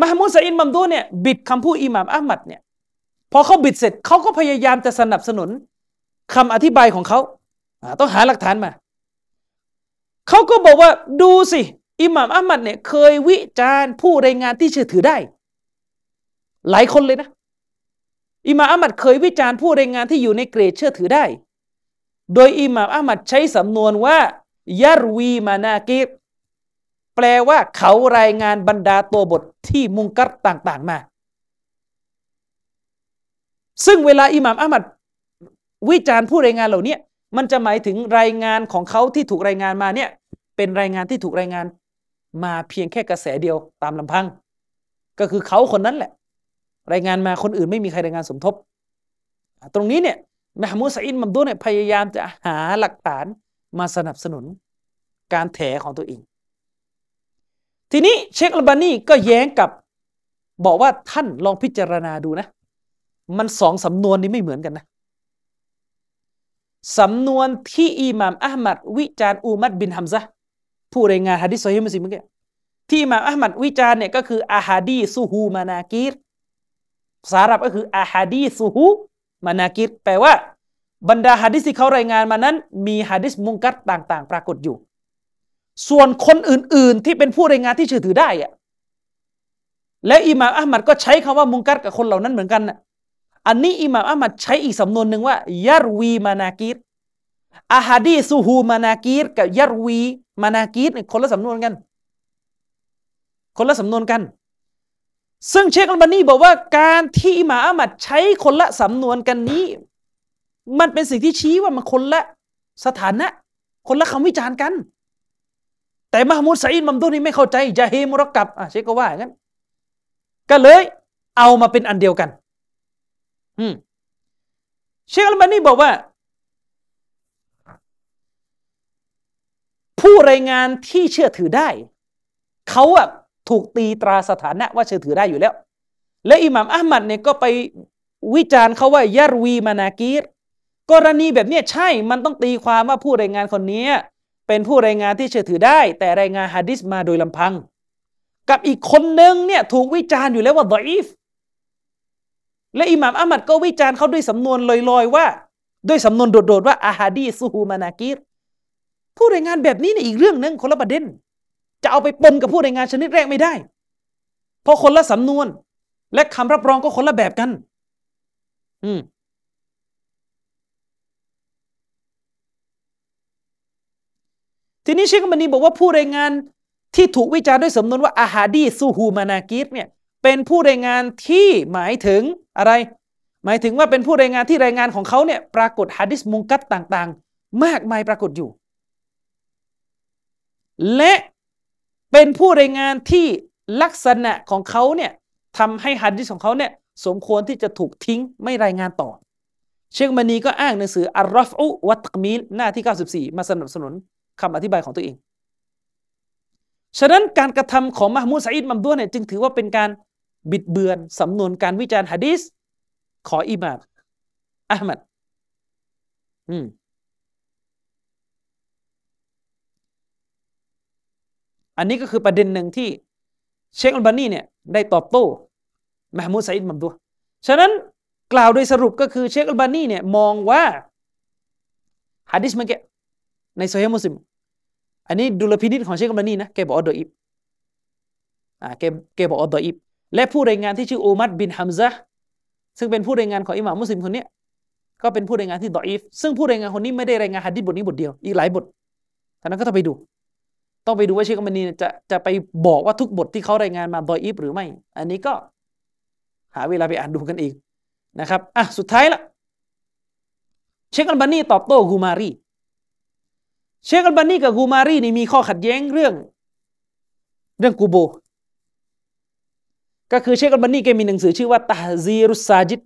มหามุสอินมัมดูเนี่ยบิดคำพูดอิหม่ามอัมัดเนี่ยพอเขาบิดเสร็จเขาก็พยายามจะสนับสนุนคำอธิบายของเขา ต้องหาหลักฐานมา เขาก็บอกว่าดูสิอิหม่ามอัลมัดเนี่ยเคยวิจารณ์ผู้รายงานที่เชื่อถือได้ หลายคนเลยนะ อิหม่ามอัลมัดเคยวิจารณ์ผู้รายงานที่อยู่ในเกรดเชื่อถือได้ โดยอิหม่ามอัลมัดใช้สำนวนว่ายารวีมานากิรแปลว่าเขารายงานบรรดาตัวบทที่มุงกัดต่าง ๆ มา ซึ่งเวลาอิหม่ามอัลมัดวิจารณ์ผู้รายงานเหล่านี้ มันจะหมายถึงรายงานของเขาที่ถูกรายงานมาเนี่ยเป็นรายงานที่ถูกรายงาน มาเพียงแค่กระแสเดียวตามลำพัง ก็คือเขาคนนั้นแหละ รายงานมาคนอื่นไม่มีใครรายงานสมทบ ตรงนี้เนี่ยมหมูสอินมัมดูเนี่ยพยายามจะหาหลักฐานมาสนับสนุนการแถของตัวเอง ทีนี้เชคอัลบานีก็แย้งกับบอกว่าท่านลองพิจารณาดูนะ มันสองสำนวนนี้ไม่เหมือนกันนะ สำนวนที่อิหม่ามอะหมัดวิจารณ์อุมัรบินฮัมซะผู้รายงานฮะดิษซอฮีมุสลิมเมื่อกี้ที่อิหม่ามอะหมัดวิจารณ์เนี่ยก็คือأحاديثه مناكير ภาษาอาหรับก็คือأحاديثه مناكير แปลว่า บรรดาฮะดิษที่เขารายงานมานั้น มีฮะดิษมุงกัดต่าง ๆ ปรากฏอยู่ ส่วนคนอื่น ๆ ที่เป็นผู้รายงานที่เชื่อถือได้อะและอิหม่ามอัลมัดก็ใช้คำว่ามุงกัดกับคนเหล่านั้นเหมือนกันนะ อันนี้อิหม่ามอัมัดใช้อีกสำนวนหนึ่งว่ายารวีมานากีรอาฮาดีซูฮูมานากีรกับยารวีมานากีรเนี่ยคนละสำนวนกัน คนละสำนวนกัน ซึ่งเชคอัลบานีบอกว่าการที่อิหม่ามอัมัดใช้คนละสำนวนกันนี้ มันเป็นสิ่งที่ชี้ว่ามันคนละสถานะ คนละคำวิจารณ์กัน แต่มหมูดไซอินมัมดุนี่ไม่เข้าใจจะเฮมุรกับอะเชคก็ว่าอย่างนั้นก็เลยเอามาเป็นอันเดียวกัน อืมเชคอัลบานีบอกว่า ผู้รายงานที่เชื่อถือได้ เขาอะถูกตีตราสถานะว่าเชื่อถือได้อยู่แล้ว และอิหม่ามอัลมัดเนี่ยก็ไปวิจารณ์เขาว่ายารวีมานากีรกรณีแบบนี้ใช่ มันต้องตีความว่าผู้รายงานคนนี้เป็นผู้รายงานที่เชื่อถือได้ แต่รายงานฮะดิษมาโดยลำพัง กับอีกคนนึงเนี่ยถูกวิจารณ์อยู่แล้วว่าดอีฟ และอิหม่ามอามัดก็วิจารณ์เขาด้วยสำนวนลอยๆ ว่า ด้วยสำนวนโดดๆว่าอาฮาดีซูฮูมานากีรผู้รายงานแบบนี้เนี่ยอีกเรื่องหนึ่งคนละประเด็น จะเอาไปปนกับผู้รายงานชนิดแรกไม่ได้ เพราะคนละสำนวน และคำรับรองก็คนละแบบกัน อืมทีนี้เชคมันนีบอกว่าผู้รายงานที่ถูกวิจารณ์ด้วยสำนวนว่าอาฮาดีซูฮูมานากีรเนี่ย เป็นผู้รายงานที่หมายถึงอะไร หมายถึงว่าเป็นผู้รายงานที่รายงานของเขาเนี่ยปรากฏฮะดิษมุงกัดต่างๆ มากมายปรากฏอยู่ และเป็นผู้รายงานที่ลักษณะของเขาเนี่ยทำให้ฮัดดิษของเขาเนี่ยสมควรที่จะถูกทิ้งไม่รายงานต่อ เชคมานีก็อ้างหนังสืออัลรอฟอุวัตกมีลหน้าที่ 94 มาสนับสนุนคำอธิบายของตัวเอง ฉะนั้นการกระทำของมหมูดซาอิดมัมดัวนเนี่ยจึงถือว่าเป็นการ บิดเบือนสำนวนการวิจารณ์ฮะดีษของอิหม่ามอะหมัดอืมอันนี้ก็คือประเด็นหนึ่งที่เชคอัลบานีเนี่ยได้ตอบโต้มหมูดไซด์มัมดัวฉะนั้นกล่าวโดยสรุปก็คือเชคอัลบานีเนี่ยมองว่าฮะดิษเมื่อกี้ในโซเฮมุสลิมอันนี้ดุลพินิจของเชคอัลบานีนะแกบอก ضعيفอ่าแกแกบอกอดออิบ และผู้รายงานที่ชื่ออูมัดบินฮัมซะซึ่งเป็นผู้รายงานของอิหม่ามมุสลิมคนนี้ก็เป็นผู้รายงานที่ดออีฟซึ่งผู้รายงานคนนี้ไม่ได้รายงานฮัดดิษบทนี้บทเดียวอีกหลายบทท่านั้นก็ต้องไปดู ต้องไปดูว่าเชคมันนีจะจะไปบอกว่าทุกบทที่เขารายงานมาดออีฟหรือไม่ อันนี้ก็หาเวลาไปอ่านดูกันเองนะครับอะสุดท้ายละเชคอัลบานีตอบโต้กูมารีเชคอัลบานีกับกูมารีนี่มีข้อขัดแย้งเรื่อง เรื่องกูโบ ก็คือเชคอัลบานีแกมีหนังสือชื่อว่าتحذير الساجد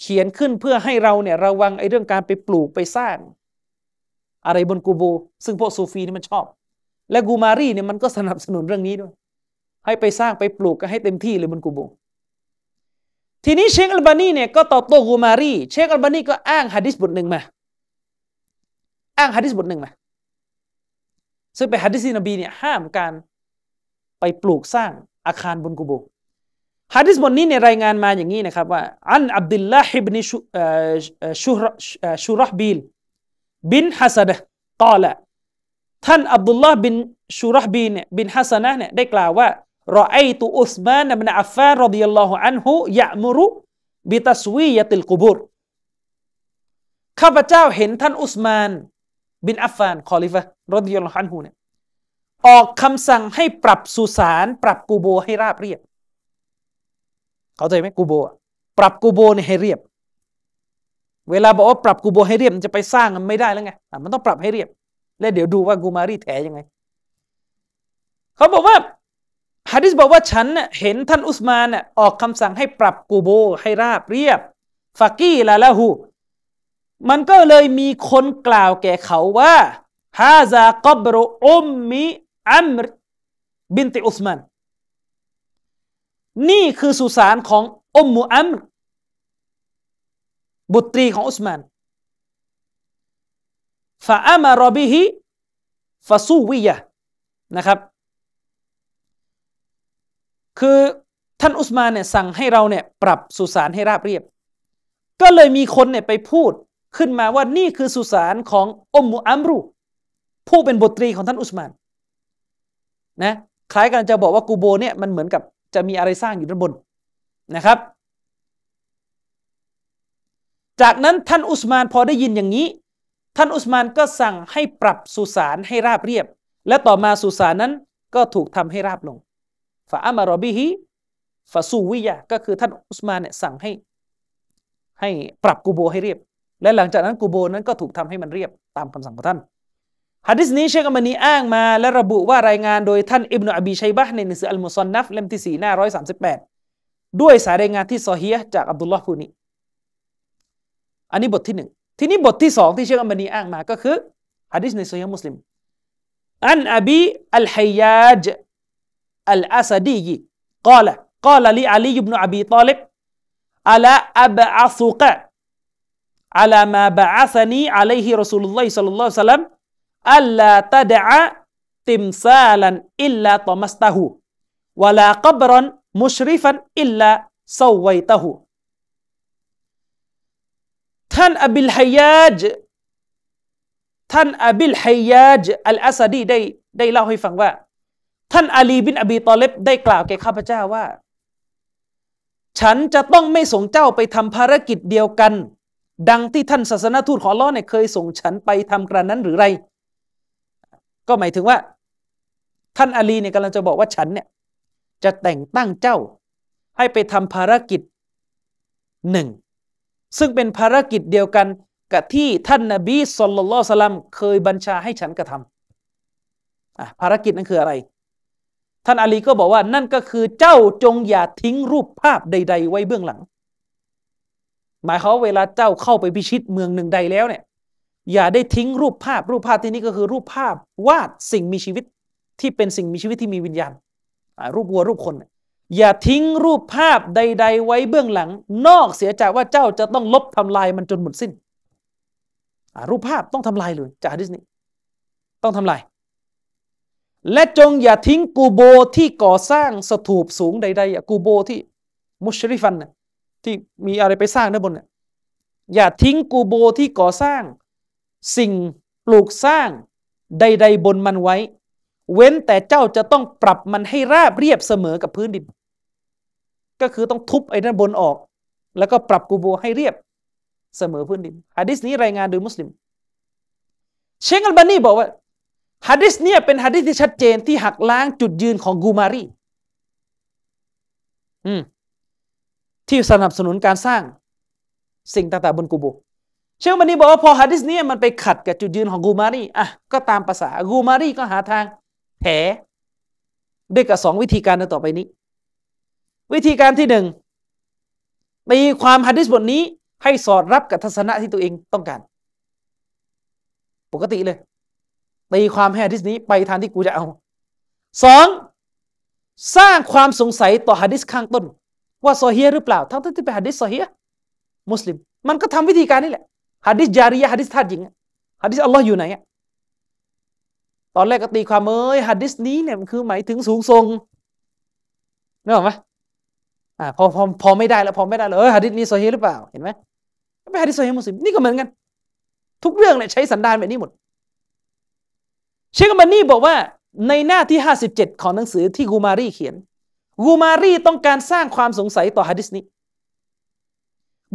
เขียนขึ้นเพื่อให้เราเนี่ยระวังไอ้เรื่องการไปปลูกไปสร้าง อะไรบนกูโบ ซึ่งพวกซูฟีนี่มันชอบ และกูมารีเนี่ยมันก็สนับสนุนเรื่องนี้ด้วย ให้ไปสร้างไปปลูกกันให้เต็มที่เลยบนกูโบ ทีนี้เชคอัลบานีเนี่ยก็ตอบโต้กูมารีเชคอัลบานีก็อ้างฮะดิษบทหนึ่งมา อ้างฮะดิษบทหนึ่งมาซึ่งเป็นฮะดิษนบีเนี่ยห้ามการไปปลูกสร้าง อาคารบนกุโบฮะดิษบทนี้ในรายงานมาอย่างนี้นะครับว่าอันอับดุลลาฮิบนิชูรชูรห์บิลบินฮัสดะกล่าวท่านอับดุลลาห์บินชูรห์บีเนี่ยบินฮัสนะเนี่ยได้กล่าวว่ารอไอตุอุสมานบินอัฟฟานรดิยัลลอฮุอันฮุยะมุรุบิตัสวียติลกุบุรข้าพเจ้าเห็นท่านอุสมาน บินอัฟฟานคอลิฟะ رضي الله عنه เนี่ย ออกคำสั่งให้ปรับสุสานปรับกูโบให้ราบเรียบ เข้าใจไหมกูโบปรับกูโบเนี่ยให้เรียบ เวลาบอกว่าปรับกูโบให้เรียบมันจะไปสร้างมันไม่ได้แล้วไงมันต้องปรับให้เรียบ แล้วเดี๋ยวดูว่ากูมารีแถยังไง เขาบอกว่าฮะดิษบอกว่าฉันเห็นท่านอุสมานออกคำสั่งให้ปรับกูโบให้ราบเรียบฟากี้ละละหูมันก็เลยมีคนกล่าวแก่เขาว่าฮาซากบรอุมมิ อัมรบินติอุสมานนี่คือสุสานของอุมมุอัมรบุตรีของอุสมานฟาอามารบิฮิฟาซูวิยะนะครับ คือท่านอุสมานเนี่ยสั่งให้เราเนี่ยปรับสุสานให้ราบเรียบ ก็เลยมีคนเนี่ยไปพูดขึ้นมาว่านี่คือสุสานของอุมมุอัมรุผู้เป็นบทตรีของท่านอุสมาน นะคล้ายกันจะบอกว่ากูโบเนี่ยมันเหมือนกับจะมีอะไรสร้างอยู่ด้านบนนะครับ จากนั้นท่านอุสมานพอได้ยินอย่างนี้ ท่านอุสมานก็สั่งให้ปรับสุสานให้ราบเรียบ และต่อมาสุสานนั้นก็ถูกทำให้ราบลงฟาอามารอบิฮิฟาซูวิยะก็คือท่านอุสมานเนี่ยสั่งให้ ให้ปรับกูโบให้เรียบ และหลังจากนั้นกูโบนั้นก็ถูกทำให้มันเรียบตามคำสั่งของท่าน ฮะดิษนี้เชคอัมมานีอ้างมาและระบุว่ารายงานโดยท่านอิบนาอบีชัยบะในหนังสืออัลมุซอนนัฟเล่มที่สี่หน้าร้อยสามสิบแปดด้วยสายรายงานที่ซอฮีจากอับดุลลอฮ์ผู้นี้ อันนี้บทที่หนึ่งทีนี้บทที่สองที่เชคอัลบานีอ้างมาก็คือฮะดิษในซอฮีมุสลิม عن أبي الهياج الأسدي قال قال لي علي بن أبي طالب ألا أبعثك على ما بعثني عليه رسول الله صلى الله عليه وسلم أن لا تدع تمثالا إلا طمسته ولا قبرا مشرفا إلاซาวัยตาหูท่านอบิลฮยาจท่านอบิลฮยาจอัลอาซาดีได้ได้เล่าให้ฟังว่า ท่านอาลีบินอบีตอเลบได้กล่าวแก่ข้าพเจ้าว่า ฉันจะต้องไม่ส่งเจ้าไปทำภารกิจเดียวกัน ดังที่ท่านศาสนทูตของล้อเนี่ยเคยส่งฉันไปทำกระนั้นหรือไร ก็หมายถึงว่า ท่านอาลีเนี่ยกำลังจะบอกว่าฉันเนี่ยจะแต่งตั้งเจ้า ให้ไปทำภารกิจหนึ่งซึ่งเป็นภารกิจเดียวกันกับที่ท่านนาบีสุลต่านสลัมเคยบัญชาให้ฉันกระทำภารกิจนั้นคืออะไร ท่านอาลีก็บอกว่านั่นก็คือเจ้าจงอย่าทิ้งรูปภาพใด ๆ ไว้เบื้องหลัง หมายเขาเวลาเจ้าเข้าไปพิชิตเมืองหนึ่งใดแล้วเนี่ย อย่าได้ทิ้งรูปภาพ รูปภาพที่นี้ก็คือรูปภาพวาดสิ่งมีชีวิตที่เป็นสิ่งมีชีวิตที่มีวิญญาณรูปวัวรูปคน อย่าทิ้งรูปภาพใด ๆ ไว้เบื้องหลัง นอกเสียจากว่าเจ้าจะต้องลบทำลายมันจนหมดสิ้น รูปภาพต้องทำลายเลยจากดิสนีต้องทำลาย และจงอย่าทิ้งกูโบที่ก่อสร้างสถูปสูงใดๆกูโบที่มุชริฟันที่มีอะไรไปสร้างด้านบนเนี่ยอย่าทิ้งกูโบที่ก่อสร้าง สิ่งปลูกสร้างใด ๆ บนมันไว้ เว้นแต่เจ้าจะต้องปรับมันให้ราบเรียบเสมอกับพื้นดิน ก็คือต้องทุบไอ้ด้านบนออก แล้วก็ปรับกูโบให้เรียบเสมอพื้นดินฮะดิษนี้รายงานโดยมุสลิม เชงอัลบานีบอกว่าฮะดิษนี้เป็นฮะดิษที่ชัดเจนที่หักล้างจุดยืนของกูมารีอืมที่สนับสนุนการสร้างสิ่งต่างๆบนกูโบ เชคมันนี่บอกว่าพอฮะดิษนี้มันไปขัดกับจุดยืนของกูมารีอะก็ตามภาษากูมารีก็หาทางแผลด้วยกับสองวิธีการต่อไปนี้ วิธีการที่หนึ่งตีความฮะดิษบทนี้ให้สอดรับกับทัศนะที่ตัวเองต้องการ ปกติเลยตีความให้ฮะดิษนี้ไปทางที่กูจะเอาสองสร้างความสงสัยต่อฮะดิษข้างต้น ว่าโซเฮียหรือเปล่า ทั้งที่เป็นฮะดิษโซเฮียมุสลิม มันก็ทำวิธีการนี่แหละ ฮะดิษจารียะฮะดิษทาสหญิงฮะดิษอัลลอฮ์อยู่ไหนตอนแรกก็ตีความเอ้ยฮะดิษนี้เนี่ยมันคือหมายถึงสูงทรงนึกออกไหมอ่าพอพอพอไม่ได้แล้วพอไม่ได้เลยเออฮะดิษนี้โซฮีหรือเปล่าเห็นไหมไม่ฮะดิษโซฮีมุสลิมนี่ก็เหมือนกัน ทุกเรื่องเนี่ยใช้สันดานแบบนี้หมด เชคมันนี่บอกว่าในหน้าที่ 57 ของหนังสือที่กูมารีเขียนกูมารีต้องการสร้างความสงสัยต่อฮะดิษนี้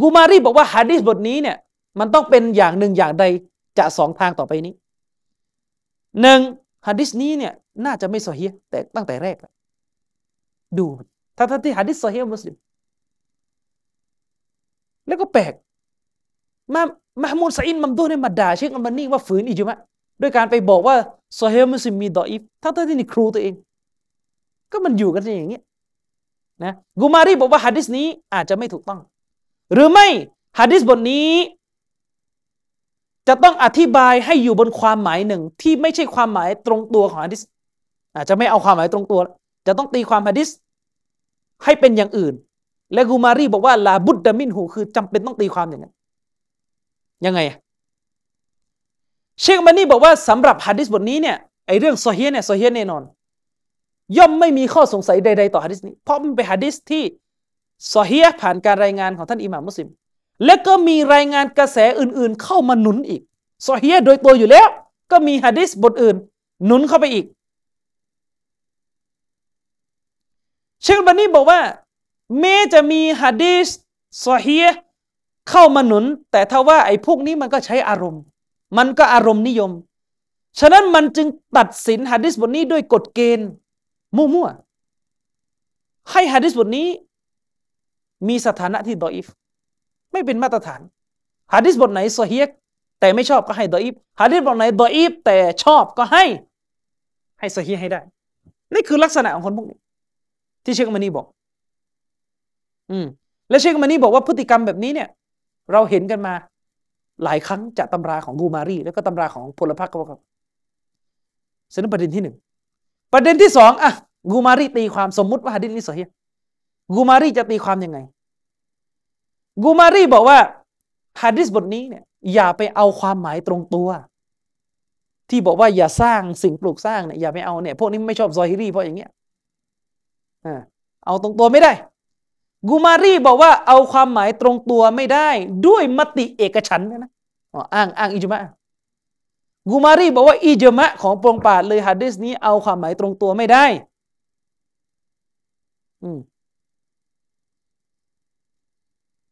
กูมารีบอกว่าฮะดิษบทนี้เนี่ย มันต้องเป็นอย่างหนึ่งอย่างใดจะสองทางต่อไปนี้หนึ่งฮะดิษนี้เนี่ยน่าจะไม่โซเฮียแต่ตั้งแต่แรกดูถ้าที่ฮะดิษโซเฮียมุสลิม แล้วก็แปลกมามามูลซาอินมัมดูเนี่ยมาด่าเชคอัลบานีว่าฝืนอิจมะด้วยการไปบอกว่าโซเฮมุสลิมมีดออีฟทั้งที่นี่ครูตัวเอง ก็มันอยู่กันอย่างเงี้ยนะกูมารีบอกว่าฮะดิษนี้อาจจะไม่ถูกต้อง หรือไม่ฮะดิษบทนี้ จะต้องอธิบายให้อยู่บนความหมายหนึ่ง ที่ไม่ใช่ความหมายตรงตัวของฮะดิษอาจจะไม่เอาความหมายตรงตัว จะต้องตีความฮะดิษให้เป็นอย่างอื่น และกูมารีบอกว่าลาบุดดามินหูคือจำเป็นต้องตีความอย่างนั้นยังไงเชคมานี่บอกว่าสำหรับฮะดิษบทนี้เนี่ยไอเรื่องโซเฮียเนี่ยโซเฮียแน่นอน ย่อมไม่มีข้อสงสัยใด ๆ ต่อฮะดิษนี้ เพราะมันเป็นฮะดิษที่โซเฮียผ่านการรายงานของท่านอิหม่ามมุสลิม และก็มีรายงานกระแสอื่นๆ เข้ามาหนุนอีกโซเฮียโดยตัวอยู่แล้ว ก็มีฮะดิษบทอื่น หนุนเข้าไปอีก เชคบันนี่บอกว่าแม้จะมีฮะดิษโซเฮียเข้ามาหนุน แต่ถ้าว่าไอ้พวกนี้มันก็ใช้อารมณ์ มันก็อารมณ์นิยม ฉะนั้นมันจึงตัดสินฮะดิษบทนี้ด้วยกฎเกณฑ์มั่วๆให้ฮะดิษบทนี้ มีสถานะที่ดออิฟ ไม่เป็นมาตรฐานฮะดิษบทไหนโซเฮียแต่ไม่ชอบก็ให้ดออิฟฮะดิษบทไหนดออิฟแต่ชอบก็ให้ ให้โซเฮียให้ได้ นี่คือลักษณะของคนพวกนี้ ที่เชคมานีบอก อืม และเชคมานีบอกว่าพฤติกรรมแบบนี้เนี่ย เราเห็นกันมา หลายครั้งจากตำราของกูมารีแล้วก็ตำราของพลพรรคก็ครับสนั้นประเด็นที่หนึ่งประเด็นที่สองอะกูมารีตีความสมมุติว่าฮะดิษนี้สฮีกูมารีจะตีความยังไง กูมารีบอกว่าฮะดิษบทนี้เนี่ยอย่าไปเอาความหมายตรงตัว ที่บอกว่าอย่าสร้างสิ่งปลูกสร้างเนี่ยอย่าไปเอาเนี่ยพวกนี้ไม่ชอบซอฮิรีเพราะอย่างเงี้ยอ่าเอาตรงตัวไม่ได้ กูมารีบอกว่าเอาความหมายตรงตัวไม่ได้ ด้วยมติเอกฉันนะอ้างอ้างอิจมะกูมารีบอกว่าอิจมะของปรงปาดเลยฮะดิษนี้เอาความหมายตรงตัวไม่ได้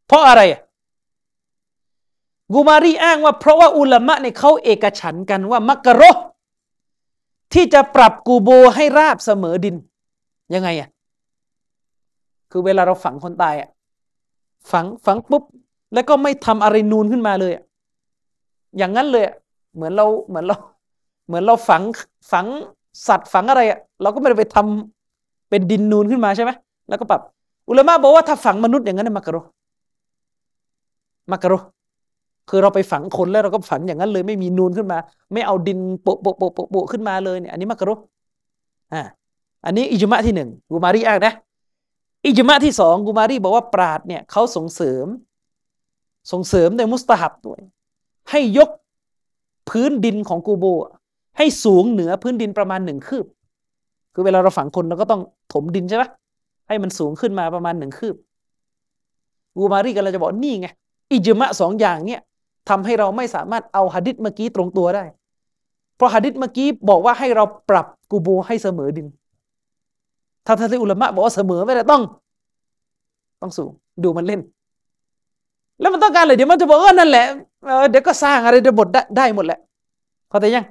เพราะอะไรกูมารีอ้างว่าเพราะว่าอุลามะเนี่ยเขาเอกฉันกันว่ามักกะโรที่จะปรับกูโบให้ราบเสมอดิน ยังไงอะคือเวลาเราฝังคนตายอะฝังฝังปุ๊บ แล้วก็ไม่ทำอะไรนูนขึ้นมาเลยอย่างนั้นเลยเหมือนเราเหมือนเรา เหมือนเราฝังฝังสัตว์ฝังอะไรอะเราก็ไม่ได้ไปทำเป็นดินนูนขึ้นมาใช่ไหมแล้วก็ปรับ อุลามะบอกว่าถ้าฝังมนุษย์อย่างนั้นมักกะโร มักกะโรคือเราไปฝังคนแล้วเราก็ฝังอย่างนั้นเลยไม่มีนูนขึ้นมา ไม่เอาดินโปะโปะโปะโปะขึ้นมาเลยเนี่ยอันนี้มักกะโรอ่าอันนี้อิจมะที่หนึ่งกูมารีอ้างนะอิจมะที่สองกูมารีบอกว่าปราดเนี่ยเขาส่งเสริม ส่งเสริมในมุสตาฮับด้วย ให้ยกพื้นดินของกูโบ ให้สูงเหนือพื้นดินประมาณหนึ่งคืบ คือเวลาเราฝังคนเราก็ต้องถมดินใช่ไหมให้มันสูงขึ้นมาประมาณหนึ่งคืบกูมารีกันเราจะบอกนี่ไง อิจมะสองอย่างเนี่ยทำให้เราไม่สามารถเอาหะดิษเมื่อกี้ตรงตัวได้ เพราะหะดิษเมื่อกี้บอกว่าให้เราปรับกูโบให้เสมอดินถ้าท่านอุลามะบอกว่าเสมอไม่ได้ต้อง ต้องสูง ดูมันเล่น แล้วมันต้องการอะไรเดี๋ยวมันจะบอกว่านั่นแหละเดี๋ยวก็สร้างอะไรเดี๋ยวบทได้ได้หมดแหละเข้าใจยัง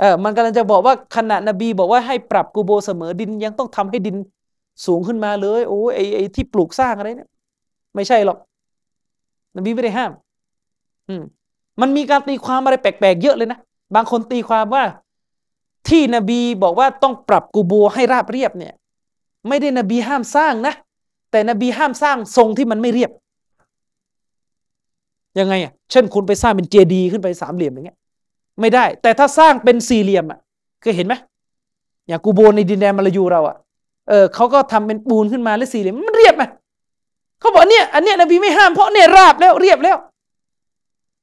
เออมันกำลังจะบอกว่าขณะนบีบอกว่าให้ปรับกูโบเสมอดินยังต้องทำให้ดินสูงขึ้นมาเลย โอ้ไอไอที่ปลูกสร้างอะไรเนี่ยไม่ใช่หรอก นบีไม่ได้ห้ามอืมมันมีการตีความอะไรแปลกๆเยอะเลยนะบางคนตีความว่า ที่นบีบอกว่าต้องปรับกูโบให้ราบเรียบเนี่ย ไม่ได้นบีห้ามสร้างนะ แต่นบีห้ามสร้างทรงที่มันไม่เรียบ ยังไงอะเช่นคุณไปสร้างเป็นเจดีขึ้นไปสามเหลี่ยมอย่างเงี้ย ไม่ได้ แต่ถ้าสร้างเป็นสี่เหลี่ยมอะเคยเห็นไหมอย่างกูโบในดินแดนมาลายูเราอะเออเขาก็ทำเป็นปูนขึ้นมาแล้วสี่เหลี่ยมมันเรียบไหม เขาบอกเนี่ยอันเนี้ยนบีไม่ห้ามเพราะเนี่ยราบแล้วเรียบแล้ว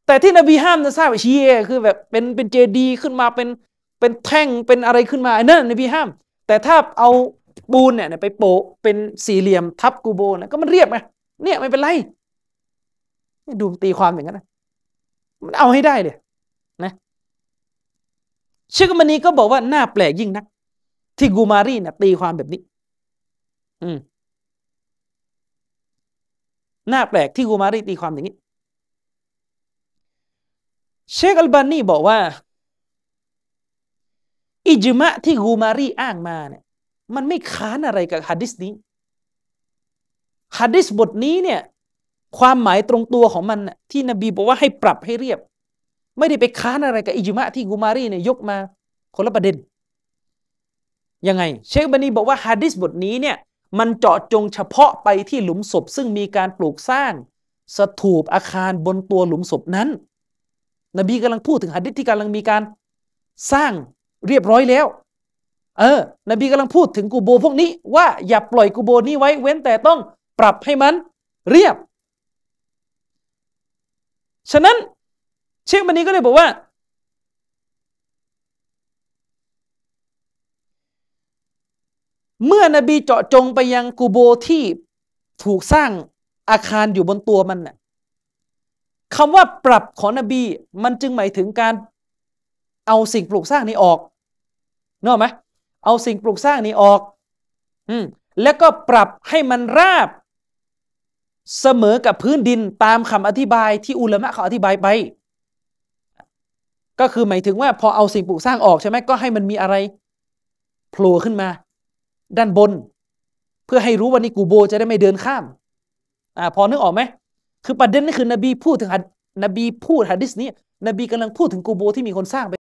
แต่ที่นบีห้ามจะสร้างแบบชีเอคือแบบเป็นเป็นเจดีขึ้นมาเป็นเป็นแท่งเป็นอะไรขึ้นมานั่นในพี่ห้าม แต่ถ้าเอาปูนเนี่ยไปโปะเป็นสี่เหลี่ยมทับกูโบนะก็มันเรียบไงเนี่ยไม่เป็นไรดูตีความอย่างนั้นนะมันเอาให้ได้เลยนะเชคมานีก็บอกว่าน่าแปลกยิ่งนัก ที่กูมารีนะตีความแบบนี้ อืม น่าแปลกที่กูมารีตีความอย่างนี้ เชคอัลบานีบอกว่า อิจมะที่กูมารีอ้างมาเนี่ยมันไม่ค้านอะไรกับฮะดิษนี้ฮะดิษบทนี้เนี่ยความหมายตรงตัวของมันที่นบีบอกว่าให้ปรับให้เรียบ ไม่ได้ไปค้านอะไรกับอิจมะที่กูมารีเนี่ยยกมาคนละประเด็นยังไง เชคบันีบอกว่าฮะดิษบทนี้เนี่ย มันเจาะจงเฉพาะไปที่หลุมศพซึ่งมีการปลูกสร้าง สถูปอาคารบนตัวหลุมศพนั้น นบีกำลังพูดถึงฮะดิษที่กำลังมีการสร้างเรียบร้อยแล้ว เออ นบีกำลังพูดถึงกูโบพวกนี้ ว่าอย่าปล่อยกูโบนี้ไว้เว้นแต่ต้องปรับให้มันเรียบ ฉะนั้นเชคบันีก็เลยบอกว่า เมื่อนบีเจาะจงไปยังกูโบที่ถูกสร้างอาคารอยู่บนตัวมันน่ะคำว่าปรับของนบี มันจึงหมายถึงการเอาสิ่งปลูกสร้างนี้ออกนึกออกไหมเอาสิ่งปลูกสร้างนี้ออก อืมแล้วก็ปรับให้มันราบ เสมอกับพื้นดินตามคำอธิบายที่อุลามะเขาอธิบายไป ก็คือหมายถึงว่าพอเอาสิ่งปลูกสร้างออกใช่ไหมก็ให้มันมีอะไรโผล่ขึ้นมา ด้านบน เพื่อให้รู้ว่านี่กูโบจะได้ไม่เดินข้ามอ่าพอนึกออกไหมคือประเด็นนี่คือนบีพูดถึงนบีพูดฮะดิษนี้นบีกำลังพูดถึงกูโบที่มีคนสร้างไป